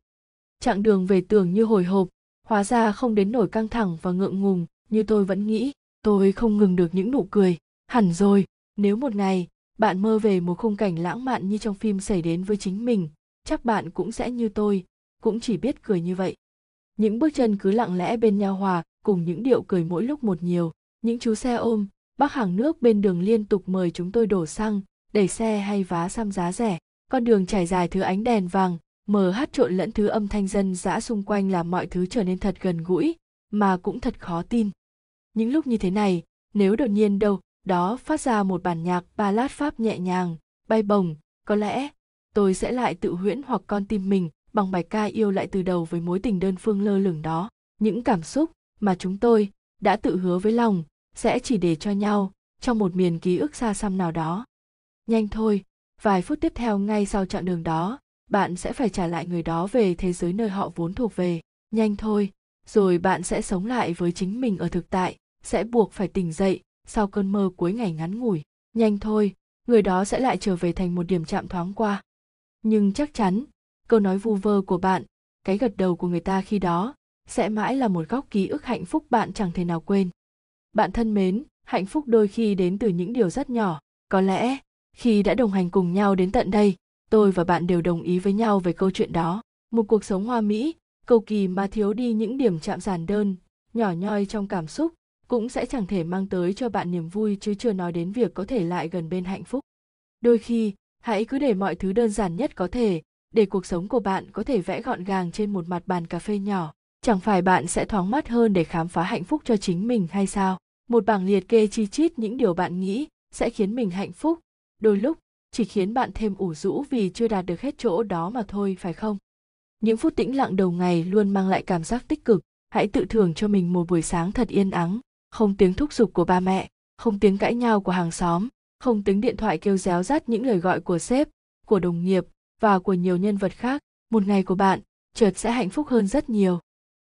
Chặng đường về tưởng như hồi hộp, hóa ra không đến nổi căng thẳng và ngượng ngùng như tôi vẫn nghĩ. Tôi không ngừng được những nụ cười. Hẳn rồi, nếu một ngày bạn mơ về một khung cảnh lãng mạn như trong phim xảy đến với chính mình, chắc bạn cũng sẽ như tôi, cũng chỉ biết cười như vậy. Những bước chân cứ lặng lẽ bên nhau hòa, cùng những điệu cười mỗi lúc một nhiều. Những chú xe ôm, bác hàng nước bên đường liên tục mời chúng tôi đổ xăng, đẩy xe hay vá xăm giá rẻ. Con đường trải dài thứ ánh đèn vàng, mờ hát trộn lẫn thứ âm thanh dân dã xung quanh làm mọi thứ trở nên thật gần gũi, mà cũng thật khó tin. Những lúc như thế này, nếu đột nhiên đâu đó phát ra một bản nhạc ballad pháp nhẹ nhàng, bay bổng, có lẽ tôi sẽ lại tự huyễn hoặc con tim mình bằng bài ca yêu lại từ đầu với mối tình đơn phương lơ lửng đó. Những cảm xúc mà chúng tôi đã tự hứa với lòng sẽ chỉ để cho nhau trong một miền ký ức xa xăm nào đó. Nhanh thôi, vài phút tiếp theo ngay sau chặng đường đó, bạn sẽ phải trả lại người đó về thế giới nơi họ vốn thuộc về. Nhanh thôi, rồi bạn sẽ sống lại với chính mình ở thực tại, sẽ buộc phải tỉnh dậy sau cơn mơ cuối ngày ngắn ngủi. Nhanh thôi, người đó sẽ lại trở về thành một điểm chạm thoáng qua. Nhưng chắc chắn, câu nói vu vơ của bạn, cái gật đầu của người ta khi đó, sẽ mãi là một góc ký ức hạnh phúc bạn chẳng thể nào quên. Bạn thân mến, hạnh phúc đôi khi đến từ những điều rất nhỏ. Có lẽ, khi đã đồng hành cùng nhau đến tận đây, tôi và bạn đều đồng ý với nhau về câu chuyện đó. Một cuộc sống hoa mỹ, cầu kỳ mà thiếu đi những điểm chạm giản đơn, nhỏ nhoi trong cảm xúc, cũng sẽ chẳng thể mang tới cho bạn niềm vui chứ chưa nói đến việc có thể lại gần bên hạnh phúc. Đôi khi, hãy cứ để mọi thứ đơn giản nhất có thể, để cuộc sống của bạn có thể vẽ gọn gàng trên một mặt bàn cà phê nhỏ chẳng phải bạn sẽ thoáng mắt hơn để khám phá hạnh phúc cho chính mình hay sao một bảng liệt kê chi chít những điều bạn nghĩ sẽ khiến mình hạnh phúc đôi lúc, chỉ khiến bạn thêm ủ rũ vì chưa đạt được hết chỗ đó mà thôi, phải không? Những phút tĩnh lặng đầu ngày luôn mang lại cảm giác tích cực. Hãy tự thưởng cho mình một buổi sáng thật yên ắng. Không tiếng thúc giục của ba mẹ, không tiếng cãi nhau của hàng xóm, không tiếng điện thoại kêu réo rắt những lời gọi của sếp, của đồng nghiệp và của nhiều nhân vật khác. Một ngày của bạn, chợt sẽ hạnh phúc hơn rất nhiều.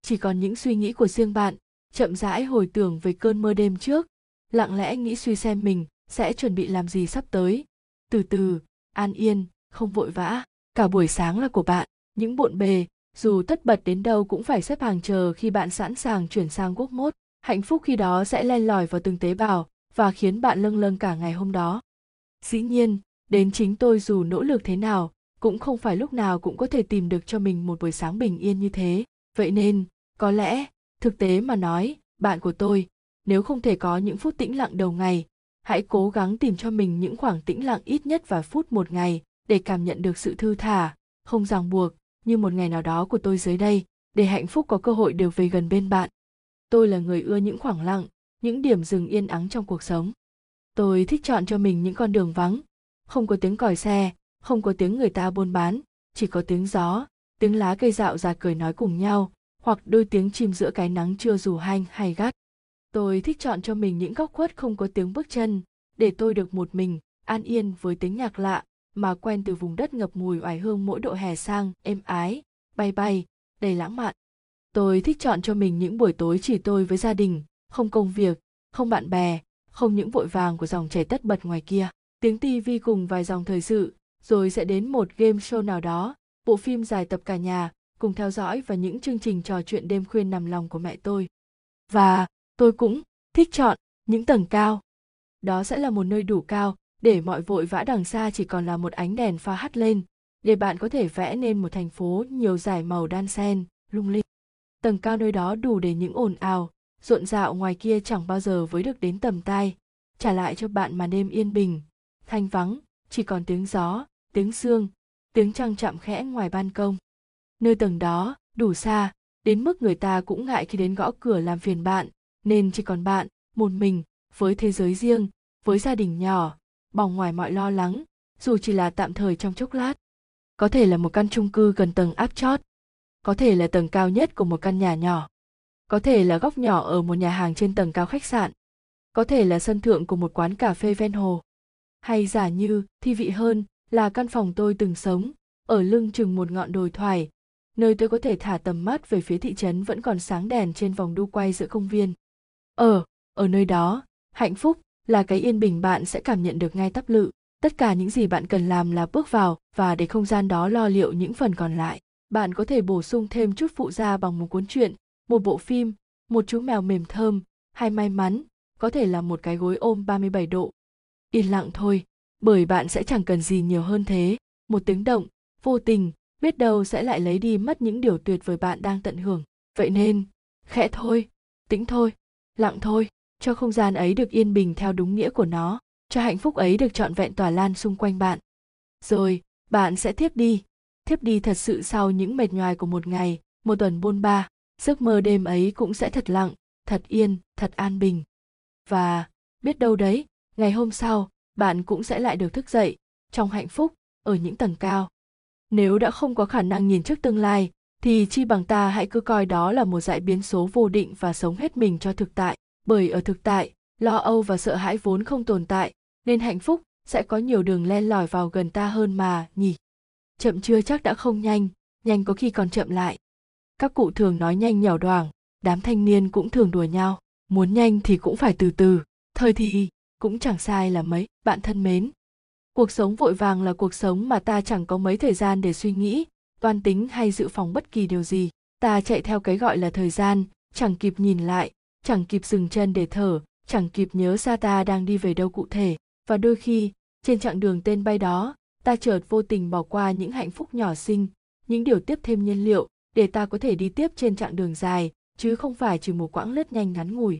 Chỉ còn những suy nghĩ của riêng bạn, chậm rãi hồi tưởng về cơn mơ đêm trước. Lặng lẽ nghĩ suy xem mình sẽ chuẩn bị làm gì sắp tới. Từ từ, an yên, không vội vã. Cả buổi sáng là của bạn, những bộn bề, dù tất bật đến đâu cũng phải xếp hàng chờ khi bạn sẵn sàng chuyển sang quốc mốt. Hạnh phúc khi đó sẽ len lỏi vào từng tế bào và khiến bạn lâng lâng cả ngày hôm đó. Dĩ nhiên, đến chính tôi dù nỗ lực thế nào, cũng không phải lúc nào cũng có thể tìm được cho mình một buổi sáng bình yên như thế. Vậy nên, có lẽ, thực tế mà nói, bạn của tôi, nếu không thể có những phút tĩnh lặng đầu ngày hãy cố gắng tìm cho mình những khoảng tĩnh lặng ít nhất vài phút một ngày để cảm nhận được sự thư thả, không ràng buộc như một ngày nào đó của tôi dưới đây, để hạnh phúc có cơ hội đều về gần bên bạn. Tôi là người ưa những khoảng lặng, những điểm dừng yên ắng trong cuộc sống. Tôi thích chọn cho mình những con đường vắng. Không có tiếng còi xe, không có tiếng người ta buôn bán, chỉ có tiếng gió, tiếng lá cây dạo giạt cười nói cùng nhau, hoặc đôi tiếng chim giữa cái nắng trưa dù hanh hay gắt tôi thích chọn cho mình những góc khuất không có tiếng bước chân, để tôi được một mình, an yên với tiếng nhạc lạ, mà quen từ vùng đất ngập mùi oải hương mỗi độ hè sang, êm ái, bay bay, đầy lãng mạn. Tôi thích chọn cho mình những buổi tối chỉ tôi với gia đình, không công việc, không bạn bè, không những vội vàng của dòng chảy tất bật ngoài kia. Tiếng tivi cùng vài dòng thời sự, rồi sẽ đến một game show nào đó, bộ phim dài tập cả nhà, cùng theo dõi và những chương trình trò chuyện đêm khuya nằm lòng của mẹ tôi. Và tôi cũng thích chọn những tầng cao. Đó sẽ là một nơi đủ cao để mọi vội vã đằng xa chỉ còn là một ánh đèn pha hắt lên, để bạn có thể vẽ nên một thành phố nhiều dải màu đan xen, lung linh. Tầng cao nơi đó đủ để những ồn ào, rộn rạo ngoài kia chẳng bao giờ với được đến tầm tai trả lại cho bạn mà đêm yên bình, thanh vắng, chỉ còn tiếng gió, tiếng sương, tiếng trăng chạm khẽ ngoài ban công. Nơi tầng đó đủ xa, đến mức người ta cũng ngại khi đến gõ cửa làm phiền bạn nên chỉ còn bạn, một mình, với thế giới riêng, với gia đình nhỏ bỏng ngoài mọi lo lắng, dù chỉ là tạm thời trong chốc lát. Có thể là một căn chung cư gần tầng áp chót, có thể là tầng cao nhất của một căn nhà nhỏ, có thể là góc nhỏ ở một nhà hàng trên tầng cao khách sạn, có thể là sân thượng của một quán cà phê ven hồ. Hay giả như, thi vị hơn, là căn phòng tôi từng sống, ở lưng chừng một ngọn đồi thoải, nơi tôi có thể thả tầm mắt về phía thị trấn vẫn còn sáng đèn trên vòng đu quay giữa công viên ở ở nơi đó, hạnh phúc là cái yên bình bạn sẽ cảm nhận được ngay tắp lự. Tất cả những gì bạn cần làm là bước vào và để không gian đó lo liệu những phần còn lại. Bạn có thể bổ sung thêm chút phụ gia bằng một cuốn truyện, một bộ phim, một chú mèo mềm thơm hay may mắn, có thể là một cái gối ôm 37 độ. Yên lặng thôi, bởi bạn sẽ chẳng cần gì nhiều hơn thế. Một tiếng động, vô tình, biết đâu sẽ lại lấy đi mất những điều tuyệt vời bạn đang tận hưởng. Vậy nên, khẽ thôi, tĩnh thôi lặng thôi, cho không gian ấy được yên bình theo đúng nghĩa của nó, cho hạnh phúc ấy được trọn vẹn tỏa lan xung quanh bạn. Rồi, bạn sẽ thiếp đi. Thiếp đi thật sự sau những mệt nhoài của một ngày, một tuần bôn ba. Giấc mơ đêm ấy cũng sẽ thật lặng, thật yên, thật an bình. Và, biết đâu đấy, ngày hôm sau, bạn cũng sẽ lại được thức dậy, trong hạnh phúc, ở những tầng cao. Nếu đã không có khả năng nhìn trước tương lai thì chi bằng ta hãy cứ coi đó là một dại biến số vô định và sống hết mình cho thực tại, bởi ở thực tại, lo âu và sợ hãi vốn không tồn tại, nên hạnh phúc sẽ có nhiều đường len lỏi vào gần ta hơn mà, nhỉ? Chậm chưa chắc đã không nhanh nhanh có khi còn chậm lại. Các cụ thường nói nhanh nhỏ đoảng, đám thanh niên cũng thường đùa nhau, muốn nhanh thì cũng phải từ từ, thời thì cũng chẳng sai là mấy, bạn thân mến. Cuộc sống vội vàng là cuộc sống mà ta chẳng có mấy thời gian để suy nghĩ toan tính hay dự phòng bất kỳ điều gì. Ta chạy theo cái gọi là thời gian, chẳng kịp nhìn lại, chẳng kịp dừng chân để thở, chẳng kịp nhớ ra ta đang đi về đâu cụ thể. Và đôi khi, trên chặng đường tên bay đó, ta chợt vô tình bỏ qua những hạnh phúc nhỏ xinh, những điều tiếp thêm nhiên liệu để ta có thể đi tiếp trên chặng đường dài, chứ không phải chỉ một quãng lướt nhanh ngắn ngủi.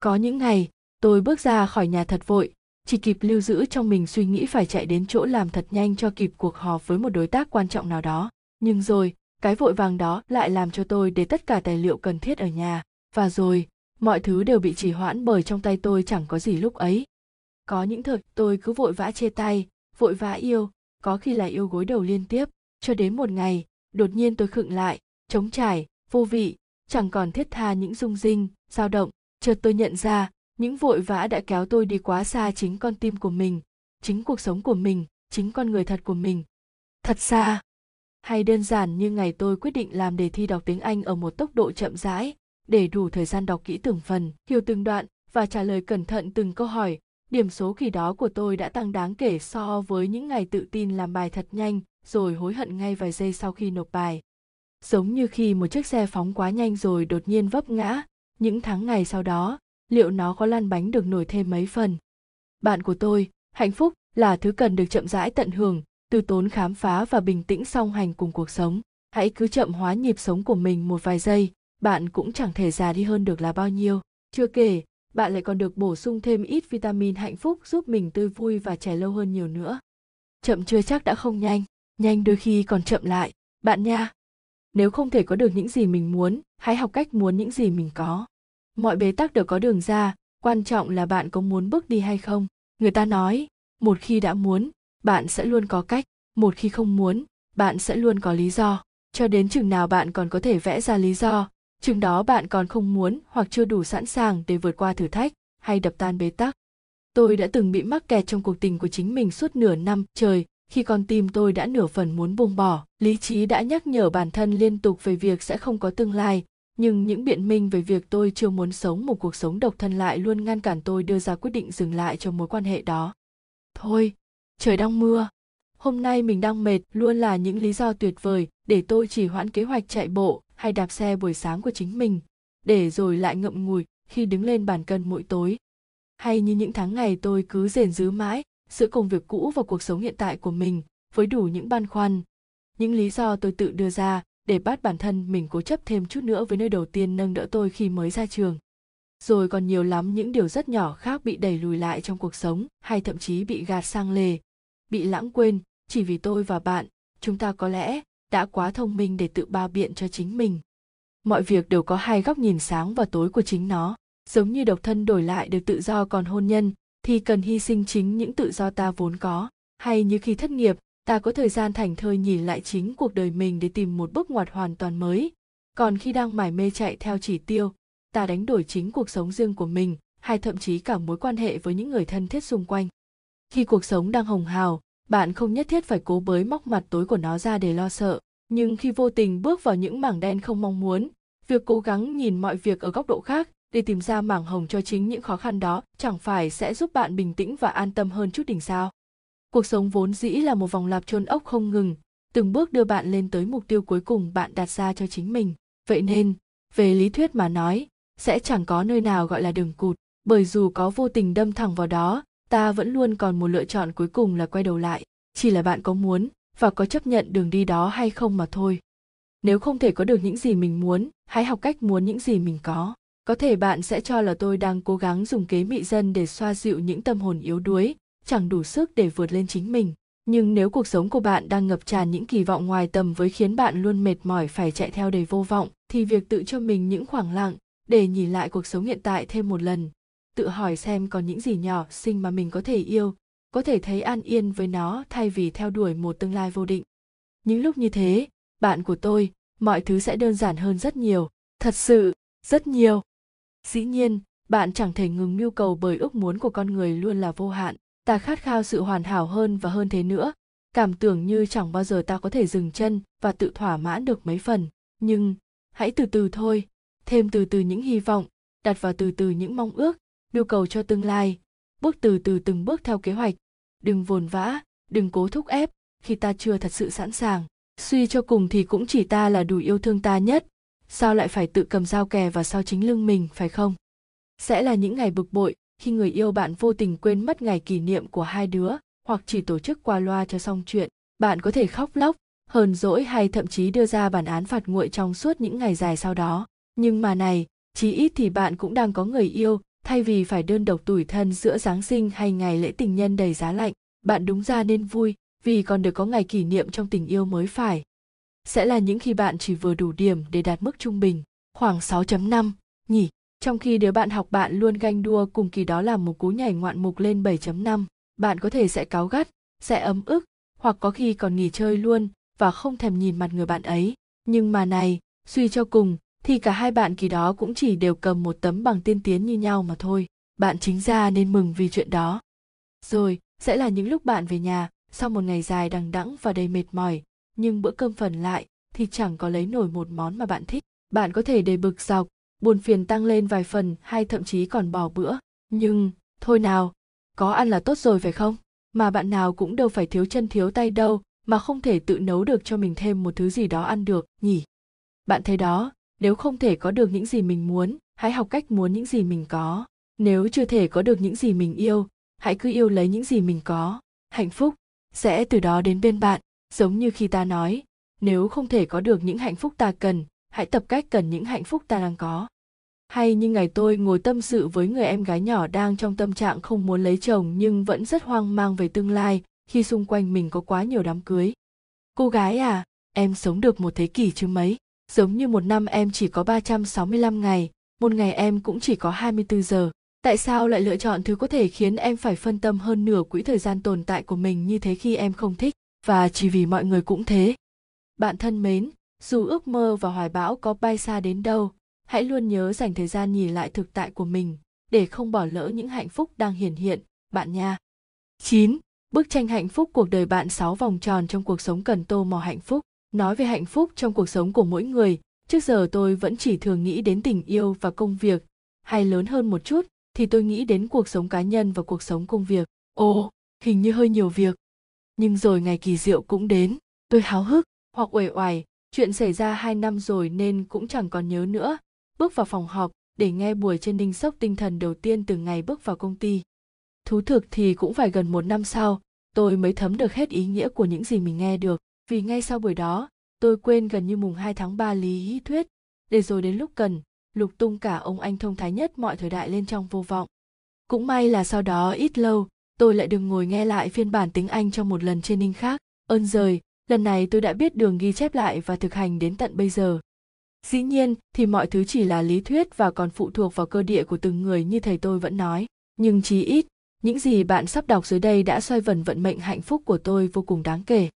Có những ngày, tôi bước ra khỏi nhà thật vội, chỉ kịp lưu giữ trong mình suy nghĩ phải chạy đến chỗ làm thật nhanh cho kịp cuộc họp với một đối tác quan trọng nào đó nhưng rồi, cái vội vàng đó lại làm cho tôi để tất cả tài liệu cần thiết ở nhà. Và rồi, mọi thứ đều bị trì hoãn bởi trong tay tôi chẳng có gì lúc ấy. Có những thời tôi cứ vội vã chia tay vội vã yêu, có khi là yêu gối đầu liên tiếp. Cho đến một ngày, đột nhiên tôi khựng lại, trống trải, vô vị, chẳng còn thiết tha những rung rinh, dao động. Chợt tôi nhận ra, những vội vã đã kéo tôi đi quá xa chính con tim của mình, chính cuộc sống của mình, chính con người thật của mình. Thật xa hay đơn giản như ngày tôi quyết định làm đề thi đọc tiếng anh ở một tốc độ chậm rãi, để đủ thời gian đọc kỹ từng phần, hiểu từng đoạn và trả lời cẩn thận từng câu hỏi. Điểm số kỳ đó của tôi đã tăng đáng kể so với những ngày tự tin làm bài thật nhanh rồi hối hận ngay vài giây sau khi nộp bài. Giống như khi một chiếc xe phóng quá nhanh rồi đột nhiên vấp ngã, những tháng ngày sau đó, liệu nó có lăn bánh được nổi thêm mấy phần? Bạn của tôi, hạnh phúc là thứ cần được chậm rãi tận hưởng từ tốn khám phá và bình tĩnh song hành cùng cuộc sống. Hãy cứ chậm hóa nhịp sống của mình một vài giây, bạn cũng chẳng thể già đi hơn được là bao nhiêu. Chưa kể, bạn lại còn được bổ sung thêm ít vitamin hạnh phúc giúp mình tươi vui và trẻ lâu hơn nhiều nữa. Chậm chưa chắc đã không nhanh nhanh đôi khi còn chậm lại. Bạn nha, nếu không thể có được những gì mình muốn, hãy học cách muốn những gì mình có. Mọi bế tắc đều có đường ra, quan trọng là bạn có muốn bước đi hay không. Người ta nói, một khi đã muốn bạn sẽ luôn có cách. Một khi không muốn, bạn sẽ luôn có lý do. Cho đến chừng nào bạn còn có thể vẽ ra lý do, chừng đó bạn còn không muốn hoặc chưa đủ sẵn sàng để vượt qua thử thách hay đập tan bế tắc. Tôi đã từng bị mắc kẹt trong cuộc tình của chính mình suốt nửa năm. Trời, khi con tim tôi đã nửa phần muốn buông bỏ, lý trí đã nhắc nhở bản thân liên tục về việc sẽ không có tương lai. Nhưng những biện minh về việc tôi chưa muốn sống một cuộc sống độc thân lại luôn ngăn cản tôi đưa ra quyết định dừng lại cho mối quan hệ đó. Thôi trời đang mưa. Hôm nay mình đang mệt, luôn là những lý do tuyệt vời để tôi chỉ hoãn kế hoạch chạy bộ hay đạp xe buổi sáng của chính mình, để rồi lại ngậm ngùi khi đứng lên bàn cân mỗi tối. Hay như những tháng ngày tôi cứ rền rứ mãi giữa công việc cũ và cuộc sống hiện tại của mình với đủ những băn khoăn. Những lý do tôi tự đưa ra để bắt bản thân mình cố chấp thêm chút nữa với nơi đầu tiên nâng đỡ tôi khi mới ra trường. Rồi còn nhiều lắm những điều rất nhỏ khác bị đẩy lùi lại trong cuộc sống hay thậm chí bị gạt sang lề bị lãng quên, chỉ vì tôi và bạn, chúng ta có lẽ đã quá thông minh để tự bao biện cho chính mình. Mọi việc đều có hai góc nhìn sáng và tối của chính nó. Giống như độc thân đổi lại được tự do còn hôn nhân, thì cần hy sinh chính những tự do ta vốn có. Hay như khi thất nghiệp, ta có thời gian thành thơi nhìn lại chính cuộc đời mình để tìm một bước ngoặt hoàn toàn mới. Còn khi đang mải mê chạy theo chỉ tiêu, ta đánh đổi chính cuộc sống riêng của mình, hay thậm chí cả mối quan hệ với những người thân thiết xung quanh khi cuộc sống đang hồng hào, bạn không nhất thiết phải cố bới móc mặt tối của nó ra để lo sợ. Nhưng khi vô tình bước vào những mảng đen không mong muốn, việc cố gắng nhìn mọi việc ở góc độ khác để tìm ra mảng hồng cho chính những khó khăn đó chẳng phải sẽ giúp bạn bình tĩnh và an tâm hơn chút đỉnh sao. Cuộc sống vốn dĩ là một vòng lặp chôn ốc không ngừng, từng bước đưa bạn lên tới mục tiêu cuối cùng bạn đặt ra cho chính mình. Vậy nên, về lý thuyết mà nói, sẽ chẳng có nơi nào gọi là đường cụt, bởi dù có vô tình đâm thẳng vào đó ta vẫn luôn còn một lựa chọn cuối cùng là quay đầu lại, chỉ là bạn có muốn và có chấp nhận đường đi đó hay không mà thôi. Nếu không thể có được những gì mình muốn, hãy học cách muốn những gì mình có. Có thể bạn sẽ cho là tôi đang cố gắng dùng kế mị dân để xoa dịu những tâm hồn yếu đuối, chẳng đủ sức để vượt lên chính mình. Nhưng nếu cuộc sống của bạn đang ngập tràn những kỳ vọng ngoài tầm với khiến bạn luôn mệt mỏi phải chạy theo đầy vô vọng, thì việc tự cho mình những khoảng lặng để nhìn lại cuộc sống hiện tại thêm một lần tự hỏi xem còn những gì nhỏ xinh mà mình có thể yêu, có thể thấy an yên với nó thay vì theo đuổi một tương lai vô định. Những lúc như thế, bạn của tôi, mọi thứ sẽ đơn giản hơn rất nhiều, thật sự, rất nhiều. Dĩ nhiên, bạn chẳng thể ngừng mưu cầu bởi ước muốn của con người luôn là vô hạn, ta khát khao sự hoàn hảo hơn và hơn thế nữa. Cảm tưởng như chẳng bao giờ ta có thể dừng chân và tự thỏa mãn được mấy phần, nhưng hãy từ từ thôi, thêm từ từ những hy vọng, đặt vào từ từ những mong ước nhu cầu cho tương lai. Bước từ từ từng bước theo kế hoạch. Đừng vồn vã, đừng cố thúc ép. Khi ta chưa thật sự sẵn sàng, suy cho cùng thì cũng chỉ ta là đủ yêu thương ta nhất. Sao lại phải tự cầm dao kè và sau chính lưng mình, phải không? Sẽ là những ngày bực bội khi người yêu bạn vô tình quên mất ngày kỷ niệm của hai đứa hoặc chỉ tổ chức qua loa cho xong chuyện. Bạn có thể khóc lóc, hờn dỗi hay thậm chí đưa ra bản án phạt nguội trong suốt những ngày dài sau đó. Nhưng mà này, chí ít thì bạn cũng đang có người yêu thay vì phải đơn độc tủi thân giữa giáng sinh hay ngày lễ tình nhân đầy giá lạnh, bạn đúng ra nên vui, vì còn được có ngày kỷ niệm trong tình yêu mới phải. Sẽ là những khi bạn chỉ vừa đủ điểm để đạt mức trung bình, khoảng 6.5 nhỉ? Trong khi đứa bạn học bạn luôn ganh đua cùng kỳ đó là một cú nhảy ngoạn mục lên 7.5 bạn có thể sẽ cáu gắt, sẽ ấm ức, hoặc có khi còn nghỉ chơi luôn và không thèm nhìn mặt người bạn ấy. Nhưng mà này, suy cho cùng thì cả hai bạn kỳ đó cũng chỉ đều cầm một tấm bằng tiên tiến như nhau mà thôi. Bạn chính ra nên mừng vì chuyện đó. Rồi, sẽ là những lúc bạn về nhà, sau một ngày dài đằng đẵng và đầy mệt mỏi, nhưng bữa cơm phần lại thì chẳng có lấy nổi một món mà bạn thích. Bạn có thể đầy bực dọc, buồn phiền tăng lên vài phần hay thậm chí còn bỏ bữa. Nhưng, thôi nào, có ăn là tốt rồi phải không? Mà bạn nào cũng đâu phải thiếu chân thiếu tay đâu, mà không thể tự nấu được cho mình thêm một thứ gì đó ăn được, nhỉ? Bạn thấy đó nếu không thể có được những gì mình muốn hãy học cách muốn những gì mình có. Nếu chưa thể có được những gì mình yêu hãy cứ yêu lấy những gì mình có. Hạnh phúc sẽ từ đó đến bên bạn giống như khi ta nói nếu không thể có được những hạnh phúc ta cần hãy tập cách cần những hạnh phúc ta đang có. Hay như ngày tôi ngồi tâm sự với người em gái nhỏ đang trong tâm trạng không muốn lấy chồng nhưng vẫn rất hoang mang về tương lai khi xung quanh mình có quá nhiều đám cưới. Cô gái à, em sống được một thế kỷ chứ mấy, giống như một năm em chỉ có 365 ngày, một ngày em cũng chỉ có 24 giờ. Tại sao lại lựa chọn thứ có thể khiến em phải phân tâm hơn nửa quỹ thời gian tồn tại của mình như thế khi em không thích, và chỉ vì mọi người cũng thế. Bạn thân mến, dù ước mơ và hoài bão có bay xa đến đâu, hãy luôn nhớ dành thời gian nhìn lại thực tại của mình để không bỏ lỡ những hạnh phúc đang hiển hiện, bạn nha. 9. Bức tranh hạnh phúc cuộc đời bạn 6 vòng tròn trong cuộc sống cần tô mò hạnh phúc. Nói về hạnh phúc trong cuộc sống của mỗi người, trước giờ tôi vẫn chỉ thường nghĩ đến tình yêu và công việc, hay lớn hơn một chút thì tôi nghĩ đến cuộc sống cá nhân và cuộc sống công việc. Ồ, hình như hơi nhiều việc. Nhưng rồi ngày kỳ diệu cũng đến, tôi háo hức hoặc uể oải, chuyện xảy ra hai năm rồi nên cũng chẳng còn nhớ nữa. Bước vào phòng họp để nghe buổi trên đinh sốc tinh thần đầu tiên từ ngày bước vào công ty thú thực thì cũng phải gần một năm sau tôi mới thấm được hết ý nghĩa của những gì mình nghe được vì ngay sau buổi đó, tôi quên gần như mùng 2 tháng 3 lý thuyết. Để rồi đến lúc cần, lục tung cả ông anh thông thái nhất mọi thời đại lên trong vô vọng. Cũng may là sau đó ít lâu, tôi lại được ngồi nghe lại phiên bản tiếng anh trong một lần trên ninh khác. Ơn rời lần này tôi đã biết đường ghi chép lại và thực hành đến tận bây giờ. Dĩ nhiên, thì mọi thứ chỉ là lý thuyết và còn phụ thuộc vào cơ địa của từng người như thầy tôi vẫn nói. Nhưng chí ít, những gì bạn sắp đọc dưới đây đã xoay vần vận mệnh hạnh phúc của tôi vô cùng đáng kể.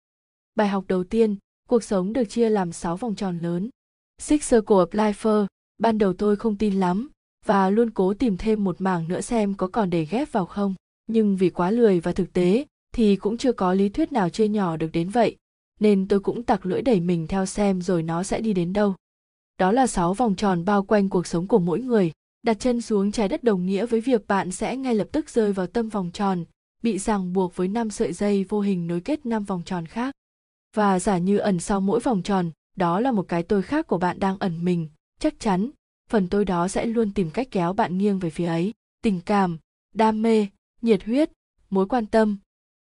Bài học đầu tiên, cuộc sống được chia làm 6 vòng tròn lớn. Six Circle of Life, ban đầu tôi không tin lắm, và luôn cố tìm thêm một mảng nữa xem có còn để ghép vào không. Nhưng vì quá lười và thực tế, thì cũng chưa có lý thuyết nào chia nhỏ được đến vậy, nên tôi cũng tặc lưỡi đẩy mình theo xem rồi nó sẽ đi đến đâu. Đó là 6 vòng tròn bao quanh cuộc sống của mỗi người đặt chân xuống trái đất đồng nghĩa với việc bạn sẽ ngay lập tức rơi vào tâm vòng tròn bị ràng buộc với năm sợi dây vô hình nối kết năm vòng tròn khác và giả như ẩn sau mỗi vòng tròn, đó là một cái tôi khác của bạn đang ẩn mình. Chắc chắn, phần tôi đó sẽ luôn tìm cách kéo bạn nghiêng về phía ấy. Tình cảm, đam mê, nhiệt huyết, mối quan tâm.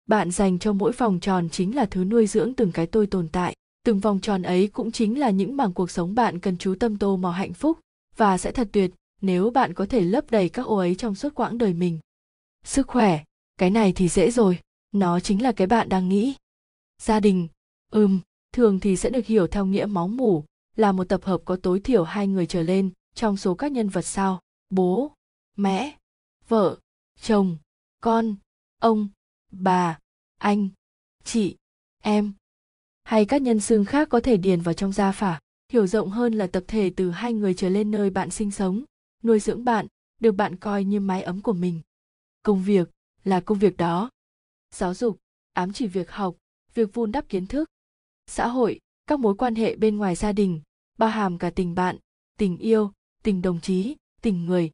Bạn dành cho mỗi vòng tròn chính là thứ nuôi dưỡng từng cái tôi tồn tại. Từng vòng tròn ấy cũng chính là những mảng cuộc sống bạn cần chú tâm tô mò hạnh phúc. Và sẽ thật tuyệt nếu bạn có thể lấp đầy các ô ấy trong suốt quãng đời mình. Sức khỏe, cái này thì dễ rồi. Nó chính là cái bạn đang nghĩ. Gia đình ừm, thường thì sẽ được hiểu theo nghĩa máu mủ, là một tập hợp có tối thiểu hai người trở lên trong số các nhân vật sau. Bố, mẹ, vợ, chồng, con, ông, bà, anh, chị, em. Hay các nhân xương khác có thể điền vào trong gia phả. Hiểu rộng hơn là tập thể từ hai người trở lên nơi bạn sinh sống. Nuôi dưỡng bạn, được bạn coi như mái ấm của mình. Công việc, là công việc đó. Giáo dục, ám chỉ việc học, việc vun đắp kiến thức xã hội các mối quan hệ bên ngoài gia đình bao hàm cả tình bạn tình yêu tình đồng chí tình người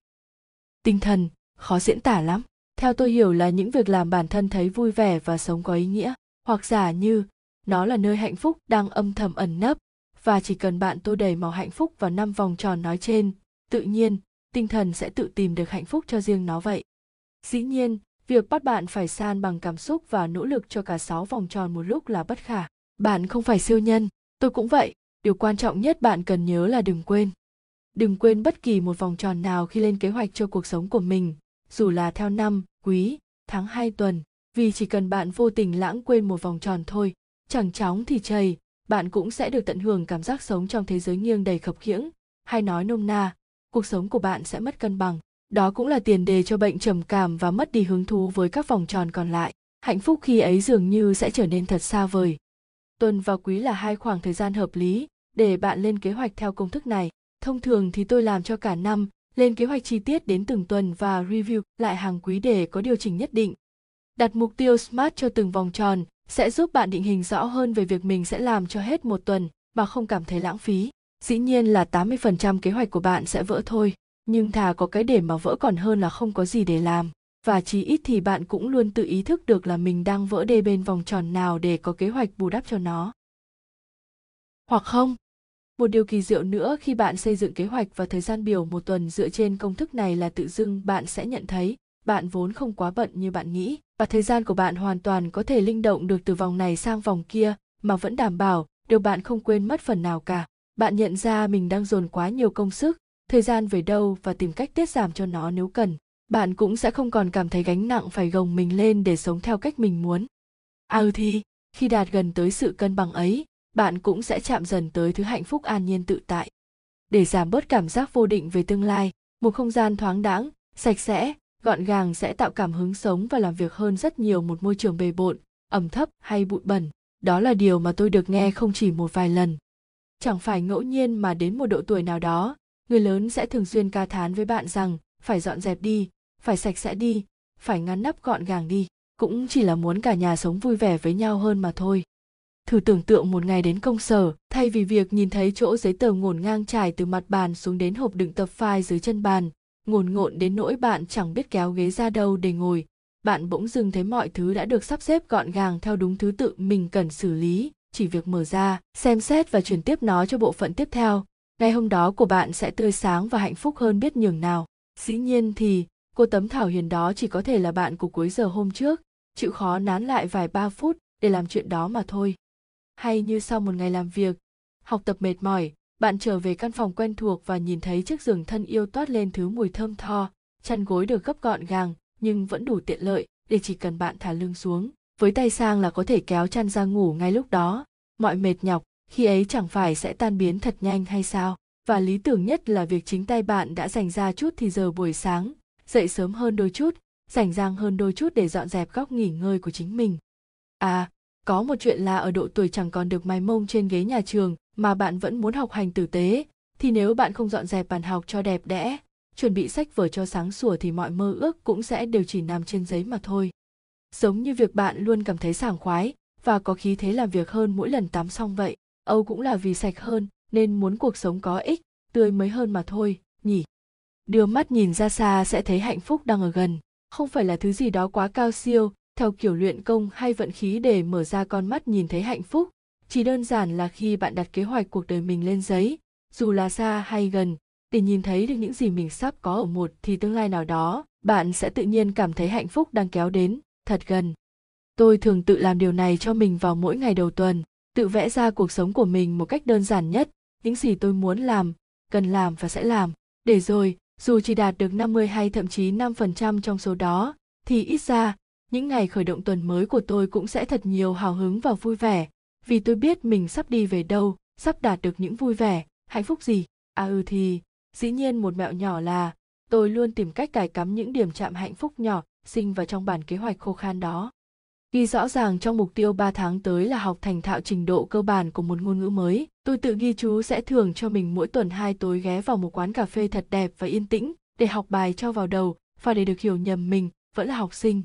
tinh thần khó diễn tả lắm theo tôi hiểu là những việc làm bản thân thấy vui vẻ và sống có ý nghĩa hoặc giả như nó là nơi hạnh phúc đang âm thầm ẩn nấp và chỉ cần bạn tô đầy màu hạnh phúc vào năm vòng tròn nói trên tự nhiên tinh thần sẽ tự tìm được hạnh phúc cho riêng nó vậy. Dĩ nhiên, việc bắt bạn phải san bằng cảm xúc và nỗ lực cho cả sáu vòng tròn một lúc là bất khả. Bạn không phải siêu nhân, tôi cũng vậy. Điều quan trọng nhất bạn cần nhớ là đừng quên. đừng quên bất kỳ một vòng tròn nào khi lên kế hoạch cho cuộc sống của mình dù là theo năm quý tháng hai tuần. Vì chỉ cần bạn vô tình lãng quên một vòng tròn thôi chẳng chóng thì chầy bạn cũng sẽ được tận hưởng cảm giác sống trong thế giới nghiêng đầy khập khiễng. Hay nói nôm na cuộc sống của bạn sẽ mất cân bằng. Đó cũng là tiền đề cho bệnh trầm cảm và mất đi hứng thú với các vòng tròn còn lại. Hạnh phúc khi ấy dường như sẽ trở nên thật xa vời tuần và quý là hai khoảng thời gian hợp lý để bạn lên kế hoạch theo công thức này thông thường thì tôi làm cho cả năm lên kế hoạch chi tiết đến từng tuần và review lại hàng quý để có điều chỉnh nhất định đặt mục tiêu smart cho từng vòng tròn sẽ giúp bạn định hình rõ hơn về việc mình sẽ làm cho hết một tuần mà không cảm thấy lãng phí. Dĩ nhiên là 80% kế hoạch của bạn sẽ vỡ thôi, nhưng thà có cái để mà vỡ còn hơn là không có gì để làm. Và chí ít thì bạn cũng luôn tự ý thức được là mình đang vỡ đê bên vòng tròn nào để có kế hoạch bù đắp cho nó. Hoặc không, một điều kỳ diệu nữa khi bạn xây dựng kế hoạch và thời gian biểu một tuần dựa trên công thức này là tự dưng bạn sẽ nhận thấy bạn vốn không quá bận như bạn nghĩ và thời gian của bạn hoàn toàn có thể linh động được từ vòng này sang vòng kia mà vẫn đảm bảo điều bạn không quên mất phần nào cả bạn nhận ra mình đang dồn quá nhiều công sức thời gian về đâu và tìm cách tiết giảm cho nó nếu cần bạn cũng sẽ không còn cảm thấy gánh nặng phải gồng mình lên để sống theo cách mình muốn. À ừ thì khi đạt gần tới sự cân bằng ấy, bạn cũng sẽ chạm dần tới thứ hạnh phúc an nhiên tự tại. Để giảm bớt cảm giác vô định về tương lai, một không gian thoáng đãng, sạch sẽ, gọn gàng sẽ tạo cảm hứng sống và làm việc hơn rất nhiều một môi trường bề bộn, ẩm thấp hay bụi bẩn. Đó là điều mà tôi được nghe không chỉ một vài lần. Chẳng phải ngẫu nhiên mà đến một độ tuổi nào đó, người lớn sẽ thường xuyên ca thán với bạn rằng, phải dọn dẹp đi phải sạch sẽ đi, phải ngăn nắp gọn gàng đi, cũng chỉ là muốn cả nhà sống vui vẻ với nhau hơn mà thôi. Thử tưởng tượng một ngày đến công sở, thay vì việc nhìn thấy chỗ giấy tờ ngổn ngang trải từ mặt bàn xuống đến hộp đựng tập file dưới chân bàn ngổn ngộn đến nỗi bạn chẳng biết kéo ghế ra đâu để ngồi, bạn bỗng dưng thấy mọi thứ đã được sắp xếp gọn gàng theo đúng thứ tự mình cần xử lý, chỉ việc mở ra, xem xét và chuyển tiếp nó cho bộ phận tiếp theo. Ngày hôm đó của bạn sẽ tươi sáng và hạnh phúc hơn biết nhường nào. Dĩ nhiên thì cô tấm thảo hiền đó chỉ có thể là bạn của cuối giờ hôm trước, chịu khó nán lại vài ba phút để làm chuyện đó mà thôi. Hay như sau một ngày làm việc, học tập mệt mỏi, bạn trở về căn phòng quen thuộc và nhìn thấy chiếc giường thân yêu toát lên thứ mùi thơm tho, chăn gối được gấp gọn gàng nhưng vẫn đủ tiện lợi để chỉ cần bạn thả lưng xuống. Với tay sang là có thể kéo chăn ra ngủ ngay lúc đó. Mọi mệt nhọc, khi ấy chẳng phải sẽ tan biến thật nhanh hay sao? Và lý tưởng nhất là việc chính tay bạn đã dành ra chút thì giờ buổi sáng dậy sớm hơn đôi chút, rảnh rang hơn đôi chút để dọn dẹp góc nghỉ ngơi của chính mình. À có một chuyện là ở độ tuổi chẳng còn được mài mông trên ghế nhà trường mà bạn vẫn muốn học hành tử tế. Thì nếu bạn không dọn dẹp bàn học cho đẹp đẽ, chuẩn bị sách vở cho sáng sủa thì mọi mơ ước cũng sẽ đều chỉ nằm trên giấy mà thôi. Giống như việc bạn luôn cảm thấy sảng khoái và có khí thế làm việc hơn mỗi lần tắm xong vậy. Âu cũng là vì sạch hơn nên muốn cuộc sống có ích, tươi mới hơn mà thôi, nhỉ? Đưa mắt nhìn ra xa sẽ thấy hạnh phúc đang ở gần. Không phải là thứ gì đó quá cao siêu, theo kiểu luyện công hay vận khí để mở ra con mắt nhìn thấy hạnh phúc. Chỉ đơn giản là khi bạn đặt kế hoạch cuộc đời mình lên giấy, dù là xa hay gần, để nhìn thấy được những gì mình sắp có ở một thì tương lai nào đó, bạn sẽ tự nhiên cảm thấy hạnh phúc đang kéo đến, thật gần. Tôi thường tự làm điều này cho mình vào mỗi ngày đầu tuần, tự vẽ ra cuộc sống của mình một cách đơn giản nhất. Những gì tôi muốn làm, cần làm và sẽ làm. Để rồi dù chỉ đạt được 50 hay thậm chí 5% trong số đó, thì ít ra, những ngày khởi động tuần mới của tôi cũng sẽ thật nhiều hào hứng và vui vẻ. Vì tôi biết mình sắp đi về đâu, sắp đạt được những vui vẻ, hạnh phúc gì. À ừ thì, dĩ nhiên một mẹo nhỏ là, tôi luôn tìm cách cài cắm những điểm chạm hạnh phúc nhỏ, sinh vào trong bản kế hoạch khô khan đó ghi rõ ràng trong mục tiêu 3 tháng tới là học thành thạo trình độ cơ bản của một ngôn ngữ mới. Tôi tự ghi chú sẽ thưởng cho mình mỗi tuần hai tối ghé vào một quán cà phê thật đẹp và yên tĩnh để học bài cho vào đầu và để được hiểu nhầm mình vẫn là học sinh.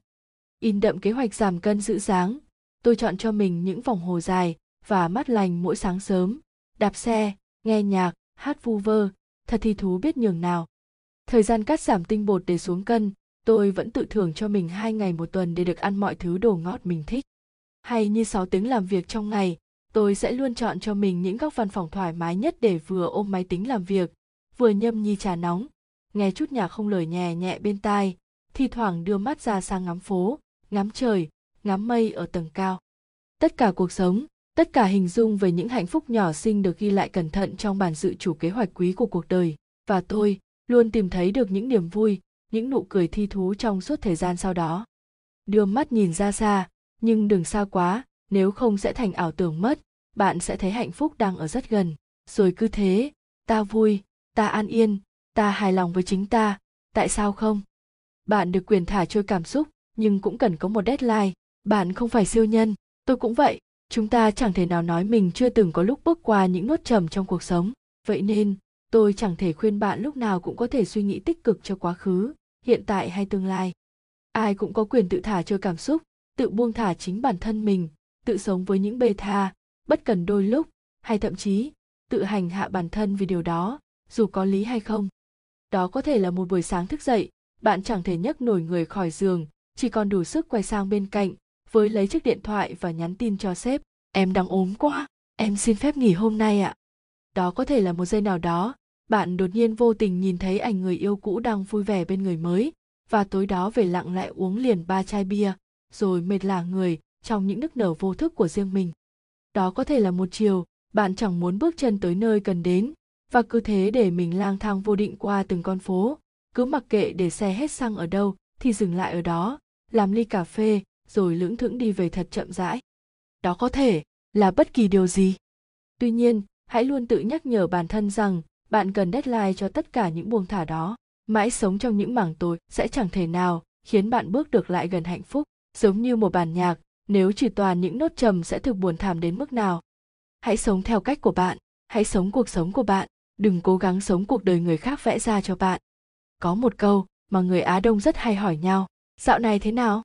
In đậm kế hoạch giảm cân giữ dáng, tôi chọn cho mình những vòng hồ dài và mát lành mỗi sáng sớm đạp xe nghe nhạc hát vu vơ thật thi thú biết nhường nào thời gian cắt giảm tinh bột để xuống cân tôi vẫn tự thưởng cho mình hai ngày một tuần để được ăn mọi thứ đồ ngọt mình thích. Hay như 6 tiếng làm việc trong ngày, tôi sẽ luôn chọn cho mình những góc văn phòng thoải mái nhất để vừa ôm máy tính làm việc, vừa nhâm nhi trà nóng, nghe chút nhạc không lời nhẹ nhẹ bên tai, thi thoảng đưa mắt ra sang ngắm phố, ngắm trời, ngắm mây ở tầng cao. Tất cả cuộc sống, tất cả hình dung về những hạnh phúc nhỏ xinh được ghi lại cẩn thận trong bản dự chủ kế hoạch quý của cuộc đời, và tôi luôn tìm thấy được những niềm vui những nụ cười thi thú trong suốt thời gian sau đó. Đưa mắt nhìn ra xa, nhưng đừng xa quá, nếu không sẽ thành ảo tưởng mất, bạn sẽ thấy hạnh phúc đang ở rất gần. Rồi cứ thế, ta vui, ta an yên, ta hài lòng với chính ta, tại sao không? Bạn được quyền thả trôi cảm xúc, nhưng cũng cần có một deadline. Bạn không phải siêu nhân, tôi cũng vậy. Chúng ta chẳng thể nào nói mình chưa từng có lúc bước qua những nốt trầm trong cuộc sống. Vậy nên, tôi chẳng thể khuyên bạn lúc nào cũng có thể suy nghĩ tích cực cho quá khứ hiện tại hay tương lai. Ai cũng có quyền tự thả trôi cảm xúc, tự buông thả chính bản thân mình, tự sống với những bê tha, bất cần đôi lúc, hay thậm chí, tự hành hạ bản thân vì điều đó, dù có lý hay không. Đó có thể là một buổi sáng thức dậy, bạn chẳng thể nhấc nổi người khỏi giường, chỉ còn đủ sức quay sang bên cạnh, với lấy chiếc điện thoại và nhắn tin cho sếp. Em đang ốm quá, em xin phép nghỉ hôm nay ạ. Đó có thể là một giây nào đó bạn đột nhiên vô tình nhìn thấy ảnh người yêu cũ đang vui vẻ bên người mới và tối đó về lặng lại uống liền ba chai bia, rồi mệt lả người trong những nức nở vô thức của riêng mình. Đó có thể là một chiều, bạn chẳng muốn bước chân tới nơi cần đến và cứ thế để mình lang thang vô định qua từng con phố. Cứ mặc kệ để xe hết xăng ở đâu thì dừng lại ở đó, làm ly cà phê rồi lững thững đi về thật chậm rãi. Đó có thể là bất kỳ điều gì. Tuy nhiên, hãy luôn tự nhắc nhở bản thân rằng bạn cần deadline cho tất cả những buông thả đó. Mãi sống trong những mảng tối sẽ chẳng thể nào khiến bạn bước được lại gần hạnh phúc. Giống như một bản nhạc, nếu chỉ toàn những nốt trầm sẽ thực buồn thảm đến mức nào? Hãy sống theo cách của bạn, hãy sống cuộc sống của bạn, đừng cố gắng sống cuộc đời người khác vẽ ra cho bạn. Có một câu mà người á đông rất hay hỏi nhau, dạo này thế nào?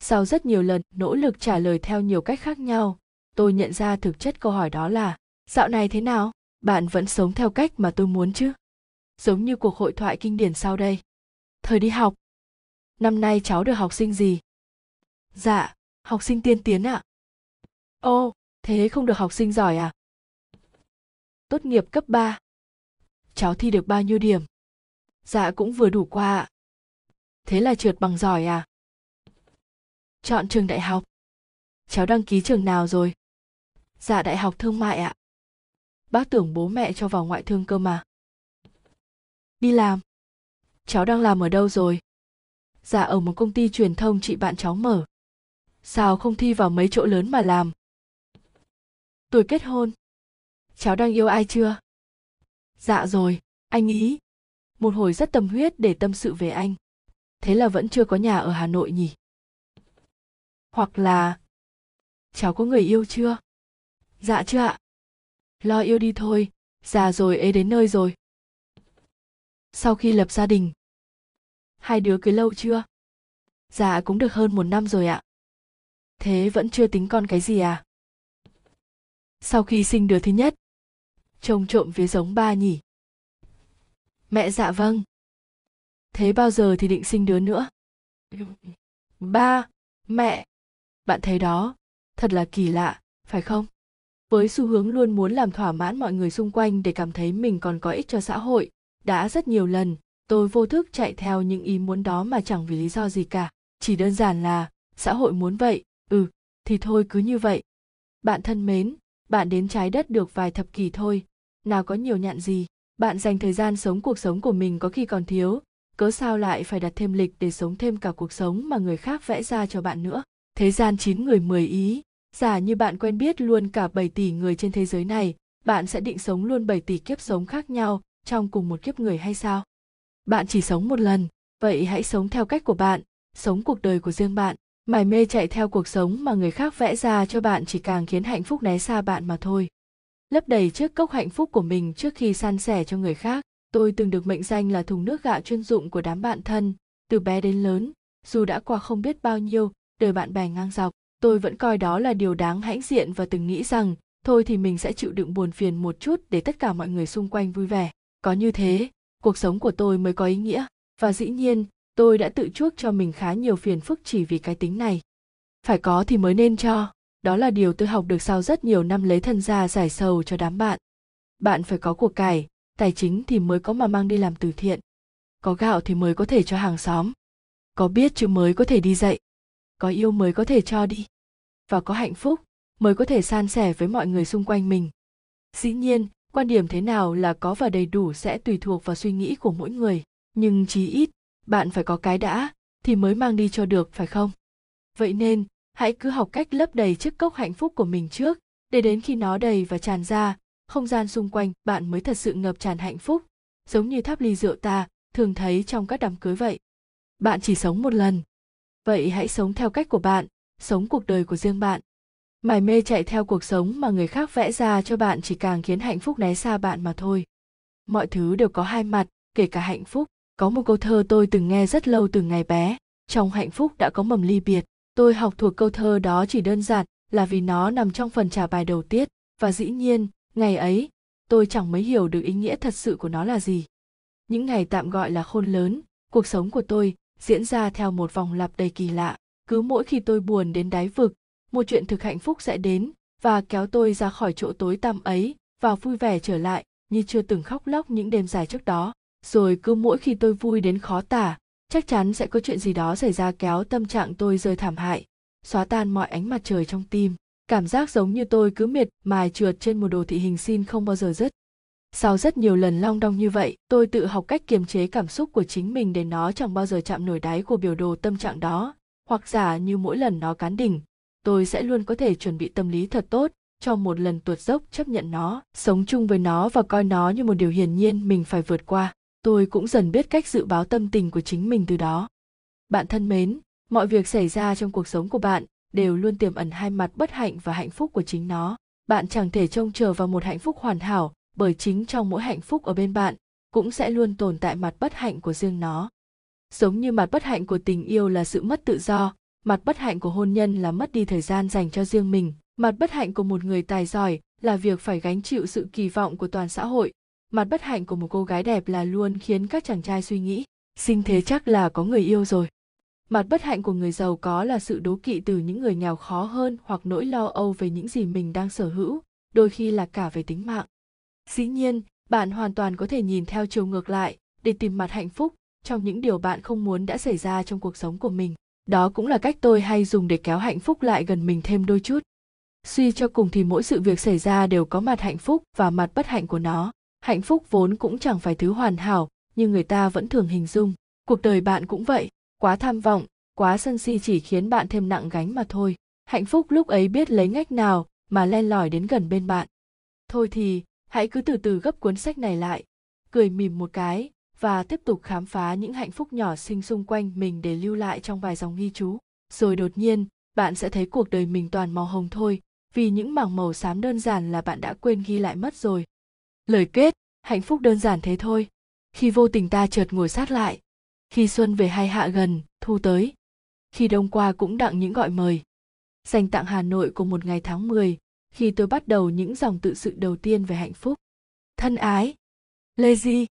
Sau rất nhiều lần nỗ lực trả lời theo nhiều cách khác nhau, tôi nhận ra thực chất câu hỏi đó là, dạo này thế nào? Bạn vẫn sống theo cách mà tôi muốn chứ giống như cuộc hội thoại kinh điển sau đây thời đi học năm nay cháu được học sinh gì dạ học sinh tiên tiến ạ ô, thế không được học sinh giỏi à tốt nghiệp cấp 3. Cháu thi được bao nhiêu điểm? Dạ cũng vừa đủ qua ạ. Thế là trượt bằng giỏi à? Chọn trường đại học. Cháu đăng ký trường nào rồi? Dạ đại học thương mại ạ. Bác tưởng bố mẹ cho vào ngoại thương cơ mà. Đi làm. Cháu đang làm ở đâu rồi? Dạ ở một công ty truyền thông chị bạn cháu mở. Sao không thi vào mấy chỗ lớn mà làm? Tuổi kết hôn. Cháu đang yêu ai chưa? Dạ rồi, anh ý. Một hồi rất tâm huyết để tâm sự về anh. Thế là vẫn chưa có nhà ở Hà Nội nhỉ? Hoặc là... Cháu có người yêu chưa? Dạ chưa ạ. Lo yêu đi thôi, già rồi ế đến nơi rồi. Sau khi lập gia đình, hai đứa cưới lâu chưa? Dạ cũng được hơn một năm rồi ạ. Thế vẫn chưa tính con cái gì à? Sau khi sinh đứa thứ nhất, trông trộm phía giống ba nhỉ? Mẹ dạ vâng. Thế bao giờ thì định sinh đứa nữa? Ba, mẹ. Bạn thấy đó, thật là kỳ lạ, phải không? Với xu hướng luôn muốn làm thỏa mãn mọi người xung quanh để cảm thấy mình còn có ích cho xã hội, đã rất nhiều lần, tôi vô thức chạy theo những ý muốn đó mà chẳng vì lý do gì cả. Chỉ đơn giản là, xã hội muốn vậy, ừ, thì thôi cứ như vậy. Bạn thân mến, bạn đến trái đất được vài thập kỷ thôi, nào có nhiều nhạn gì bạn dành thời gian sống cuộc sống của mình có khi còn thiếu cớ sao lại phải đặt thêm lịch để sống thêm cả cuộc sống mà người khác vẽ ra cho bạn nữa thế gian chín người mười ý giả như bạn quen biết luôn cả 7 tỷ người trên thế giới này, bạn sẽ định sống luôn 7 tỷ kiếp sống khác nhau trong cùng một kiếp người hay sao? Bạn chỉ sống một lần, vậy hãy sống theo cách của bạn, sống cuộc đời của riêng bạn. Mải mê chạy theo cuộc sống mà người khác vẽ ra cho bạn chỉ càng khiến hạnh phúc né xa bạn mà thôi. Lấp đầy chiếc cốc hạnh phúc của mình trước khi san sẻ cho người khác, tôi từng được mệnh danh là thùng nước gạo chuyên dụng của đám bạn thân, từ bé đến lớn, dù đã qua không biết bao nhiêu, đời bạn bè ngang dọc tôi vẫn coi đó là điều đáng hãnh diện và từng nghĩ rằng, thôi thì mình sẽ chịu đựng buồn phiền một chút để tất cả mọi người xung quanh vui vẻ. Có như thế, cuộc sống của tôi mới có ý nghĩa. Và dĩ nhiên, tôi đã tự chuốc cho mình khá nhiều phiền phức chỉ vì cái tính này. Phải có thì mới nên cho. Đó là điều tôi học được sau rất nhiều năm lấy thân ra giải sầu cho đám bạn. Bạn phải có cuộc cải, tài chính thì mới có mà mang đi làm từ thiện. Có gạo thì mới có thể cho hàng xóm. Có biết chứ mới có thể đi dạy. Có yêu mới có thể cho đi và có hạnh phúc mới có thể san sẻ với mọi người xung quanh mình. Dĩ nhiên, quan điểm thế nào là có và đầy đủ sẽ tùy thuộc vào suy nghĩ của mỗi người, nhưng chí ít, bạn phải có cái đã thì mới mang đi cho được, phải không? Vậy nên, hãy cứ học cách lấp đầy chiếc cốc hạnh phúc của mình trước, để đến khi nó đầy và tràn ra, không gian xung quanh bạn mới thật sự ngập tràn hạnh phúc, giống như tháp ly rượu ta thường thấy trong các đám cưới vậy. Bạn chỉ sống một lần. Vậy hãy sống theo cách của bạn sống cuộc đời của riêng bạn. Mải mê chạy theo cuộc sống mà người khác vẽ ra cho bạn chỉ càng khiến hạnh phúc né xa bạn mà thôi. Mọi thứ đều có hai mặt, kể cả hạnh phúc. Có một câu thơ tôi từng nghe rất lâu từ ngày bé, trong hạnh phúc đã có mầm ly biệt. Tôi học thuộc câu thơ đó chỉ đơn giản là vì nó nằm trong phần trả bài đầu tiết, và dĩ nhiên, ngày ấy, tôi chẳng mấy hiểu được ý nghĩa thật sự của nó là gì. Những ngày tạm gọi là khôn lớn, cuộc sống của tôi diễn ra theo một vòng lặp đầy kỳ lạ cứ mỗi khi tôi buồn đến đáy vực, một chuyện thực hạnh phúc sẽ đến và kéo tôi ra khỏi chỗ tối tăm ấy và vui vẻ trở lại như chưa từng khóc lóc những đêm dài trước đó. Rồi cứ mỗi khi tôi vui đến khó tả, chắc chắn sẽ có chuyện gì đó xảy ra kéo tâm trạng tôi rơi thảm hại, xóa tan mọi ánh mặt trời trong tim. Cảm giác giống như tôi cứ miệt mài trượt trên một đồ thị hình xin không bao giờ dứt. Sau rất nhiều lần long đong như vậy, tôi tự học cách kiềm chế cảm xúc của chính mình để nó chẳng bao giờ chạm nổi đáy của biểu đồ tâm trạng đó hoặc giả như mỗi lần nó cán đỉnh, tôi sẽ luôn có thể chuẩn bị tâm lý thật tốt cho một lần tuột dốc chấp nhận nó, sống chung với nó và coi nó như một điều hiển nhiên mình phải vượt qua. Tôi cũng dần biết cách dự báo tâm tình của chính mình từ đó. Bạn thân mến, mọi việc xảy ra trong cuộc sống của bạn đều luôn tiềm ẩn hai mặt bất hạnh và hạnh phúc của chính nó. Bạn chẳng thể trông chờ vào một hạnh phúc hoàn hảo, bởi chính trong mỗi hạnh phúc ở bên bạn cũng sẽ luôn tồn tại mặt bất hạnh của riêng nó giống như mặt bất hạnh của tình yêu là sự mất tự do, mặt bất hạnh của hôn nhân là mất đi thời gian dành cho riêng mình. Mặt bất hạnh của một người tài giỏi là việc phải gánh chịu sự kỳ vọng của toàn xã hội. Mặt bất hạnh của một cô gái đẹp là luôn khiến các chàng trai suy nghĩ, sinh thế chắc là có người yêu rồi. Mặt bất hạnh của người giàu có là sự đố kỵ từ những người nghèo khó hơn hoặc nỗi lo âu về những gì mình đang sở hữu, đôi khi là cả về tính mạng. Dĩ nhiên, bạn hoàn toàn có thể nhìn theo chiều ngược lại, để tìm mặt hạnh phúc trong những điều bạn không muốn đã xảy ra trong cuộc sống của mình. Đó cũng là cách tôi hay dùng để kéo hạnh phúc lại gần mình thêm đôi chút. Suy cho cùng thì mỗi sự việc xảy ra đều có mặt hạnh phúc và mặt bất hạnh của nó. Hạnh phúc vốn cũng chẳng phải thứ hoàn hảo, nhưng người ta vẫn thường hình dung. Cuộc đời bạn cũng vậy, quá tham vọng, quá sân si chỉ khiến bạn thêm nặng gánh mà thôi. Hạnh phúc lúc ấy biết lấy ngách nào mà len lỏi đến gần bên bạn. Thôi thì, hãy cứ từ từ gấp cuốn sách này lại. Cười mỉm một cái và tiếp tục khám phá những hạnh phúc nhỏ xinh xung quanh mình để lưu lại trong vài dòng ghi chú. Rồi đột nhiên bạn sẽ thấy cuộc đời mình toàn màu hồng thôi vì những mảng màu xám đơn giản là bạn đã quên ghi lại mất rồi. Lời kết hạnh phúc đơn giản thế thôi. Khi vô tình ta chợt ngồi sát lại khi xuân về hay hạ gần thu tới khi đông qua cũng đặng những gọi mời. Dành tặng hà nội của một ngày tháng 10, khi tôi bắt đầu những dòng tự sự đầu tiên về hạnh phúc. Thân ái lê di.